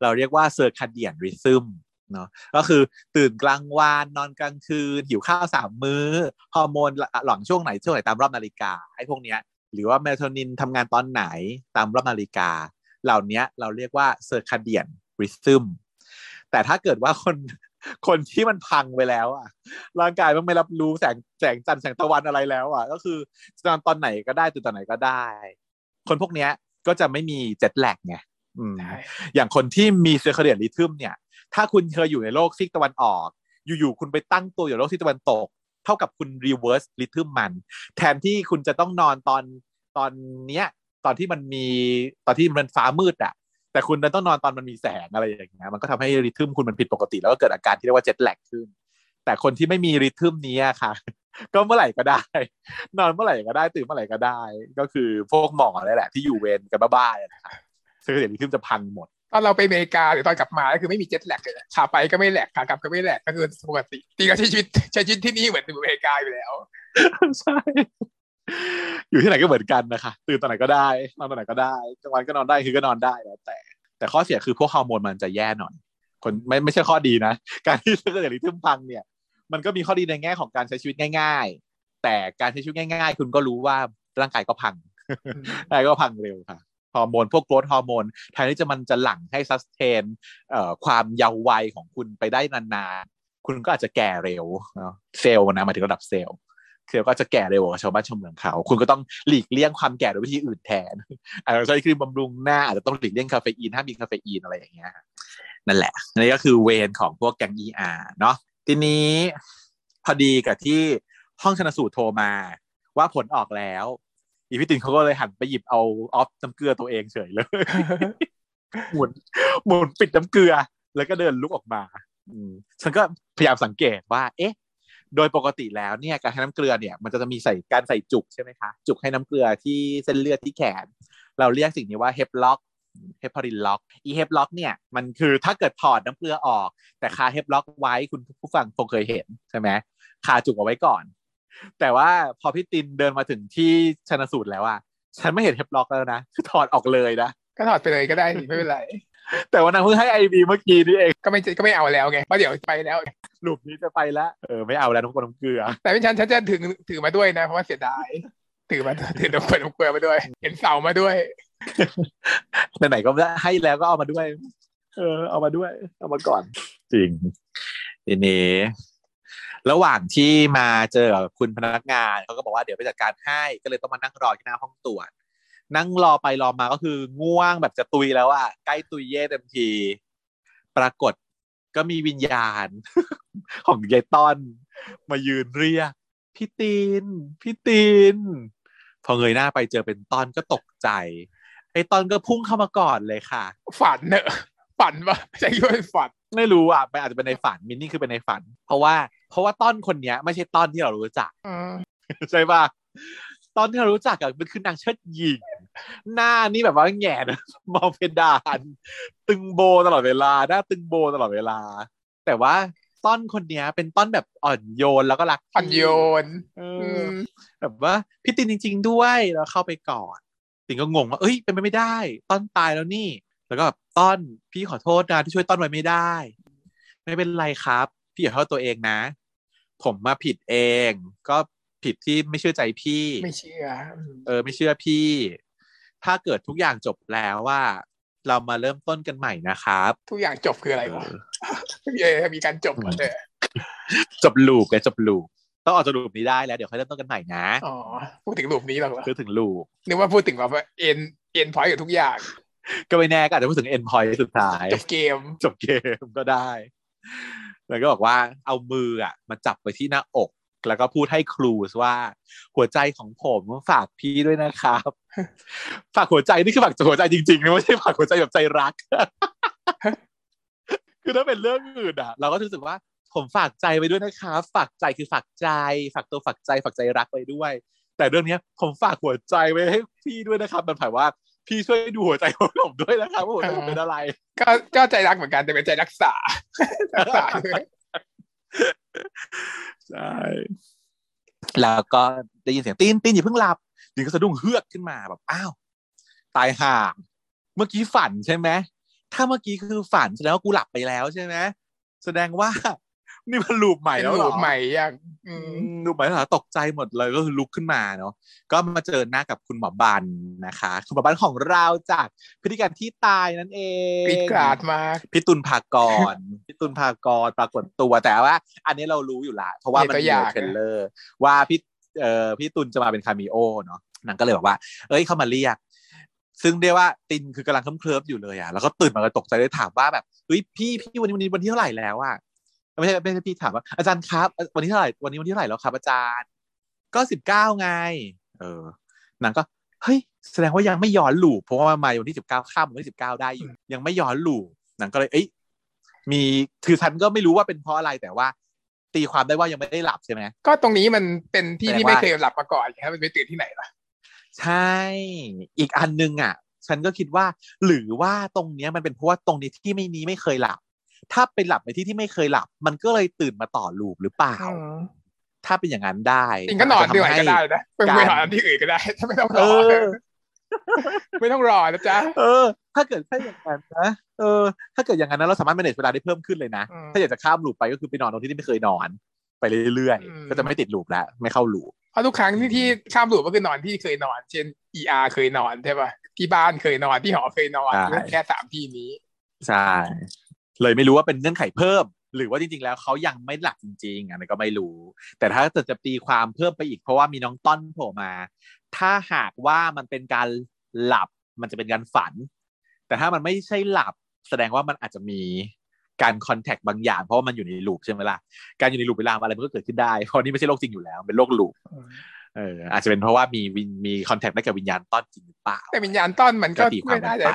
[SPEAKER 2] เราเรียกว่า circadian rhythm เนาะก็คือตื่นกลางวันนอนกลางคืน หิวข้าวสามมื้อ ฮอร์โมนหลั่งช่วงไหนช่วงไหนตามรอบนาฬิกาไอ้พวกเนี้ยหรือว่าเมลาโทนินทำงานตอนไหนตามรอบนาฬิกา เหล่านี้เราเรียกว่า circadian rhythm แต่ถ้าเกิดว่าคน คนที่มันพังไปแล้วอะ ร่างกายมันไม่รับรู้แสงแสงจันทร์แสงตะวันอะไรแล้ว อะ ก็คือจะนอนตอนไหนก็ได้ตื่นตอนไหนก็ได้ คนพวกเนี้ยก็จะไม่มี jet lag ไงอืม
[SPEAKER 1] ใช่
[SPEAKER 2] อย่างคนที่มี circadian rhythm เนี่ย ถ้าคุณเคยอยู่ในโลกซีกตะวันออก อยู่ๆคุณไปตั้งตัวอยู่โลกซีกตะวันตก เท่ากับคุณรีเวิร์สริทึมมัน แทนที่คุณจะต้องนอนตอนตอนเนี้ย ตอนที่มันมีตอนที่มันฟ้ามืดอะ แต่คุณดันต้องนอนตอนมันมีแสงอะไรอย่างเงี้ยมันก็ทำให้ริทึมคุณมันผิดปกติ แล้วก็เกิดอาการที่เรียกว่าเจ็ตแลกขึ้น แต่คนที่ไม่มีริทึมนี้อะค่ะ ก็เมื่อไหร่ก็ได้ นอนเมื่อไหร่ก็ได้ตื่นเมื่อไหร่ก็ได้ ก็คือพวกหมอนี่แหละ ที่อยู่เวรกันบ้าๆอะนะคะซึ่งเดี๋ยวริทึมจะพังหมด
[SPEAKER 1] ตอนเราไปอเมริกาหรือตอนกลับมาก็คือไม่มีเจ็ตแลกเลยนะขาไปก็ไม่แหลกขากลับก็ไม่แหลกก็คือปกติตีก็ใช้ชีวิตใช้ชีวิตที่นี่เหมือนอยู่อเมริกาอยู่แล้ว
[SPEAKER 2] ใช่อยู่ที่ไหนก็เหมือนกันนะคะตื่นตอนไหนก็ได้นอนตอนไหนก็ได้กลางวันก็นอนได้คือก็นอนได้แล้วแต่ แต่ข้อเสียคือพวกฮอร์โมนมันจะแย่หน่อย คนไม่ไม่ใช่ข้อดีนะ การที่เกิดริทึมพังเนี่ย มันก็มีข้อดีในแง่ของการใช้ชีวิตง่าย ๆ แต่การใช้ชีวิตง่าย ๆ คุณก็รู้ว่าร่างกายก็พังร่างกายก็พังเร็วค่ะฮอร์โมนพวก growth hormone แทนที่จะมันจะหลั่งให้ sustain เอ่อความเยาว์วัยของคุณไปได้นานๆคุณก็อาจจะแก่เร็วเซลล์นะมาถึงระดับเซลล์ เซลล์ก็จะแก่เร็วกว่าชาวบ้านชาวเมืองเขา คุณก็ต้องหลีกเลี่ยงความแก่โดยวิธีอื่นแทนอาจจะใช้ครีมบำรุงหน้าอาจจะต้องหลีกเลี่ยงคาเฟอีนถ้ามีคาเฟอีนอะไรอย่างเงี้ยนั่นแหละนี่ก็คือเวรของพวกแกง ER เนาะทีนี้พอดีกับที่ห้องชนสูตรโทรมา ว่าผลออกแล้วอีพี่ตินเขาก็เลยหันไปหยิบเอาออฟน้ำเกลือตัวเองเฉยเลยหมุนหมุนปิดน้ำเกลือ แล้วก็เดินลุกออกมา อืมฉันก็พยายามสังเกตว่า เอ๊ะ โดยปกติแล้วเนี่ยการให้น้ำเกลือเนี่ยมันจะมีใส่การใส่จุกใช่ไหมคะจุกให้น้ำเกลือที่เส้นเลือดที่แขน เราเรียกสิ่งนี้ว่าเฮปล็อกเฮปารินล็อกอีเฮปล็อกเนี่ยมันคือถ้าเกิดถอดน้ำเกลือออก แต่คาเฮปล็อกไว้คุณผู้ฟังคงเคยเห็นใช่ไหมคาจุกเอาไว้ก่อน แต่ว่าพอพี่ตินเดินมาถึงที่ชนสูตรแล้วอะฉันไม่เห็นเฮปล็อกแล้วนะคือถอดออกเลยนะ
[SPEAKER 1] ก็ถอดไปเลยก็ได้ไม่เป็นไร
[SPEAKER 2] แต่ว่านางเพิ่งให้ไอบีเมื่อกี้นี่เอง
[SPEAKER 1] ก็ไม่ก็ไม่เอาแล้วไงเพราะเดี๋ยวไปแล้ว
[SPEAKER 2] หลุมนี้จะไปแล้วเออไม่เอาแล้วน้ำกลน้ำเกลือ
[SPEAKER 1] แต่ไม่ฉันฉันจะถือถือมาด้วยนะเพราะว่าเสียดายถือมาถือน้ำเกลือน้ำเกลือมาด้วย เห็นเสามาด้วย
[SPEAKER 2] ไหนๆก็ให้แล้วก็เอามาด้วย เออ เอามาด้วย เอามาก่อน จริงทีนี้ระหว่างที่มาเจอกับคุณพนักงานเขาก็บอกว่าเดี๋ยวไปจัดการให้ก็เลยต้องมานั่งรอที่หน้าห้องตรวจ นั่งรอไปรอมาก็คือง่วงแบบจะตุยแล้วอะใกล้ตุยเย่เต็มที ปรากฏก็มีวิญญาณ ของยายต้อน มายืนเรียกพี่ตีนพี่ตีน พอเงยหน้าไปเจอเป็นต้อนก็ตกใจ ไอ้ต้อนก็พุ่งเข้ามาก่อนเลยค่ะ
[SPEAKER 1] ฝันเนอะฝันปะใช่คิดว่าเป็นฝัน
[SPEAKER 2] ไม่รู้อะไปอาจจะเป็นในฝันมินนี่คือเป็นในฝัน เพราะว่า เพราะว่าต้นคนเนี้ย ไม่ใช่ต้นที่เรารู้จัก
[SPEAKER 1] อืม
[SPEAKER 2] ใช่ป่ะตอนที่เรารู้จักอะมันคือนางเชิดหญิง หน้านี่แบบว่าแหงนมองเพดาน ตึงโบตลอดเวลา หน้าตึงโบตลอดเวลา แต่ว่าต้นคนเนี้ย เป็นต้นแบบอ่อนโยนแล้วก็รัก
[SPEAKER 1] อ่อนโยน
[SPEAKER 2] เอ
[SPEAKER 1] อื
[SPEAKER 2] อ
[SPEAKER 1] ม
[SPEAKER 2] แบบว่าพี่ตินจริง ๆ ด้วยแล้วเข้าไปก่อนตินก็งงว่าเอ้ยเป็นไปไม่ได้ ต้นตายแล้วนี่ แล้วก็แบบต้นพี่ขอโทษนะที่ช่วยต้นไว้ไม่ได้ ไม่เป็นไรครับ พี่อย่าโทษตัวเองนะ ผมมาผิดเอง ก็ผิดที่ไม่เชื่อใจพี่
[SPEAKER 1] ไม่เชื่ออืม
[SPEAKER 2] เออ ไม่เชื่อพี่ ถ้าเกิดทุกอย่างจบแล้วว่า เรามาเริ่มต้นกันใหม่นะครับ
[SPEAKER 1] ทุกอย่างจบคืออะไรวะเออมีการจบเหรอเออ
[SPEAKER 2] จบลูปไงจบลูปต้องออกจากลูปนี้ได้แล้วเดี๋ยวค่อยเริ่มต้นกันใหม่นะ
[SPEAKER 1] อ๋อพูดถึงรูปนี้หรอกเหรอ
[SPEAKER 2] คือถึงลูป
[SPEAKER 1] นึกว่าพูดถึงแบบว่าเอ็นเอ็นพอยต์กับทุกอย่าง
[SPEAKER 2] ก็ไม่แน่ก็อาจจะพูดถึง end point สุดท้าย
[SPEAKER 1] จบเกม
[SPEAKER 2] จบเกมก็ได้แล้วก็บอกว่าเอามืออะ มาจับไปที่หน้าอก แล้วก็พูดให้ครูว่า หัวใจของผมฝากพี่ด้วยนะครับ ฝากหัวใจนี่คือฝากหัวใจจริงๆนะไม่ใช่ฝากหัวใจแบบใจรัก คือถ้าเป็นเรื่องอื่นอะ เราก็รู้สึกว่า ผมฝากใจไปด้วยนะครับฝากใจคือฝากใจ ฝากตัวฝากใจฝากใจรักไปด้วย แต่เรื่องเนี้ย ผมฝากหัวใจไว้ให้พี่ด้วยนะครับ มันหมายว่าพี่ช่วยดูหัวใจของผมด้วยนะครับว่าหัวใจผมเป็นอะไร
[SPEAKER 1] ก็ก็ใจรักเหมือนกันแต่เป็นใจรักษารักษาด้วย
[SPEAKER 2] ใช่แล้วก็ได้ยินเสียงตีนตีนอย่าเพิ่งหลับตีนก็สะดุ้งเฮือกขึ้นมาแบบอ้าวตายห่าเมื่อกี้ฝันใช่ไหมถ้าเมื่อกี้คือฝันแสดงว่ากูหลับไปแล้วใช่ไหมแสดงว่า นี่มัน loop ใหม่
[SPEAKER 1] เป็น
[SPEAKER 2] แล้วเหรอ
[SPEAKER 1] loop ใหม่อย่างอื
[SPEAKER 2] อื
[SPEAKER 1] ม
[SPEAKER 2] ม loop ใหม่แล้วเหรอตกใจหมดเลยก็คือลุกขึ้นมาเนาะก็มาเจอหน้ากับคุณหมอบันนะคะ คุณหมอบันของเราจากพฤติการณ์ที่ตายนั่นเอง
[SPEAKER 1] กรี๊ดกร๊าดมาก
[SPEAKER 2] พี่ตุลภากรพี่ตุลภากรปรากฏตัวแต่ว่า อันนี้เรารู้อยู่ละเพราะว่ามันมีใน trailer ว่าพี่เอ่อพี่ตุลจะมาเป็นคาเมิโอเนาะนางก็เลยบอกว่า เอ้ยเข้ามาเรียกซึ่งเรียกว่าตินคือกำลังเคลิ้มๆอยู่เลยอะแล้วก็ตื่นมาก็ตกใจเลยถามว่าแบบเฮ้ยพี่พี่วันนี้วันนี้วันที่เท่าไหร่แล้วอะ ไม่ใช่ไม่ใช่พี่ถามว่าอาจารย์ครับ วันนี้เท่าไหร่วันนี้วันที่เท่าไหร่แล้วครับ อาจารย์ ก็สิบเก้าไง เออนางก็เฮ้ยแสดงว่ายังไม่ย้อนลูปเพราะว่ามาวันที่สิบเก้าข้ามวันที่สิบเก้าได้อยู่ยังไม่ย้อนลูปนางก็เลยเอ้ยมีคือฉันก็ไม่รู้ว่าเป็นเพราะอะไรแต่ว่าตีความได้ว่ายังไม่ได้หลับใช่ไหม
[SPEAKER 1] ก็ตรงนี้มันเป็นที่
[SPEAKER 2] แปล
[SPEAKER 1] ที่
[SPEAKER 2] ว่า
[SPEAKER 1] ไม่เคยหลับมาก่อนครับมันไปตื่นที่ไหนล่ะ
[SPEAKER 2] ใช่ อีกอันนึงอะ ฉันก็คิดว่า หรือว่าตรงเนี้ยมันเป็นเพราะว่าตรงนี้ที่ไม่นี้ไม่เคยหลับ ถ้าไปหลับในที่ที่ไม่เคยหลับ มันก็เลยตื่นมาต่อลูปหรือเปล่า ถ้าเป็นอย่างนั้นได้
[SPEAKER 1] จริงก็นอนที่ไหนก็ได้
[SPEAKER 2] อาจจะทำให้
[SPEAKER 1] นะไปไปนอนที่อื่นก็ได้ถ้าไม่ต้องร
[SPEAKER 2] เอ
[SPEAKER 1] อ
[SPEAKER 2] อ
[SPEAKER 1] ไม่ต้องรอนะจ๊ะ
[SPEAKER 2] เออ ถ้าเกิดแค่อย่างนั้นนะเออ ถ้าเกิดอย่างนั้นนะเราสามารถ manage เวลาได้เพิ่มขึ้นเลยนะ
[SPEAKER 1] อืม
[SPEAKER 2] ถ้าอยากจะข้ามลูปไปก็คือไปนอนตรงที่ที่ไม่เคยนอน ไปเรื่อย
[SPEAKER 1] อืม
[SPEAKER 2] ๆก็จะไม่ติดลูปแล้ว ไม่เข้าลูป
[SPEAKER 1] ราะทุกครั้งที่ที่ข้ามลูปก็คือนอนที่เคยนอน เช่น ER เคยนอนใช่ป่ะที่บ้านเคยนอนที่หอเคยนอน
[SPEAKER 2] ใช่
[SPEAKER 1] แค่สามที่นี้
[SPEAKER 2] ใช่ เลยไม่รู้ว่าเป็นเงื่อนไขเพิ่ม หรือว่าจริงๆแล้วเขายังไม่หลับจริงๆอันนี้ก็ไม่รู้ แต่ถ้าจะจะตีความเพิ่มไปอีกเพราะว่ามีน้องต้นโผล่มา ถ้าหากว่ามันเป็นการหลับมันจะเป็นการฝัน แต่ถ้ามันไม่ใช่หลับ แสดงว่ามันอาจจะมีการคอนแทคบางอย่างเพราะว่ามันอยู่ในลูปใช่ไหมล่ะการอยู่ในลูปเวลาอะไรมันก็เกิดขึ้นได้เพราะนี่ไม่ใช่โลกจริงอยู่แล้วเป็นโลกลูปเอออาจจะเป็นเพราะว่ามีวิญมีคอนแทคได้กับวิญญาณต้อนจริงหรือเปล่า
[SPEAKER 1] แต่วิญญาณต้อนมันก็
[SPEAKER 2] ก็ตีความ
[SPEAKER 1] ไม่ได้
[SPEAKER 2] กัน
[SPEAKER 1] แต่
[SPEAKER 2] ไป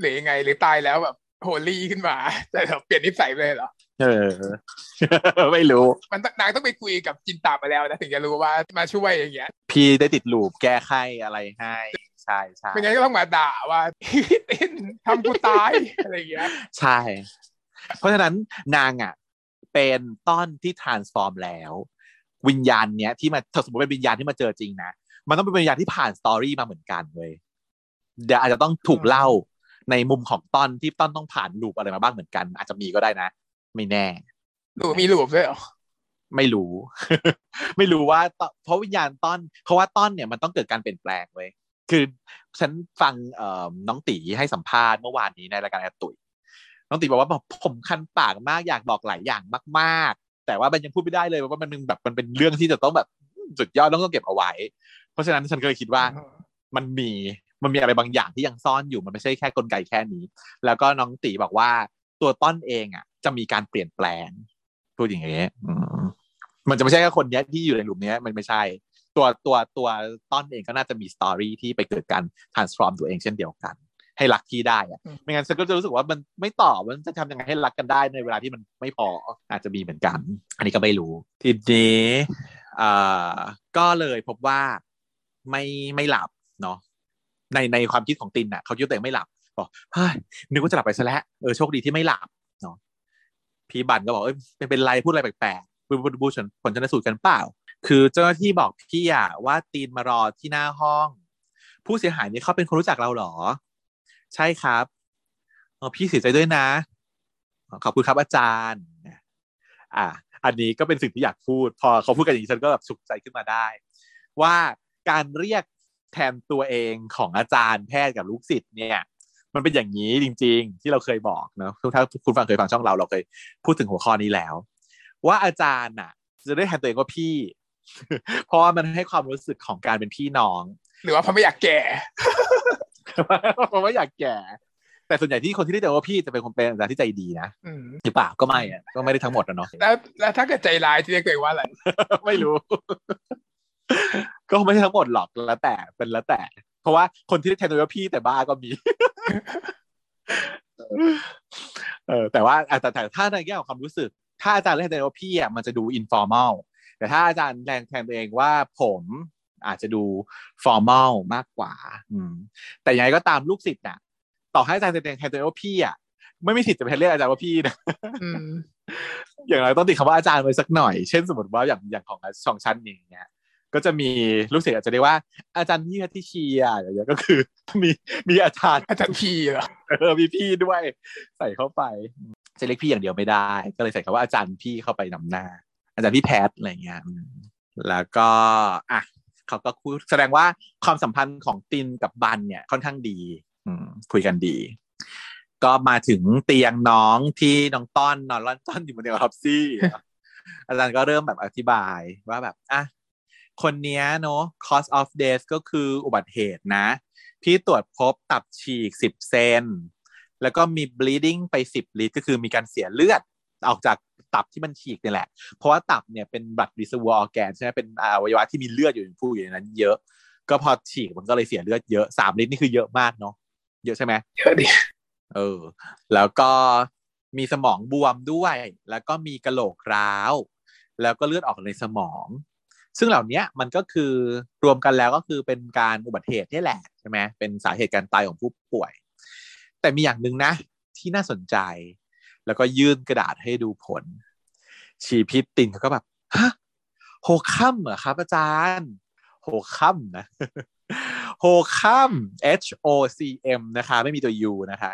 [SPEAKER 1] หรือยังไงหรือตายแล้วแบบ โหลี่ขึ้นมา แต่เราเปลี่ยนนิสัยไปเลยเหรอ
[SPEAKER 2] เออ ไม่รู้
[SPEAKER 1] มันต้องนางต้องไปคุยกับจินตามาแล้วนะถึงจะรู้ว่ามาช่วยอย่างเงี้ย
[SPEAKER 2] พี่ได้ติดลูปแก้ไขอะไรให้ใช่ใช่
[SPEAKER 1] ไม่งั้นก็ต้องมาด่าว่าเต้นทำกูตายอะไรอย่างเงี้ย
[SPEAKER 2] ใช่ เพราะฉะนั้นนางอะ เป็นต้อนที่ transform แล้ว วิญญาณเนี้ยที่มาถ้าสมมติเป็นวิญญาณที่มาเจอจริงนะ มันต้องเป็นวิญญาณที่ผ่านสตอรี่มาเหมือนกันเลยเดี๋ยวอาจจะต้องถูกเล่า ในมุมของต้อนที่ต้อนต้องผ่านลูปอะไรมาบ้างเหมือนกัน อาจจะมีก็ได้นะ ไม่แน่
[SPEAKER 1] หรือมีหลูบด้วยเหรอ
[SPEAKER 2] ไม่รู้ ไม่รู้ว่าตเพราะวิญญาณต้นเพราะว่าต้นเนี่ยมันต้องเกิดการเปลี่ยนแปลงเว้ยคือฉันฟังเอ่อน้องตีให้สัมภาษณ์เมื่อวานนี้ในรายการแอดตุยน้องตีบอกว่าแบบผมคันปากมากอยากบอกหลายอย่างมาก ๆ แต่ว่ามันยังพูดไม่ได้เลยเพราะว่ามันเป็นแบบมันเป็นเรื่องที่จะต้องแบบสุดยอดต้องต้องเก็บเอาไว้ เพราะฉะนั้นฉันก็เลยคิดว่า มันมี มันมีอะไรบางอย่างที่ยังซ่อนอยู่มันไม่ใช่แค่กลไกแค่นี้ แล้วก็น้องตีบอกว่าตัวต้นเองอะ จะมีการเปลี่ยนแปลงพูดอย่างเงี้ยอืมมันจะไม่ใช่แค่คนเนี้ยที่อยู่ในหลุมเนี้ยมันไม่ใช่ ตัวตัวตัวต้นเองก็น่าจะมีสตอรี่ที่ไปเกิดการ transform ตัวเองเช่นเดียวกัน ให้รักที่ได้อะ
[SPEAKER 1] อืม
[SPEAKER 2] ไม่งั้นฉันก็จะรู้สึกว่ามันไม่ตอบมันจะทำยังไงให้รักกันได้ในเวลาที่มันไม่พออาจจะมีเหมือนกัน อันนี้ก็ไม่รู้ทีนี้อ่าก็เลยพบว่าไม่ไม่หลับเนาะ ในในความคิดของตินอะเขาคิดว่าตัวเองไม่หลับบอกเฮ้ยนึกว่าจะหลับไปซะแล้วเออโชคดีที่ไม่หลับเนาะพี่บันก็บอกเอ้ยเป็นเป็นไรพูดอะไรแปลกๆบูบูบูชนผลชนสูตรกันเปล่า คือเจ้าหน้าที่บอกพี่อะว่าตีนมารอที่หน้าห้อง ผู้เสียหายนี่เขาเป็นคนรู้จักเราหรอ ใช่ครับอพี่เสียใจด้วยนะ ขอบคุณครับอาจารย์ อะอันนี้ก็เป็นสิ่งที่อยากพูด พอเขาพูดกันอย่างนี้ฉันก็แบบสุขใจขึ้นมาได้ ว่าการเรียก แทนตัวเองของอาจารย์แพทย์กับลูกศิษย์เนี่ย มันเป็นอย่างนี้จริง ๆ ที่เราเคยบอกเนอะถ้าคุณฟังเคยฟังช่องเราเราเคยพูดถึงหัวข้อนี้แล้ว ว่าอาจารย์น่ะ จะได้แทนตัวเองว่าพี่ เพราะว่ามันให้ความรู้สึกของการเป็นพี่น้อง
[SPEAKER 1] หรือว่าเพราะไม่อยากแก่
[SPEAKER 2] เพราะว่าอยากแก่ แต่ส่วนใหญ่ที่คนที่ได้เจอว่าพี่จะเป็นคนเป็นอาจารย์ที่ใจดีนะ
[SPEAKER 1] อืม
[SPEAKER 2] หรือเปล่าก็ไม่อะก็ไม่ได้ทั้งหมดอะเนาะ
[SPEAKER 1] แล้วแล้วถ้าเกิดใจร้ายจะเรียกตัวเองว่าอะไร
[SPEAKER 2] ไม่รู้ ก็ไม่ใช่ทั้งหมดหรอกแล้วแต่เป็นแล้วแต่ เพราะว่าคนที่ได้แทนตัวว่าพี่แต่บ้าก็มีเออแต่ว่าอะแต่แต่ถ้าในแง่ของความรู้สึก ถ้าอาจารย์เรียกตัวเองว่าพี่อะมันจะดู informal แต่ถ้าอาจารย์แรงแทนตัวเองว่าผมอาจจะดู formal มากกว่า อืม แต่ยังไงก็ตามลูกศิษย์น่ะ ต่อให้อาจารย์แทนตัวเองว่าพี่อะไม่มีสิทธิ์จะไปเรียกอาจารย์ว่าพี่นะ
[SPEAKER 1] อืม
[SPEAKER 2] อย่างไรต้องติดคำว่าอาจารย์ไว้สักหน่อย เช่นสมมติว่าอย่างอย่างของสองชั้นอย่างเงี้ย ก็จะมีลูกศิษย์อาจจะเรียกว่า อาจารย์พี่ที่เชียร์อย่างเงี้ยก็คือมีมีอาจารย์
[SPEAKER 1] อาจารย์พีเหรอ
[SPEAKER 2] เออมีพี่ด้วย ใส่เข้าไปจะเรียกพี่อย่างเดียวไม่ได้ ก็เลยใส่คำว่าอาจารย์พี่เข้าไปนำหน้า อาจารย์พี่แพทย์อะไรเงี้ยอืมแล้วก็อะเขาก็คุยแสดงว่าความสัมพันธ์ของตินกับบันเนี่ยค่อนข้างดีอืมคุยกันดี ก็มาถึงเตียงน้องที่น้องต้อนนอนร่อนต้อนอยู่บนเตียงท็อปซี่อาจารย์ก็เริ่มแบบอธิบายว่าแบบอะ คนเนี้ยเนาะ cause of death ก็คืออุบัติเหตุนะ พี่ตรวจพบตับฉีกสิบเซน แล้วก็มี bleeding ไปสิบลิตร ก็คือมีการเสียเลือดออกจากตับที่มันฉีกนี่แหละ เพราะว่าตับเนี่ยเป็น blood reservoir organ ใช่ไหมเป็นอวัยวะที่มีเลือดอยู่ในผู้อยู่ในนั้น เยอะ ก็พอฉีกมันก็เลยเสียเลือดเยอะสามลิตรนี่คือเยอะมากเนาะเยอะใช่ไหม
[SPEAKER 1] เยอะดิ
[SPEAKER 2] เออ แล้วก็มีสมองบวมด้วย แล้วก็มีกระโหลกร้าว แล้วก็เลือดออกในสมอง ซึ่งเหล่านี้มันก็คือรวมกันแล้วก็คือเป็นการอุบัติเหตุนี่แหละใช่ไหมเป็นสาเหตุการตายของผู้ป่วย แต่มีอย่างหนึ่งนะ ที่น่าสนใจ แล้วก็ยื่นกระดาษให้ดูผล ชีพิตตินเขาก็แบบฮะ HOCM เหรอครับอาจารย์ HOCM นะ HOCM H O C M นะคะ ไม่มีตัว U นะคะ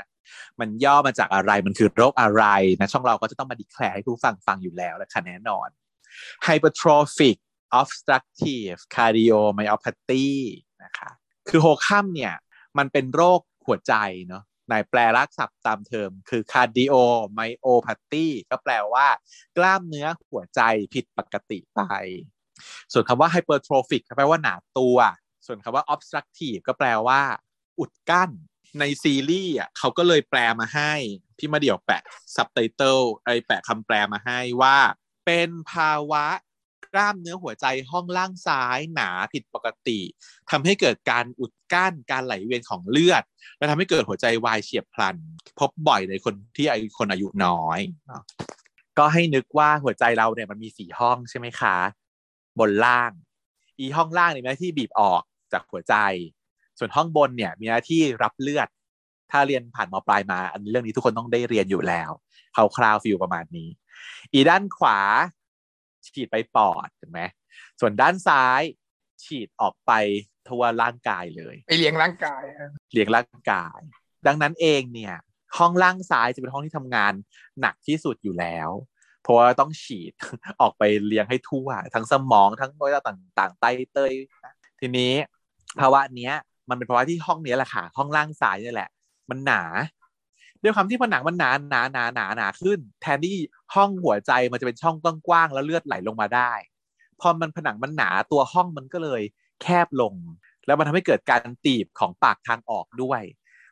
[SPEAKER 2] มันย่อมาจากอะไรมันคือโรคอะไรนะ ช่องเราก็จะต้องมา declare ให้ผู้ฟังฟังอยู่แล้วนะคะแน่นอน hypertrophic obstructive cardiomyopathy นะคะคือ HOCM เนี่ยมันเป็นโรคหัวใจเนาะในแปลรากศัพท์ตามเทอมคือ cardiomyopathy ก็แปลว่า กล้ามเนื้อหัวใจผิดปกติไป ส่วนคำว่า hypertrophic ก็แปลว่าหนาตัว ส่วนคำว่า obstructive ก็แปลว่า อุดกั้น ในซีรีส์อะเขาก็เลยแปลมาให้ พี่มาเดี่ยวแปะ subtitle ไอแปะคำแปลมาให้ว่า เป็นภาวะ กล้ามเนื้อหัวใจห้องล่างซ้ายหนาผิดปกติทำให้เกิดการอุดกั้นการไหลเวียนของเลือด และทำให้เกิดหัวใจวายเฉียบพลัน พบบ่อยในคนที่อายุคนอายุน้อย ก็ให้นึกว่าหัวใจเราเนี่ยมันมีสี่ห้องใช่ไหมคะ บนล่าง อีห้องล่างเนี่ยมีหน้าที่บีบออกจากหัวใจ ส่วนห้องบนเนี่ยมีหน้าที่รับเลือด ถ้าเรียนผ่านมปลายมา อันเรื่องนี้ทุกคนต้องได้เรียนอยู่แล้วคร่าวๆฟิลประมาณนี้ อีด้านขวา ฉีดไปปอดเห็นไหมส่วนด้านซ้ายฉีดออกไปทั่วร่างกายเลย
[SPEAKER 1] ไปเลี้ยงร่างกาย
[SPEAKER 2] เลี้ยงร่างกาย ดังนั้นเองเนี่ย ห้องล่างซ้ายจะเป็นห้องที่ทำงานหนักที่สุดอยู่แล้ว เพราะว่าต้องฉีดออกไปเลี้ยงให้ทั่ว ทั้งสมองทั้งโอยต่างๆ ไตเตยทีนี้ภาวะเนี้ย มันเป็นภาวะที่ห้องนี้แหละค่ะ ห้องล่างซ้ายนี่แหละ มันหนา ด้วยความที่ผนังมันหนาหนาหนาหนาหนาขึ้น แทนที่ห้องหัวใจมันจะเป็นช่องกว้างๆแล้วเลือดไหลลงมาได้ พอมันผนังมันหนาตัวห้องมันก็เลยแคบลง แล้วมันทำให้เกิดการตีบของปากทางออกด้วย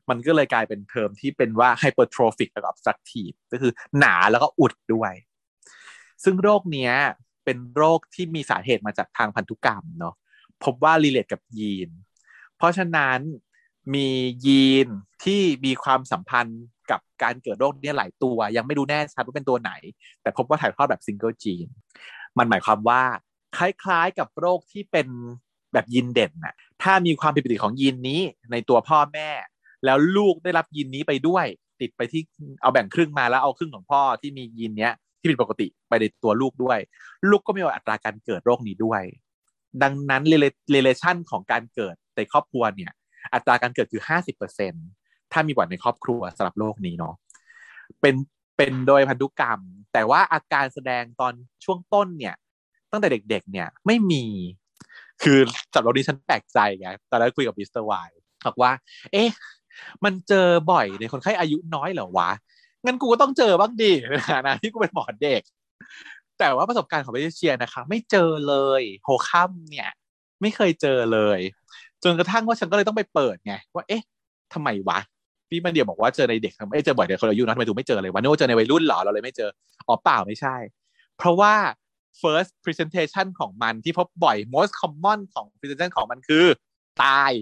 [SPEAKER 2] มันก็เลยกลายเป็นเทอมที่เป็นว่า hypertrophic แล้วก็ obstructive ก็คือหนาแล้วก็อุดด้วย ซึ่งโรคเนี้ยเป็นโรคที่มีสาเหตุมาจากทางพันธุกรรมเนาะพบว่า relate กับยีน เพราะฉะนั้นมียีนที่มีความสัมพันธ์ กับการเกิดโรคเนี้ยหลายตัว ยังไม่รู้แน่ชัดว่าเป็นตัวไหน แต่พบว่าถ่ายทอดแบบ single geneมันหมายความว่า คล้ายๆกับโรคที่เป็นแบบยีนเด่นน่ะถ้ามีความผิดปกติของยีนนี้ในตัวพ่อแม่ แล้วลูกได้รับยีนนี้ไปด้วย ติดไปที่เอาแบ่งครึ่งมาแล้วเอาครึ่งของพ่อที่มียีนเนี้ยที่ผิดปกติไปในตัวลูกด้วย ลูกก็มีอัตราการเกิดโรคนี้ด้วย ดังนั้นเรเลชันของการเกิดในครอบครัวเนี่ย อัตราการเกิดคือห้าสิบเปอร์เซ็น ถ้ามีบ่อนในครอบครัวสำหรับโรคนี้เนาะเป็นเป็นโดยพันธุกรรม แต่ว่าอาการแสดงตอนช่วงต้นเนี่ย ตั้งแต่เด็กๆ เนี่ยไม่มี คือสำหรับนี้ฉันแปลกใจไงตอนแรกคุยกับมิสเตอร์ไวบอกว่า เอ๊ะ มันเจอบ่อยในคนไข้อายุน้อยเหรอวะ งั้นกูก็ต้องเจอบ้างดินะที่กูเป็นหมอเด็ก แต่ว่าประสบการณ์ของเบเชียนะคะ ไม่เจอเลย HOCM เนี่ย ไม่เคยเจอเลย จนกระทั่งว่าฉันก็เลยต้องไปเปิดไงว่าเอ๊ะทำไมวะ พี่มันเดียวบอกว่าเจอในเด็กไม่เจอบ่อยในคนอายุนะทำไมถึงไม่เจอเลยวันนี้ว่าเจอในวัยรุ่นหรอเราเลยไม่เจออ๋อเปล่าไม่ใช่ เพราะว่า first presentation ของมันที่พบบ่อย most common ของ presentation ของมันคือ ตาย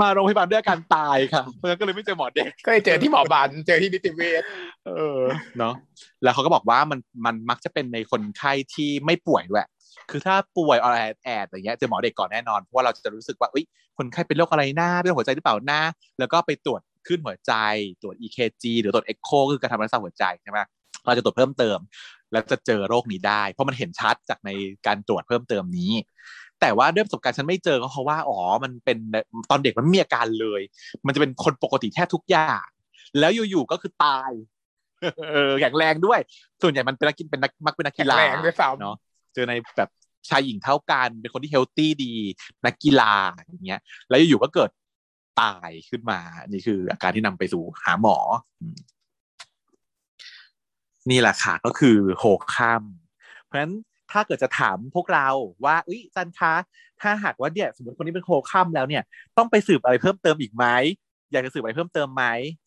[SPEAKER 2] มาโรงพยาบาลด้วยอาการตายค่ะเพราะฉะนั้นก็เลยไม่เจอหมอเด็ก
[SPEAKER 1] ก็เลยเจอที่หมอบานเจอที่นิติเวช
[SPEAKER 2] เออเนาะแล้วเขาก็บอกว่ามันมันมักจะเป็นในคนไข้ที่ไม่ป่วยด้วยคือถ้าป่วยอะไรแอดอย่างเงี้ยเจอหมอเด็กก่อนแน่นอนเพราะว่าเราจะรู้สึกว่าอุ้ยคนไข้เป็นโรคอะไรหน้าเป็นหัวใจหรือเปล่าหน้า แล้วก็ไปตรวจ ขึ้นหัวใจ ตรวจ EKG หรือตรวจ Echo คือการทำรักษาหัวใจใช่ไหมเราจะตรวจเพิ่มเติม แล้วจะเจอโรคนี้ได้ เพราะมันเห็นชัดจากในการตรวจเพิ่มเติมนี้ แต่ว่าด้วยประสบการณ์ฉันไม่เจอก็เพราะว่าอ๋อมันเป็นตอนเด็กมันไม่มีอาการเลย มันจะเป็นคนปกติแทบทุกอย่าง แล้วอยู่ๆก็คือตายเออแข็งแรงด้วย ส่วนใหญ่มันเป็นนักกินเป็นนักมักเป็นนักกีฬาเนาะเจอในแบบชายหญิงเท่ากัน เป็นคนที่เฮลตี้ดี นักกีฬาอย่างเงี้ย แล้วอยู่ๆก็เกิด ตายขึ้นมา นี่คืออาการที่นำไปสู่หาหมอ นี่แหละค่ะก็คือโหกข้าม เพราะฉะนั้นถ้าเกิดจะถามพวกเราว่าอุ้ยจันคะ ถ้าหากว่าเนี่ยสมมติคนนี้เป็นโคข้ามแล้วเนี่ย ต้องไปสืบอะไรเพิ่มเติมอีกไหมอยากจะสืบอะไรเพิ่มเติมไหม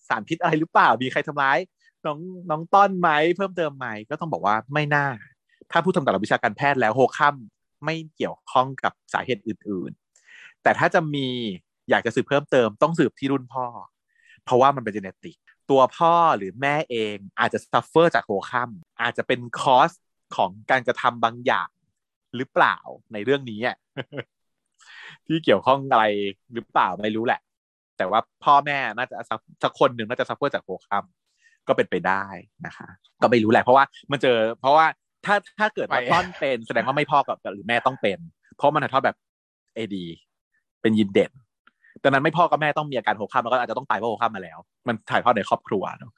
[SPEAKER 2] สารพิษอะไรหรือเปล่ามีใครทำร้ายน้องน้องต้อนไหมเพิ่มเติมไหมก็ต้องบอกว่าไม่น่า ถ้าผู้ทำตลาดวิชาการแพทย์แล้ว HOCM ไม่เกี่ยวข้องกับสาเหตุอื่น ๆ แต่ถ้าจะมี อยากจะสืบเพิ่มเติมต้องสืบที่รุ่นพ่อ เพราะว่ามันเป็น genetic ตัวพ่อหรือแม่เองอาจจะ suffer จาก HOCM อาจจะเป็น cause ของการกระทำบางอย่างหรือเปล่าในเรื่องนี้ที่เกี่ยวข้องอะไรหรือเปล่าไม่รู้แหละ แต่ว่าพ่อแม่น่าจะสักคนหนึ่งน่าจะ suffer จาก HOCM ก็เป็นไปได้นะคะ ก็ไม่รู้แหละเพราะว่ามันเจอ เพราะว่าถ้าถ้าเกิดว่าต้อนเป็น แสดงว่าไม่พ่อกับหรือแม่ต้องเป็น เพราะมันถ่ายทอดแบบ AD เป็นยีนเด่น ดังนั้นไม่พ่อกับแม่ต้องมีอาการ HOCM แล้วก็อาจจะต้องตายเพราะ HOCM มาแล้ว มันถ่ายทอดในครอบครัวเนาะ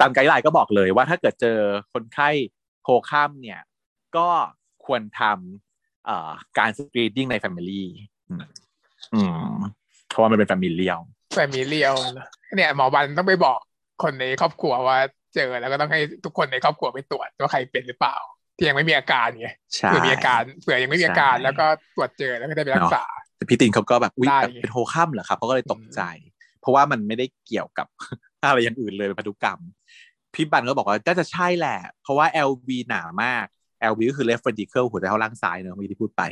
[SPEAKER 2] ตาม guideline ก็บอกเลยว่าถ้าเกิดเจอคนไข้ HOCM เนี่ย ก็ควรทำเอ่อการ screening ใน family อืมเพราะว่ามันเป็น
[SPEAKER 1] family family เนี่ยหมอบันต้องไปบอกคนในครอบครัวว่าเจอแล้วก็ต้องให้ทุกคนในครอบครัวไปตรวจว่าใครเป็นหรือเปล่าที่ยังไม่มีอาการไงเผื่อมีอาการเผื่อยังไม่มีอาการแล้วก็ตรวจเจอแล้วก็ได้ไปรักษา
[SPEAKER 2] พี่ตินเขาก็แบบอุ้ยเป็น HOCM เหรอครับเขาก็เลยตกใจ เพราะว่ามันไม่ได้เกี่ยวกับอะไรอย่างอื่นเลยเป็นพันธุกรรม พี่บันก็บอกว่าก็จะใช่แหละ เพราะว่า LV หนามาก LV ก็คือ left ventricle หัวใจเข้าล่างซ้ายเนอะเมื่อกี้ที่พูดไป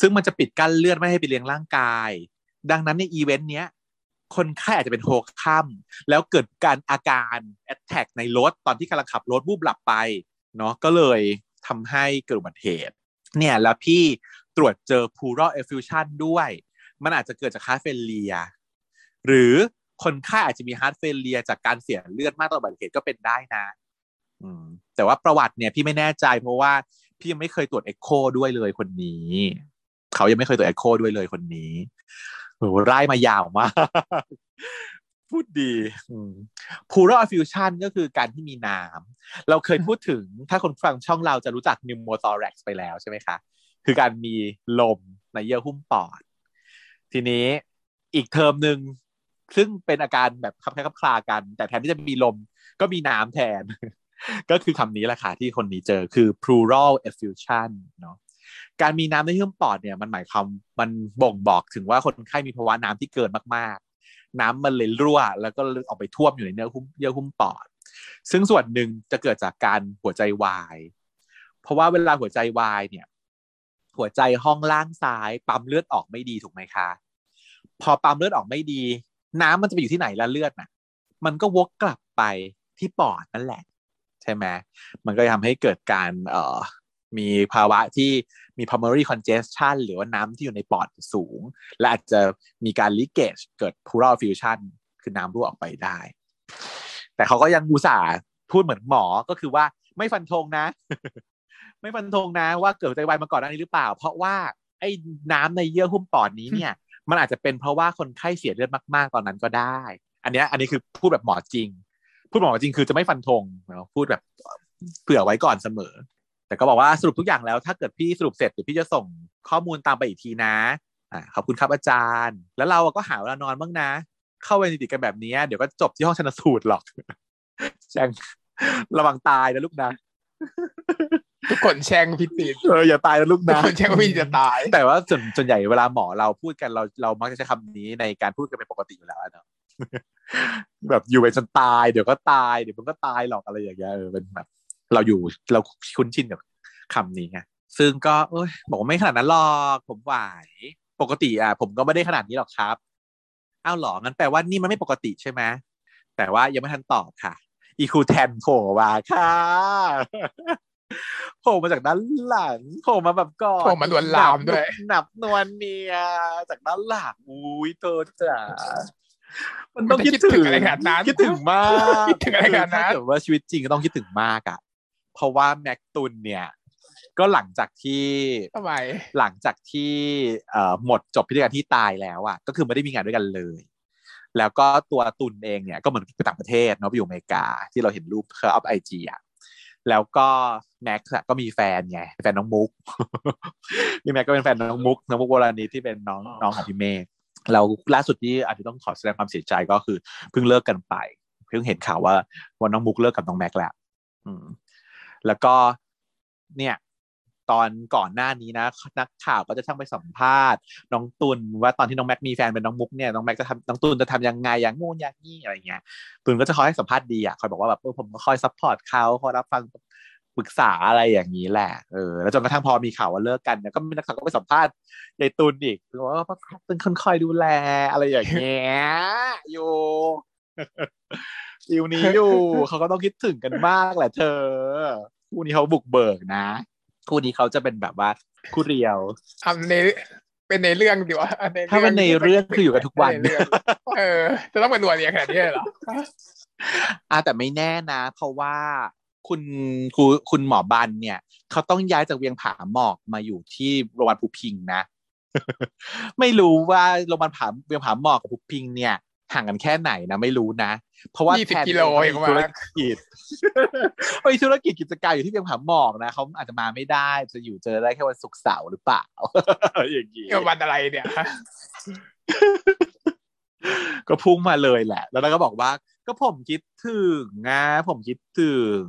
[SPEAKER 2] ซึ่งมันจะปิดกั้นเลือดไม่ให้ไปเลี้ยงร่างกาย ดังนั้นในอีเวนต์เนี้ยคนไข้อาจจะเป็น HOCM แล้วเกิดการอาการ attack ในรถตอนที่กำลังขับรถวูบหลับไปเนาะก็เลยทำให้เกิดอุบัติเหตุเนี่ยแล้วพี่ ตรวจเจอ pleural effusion ด้วย มันอาจจะเกิดจาก heart failure หรือคนไข้อาจจะมี heart failure จากการเสียเลือดมากต่อบัติเหตุก็เป็นได้นะแต่ว่าประวัติเนี่ยพี่ไม่แน่ใจเพราะว่าพี่ยังไม่เคยตรวจเอ็กโคด้วยเลยคนนี้ เขายังไม่เคยตรวจเอ็กโคด้วยเลยคนนี้โหไล่มายาวมากพูดดี pleural effusion ก็คือการที่มีน้ำเราเคยพูดถึงถ้าคนฟังช่องเราจะรู้จัก pneumothorax ไปแล้วใช่ไหมคะ คือการมีลมในเยื่อหุ้มปอด ทีนี้อีกเทอมหนึ่งซึ่งเป็นอาการแบบคล้ายๆคลึงกัน แต่แทนที่จะมีลมก็มีน้ำแทน ก็คือคำนี้แหละค่ะที่คนนี้เจอคือ pleural effusion เนาะการมีน้ำในเยื่อปอดเนี่ยมันหมายความมันบ่งบอกถึงว่าคนไข้มีภาวะน้ำที่เกินมากๆ น้ำมันเลยรั่ว แล้วก็ออกไปท่วมอยู่ในเนื้อหุ้มเยื่อหุ้มปอด ซึ่งส่วนหนึ่งจะเกิดจากการหัวใจวาย เพราะว่าเวลาหัวใจวายเนี่ย หัวใจห้องล่างซ้าย ปั๊มเลือดออกไม่ดีถูกไหมคะ พอปั๊มเลือดออกไม่ดี น้ำมันจะไปอยู่ที่ไหนละเลือดน่ะ มันก็วกกลับไปที่ปอดนั่นแหละ ใช่ไหมมันก็ทำให้เกิดการเอ่อมีภาวะที่มี pulmonary congestion หรือว่าน้ำที่อยู่ในปอดสูง และอาจจะมีการ leakage เกิด pleural effusion คือน้ำรั่วออกไปได้ แต่เขาก็ยังอุตส่าห์พูดเหมือนหมอก็คือว่าไม่ฟันธงนะ ไม่ฟันธงนะว่าเกิดใจวายมาก่อนหน้านี้หรือเปล่า เพราะว่าไอ้น้ำในเยื่อหุ้มปอดนี้เนี่ย มันอาจจะเป็นเพราะว่าคนไข้เสียเลือดมากๆตอนนั้นก็ได้ อันนี้อันนี้คือพูดแบบหมอจริง พูดหมอจริงคือจะไม่ฟันธงพูดแบบเผื่อไว้ก่อนเสมอ แต่ก็บอกว่าสรุปทุกอย่างแล้ว ถ้าเกิดพี่สรุปเสร็จเดี๋ยวพี่จะส่งข้อมูลตามไปอีกทีนะอ่าขอบคุณครับอาจารย์ แล้วเราก็หาเวลานอนบ้างนะ เข้าเวรติดกันแบบนี้เดี๋ยวก็จบที่ห้องชนสูตรหรอกแช่งระวังตายนะลูกนะ
[SPEAKER 1] ทุกคนแช่งพี่ติด
[SPEAKER 2] เอออย่าตายนะลูกนะทุก
[SPEAKER 1] คนแช่งพี่จะตาย
[SPEAKER 2] แต่ว่าส่วนส่วนใหญ่เวลาหมอเราพูดกันเราเรามักจะใช้คำนี้ในการพูดกันเป็นปกติอยู่แล้วเนาะแบบอยู่ไปจนตายเดี๋ยวก็ตายเดี๋ยวมันก็ตายหรอกอะไรอย่างเงี้ยเออเป็นแบบ เราอยู่เราคุ้นชินกับคำนี้ไงซึ่งก็เอ้ยบอกว่าไม่ขนาดนั้นหรอกผมไหวปกติอะผมก็ไม่ได้ขนาดนี้หรอกครับอ้าวหรองั้นแปลว่านี่มันไม่ปกติใช่ไหมแต่ว่ายังไม่ทันตอบค่ะ อีคูแทนโผล่มาค่ะ โผล่มาจากด้านหลังโผล่มาแบบก่อน
[SPEAKER 1] โผล่มาลวนลามด้วย
[SPEAKER 2] หนับนวลเนียจากด้านหลังอุ้ยเธอจ๋ามันต้องคิดถึง
[SPEAKER 1] อะไรขนาดนั้น
[SPEAKER 2] คิดถึงมาก
[SPEAKER 1] คิดถึงอะไรขนาดนั้นถ้า
[SPEAKER 2] เกิดว่าชีวิตจริงก็ต้องคิดถึงมากอะ เพราะว่าแม็กตุนเนี่ย ก็หลังจากที่
[SPEAKER 1] ทำไม
[SPEAKER 2] หลังจากที่เอ่อหมดจบพิธีการที่ตายแล้วอะ ก็คือไม่ได้มีงานด้วยกันเลย แล้วก็ตัวตุนเองเนี่ยก็เหมือนไปต่างประเทศเนาะไปอยู่อเมริกา ที่เราเห็นรูปเขาอัพไอจีอะ แล้วก็แม็กซ์ก็มีแฟนไงแฟนน้องมุกพี่แม็กก็เป็นแฟนน้องมุกน้องมุกวรานีที่เป็นน้องน้องของพี่เมฆเราล่าสุดที่อาจจะต้องขอแสดงความเสียใจก็คือเพิ่งเลิกกันไป เพิ่งเห็นข่าวว่าวันน้องมุกเลิกกับน้องแม็กแล้วอืมแล้วก็เนี่ย ตอนก่อนหน้านี้นะนักข่าวก็จะช่างไปสัมภาษณ์น้องตุลว่าตอนที่น้องแม็กมีแฟนเป็นน้องมุกเนี่ยน้องแม็กจะทำน้องตุลจะทำยังไงอย่างงูอย่างนี้อะไรเงี้ยตุลก็จะคอยให้สัมภาษณ์ดีอะคอยบอกว่าแบบเออผมก็คอย support เขาคอยรับฟังปรึกษาอะไรอย่างนี้แหละ เออ แล้วจนกระทั่งพอมีข่าวว่าเลิกกันเนี่ยก็มีนักข่าวก็ไปสัมภาษณ์ยายตุลอีกว่าพ่อครับเป็นคนคอยดูแลอะไรอย่างเงี้ยอยู่ feel นี้อยู่ เขาก็ต้องคิดถึงกันมากแหละเธอคู่นี้เขาบุกเบิกนะ คู่นี้เขาจะเป็นแบบว่าคู่เรียว
[SPEAKER 1] ทำในเป็นในเรื่องดีวะ
[SPEAKER 2] ถ้าเป็นในเรื่องคืออยู่กันทุกวัน
[SPEAKER 1] เออจะต้องเป็นนัวเนียขนาดนี้เหรอ
[SPEAKER 2] อ่าแต่ไม่แน่นะ เพราะว่าคุณคุณคุณหมอบันเนี่ย เขาต้องย้ายจากเวียงผาหมอกมาอยู่ที่โรงพยาบาลภูพิงนะ ไม่รู้ว่าโรงพยาบาลผาเวียงผาหมอกกับภูพิงเนี่ย ห่างกันแค่ไหนนะไม่รู้นะ เพราะว่า
[SPEAKER 1] ยี่สิบ
[SPEAKER 2] แทน
[SPEAKER 1] กิโล
[SPEAKER 2] เอ
[SPEAKER 1] เองง
[SPEAKER 2] มีธุร
[SPEAKER 1] ว่า
[SPEAKER 2] กิจมีธุรกิจกิจการอยู่ที่เพียงผาหมอกนะเขาอาจจะมาไม่ได้จะอยู่เจอได้แค่วันศุกร์เสาร์หรือเปล่าอย่างนี้
[SPEAKER 1] เกี่ยววันอะไรเนี่ย
[SPEAKER 2] ก็พุ่งมาเลยแหละ แล้วเราก็บอกว่า ก็ผมคิดถึงนะผมคิดถึง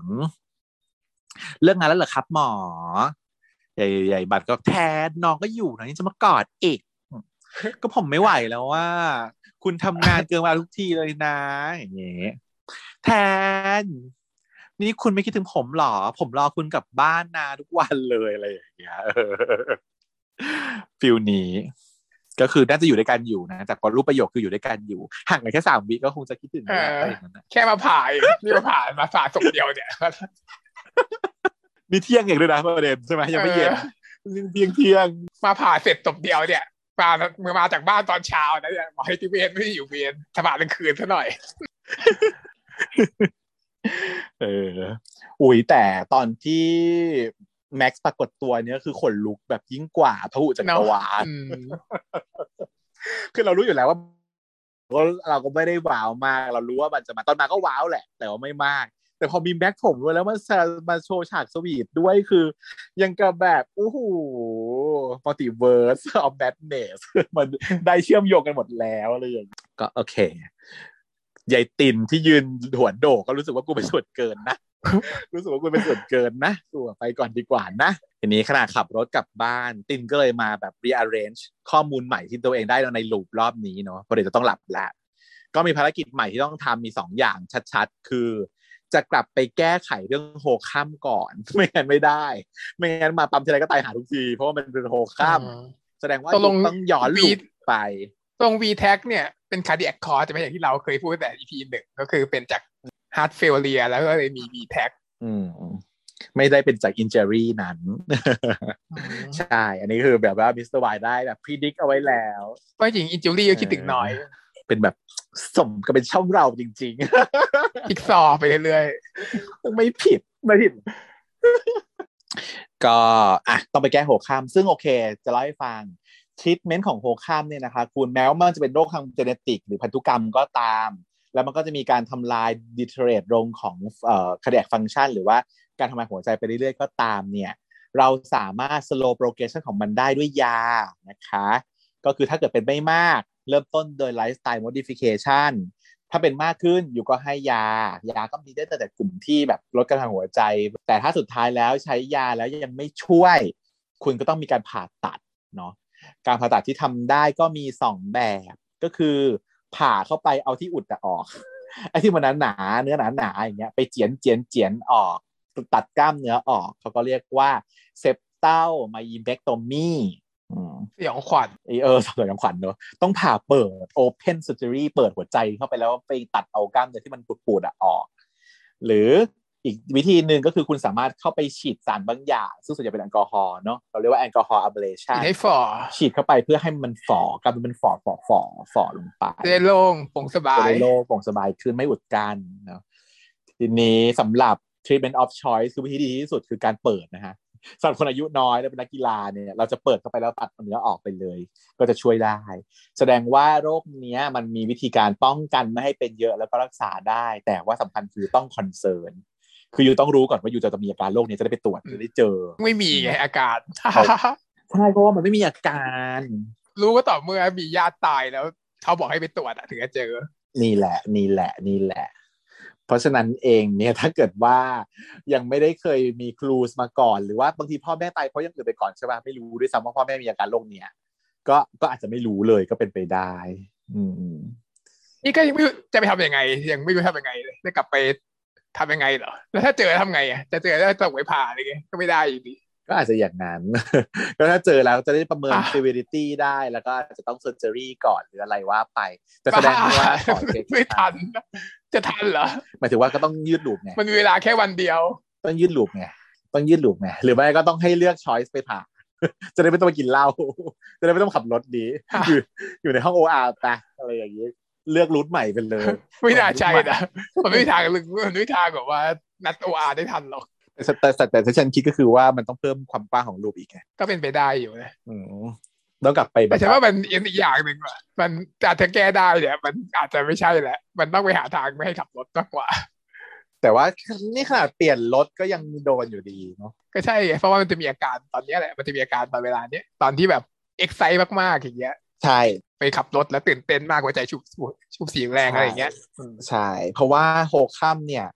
[SPEAKER 2] เรื่องงานแล้วเหรอครับหมอ ใหญ่ใหญ่บัตรก็แทนน้องก็อยู่นะนี่จะมากอดอีก ก็ผมไม่ไหวแล้วว่า คุณทำงานเกินเวลาทุกทีเลยนะอย่างเงี้ยแทน นี่คุณไม่คิดถึงผมเหรอ ผมรอคุณกลับบ้านนาทุกวันเลยอะไรอย่างเงี้ยเออฟิลนี้ก็คือน่าจะอยู่ด้วยกันอยู่นะแต่พอรูปประโยคคืออยู่ด้วยกันอยู่ห่างกันแค่สามวิก็คงจะคิดถึงแล้ว
[SPEAKER 1] เอออ
[SPEAKER 2] อะไรอย่างนั้นนะ
[SPEAKER 1] แค่มาผ่าเองนี่มาผ่ามาผ่าศพเดียวเนี่ย
[SPEAKER 2] มีเที่ยงเองด้วยนะประเด็นใช่ไหมยังไม่เย็น
[SPEAKER 1] ออ
[SPEAKER 2] เที่ยงเที่ยง
[SPEAKER 1] มาผ่าเสร็จศพเดียวเนี่ย มาเมื่อมาจากบ้านตอนเช้านะเนี่ยบอกให้ที่เวนไม่ได้อยู่เวนสบายเป็นคืนซะหน่อย
[SPEAKER 2] เออ อุ้ยแต่ตอนที่แม็กซ์ปรากฏตัวเนี้ยคือขนลุกแบบยิ่งกว่าพระหุจักรวาล
[SPEAKER 1] อืม
[SPEAKER 2] คือเรารู้อยู่แล้วว่าเราเราก็ไม่ได้ว้าวมาก เรารู้ว่ามันจะมาตอนมาก็ว้าวแหละ แต่ว่าไม่มาก แต่พอมีแบ็คผมด้วยแล้วมันจะมาโชว์ฉาก sweet ด้วยคือ ยังกับแบบโอ้โห Multiverse of Madness มันได้เชื่อมโยงกันหมดแล้วอะไรอย่างเงี้ยก็โอเคยายตินที่ยืนหัวโด่ก็รู้สึกว่ากูเป็นส่วนเกินนะ รู้สึกว่ากูเป็นส่วนเกินนะตัวไปก่อนดีกว่านะ ทีนี้ขณะขับรถกลับบ้าน ตินก็เลยมาแบบ rearrange ข้อมูลใหม่ที่ตัวเองได้ใน loop รอบนี้เนาะเพราะเดี๋ยวจะต้องหลับแล้วก็มีภารกิจใหม่ที่ต้องทำมีสองอย่างชัดๆ คือ จะกลับไปแก้ไขเรื่อง HOCM ก่อน ไม่งั้นไม่ได้ ไม่งั้นมาปั๊มทีไรก็ตายหาทุกที เพราะว่ามันเป็น HOCM แสดงว่า
[SPEAKER 1] ตกลง
[SPEAKER 2] ต้องย้อน loop ไป
[SPEAKER 1] ตรง V tach เนี่ยเป็น cardiac cause จะไม่อย่างที่เราเคยพูดแต่ EP หนึ่งก็คือเป็นจาก heart failure แล้วก็เลยมี V tach
[SPEAKER 2] อืมไม่ได้เป็นจาก injury นั้น ใช่ อันนี้คือแบบว่า Mister Y ได้แบบ predict เอาไว้แล้ว
[SPEAKER 1] ก็จริง injury ก็คิดถึงน้อย
[SPEAKER 2] เป็นแบบสมกับเป็นช่องเราจริง
[SPEAKER 1] อีกซอว์ไปเรื่อย
[SPEAKER 2] ๆไม่ผิดไม่ผิด ก็อะต้องไปแก้โหข้าม ซึ่งโอเค จะเล่าให้ฟังทรีทเมนต์ของโฮข้ามเนี่ยนะคะคุณแม้ว่ามันจะเป็นโรคทางเจเนติก หรือพันธุกรรมก็ตาม แล้วมันก็จะมีการทำลายดิเทเรตลงของเอ่อ cardiac function หรือว่าการทำงานหัวใจไปเรื่อยๆ ก็ตามเนี่ย เราสามารถ slow progression ของมันได้ด้วยยานะคะ ก็คือถ้าเกิดเป็นไม่มาก เริ่มต้นโดย lifestyle modification ถ้าเป็นมากขึ้นอยู่ก็ให้ยา ยาก็มีได้แต่กลุ่มที่แบบลดการทางหัวใจ แต่ถ้าสุดท้ายแล้วใช้ยาแล้วยังไม่ช่วย คุณก็ต้องมีการผ่าตัดเนาะการผ่าตัดที่ทำได้ก็มีสองแบบก็คือผ่าเข้าไปเอาที่อุดอะออกไอ้ที่มันหนาๆเนื้อหนาๆอย่างเงี้ยไปเจียนเจียนเจียนออก ตัดกล้ามเนื้อออก เขาก็เรียกว่าเซปเตลมายีเบกโตมี อืม
[SPEAKER 1] ๆสยองขวัญ
[SPEAKER 2] เออเออสวยของขวัญเนอะต้องผ่าเปิด open surgery เปิดหัวใจเข้าไปแล้วไปตัดเอากล้ามเนื้อที่มันปูดๆอะออก หรืออีกวิธีหนึ่งก็คือคุณสามารถเข้าไปฉีดสารบางอย่าง ซึ่งส่วนใหญ่เป็นแอลกอฮอล์เนาะเราเรียกว่าแอลกอฮอล์ ablation
[SPEAKER 1] ให้ฝ่อ
[SPEAKER 2] ฉีดเข้าไปเพื่อให้มันฝ่อกลายเป็นฝ่อฝ่อฝ่อฝ่อลงไป
[SPEAKER 1] จะได้โล่งโปร่งสบา
[SPEAKER 2] จะ
[SPEAKER 1] ย
[SPEAKER 2] ได้โล่งโปร่งสบายขึ้นไม่อุดกันเนาะทีนี้สำหรับ treatment of choice คือวิธีดีที่สุดคือการเปิดนะฮะ สำหรับคนอายุน้อยและเป็นนักกีฬาเนี่ยเราจะเปิดเข้าไปแล้วตัดเนื้อออกไปเลย ก็จะช่วยได้ แสดงว่าโรคเนี้ยมันมีวิธีการป้องกันไม่ให้เป็นเยอะแล้วก็รักษาได้ แต่ว่าสำคัญคือต้องคอนเซิร์นคืออยู่ต้องรู้ก่อนว่าอยู่จะมีอาการโรคนี้จะได้ไปตรวจจะได้เจอ
[SPEAKER 1] ไม่มีไงอาการ
[SPEAKER 2] ใช่เพราะว่ามันไม่มีอาการ
[SPEAKER 1] รู้ก็ต่อเมื่อมีญาติตายแล้ว เขาบอกให้ไปตรวจอะถึงจะเจอ
[SPEAKER 2] นี่แหละ นี่แหละ นี่แหละ เพราะฉะนั้นเองเนี่ยถ้าเกิดว่ายังไม่ได้เคยมีครูสมาก่อน หรือว่าบางทีพ่อแม่ตายเพราะอยังอื่นไปก่อนใช่ป่ะไม่รู้ด้วยซ้ำว่าพ่อแม่มีอาการโรคเนี้ยก็ก็อาจจะไม่รู้เลยก็เป็นไปได้ อืม
[SPEAKER 1] นี่ก็ยังไม่รู้จะไปทำยังไง ยังไม่รู้ทำยังไงเลยจะกลับไปทำยังไงเหรอแล้วถ้าเจอทำไงอะจะเจอแล้วส่งไปผ่าอะไรเงี้ยก็ไม่ได้อยู่ดี
[SPEAKER 2] ก็อาจจะอย่างนั้น ก็ถ้าเจอแล้วจะได้ประเมิน
[SPEAKER 1] อะ
[SPEAKER 2] severity ได้ แล้วก็อาจจะต้อง surgery ก่อนหรืออะไรว่าไป แต่แสดงว่าขอเช็ค
[SPEAKER 1] ไม่ทัน จะทันเหรอ
[SPEAKER 2] หมายถึงว่าก็ต้องยืดลูปไง
[SPEAKER 1] มันมีเวลาแค่วันเดียว
[SPEAKER 2] ต้องยืดลูปไงต้องยืดลูปไงหรือไม่ก็ต้องให้เลือก choice ไปผ่าจะได้ไม่ต้องไปกินเหล้าจะได้ไม่ต้องขับรถดี
[SPEAKER 1] อะ
[SPEAKER 2] อยู่อยู่ในห้อง OR ไปอะไรอย่างนี้เลือกรูทใหม่ไปเลย
[SPEAKER 1] ไม่น่าใช่นะมันไม่มีทางลึกมันไม่มีทางแบบว่านัดโออาได้ทันหรอก
[SPEAKER 2] แต่แต่แต่แต่ที่ฉันคิดก็คือว่ามันต้องเพิ่มความกว้างของรูปอีกไง
[SPEAKER 1] ก็เป็นไปได้อยู่นะ
[SPEAKER 2] อืมต้องกลับไปแบ
[SPEAKER 1] แต่
[SPEAKER 2] บ
[SPEAKER 1] ฉันว่ามันอีกอย่างหนึ่งว่ะมันอาจจะแก้ได้เนี่ยมันอาจจะไม่ใช่แหละ มันต้องไปหาทางไม่ให้ขับรถมากกว่า
[SPEAKER 2] แต่ว่านี่ขนาดเปลี่ยนรถก็ยังโดนอยู่ดีเนาะ
[SPEAKER 1] ก็ใช่ไงเพราะว่ามันจะมีอาการตอนเนี้ยแหละมันจะมีอาการตอนเวลาเนี้ยตอนที่แบบเอ็กไซต์มากๆอย่างเงี้ย
[SPEAKER 2] ใช่
[SPEAKER 1] ไปขับรถแล้วตื่นเต้นมากหัวใจฉุบฉุบเสียงแรงอะไรอย่างเงี้ยอืม
[SPEAKER 2] ใช่เพราะว่า HOCM เนี่ย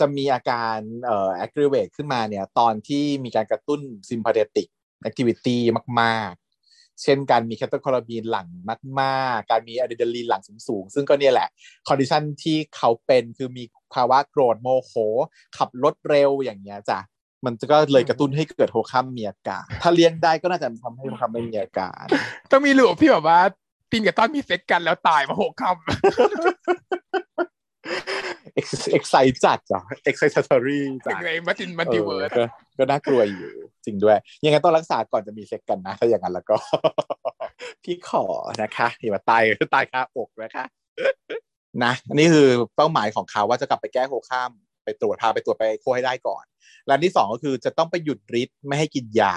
[SPEAKER 2] จะมีอาการเอ่อ aggravate ขึ้นมาเนี่ย ตอนที่มีการกระตุ้น sympathetic activity มาก ๆ เช่นการมี catecholamine หลั่งมากๆ การมีอะดรีนาลีนหลั่งสูงๆ ซึ่งก็เนี่ยแหละ condition ที่เขาเป็นคือมีภาวะโกรธโมโห ขับรถเร็วอย่างเงี้ยจ้ะมันก็เลยกระตุ้นให้เกิด HOCM มีอาการถ้าเลี้ยงได้ก็น่าจะทำให้ HOCM ไม่มีอาการ
[SPEAKER 1] ต้องมีหลูกพี่แบบว่าตินกับต้อนมีเซ็กกันแล้วตายมาหกค
[SPEAKER 2] เอ็กไซจัดจ้ะเอ็กไซทอรี่ำ
[SPEAKER 1] ถึ
[SPEAKER 2] จ้ะ
[SPEAKER 1] งในมัตินมัลติเวิร์ส
[SPEAKER 2] ก็ก็น่ากลัวอยู่จริงด้วย ยังไงต้องรักษาก่อนจะมีเซ็กกันนะ ถ้าอย่างนั้นแล้วก็ พี่ขอนะคะอย่ามาตายตายคาอกนะคะนะอันนี้คือเป้าหมายของเขาว่าจะกลับไปแก้โคข้ามไปตรวจพาไปตรวจไปโคให้ได้ก่อนและอันที่สองก็คือจะต้องไปหยุดฤทธิ์ไม่ให้กินยา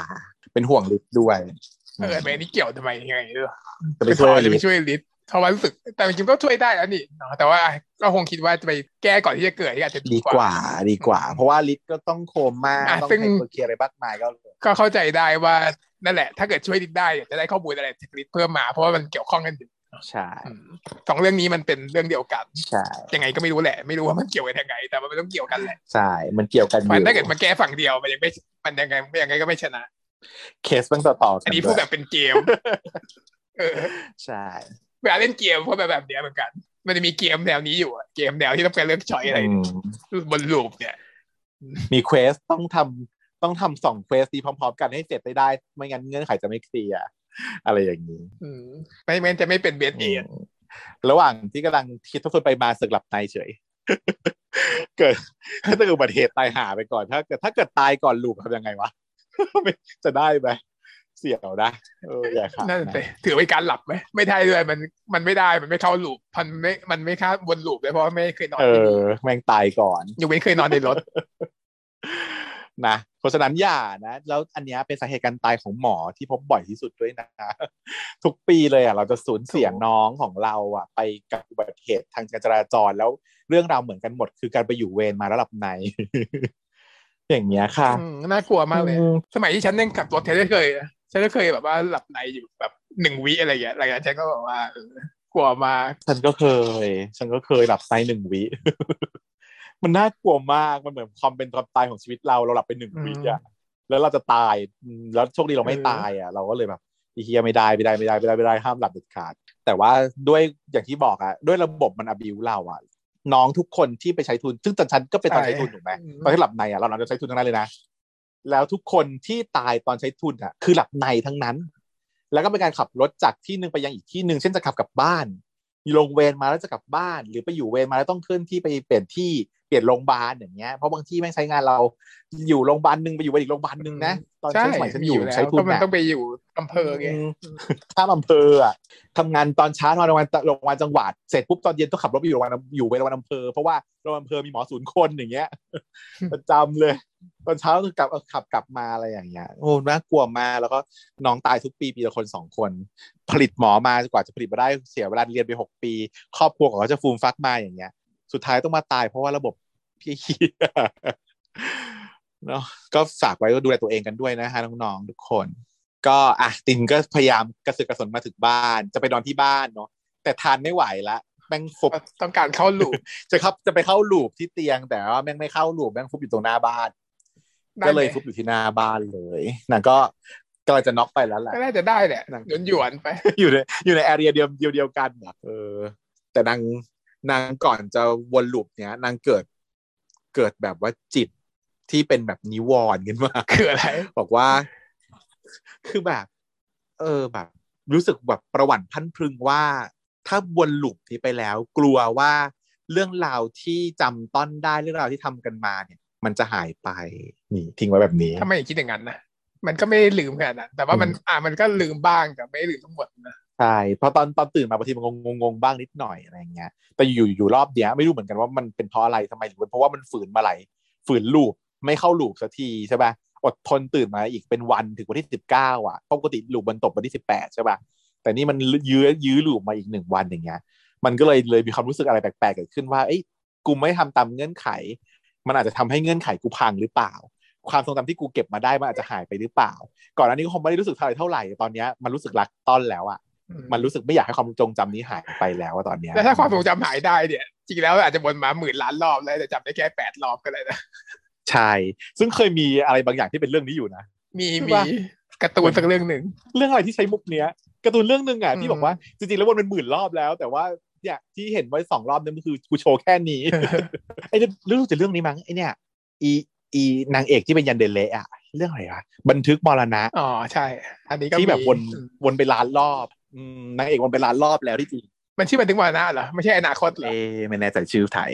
[SPEAKER 2] เป็นห่วงฤทธิ์ด้วย
[SPEAKER 1] เออแต่อันนี้เกี่ยวทำไมยังไงเออ
[SPEAKER 2] จะไป
[SPEAKER 1] ไม่
[SPEAKER 2] ช่วย
[SPEAKER 1] จะ
[SPEAKER 2] ฤ
[SPEAKER 1] ไป
[SPEAKER 2] ทธิ์
[SPEAKER 1] ช่วยลิศเพราะว่ารู้สึก แต่จริงๆก็ช่วยได้แล้วนี่เนาะแต่ว่าก็คงคิดว่าจะไปแก้ก่อนที่จะเกิดที่อาจจะ
[SPEAKER 2] ดีกว่า ดีกว่า เพราะว่าฤทธิ์ก็ต้องโคม่า
[SPEAKER 1] อะ
[SPEAKER 2] ต้อง
[SPEAKER 1] ซึ่ง
[SPEAKER 2] ไฮเปอร์เคลียร์อะไรบ้างมายก็
[SPEAKER 1] ก็เข้าใจได้ว่านั่นแหละ ถ้าเกิดช่วยลิศได้จะได้ข้อมูลอะไรจากลิศเพิ่มมา เพราะว่ามันเกี่ยวข้องกันอยู่
[SPEAKER 2] ใช่
[SPEAKER 1] อืมสองเรื่องนี้มันเป็นเรื่องเดียวกัน
[SPEAKER 2] ใช่
[SPEAKER 1] ยังไงก็ไม่รู้แหละ ไม่รู้ว่ามันเกี่ยวกันยังไง แต่มันต้องเกี่ยวกันแหละ
[SPEAKER 2] ใช่มันเกี่ยวกันอ
[SPEAKER 1] เพราะ
[SPEAKER 2] ยู่
[SPEAKER 1] ถ้าเกิดมาแก้ฝั่งเดียวมันยังไม่มันยังไงยังไงก็ไม่ชนะ
[SPEAKER 2] เคสมันต่อต่อๆกั
[SPEAKER 1] อันนี้
[SPEAKER 2] ด้
[SPEAKER 1] พู
[SPEAKER 2] ว
[SPEAKER 1] ด
[SPEAKER 2] ย
[SPEAKER 1] แบบเป็นเกมเออ
[SPEAKER 2] ใช่
[SPEAKER 1] เวลาเล่นเกมพวกแบบแบบเนี้ยเหมือนกัน มันจะมีเกมแนวนี้อยู่อะเกมแนวที่ต้องการเลือกช้อยอะไร
[SPEAKER 2] อืม
[SPEAKER 1] บนลูปเนี่ย
[SPEAKER 2] มีเควสต้องทำต้องทำสองเควสดีพร้อมๆ กันให้เสร็จได้ได้ ไม่งั้นเงื่อนไขจะไม่เคลียร์อะไรอย่างนี้
[SPEAKER 1] อืมไม่ไม่นจะไม่เป็นเบสเอ
[SPEAKER 2] อืมระหว่างที่กำลังคิดทุกคนไปมาสึกหลับในเฉย เกิดถ้าเกิดอุบัติเหตุตายหาไปก่อน ถ้าเกิดถ้าเกิดตายก่อนลูกทำยังไงวะไม่จะได้ไหม เสี่ยวนะเอออย่าขาด
[SPEAKER 1] นั่น
[SPEAKER 2] นะ
[SPEAKER 1] สิถือเป็นการหลับไหมไม่ได้ด้วยมันมันไม่ได้มันไม่เข้าลูปมันไม่มันไม่เข้าวนลูปเลยเพราะว่าไม่เคยนอน
[SPEAKER 2] เอ
[SPEAKER 1] ที่
[SPEAKER 2] อ
[SPEAKER 1] นี่
[SPEAKER 2] แม่งตายก่อน
[SPEAKER 1] ยกเว้นเคยนอนในรถ
[SPEAKER 2] นะเพราะฉะนั้นอย่านะ แล้วอันเนี้ยเป็นสาเหตุการตายของหมอที่พบบ่อยที่สุดด้วยนะ ทุกปีเลยอะเราจะสูญเสียน้องของเราอะ ไปกับอุบัติเหตุทางการจราจรแล้วเรื่องราวเหมือนกันหมดคือการไปอยู่เวรมาแล้วหลับใน อย่างเงี้ยค่ะ
[SPEAKER 1] อืมน่ากลัวมากเลย
[SPEAKER 2] อืม
[SPEAKER 1] สมัยที่ฉันยังขับรถฉันก็เคยนะ ฉันก็เคยแบบว่าหลับในอยู่แบบหนึ่งวิอะไรอย่างเงี้ยหลังจากนั้นฉันก็บอกว่าเออกลัวมาก
[SPEAKER 2] ฉันก็เคย ฉันก็เคยหลับในหนึ่งวิ มันน่ากลัวมากมันเหมือนความเป็นความตายของชีวิตเราเราหลับไปหนึ่งวิอะแล้วเราจะตายอืมแล้วโชคดีเราไม่ตายอะ เราก็เลยแบบอีเฮียไม่ได้ไม่ได้ไม่ได้ไม่ได้ไม่ได้ห้ามหลับเด็ดขาด แต่ว่าด้วยอย่างที่บอกอะด้วยระบบมันอบิวเราอะน้องทุกคนที่ไปใช้ทุน ซึ่งตอนฉันก็เป็นตอนใช้ทุนถูกไหม
[SPEAKER 1] อืม
[SPEAKER 2] ตอนที่หลับในอะเราเราจะใช้ทุนทั้งนั้นเลยนะ แล้วทุกคนที่ตายตอนใช้ทุนอะคือหลับในทั้งนั้น แล้วก็เป็นการขับรถจากที่หนึ่งไปยังอีกที่หนึ่งเช่นจะขับกลับบ้านอยู่ลงเวรมาแล้วจะกลับบ้าน หรือไปอยู่เวรมาแล้วต้องเคลื่อนที่ไปเปลี่ยนที่เปลี่ยนโรงพยาบาลอย่างเงี้ยเพราะบางที่แม่งใช้งานเราอยู่โรงพยาบาลหนึ่งไปอยู่ไปอีกโรงพยาบาลหนึ่งนะตอน
[SPEAKER 1] ใช่
[SPEAKER 2] ฉันสมัยฉันอยู่
[SPEAKER 1] แล้ว
[SPEAKER 2] ใช้ทุ
[SPEAKER 1] ก็
[SPEAKER 2] น
[SPEAKER 1] มัน
[SPEAKER 2] อะ
[SPEAKER 1] ต้องไปอยู่อำเภอไง
[SPEAKER 2] มข้ามอำเภออะทำงานตอนเช้าทำงานโรงพยาบาลโรงพยาบาลจังหวัดเสร็จปุ๊บตอนเย็นต้องขับรถไปอยู่โรงพยาบาลอยู่ไปโรงพยาบาลอำเภอเพราะว่าโรงพยาบาลอำเภอมีหมอศูนย์คนอย่างเงี้ยประจำเลย ตอนเช้าต้องกลับขับกลับมาอะไรอย่างเงี้ยโอ้น่ากลัวมากแล้วก็น้องตายทุกปีปีละคนสองคน ผลิตหมอมากว่าจะผลิตมาได้เสียเวลาเรียนไปหกปี ครอบครัวของเขาจะฟูมฟักมาอย่างเงี้ย สุดท้ายต้องมาตายเพราะว่าระบบพี่เหี้ยเนาะก็ฝากไว้ว่าดูแลตัวเองกันด้วยนะฮะน้องๆทุกคน ก็อะตินก็พยายามกระสือกกระสนมาถึงบ้าน จะไปนอนที่บ้านเนาะแต่ทานไม่ไหวละแม่งฟุบ
[SPEAKER 1] ต้องการเข้าลูป
[SPEAKER 2] จะครับจะไปเข้าลูปที่เตียงแต่ว่าแม่งไม่เข้าลูปแม่งฟุบอยู่ตรงหน้าบ้าน
[SPEAKER 1] ได้
[SPEAKER 2] ก็เลย
[SPEAKER 1] ไหม
[SPEAKER 2] ฟุบอยู่ที่หน้าบ้านเลยนางก็กำลังจะน็อกไปแล้วแหละ
[SPEAKER 1] ก็น่าจะได้แหละ
[SPEAKER 2] นั่ง
[SPEAKER 1] หยวนหยวนๆไป
[SPEAKER 2] อยู่ในอยู่ในแอเรียเดียวเดียวเดียวกันอะเออ แต่นางนางก่อนจะวนลูปเนี้ยนางเกิดเกิดแบบว่าจิตที่เป็นแบบนิวรณ์ขึ้นมา
[SPEAKER 1] คืออะไร
[SPEAKER 2] บอกว่า คือแบบ เออแบบ รู้สึกแบบประหวัติพรันพรึงว่า ถ้าวนลูปนี้ไปแล้ว กลัวว่าเรื่องราวที่จำต้นได้เรื่องราวที่ทำกันมาเนี่ย มันจะหายไปนี่ทิ้งไว้แบบนี้
[SPEAKER 1] ถ้าไม่คิดอย่างนั้นนะมันก็ไม่ได้ลืมขนาดนั้นแต่ว่ามัน
[SPEAKER 2] อืม
[SPEAKER 1] อ่ามันก็ลืมบ้างแต่ไม่ได้ลืมทั้งหมดนะ
[SPEAKER 2] ใช่เพราะตอนตอนตื่นมาบางทีมันงงงงๆบ้างนิดหน่อยอะไรอย่างเงี้ยแต่อยู่อยู่รอบเนี้ยไม่รู้เหมือนกันว่ามันเป็นเพราะอะไรทำไมหรือเป็นเพราะว่ามันฝืนมาไหลายฝืนลูปไม่เข้าลูปสักทีใช่ป่ะอดทนตื่นมาอีกเป็นวันถึงวันที่สิบเก้าอะปกติลูปมันตกวันที่สิบแปดใช่ป่ะแต่นี่มันยื้อยื้อลูปมาอีกหนึ่งวันอย่างเงี้ย มันก็เลยเลยมีความรู้สึกอะไรแปลกๆเกิดขึ้นว่าเอ้ยกูไม่ทำตามเงื่อนไข มันอาจจะทำให้เงื่อนไขกูพังหรือเปล่า ความทรงจำที่กูเก็บมาได้มันอาจจะหายไปหรือเปล่า ก่อนหน้านี้ก็คงไม่ได้รู้สึกเท่าไหร่เท่าไหร่ตอนเนี้ยมันรู้สึกรักต้อนแล้วอะมันรู้สึกไม่อยากให้ความทรงจำนี้หายไปแล้วอะตอนเนี้ย
[SPEAKER 1] แล้วถ้าความทรงจำหายได้เนี่ยจริงแล้วอาจจะวนมาหมื่นล้านรอบแล้วแต่จำได้แค่แปดรอบก็เลยนะ
[SPEAKER 2] ใช่ซึ่งเคยมีอะไรบางอย่างที่เป็นเรื่องนี้อยู่นะ
[SPEAKER 1] มี
[SPEAKER 2] ใช่
[SPEAKER 1] มี
[SPEAKER 2] ปะ
[SPEAKER 1] การ์ตูนสักเรื่องหนึ่ง
[SPEAKER 2] เรื่องอะไรที่ใช้มุกเนี้ยการ์ตูนเรื่องหนึ่งอะ
[SPEAKER 1] อืม
[SPEAKER 2] ที่บอกว่าจริงๆแล้ววนเป็นหมื่นรอบแล้ว แต่ว่า เนี่ยที่เห็นไว้สองรอบนั่นก็คือกูโชว์แค่นี้ไอ้เรื่องรู้จะเรื่องนี้มั้งไอ้เนี่ย อีอีนางเอกที่เป็นยันเดเลอะเรื่องอะไรวะบันทึกมรณะ
[SPEAKER 1] อ๋อใช่ อันนี้ก็
[SPEAKER 2] ที่แบบ
[SPEAKER 1] มี
[SPEAKER 2] วน
[SPEAKER 1] อืม
[SPEAKER 2] วนไปล้านรอบอืมนางเอกวนไปล้านรอบแล้วที่จริง
[SPEAKER 1] มันชื่อบันทึกมรณะเหรอไม่ใช่อนาคตเหรอ
[SPEAKER 2] เอ๊ะไม่แน่ใจชื่อไทย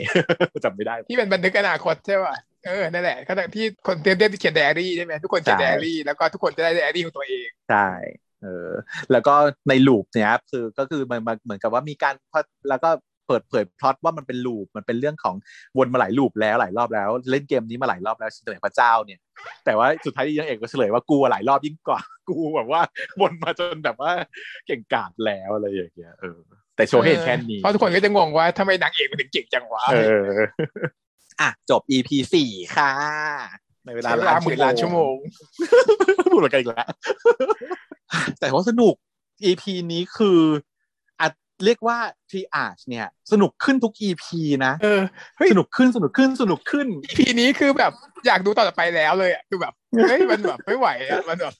[SPEAKER 2] จำไม่ได้
[SPEAKER 1] ที่เป็นบันทึกอนาคตใช่ป่ะเออนั่นแหละก็ที่คนเตรียมเตรียมที่เขียนไดอารี่ใช่ไหมทุกคนเขียน
[SPEAKER 2] ใช่
[SPEAKER 1] ไดอารี่แล้วก็ทุกคนจะได้ไดอารี่ของตัวเอง
[SPEAKER 2] ใช่ เออแล้วก็ใน loop เนี้ยคือก็คือมันมันเหมือนกับว่ามีการพอแล้วก็เปิดเผยพล็อตว่ามันเป็น loop มันเป็นเรื่องของวนมาหลาย loop แล้วหลายรอบแล้ว เล่นเกมนี้มาหลายรอบแล้วชินเตอร์พระเจ้าเนี่ย แต่ว่าสุดท้ายที่ยังเอกก็เฉลยว่ากูอะหลายรอบยิ่งกว่ากูแบบว่าวนมาจนแบบว่าเก่งกาจแล้วอะไรอย่างเงี้ยเออแต่โชว์ให้เห็นแค่นี้
[SPEAKER 1] เพราะทุกคนก็จะงงว่าทำไมนางเอกมันถึงเก่งจังวะ
[SPEAKER 2] เอออะจบ EP สี่ค่ะในเวลา
[SPEAKER 1] ใช้เวลาหมื่นล้านชั่วโมง
[SPEAKER 2] พูดเหมือนกันอีกแล้ว แต่ว่าสนุก EP นี้คืออาจเรียกว่าทรีอาชเนี่ย สนุกขึ้นทุก EP นะ
[SPEAKER 1] เออเฮ้ย
[SPEAKER 2] สนุกขึ้นสนุกขึ้นสนุกขึ้น
[SPEAKER 1] EP นี้คือแบบอยากดูต่อไปแล้วเลยอะคือแบบเฮ้ยมันแบบไม่ไหวอะมันแบบ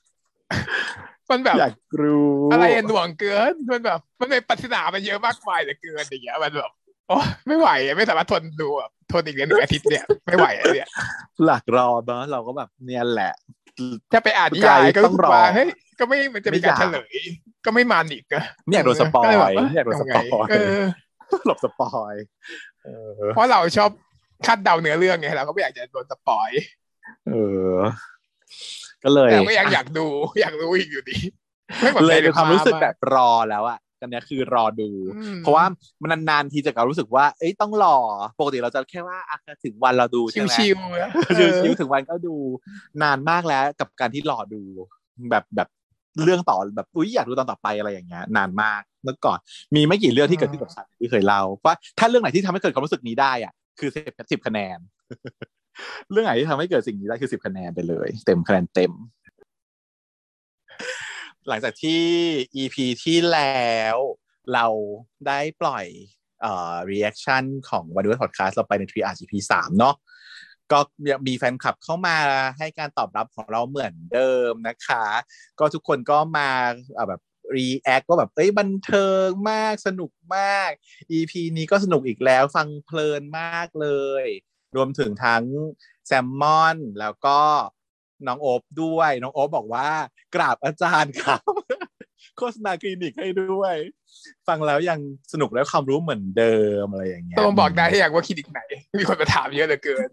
[SPEAKER 1] มันแบบ
[SPEAKER 2] อยากรู้
[SPEAKER 1] อะไรอะหน่วงเกินมันแบบ มันเป็นปริศนามันเยอะมากมายเหลือเกินอย่างเงี้ยมันแบบโอ้ไม่ไหวอะไม่สามารถทนดูแบบทนอีกหนึ่งอาทิตย์เนี่ยไม่ไหวอะเนี่ย
[SPEAKER 2] หลักรอเนาะเราก็แบบเนี่ยแหละ
[SPEAKER 1] ถ้าไปอ่านนิยายก็
[SPEAKER 2] ต้องรอ
[SPEAKER 1] ว่าเฮ้ย ก็ไม่มันจะมีการ
[SPEAKER 2] ไม่อยาก
[SPEAKER 1] เฉลย ก็ไม่มันอีกอะ
[SPEAKER 2] ไม่อยากโดนสปอย
[SPEAKER 1] ก็เลแบบว่า
[SPEAKER 2] ไม่อยากโดนสปอย
[SPEAKER 1] เออ
[SPEAKER 2] หลบสปอยเออ
[SPEAKER 1] เพราะเราชอบคาดเดาเนื้อเรื่องไงเราก็ไม่อยากจะโดนสปอย
[SPEAKER 2] เออ ก็เลย
[SPEAKER 1] แต่ก็ยังอยากดู อยากรู้อีกอยู่ดีไม่หมด
[SPEAKER 2] เลย
[SPEAKER 1] ใจ
[SPEAKER 2] เป็นความรู้สึก
[SPEAKER 1] ม
[SPEAKER 2] แบบรอแล้วอะกันเนี้ยคือรอดู
[SPEAKER 1] อืม
[SPEAKER 2] เพราะว่ามันนานๆทีจะกลับรู้สึกว่า เอ้ยต้องรอปกติเราจะแค่ว่าอะถึงวันเราดูใช่ไหม
[SPEAKER 1] ชิวๆนะ
[SPEAKER 2] ชิวๆถึงวันก็ดูนานมากแล้วกับการที่รอดูแบบแบบ เรื่องต่อแบบอุ้ยอยากดูตอนต่อไปอะไรอย่างเงี้ยนานมากเมื่อก่อน มีไม่กี่เรื่องที่เกิดขึ้นกับฉันที่เคยเล่าว่าถ้าเรื่องไหนที่ทำให้เกิดความรู้สึกนี้ได้อะคือสิบสิบคะแนน เรื่องไหนที่ทำให้เกิดสิ่งนี้ได้คือสิบคะแนนไปเลย เต็มคะแนนเต็ม หลังจากที่ EP ที่แล้วเราได้ปล่อยเอ่อ reaction ของวันดูพอดคาสต์เราไปใน t r e a r EP สามเนาะ ก็มีแฟนคลับเข้ามาให้การตอบรับของเราเหมือนเดิมนะคะ ก็ทุกคนก็มาเอ่อแบบ react ก็แบบเอ้ยบันเทิงมากสนุกมาก EP นี้ก็สนุกอีกแล้วฟังเพลินมากเลย รวมถึงทั้งแซมมอนแล้วก็น้องโอบด้วย น้องโอบบอกว่ากราบอาจารย์ครับโฆษณาคลินิกให้ด้วย ฟังแล้วยังสนุกและความรู้เหมือนเดิมอะไรอย่างเงี้ย
[SPEAKER 1] ต้องบอกได้ที่อยากว่าคลินิกไหน มีคนมาถามเยอะเหลือเกิน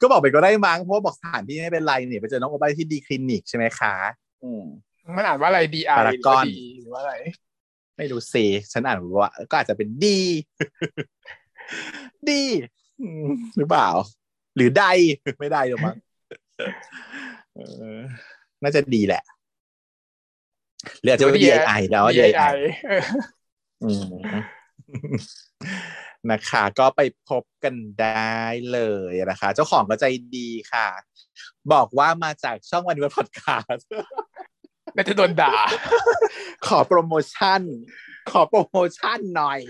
[SPEAKER 2] ก็บอกไปก็ได้มั้งเพราะว่าบอกสถานที่ไม่เป็นไรเนี่ยไปเจอน้องโอบได้ที่ดีคลินิกใช่ไหมคะอืม
[SPEAKER 1] มันอ่านว่าอะไรดีไอ
[SPEAKER 2] พารากอน
[SPEAKER 1] หรือว่าอะไร
[SPEAKER 2] ไม่รู้สิฉันอ่านว่าก็อาจจะเป็นดี ดีอืมหรือเปล่า หรือใดไม่ได้หรอกมั้งเออน่าจะดีแหละหรืออาจจะเป็น DII แล้ว
[SPEAKER 1] DII เออ
[SPEAKER 2] อืม นะคะ ก็ไปพบกันได้เลยนะคะ เจ้าของก็ใจดีค่ะ บอกว่ามาจากช่องวันนี้พอดคาสต์
[SPEAKER 1] น่าจะโดนด่า
[SPEAKER 2] ขอโปรโมชั่น ขอโปรโมชั่นหน่อย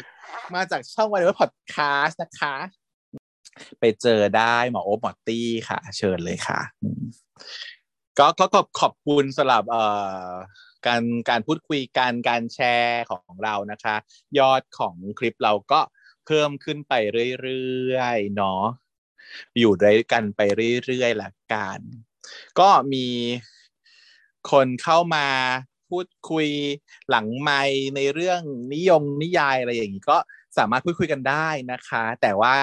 [SPEAKER 2] มาจากช่องวันนี้พอดคาสต์นะคะ ไปเจอได้หมอโอ๊บหมอตี้ค่ะ เชิญเลยค่ะอืมก็ก็ขอบขอบคุณสำหรับเอ่อการการพูดคุยกันการแชร์ของเรานะคะ ยอดของคลิปเราก็เพิ่มขึ้นไปเรื่อยๆเนาะอยู่ด้วยกันไปเรื่อยๆละกันก็มีคนเข้ามาพูดคุยหลังไมค์ในเรื่องนิยมนิยายอะไรอย่างนี้ก็สามารถพูดคุยกันได้นะคะ แต่ว่า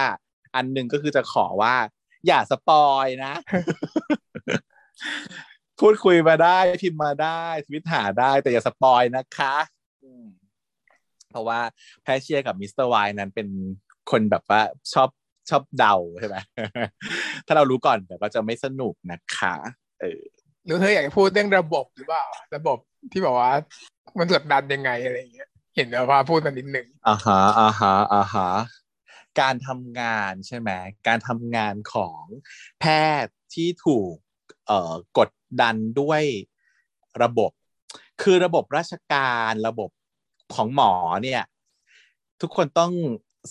[SPEAKER 2] อันหนึ่งก็คือจะขอว่า อย่า spoil นะ พูดคุยมาได้พิมพ์มาได้ทวิตหาได้แต่อย่า spoil นะคะ เพราะว่าแพชเชียร์กับ Mister Y นั้นเป็นคนแบบว่าชอบชอบเดาใช่ไหมถ้าเรารู้ก่อนเดี๋ยวก็จะไม่สนุกนะคะเออ
[SPEAKER 1] หรือเธออยากจะพูดเรื่องระบบหรือเปล่า ระบบที่บอกว่า มันกดดันยังไงอะไรอย่างเงี้ยเห็นเดี๋ยวพาพูดมานิดหนึ่ง
[SPEAKER 2] อ่าฮะอ่าฮะอ่าฮะการทำงานใช่ไหมการทำงานของแพทย์ที่ถูกเอ่อกดดันด้วยระบบ คือระบบราชการระบบ ของหมอเนี่ย ทุกคนต้อง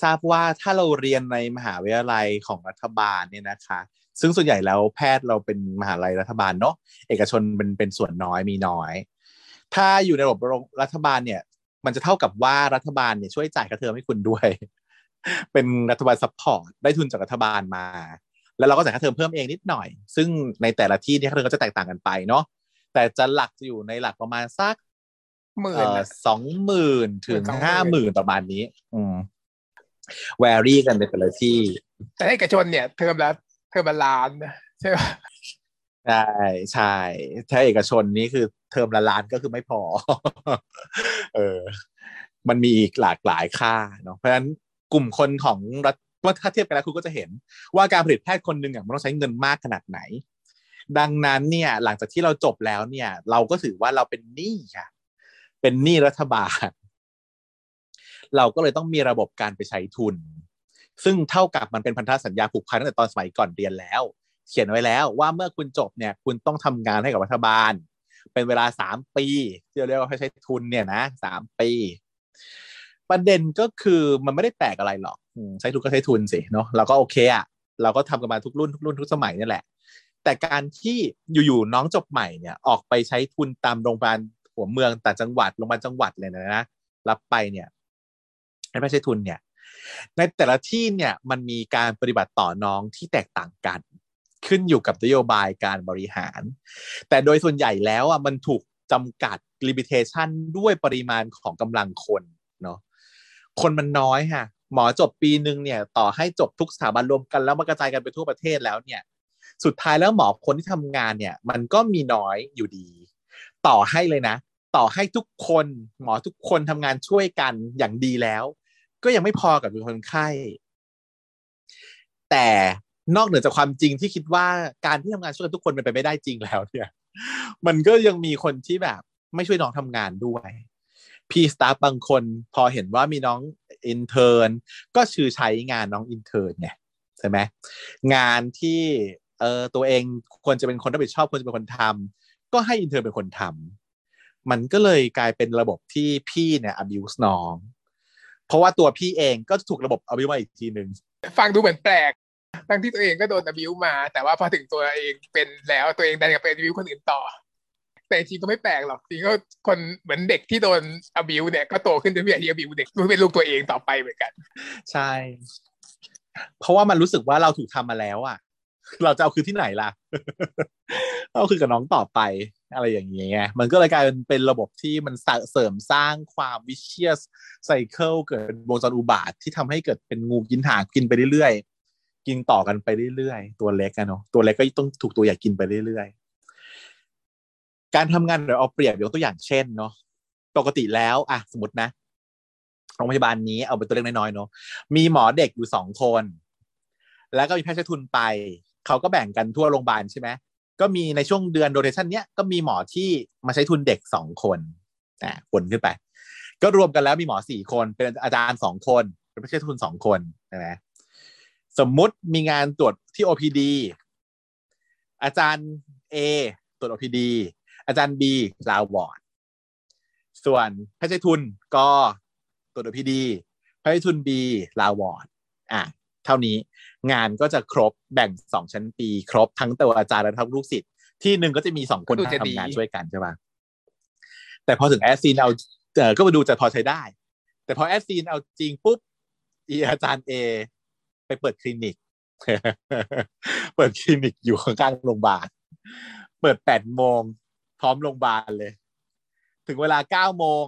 [SPEAKER 2] ทราบว่าถ้าเราเรียนในมหาวิทยาลัยของรัฐบาลเนี่ยนะคะ ซึ่งส่วนใหญ่แล้วแพทย์เราเป็นมหาลัยรัฐบาลเนาะเอกชนเป็นเป็นส่วนน้อยมีน้อย ถ้าอยู่ในระบบรัฐบาลเนี่ย มันจะเท่ากับว่ารัฐบาลเนี่ยช่วยจ่ายค่าเทอมให้คุณด้วย เป็นรัฐบาล support ได้ทุนจากรัฐบาลมา แล้วเราก็จ่ายค่าเทอมเพิ่มเองนิดหน่อย ซึ่งในแต่ละที่เนี่ยค่าเทอมก็จะแตกต่างกันไปเนาะแต่จะหลักจะอยู่ในหลักประมาณสัก
[SPEAKER 1] หมื่
[SPEAKER 2] เอ่
[SPEAKER 1] น
[SPEAKER 2] อ
[SPEAKER 1] อะ
[SPEAKER 2] สองหมื่นถึง
[SPEAKER 1] 20,000
[SPEAKER 2] ห้าหมื่นประมาณนี้ อืมแวรี่กันในแต่ละที่
[SPEAKER 1] แต่เอกชนเนี่ย เทอมละเทอมละล้านนะใช่ปะ
[SPEAKER 2] ใช่ใช่ถ้าเอกชนนี่คือเทอมละล้านก็คือไม่พอ เออ มันมีอีกหลากหลายค่าเนาะเพราะฉะนั้นกลุ่มคนของรัฐว่าถ้าเทียบกันแล้วคุณก็จะเห็น ว่าการผลิตแพทย์คนหนึ่งอะมันต้องใช้เงินมากขนาดไหน ดังนั้นเนี่ย หลังจากที่เราจบแล้วเนี่ย เราก็ถือว่าเราเป็นหนี้ค่ะ เป็นหนี้รัฐบาล เราก็เลยต้องมีระบบการไปใช้ทุน ซึ่งเท่ากับมันเป็นพันธสัญญาผูกพันตั้งแต่ตอนสมัยก่อนเรียนแล้ว เขียนไว้แล้วว่าเมื่อคุณจบเนี่ยคุณต้องทำงานให้กับรัฐบาล เป็นเวลาสามปีที่เราเรียกว่าให้ใช้ทุนเนี่ยนะสามปี ประเด็นก็คือมันไม่ได้แปลกอะไรหรอกใช้ทุนก็ใช้ทุนสิเนาะเราก็โอเคอะเราก็ทำกันมาทุกรุ่นทุกรุ่นทุกสมัยนี่แหละแต่การที่อยู่ๆน้องจบใหม่เนี่ยออกไปใช้ทุนตามโรงพยาบาล หัวเมืองต่างจังหวัดโรงพยาบาลจังหวัดเลยนะนะรับไปเนี่ยไม่ใช่ทุนเนี่ย ในแต่ละที่เนี่ยมันมีการปฏิบัติต่อน้องที่แตกต่างกัน ขึ้นอยู่กับนโยบายการบริหาร แต่โดยส่วนใหญ่แล้วอะมันถูกจำกัด limitation ด้วยปริมาณของกำลังคนเนาะคนมันน้อยค่ะหมอจบปีหนึ่งเนี่ยต่อให้จบทุกสถาบันรวมกันแล้วมากระจายกันไปทั่วประเทศแล้วเนี่ย สุดท้ายแล้วหมอคนที่ทำงานเนี่ย มันก็มีน้อยอยู่ดี ต่อให้เลยนะ ต่อให้ทุกคนหมอทุกคนทำงานช่วยกันอย่างดีแล้ว ก็ยังไม่พอกับคนไข้ แต่นอกเหนือจากความจริงที่คิดว่าการที่ทำงานช่วยกันทุกคนเป็นไปไม่ได้จริงแล้วเนี่ย มันก็ยังมีคนที่แบบ ไม่ช่วยน้องทำงานด้วย พี่ staff บางคนพอเห็นว่ามีน้อง intern ก็ชื่อใช้งานน้อง intern ไงใช่ไหมงานที่เออตัวเองควรจะเป็นคนรับผิดชอบควรจะเป็นคนทำก็ให้ intern เป็นคนทำ มันก็เลยกลายเป็นระบบที่พี่เนี่ย abuse น้อง เพราะว่าตัวพี่เองก็ถูกระบบ abuse มาอีกทีหนึ่ง
[SPEAKER 1] ฟังดูเหมือนแปลกทั้งที่ตัวเองก็โดน abuse มา แต่ว่าพอถึงตัวเองเป็นแล้วตัวเองดันกลับไป abuse คนอื่นต่อ แต่จริงก็ไม่แปลกหรอกจริงก็คนเหมือนเด็กที่โดน abuse เนี่ยก็โตขึ้นจะเป็นที่ abuse เด็กรู้เป็นลูกตัวเองต่อไปเหมือนกัน
[SPEAKER 2] ใช่ เพราะว่ามันรู้สึกว่าเราถูกทำมาแล้วอะ เราจะเอาคืนที่ไหนล่ะเอาคืนกับน้องต่อไป อะไรอย่างเงี้ยมันก็เลยกลายเป็นเป็นระบบที่มันเสริมสร้างความ vicious cycle เกิดวงจรอุบาทว์ที่ทำให้เกิดเป็นงูกินหางกินไปเรื่อยๆ กินต่อกันไปเรื่อยๆ ตัวเล็กอะเนาะตัวเล็กก็ต้องถูกตัวใหญ่กินไปเรื่อยๆ การทำงานโดยเอาเปรียบยกตัวอย่างเช่นเนาะปกติแล้วอะสมมตินะโรงพยาบาลนี้เอาเป็นตัวเลขน้อยๆเนาะมีหมอเด็กอยู่สองคน แล้วก็มีแพทย์ใช้ทุนไป เขาก็แบ่งกันทั่วโรงพยาบาลใช่ไหมก็มีในช่วงเดือนโรเทชันเนี้ยก็มีหมอที่มาใช้ทุนเด็กสองคนอ่าคนขึ้นไป ก็รวมกันแล้วมีหมอสี่คนเป็นอาจารย์สองคนเป็นผู้ใช้ทุนสองคนใช่ไหมสมมุติมีงานตรวจที่ OPD อาจารย์ A ตรวจ OPD อาจารย์ B ลาวอร์ดส่วนแพทย์ใช้ทุนก็ตรวจ OPD แพทย์ใช้ทุน B ราวนด์ วอร์ดอะ เท่านี้งานก็จะครบแบ่งสองชั้นปี ครบทั้งตัวอาจารย์และทั้งลูกศิษย์ที่หนึ่งก็จะมีสองคน
[SPEAKER 1] ก็ดูจะดี
[SPEAKER 2] ทำงานช่วยกันใช่ปะแต่พอถึงแอดซีนเอาเออก็มาดูจะพอใช้ได้ แต่พอแอดซีนเอาจริงปุ๊บอีอาจารย์ A ไปเปิดคลินิก เปิดคลินิกอยู่ข้างๆโรงพยาบาล เปิดแปดโมงพร้อมโรงพยาบาลเลย ถึงเวลาเก้าโมง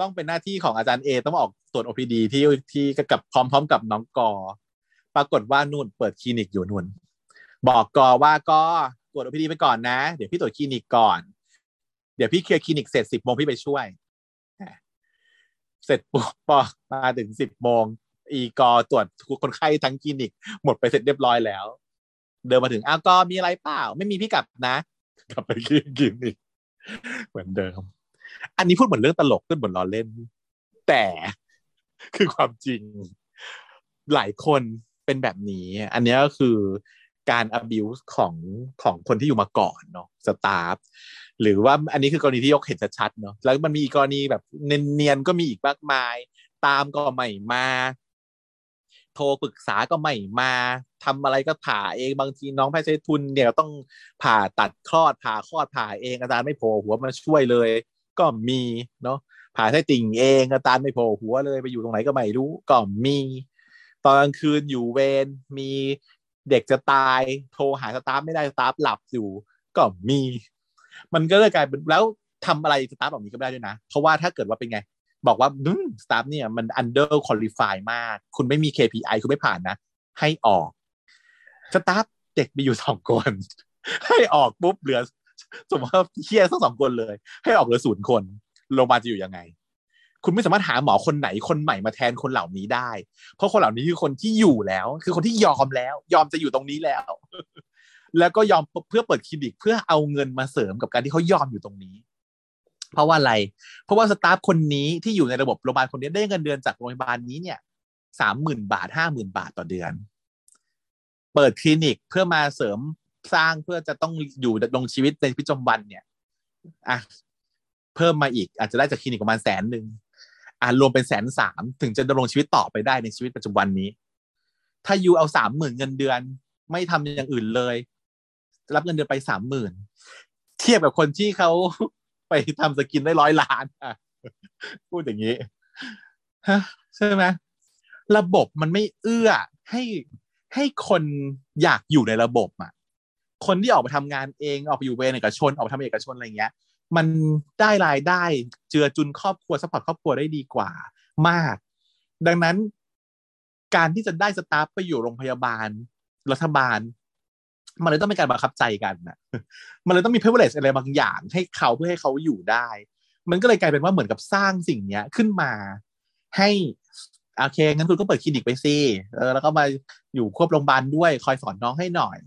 [SPEAKER 2] ต้องเป็นหน้าที่ของอาจารย์ A ต้องมาออกตรวจ OPD ที่ที่กับพร้อมๆกับน้องกอ ปรากฏว่านู่นเปิดคลินิกอยู่นู่น บอกกอว่าก็ตรวจ OPD ไปก่อนนะ เดี๋ยวพี่ตรวจคลินิกก่อน เดี๋ยวพี่เคลียร์คลินิกเสร็จสิบโมงพี่ไปช่วย เสร็จปุ๊บพอมาถึงสิบโมงอีกอตรวจคนไข้ทั้งคลินิก หมดไปเสร็จเรียบร้อยแล้ว เดินมาถึงอ้าวก็มีอะไรเปล่า ไม่มีพี่กลับนะ กลับไปคลินิกเหมือนเดิม อันนี้พูดเหมือนเรื่องตลกพูดเหมือนล้อเล่น แต่คือความจริงหลายคน เป็นแบบนี้ อันนี้ก็คือการ abuse ของของคนที่อยู่มาก่อนเนาะสตาฟหรือว่าอันนี้คือกรณีที่ยกเห็นชัดๆเนาะแล้วมันมีกรณีแบบเนียนๆก็มีอีกมากมาย ตามก็ไม่มา โทรปรึกษาก็ไม่มาทำอะไรก็ผ่าเองบางทีน้องแพทย์ใช้ทุนเนี่ยต้องผ่าตัดคลอดผ่าคลอดผ่าเองอาจารย์ไม่โผล่หัวมาช่วยเลย ก็มีเนาะผ่าไส้ติ่งเองอาจารย์ไม่โผล่หัวเลย ไปอยู่ตรงไหนก็ไม่รู้ก็มี ตอนกลางคืนอยู่เวรมีเด็กจะตายโทรหา staff ไม่ได้ staff หลับอยู่ก็มี มันก็เลยกลายเป็นแล้วทำอะไร staff แบบนี้ก็ไม่ได้ด้วยนะ เพราะว่าถ้าเกิดว่าเป็นไง บอกว่า staff เนี่ยมัน under qualify มาก คุณไม่มี KPI คุณไม่ผ่านนะ ให้ออก staff เด็กมีอยู่สองคน ให้ออกปุ๊บเหลือ สมมติว่าเคียทั้งสองคนเลย ให้ออกเหลือศูนย์คนโรงพยาบาลจะอยู่ยังไง คุณไม่สามารถหาหมอคนไหนคนใหม่มาแทนคนเหล่านี้ได้ เพราะคนเหล่านี้คือคนที่อยู่แล้ว คือคนที่ยอมแล้ว ยอมจะอยู่ตรงนี้แล้ว แล้วก็ยอมเพื่อเปิดคลินิก เพื่อเอาเงินมาเสริมกับการที่เขายอมอยู่ตรงนี้ เพราะว่าอะไร เพราะว่าสตาฟคนนี้ที่อยู่ในระบบโรงพยาบาลคนนี้ได้เงินเดือนจากโรงพยาบาลนี้เนี่ยสามหมื่นบาทห้าหมื่นบาทต่อเดือน เปิดคลินิกเพื่อมาเสริมสร้างเพื่อจะต้องอยู่ดำรงชีวิตในพิจมวันเนี่ยอะเพิ่มมาอีกอาจจะได้จากคลินิกประมาณแสนหนึ่ง อ่ารวมเป็นแสนสามถึงจะดำรงชีวิตต่อไปได้ในชีวิตปัจจุบันนี้ ถ้ายูเอาสามหมื่นเงินเดือน ไม่ทำอย่างอื่นเลย รับเงินเดือนไปสามหมื่นเทียบกับคนที่เขาไปทำสกินได้ร้อยล้านอะพูดอย่างนี้ฮะใช่ไหมระบบมันไม่เอื้อให้ให้คนอยากอยู่ในระบบอะคนที่ออกไปทำงานเองออกไปอยู่เวรเอกชนออกไปทำเอกชนอะไรเงี้ย มันได้รายได้เจือจุนครอบครัวสปอร์ตครอบครัวได้ดีกว่ามาก ดังนั้นการที่จะได้สตาฟไปอยู่โรงพยาบาล รัฐบาล มันเลยต้องเป็นการบังคับใจกันนะมันเลยต้องมี privilege อะไรบางอย่าง ให้เขาเพื่อให้เขาอยู่ได้ มันก็เลยกลายเป็นว่าเหมือนกับสร้างสิ่งเนี้ยขึ้นมา ให้โอเคงั้นคุณก็เปิดคลินิกไปสิแล้วก็มาอยู่ควบโรงพยาบาลด้วย คอยสอนน้องให้หน่อย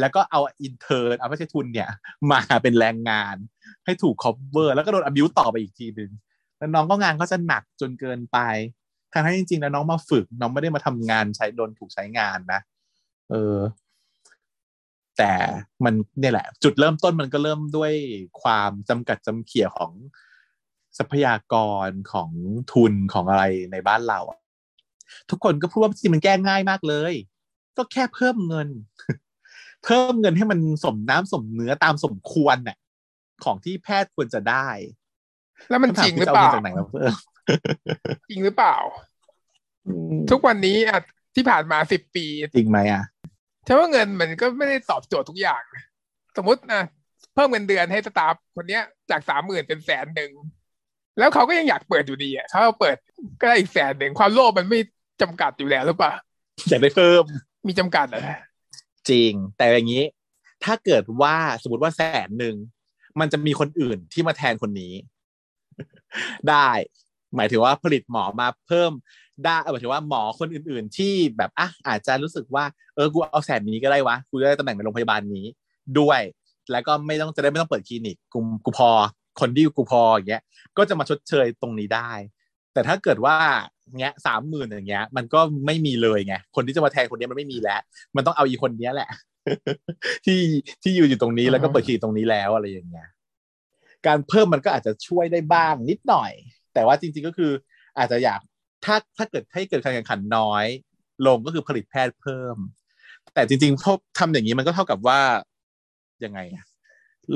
[SPEAKER 2] แล้วก็เอาอินเทอร์เอาไม่ใช่ทุนเนี่ย มาเป็นแรงงาน ให้ถูก cover แล้วก็โดน abuse ต่อไปอีกทีหนึ่งแล้วน้องก็งานก็จะหนักจนเกินไปทั้งที่จริงๆแล้วน้องมาฝึก น้องไม่ได้มาทำงานใช้โดนถูกใช้งานนะเออ แต่มันเนี่ยแหละ จุดเริ่มต้นมันก็เริ่มด้วยความจำกัดจำเขี่ยของทรัพยากรของทุนของอะไรในบ้านเราทุกคนก็พูดว่าจริงมันแก้ง่ายมากเลย ก็แค่เพิ่มเงิน เพิ่มเงินให้มันสมน้ำสมเนื้อตามสมควรน่ะของที่แพทย์ควรจะได้
[SPEAKER 1] แล้วมันจริงหรือเปล่า
[SPEAKER 2] จากไหนมาเพิ่ม
[SPEAKER 1] จริงหรือเปล่า ทุกวันนี้อะที่ผ่านมาสิบปี
[SPEAKER 2] จริงไหมอะ
[SPEAKER 1] ฉันว่าเงินมันก็ไม่ได้ตอบโจทย์ทุกอย่าง สมมตินะเพิ่มเงินเดือนให้สตาฟคนเนี้ยจากสามหมื่นเป็นแสนหนึ่งแล้วเขาก็ยังอยากเปิดอยู่ดีอะเขาเปิดก็ได้อีกแสนหนึ่งความโลภมันไม่จำกัดอยู่แล้วหรือเปล่า
[SPEAKER 2] อยากได้เพิ่ม
[SPEAKER 1] มีจำกัดเหรอ
[SPEAKER 2] จริง แต่อย่างนี้ ถ้าเกิดว่าสมมติว่าแสนหนึ่งมันจะมีคนอื่นที่มาแทนคนนี้ ได้ หมายถึงว่าผลิตหมอมาเพิ่ม ได้หมายถึงว่าหมอคนอื่น ๆ ที่แบบอะอาจจะรู้สึกว่าเออกูเอาแสนนี้ก็ได้วะกูได้ตำแหน่งในโรงพยาบาลนี้ด้วย แล้วก็ไม่ต้องจะได้ไม่ต้องเปิดคลินิกกูกูพอคนที่กูพออย่างเงี้ยก็จะมาชดเชยตรงนี้ได้ แต่ถ้าเกิดว่า เงี้ยสามหมื่นอย่างเงี้ย มันก็ไม่มีเลยไงคนที่จะมาแทนคนนี้มันไม่มีแล้ว มันต้องเอาอีคนนี้แหละ ที่ที่อยู่อยู่ตรงนี้แล้วก็เปิดคลินิกตรงนี้แล้วอะไรอย่างเงี้ยการเพิ่มมันก็อาจจะช่วยได้บ้างนิดหน่อย แต่ว่าจริง ๆก็คืออาจจะอยากถ้าถ้าเกิดให้เกิดการแข่งขันน้อย ลงก็คือผลิตแพทย์เพิ่ม แต่จริงๆพอทำอย่างนี้มันก็เท่ากับว่ายังไง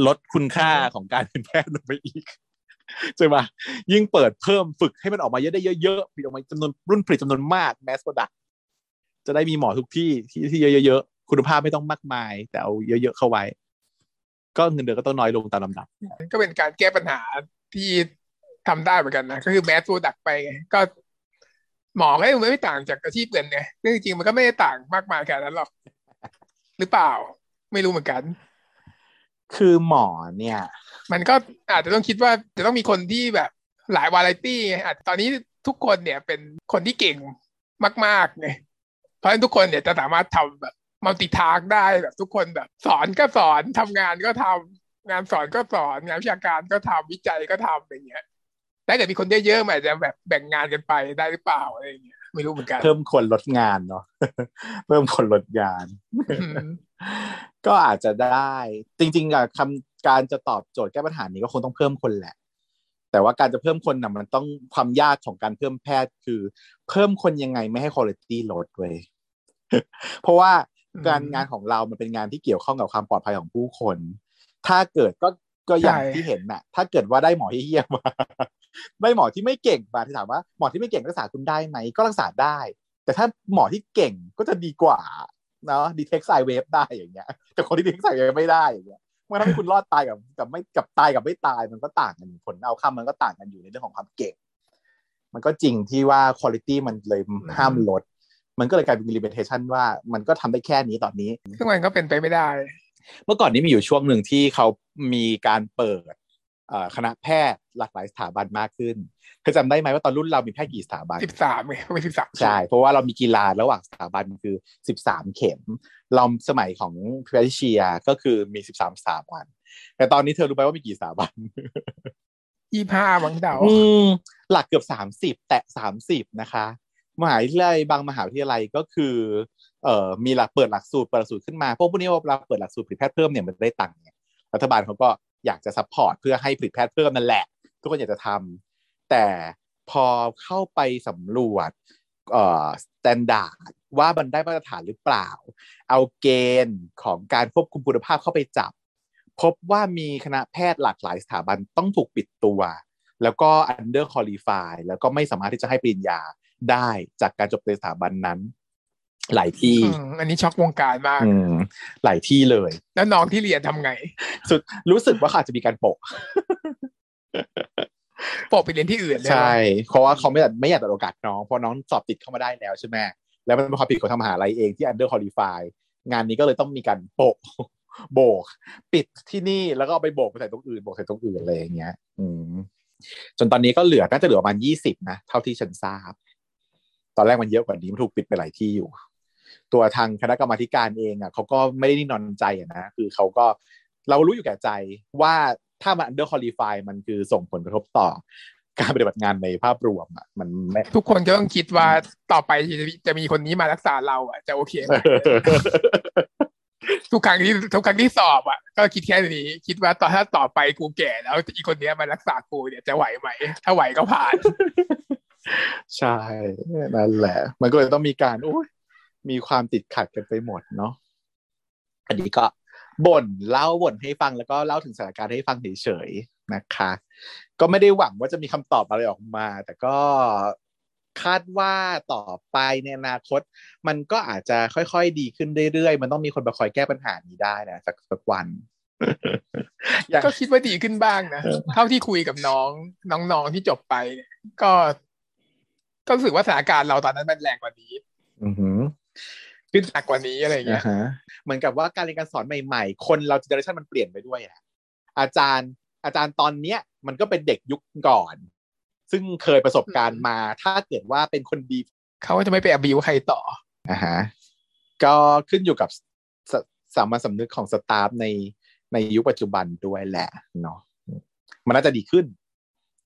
[SPEAKER 2] ลดคุณค่าของการเป็นแพทย์ลงไปอีก ใช่ไหมยิ่งเปิดเพิ่มฝึกให้มันออกมาเยอะได้เยอะๆผลิตออกมาจำนวนรุ่นผลิตจำนวนมากแมสโปรดักจะได้มีหมอทุกที่ที่ที่เยอะๆคุณภาพไม่ต้องมากมาย แต่เอาเยอะๆเข้าไว้ ก็เงินเดือนก็ต้องน้อยลงตามลำดับ
[SPEAKER 1] ก็เป็นการแก้ปัญหาที่ทำได้เหมือนกันนะก็คือแมสโปรดักไปไงก็หมอก็ไม่ต่างจากอาชีพอื่นไงซึ่งจริงๆมันก็ไม่ได้ต่างมากมายขนาดนั้นหรอก หรือเปล่า ไม่รู้เหมือนกัน
[SPEAKER 2] คือหมอเนี่ย
[SPEAKER 1] มันก็อาจจะต้องคิดว่าจะต้องมีคนที่แบบหลายวาไรตี้ไงอาจตอนนี้ทุกคนเนี่ยเป็นคนที่เก่งมากๆไงเพราะฉะนั้นทุกคนเนี่ยจะสามารถทำแบบมัลติทาร์กได้แบบทุกคนแบบ สอนก็สอนทำงานก็ทำงานสอนก็สอนงานวิชาการก็ทำวิจัยก็ทำอย่างเงี้ยถ้าเกิดมีคนเยอะๆมันอาจจะแบบแบ่งงานกันไปได้หรือเปล่าอะไรอย่างเงี้ยไม่รู้เหมือนกัน
[SPEAKER 2] เพิ่มคนลดงานเนาะเพิ่มคนลดงาน
[SPEAKER 1] อืม
[SPEAKER 2] ก็อาจจะได้ จริงๆอะคำการจะตอบโจทย์แก้ปัญหานี้ก็คงต้องเพิ่มคนแหละ แต่ว่าการจะเพิ่มคนน่ะมันต้องความยากของการเพิ่มแพทย์คือ เพิ่มคนยังไงไม่ให้คุณภาพลดเว้ยเพราะว่าการงานของเรามันเป็นงานที่เกี่ยวข้องกับความปลอดภัยของผู้คน ถ้าเกิดก็ก็อย่างที่เห็นน่ะ ถ้าเกิดว่าได้หมอที่เยี่ยมมาได้หมอที่ไม่เก่งมาที่ถามว่าหมอที่ไม่เก่งรักษาคุณได้ไหมก็รักษาได้ แต่ถ้าหมอที่เก่งก็จะดีกว่า เนาะดีเทคไซเวฟได้อย่างเงี้ย แต่คนที่ดีเทคไซเวฟไม่ได้อย่างเงี้ยมันทำให้คุณรอดตายกับกับไม่กับตายกับไม่ตายมันก็ต่างกันอยู่ผลเอาคำมันก็ต่างกันอยู่ในเรื่องของความเก่ง มันก็จริงที่ว่าคุณภาพมันเลยห้ามลด มันก็เลยกลายเป็น limitation ว่ามันก็ทำได้แค่นี้ตอนนี้
[SPEAKER 1] ซึ่งมันก็เป็นไปไม่ได้
[SPEAKER 2] เมื่อก่อนนี้มีอยู่ช่วงหนึ่งที่เขามีการเปิดเอ่อ คณะแพทย์หลากหลายสถาบันมากขึ้นเธอจำได้ไหมว่าตอนรุ่นเรามีแพทย์กี่สถาบัน
[SPEAKER 1] สิบสามไงไม่สิบสาม
[SPEAKER 2] ใช่เพราะว่าเรามีกีฬาระหว่างสถาบันคือสิบสามเข็ม เราสมัยของแพทย์เชียก็คือมีสิบสามสถาบัน แต่ตอนนี้เธอรู้ไหมว่ามีกี่สถาบัน
[SPEAKER 1] ยี่ห้าบังเดา
[SPEAKER 2] อืมหลักเกือบสามสิบแตะสามสิบนะคะ มหาวิทยาลัยบางมหาวิทยาลัยก็คือเอ่อมีหลักเปิดหลักสูตรเปิดหลักสูตรขึ้นมาพวกพวกนี้เวลาเปิดหลักสูตรผลิตแพทย์เพิ่มเนี่ยมันได้ตังค์เนี่ยรัฐบาลเขาก็ อยากจะ support เพื่อให้ผลิตแพทย์เพิ่มนั่นแหละ ทุกคนอยากจะทำแต่พอเข้าไปสำรวจเอ่อ standard ว่ามันได้มาตรฐานหรือเปล่า เอาเกณฑ์ของการควบคุมคุณภาพเข้าไปจับ พบว่ามีคณะแพทย์หลากหลายสถาบันต้องถูกปิดตัว แล้วก็ under qualify แล้วก็ไม่สามารถที่จะให้ปริญญาได้จากการจบในสถาบันนั้น หลายที่
[SPEAKER 1] อืมอันนี้ช็อกวงการมาก
[SPEAKER 2] อืมหลายที่เลย
[SPEAKER 1] แล้วน้องที่เรียนทำไง
[SPEAKER 2] สุดรู้สึกว่าเขาอาจจะมีการโปะ
[SPEAKER 1] โปะไปเรียนที่อื่นเลย
[SPEAKER 2] ใช่เพราะว่าเขาไม่อยากไม่อยากตัดโอกาสน้องเพราะน้องสอบติดเข้ามาได้แล้วใช่ไหมแล้วมันเป็นความผิดของทางมหาลัยเองที่ under qualify งานนี้ก็เลยต้องมีการโปะโบก ปิดที่นี่แล้วก็เอาไปโบกไปใส่ตรงอื่นโบกใส่ตรงอื่นอะไรอย่างเงี้ย อืมจนตอนนี้ก็เหลือน่าจะเหลือประมาณยี่สิบนะเท่าที่ฉันทราบ ตอนแรกมันเยอะกว่านี้มันถูกปิดไปหลายที่อยู่ ตัวทางคณะกรรมาธิการเองอะเขาก็ไม่ได้นิ่งนอนใจอะนะคือเขาก็เรารู้อยู่แก่ใจว่าถ้ามัน under qualify มันคือส่งผลกระทบต่อการปฏิบัติงานในภาพรวมอะมันไม่
[SPEAKER 1] ทุกคนก็ต้องคิดว่าต่อไปจะมีจะมีคนนี้มารักษาเราอะจะโอเคไหมทุกครั้งที่ทุกครั้งที่สอบอะก็คิดแค่นี้ คิดว่าตอนถ้าต่อไปกูแก่แล้วอีกคนเนี้ยมารักษากูเนี่ยจะไหวไหม ถ้าไหวก็ผ่าน
[SPEAKER 2] ใช่ นั่นแหละ มันก็เลยต้องมีการโอ้ย มีความติดขัดกันไปหมดเนาะอันนี้ก็บ่นเล่าบ่นให้ฟังแล้วก็เล่าถึงสถานการณ์ให้ฟังเฉยๆนะคะ ก็ไม่ได้หวังว่าจะมีคำตอบอะไรออกมา แต่ก็คาดว่าต่อไปในอนาคต มันก็อาจจะค่อยๆดีขึ้นเรื่อยๆ มันต้องมีคนมาคอยแก้ปัญหานี้ได้นะสักสักวันอย่าง
[SPEAKER 1] ก็คิดว่าดีขึ้นบ้างนะ
[SPEAKER 2] เออ
[SPEAKER 1] เท่าที่คุยกับน้องน้องๆที่จบไปเนี่ยก็ก็รู้สึกว่าสถานการณ์เราตอนนั้นมันแรงกว่านี้
[SPEAKER 2] อือหือ
[SPEAKER 1] ขึ้นหนักกว่านี้อะไรอย่างเงี้
[SPEAKER 2] อ่ายฮะเหมือนกับว่าการเรียนการสอนใหม่ๆ คนเราเจเนอเรชันมันเปลี่ยนไปด้วยอะอาจารย์อาจารย์ตอนเนี้ยมันก็เป็นเด็กยุคก่อน ซึ่งเคยประสบการณ์มา ถ้าเกิดว่าเป็นคนดี
[SPEAKER 1] เขาก็จะไม่ไปอบิวใครต่อ
[SPEAKER 2] อ่าฮะก็ขึ้นอยู่กับสสามัญสำนึกของสตาฟในในยุคปัจจุบันด้วยแหละเนาะมันน่าจะดีขึ้น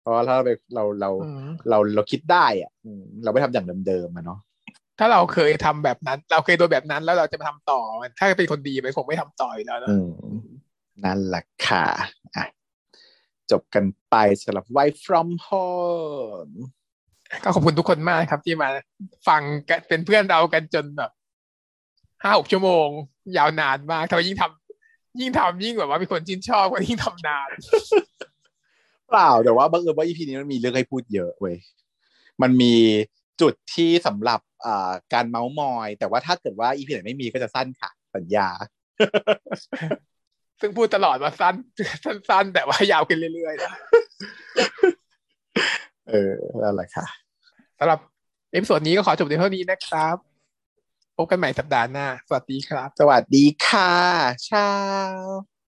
[SPEAKER 2] เพราะว่าถ้าเราไปเราเรา
[SPEAKER 1] อืม
[SPEAKER 2] เราเราคิดได้อะอืมเราไม่ทำอย่างเดิมๆอะเนาะ
[SPEAKER 1] ถ้าเราเคยทำแบบนั้น เราเคยโดนแบบนั้นแล้วเราจะมาทำต่อถ้าเป็นคนดีมันคงไม่ทำต่ออยู่แล้วนะ
[SPEAKER 2] อืมนั่นแหละค่ะอะ จบกันไปสำหรับ Work from home
[SPEAKER 1] ก็ขอบคุณทุกคนมากครับที่มาฟังกันเป็นเพื่อนเรากันจนแบบห้าหกชั่วโมง ยาวนานมากทำไมยิ่งทำยิ่งทำยิ่งแบบว่ามีคนชื่นชอบก็ยิ่งทำนาน
[SPEAKER 2] เปล่าแต่ว่าบังเอิญว่า EP นี้มันมีเรื่องให้พูดเยอะเว้ยมันมี จุดที่สำหรับอ่าการเม้าท์มอย แต่ว่าถ้าเกิดว่า EP ไหนไม่มีก็จะสั้นค่ะ สัญญา
[SPEAKER 1] ซึ่งพูดตลอดว่าสั้น สั้น ๆ แต่ว่ายาวขึ้นเรื่อยๆนะ
[SPEAKER 2] เออนั่นแหละค่ะ
[SPEAKER 1] สำหรับ episode นี้ก็ขอจบในเท่านี้นะครับ พบกันใหม่สัปดาห์หน้า สวัสดีครับ
[SPEAKER 2] สวัสดีค่ะเช้า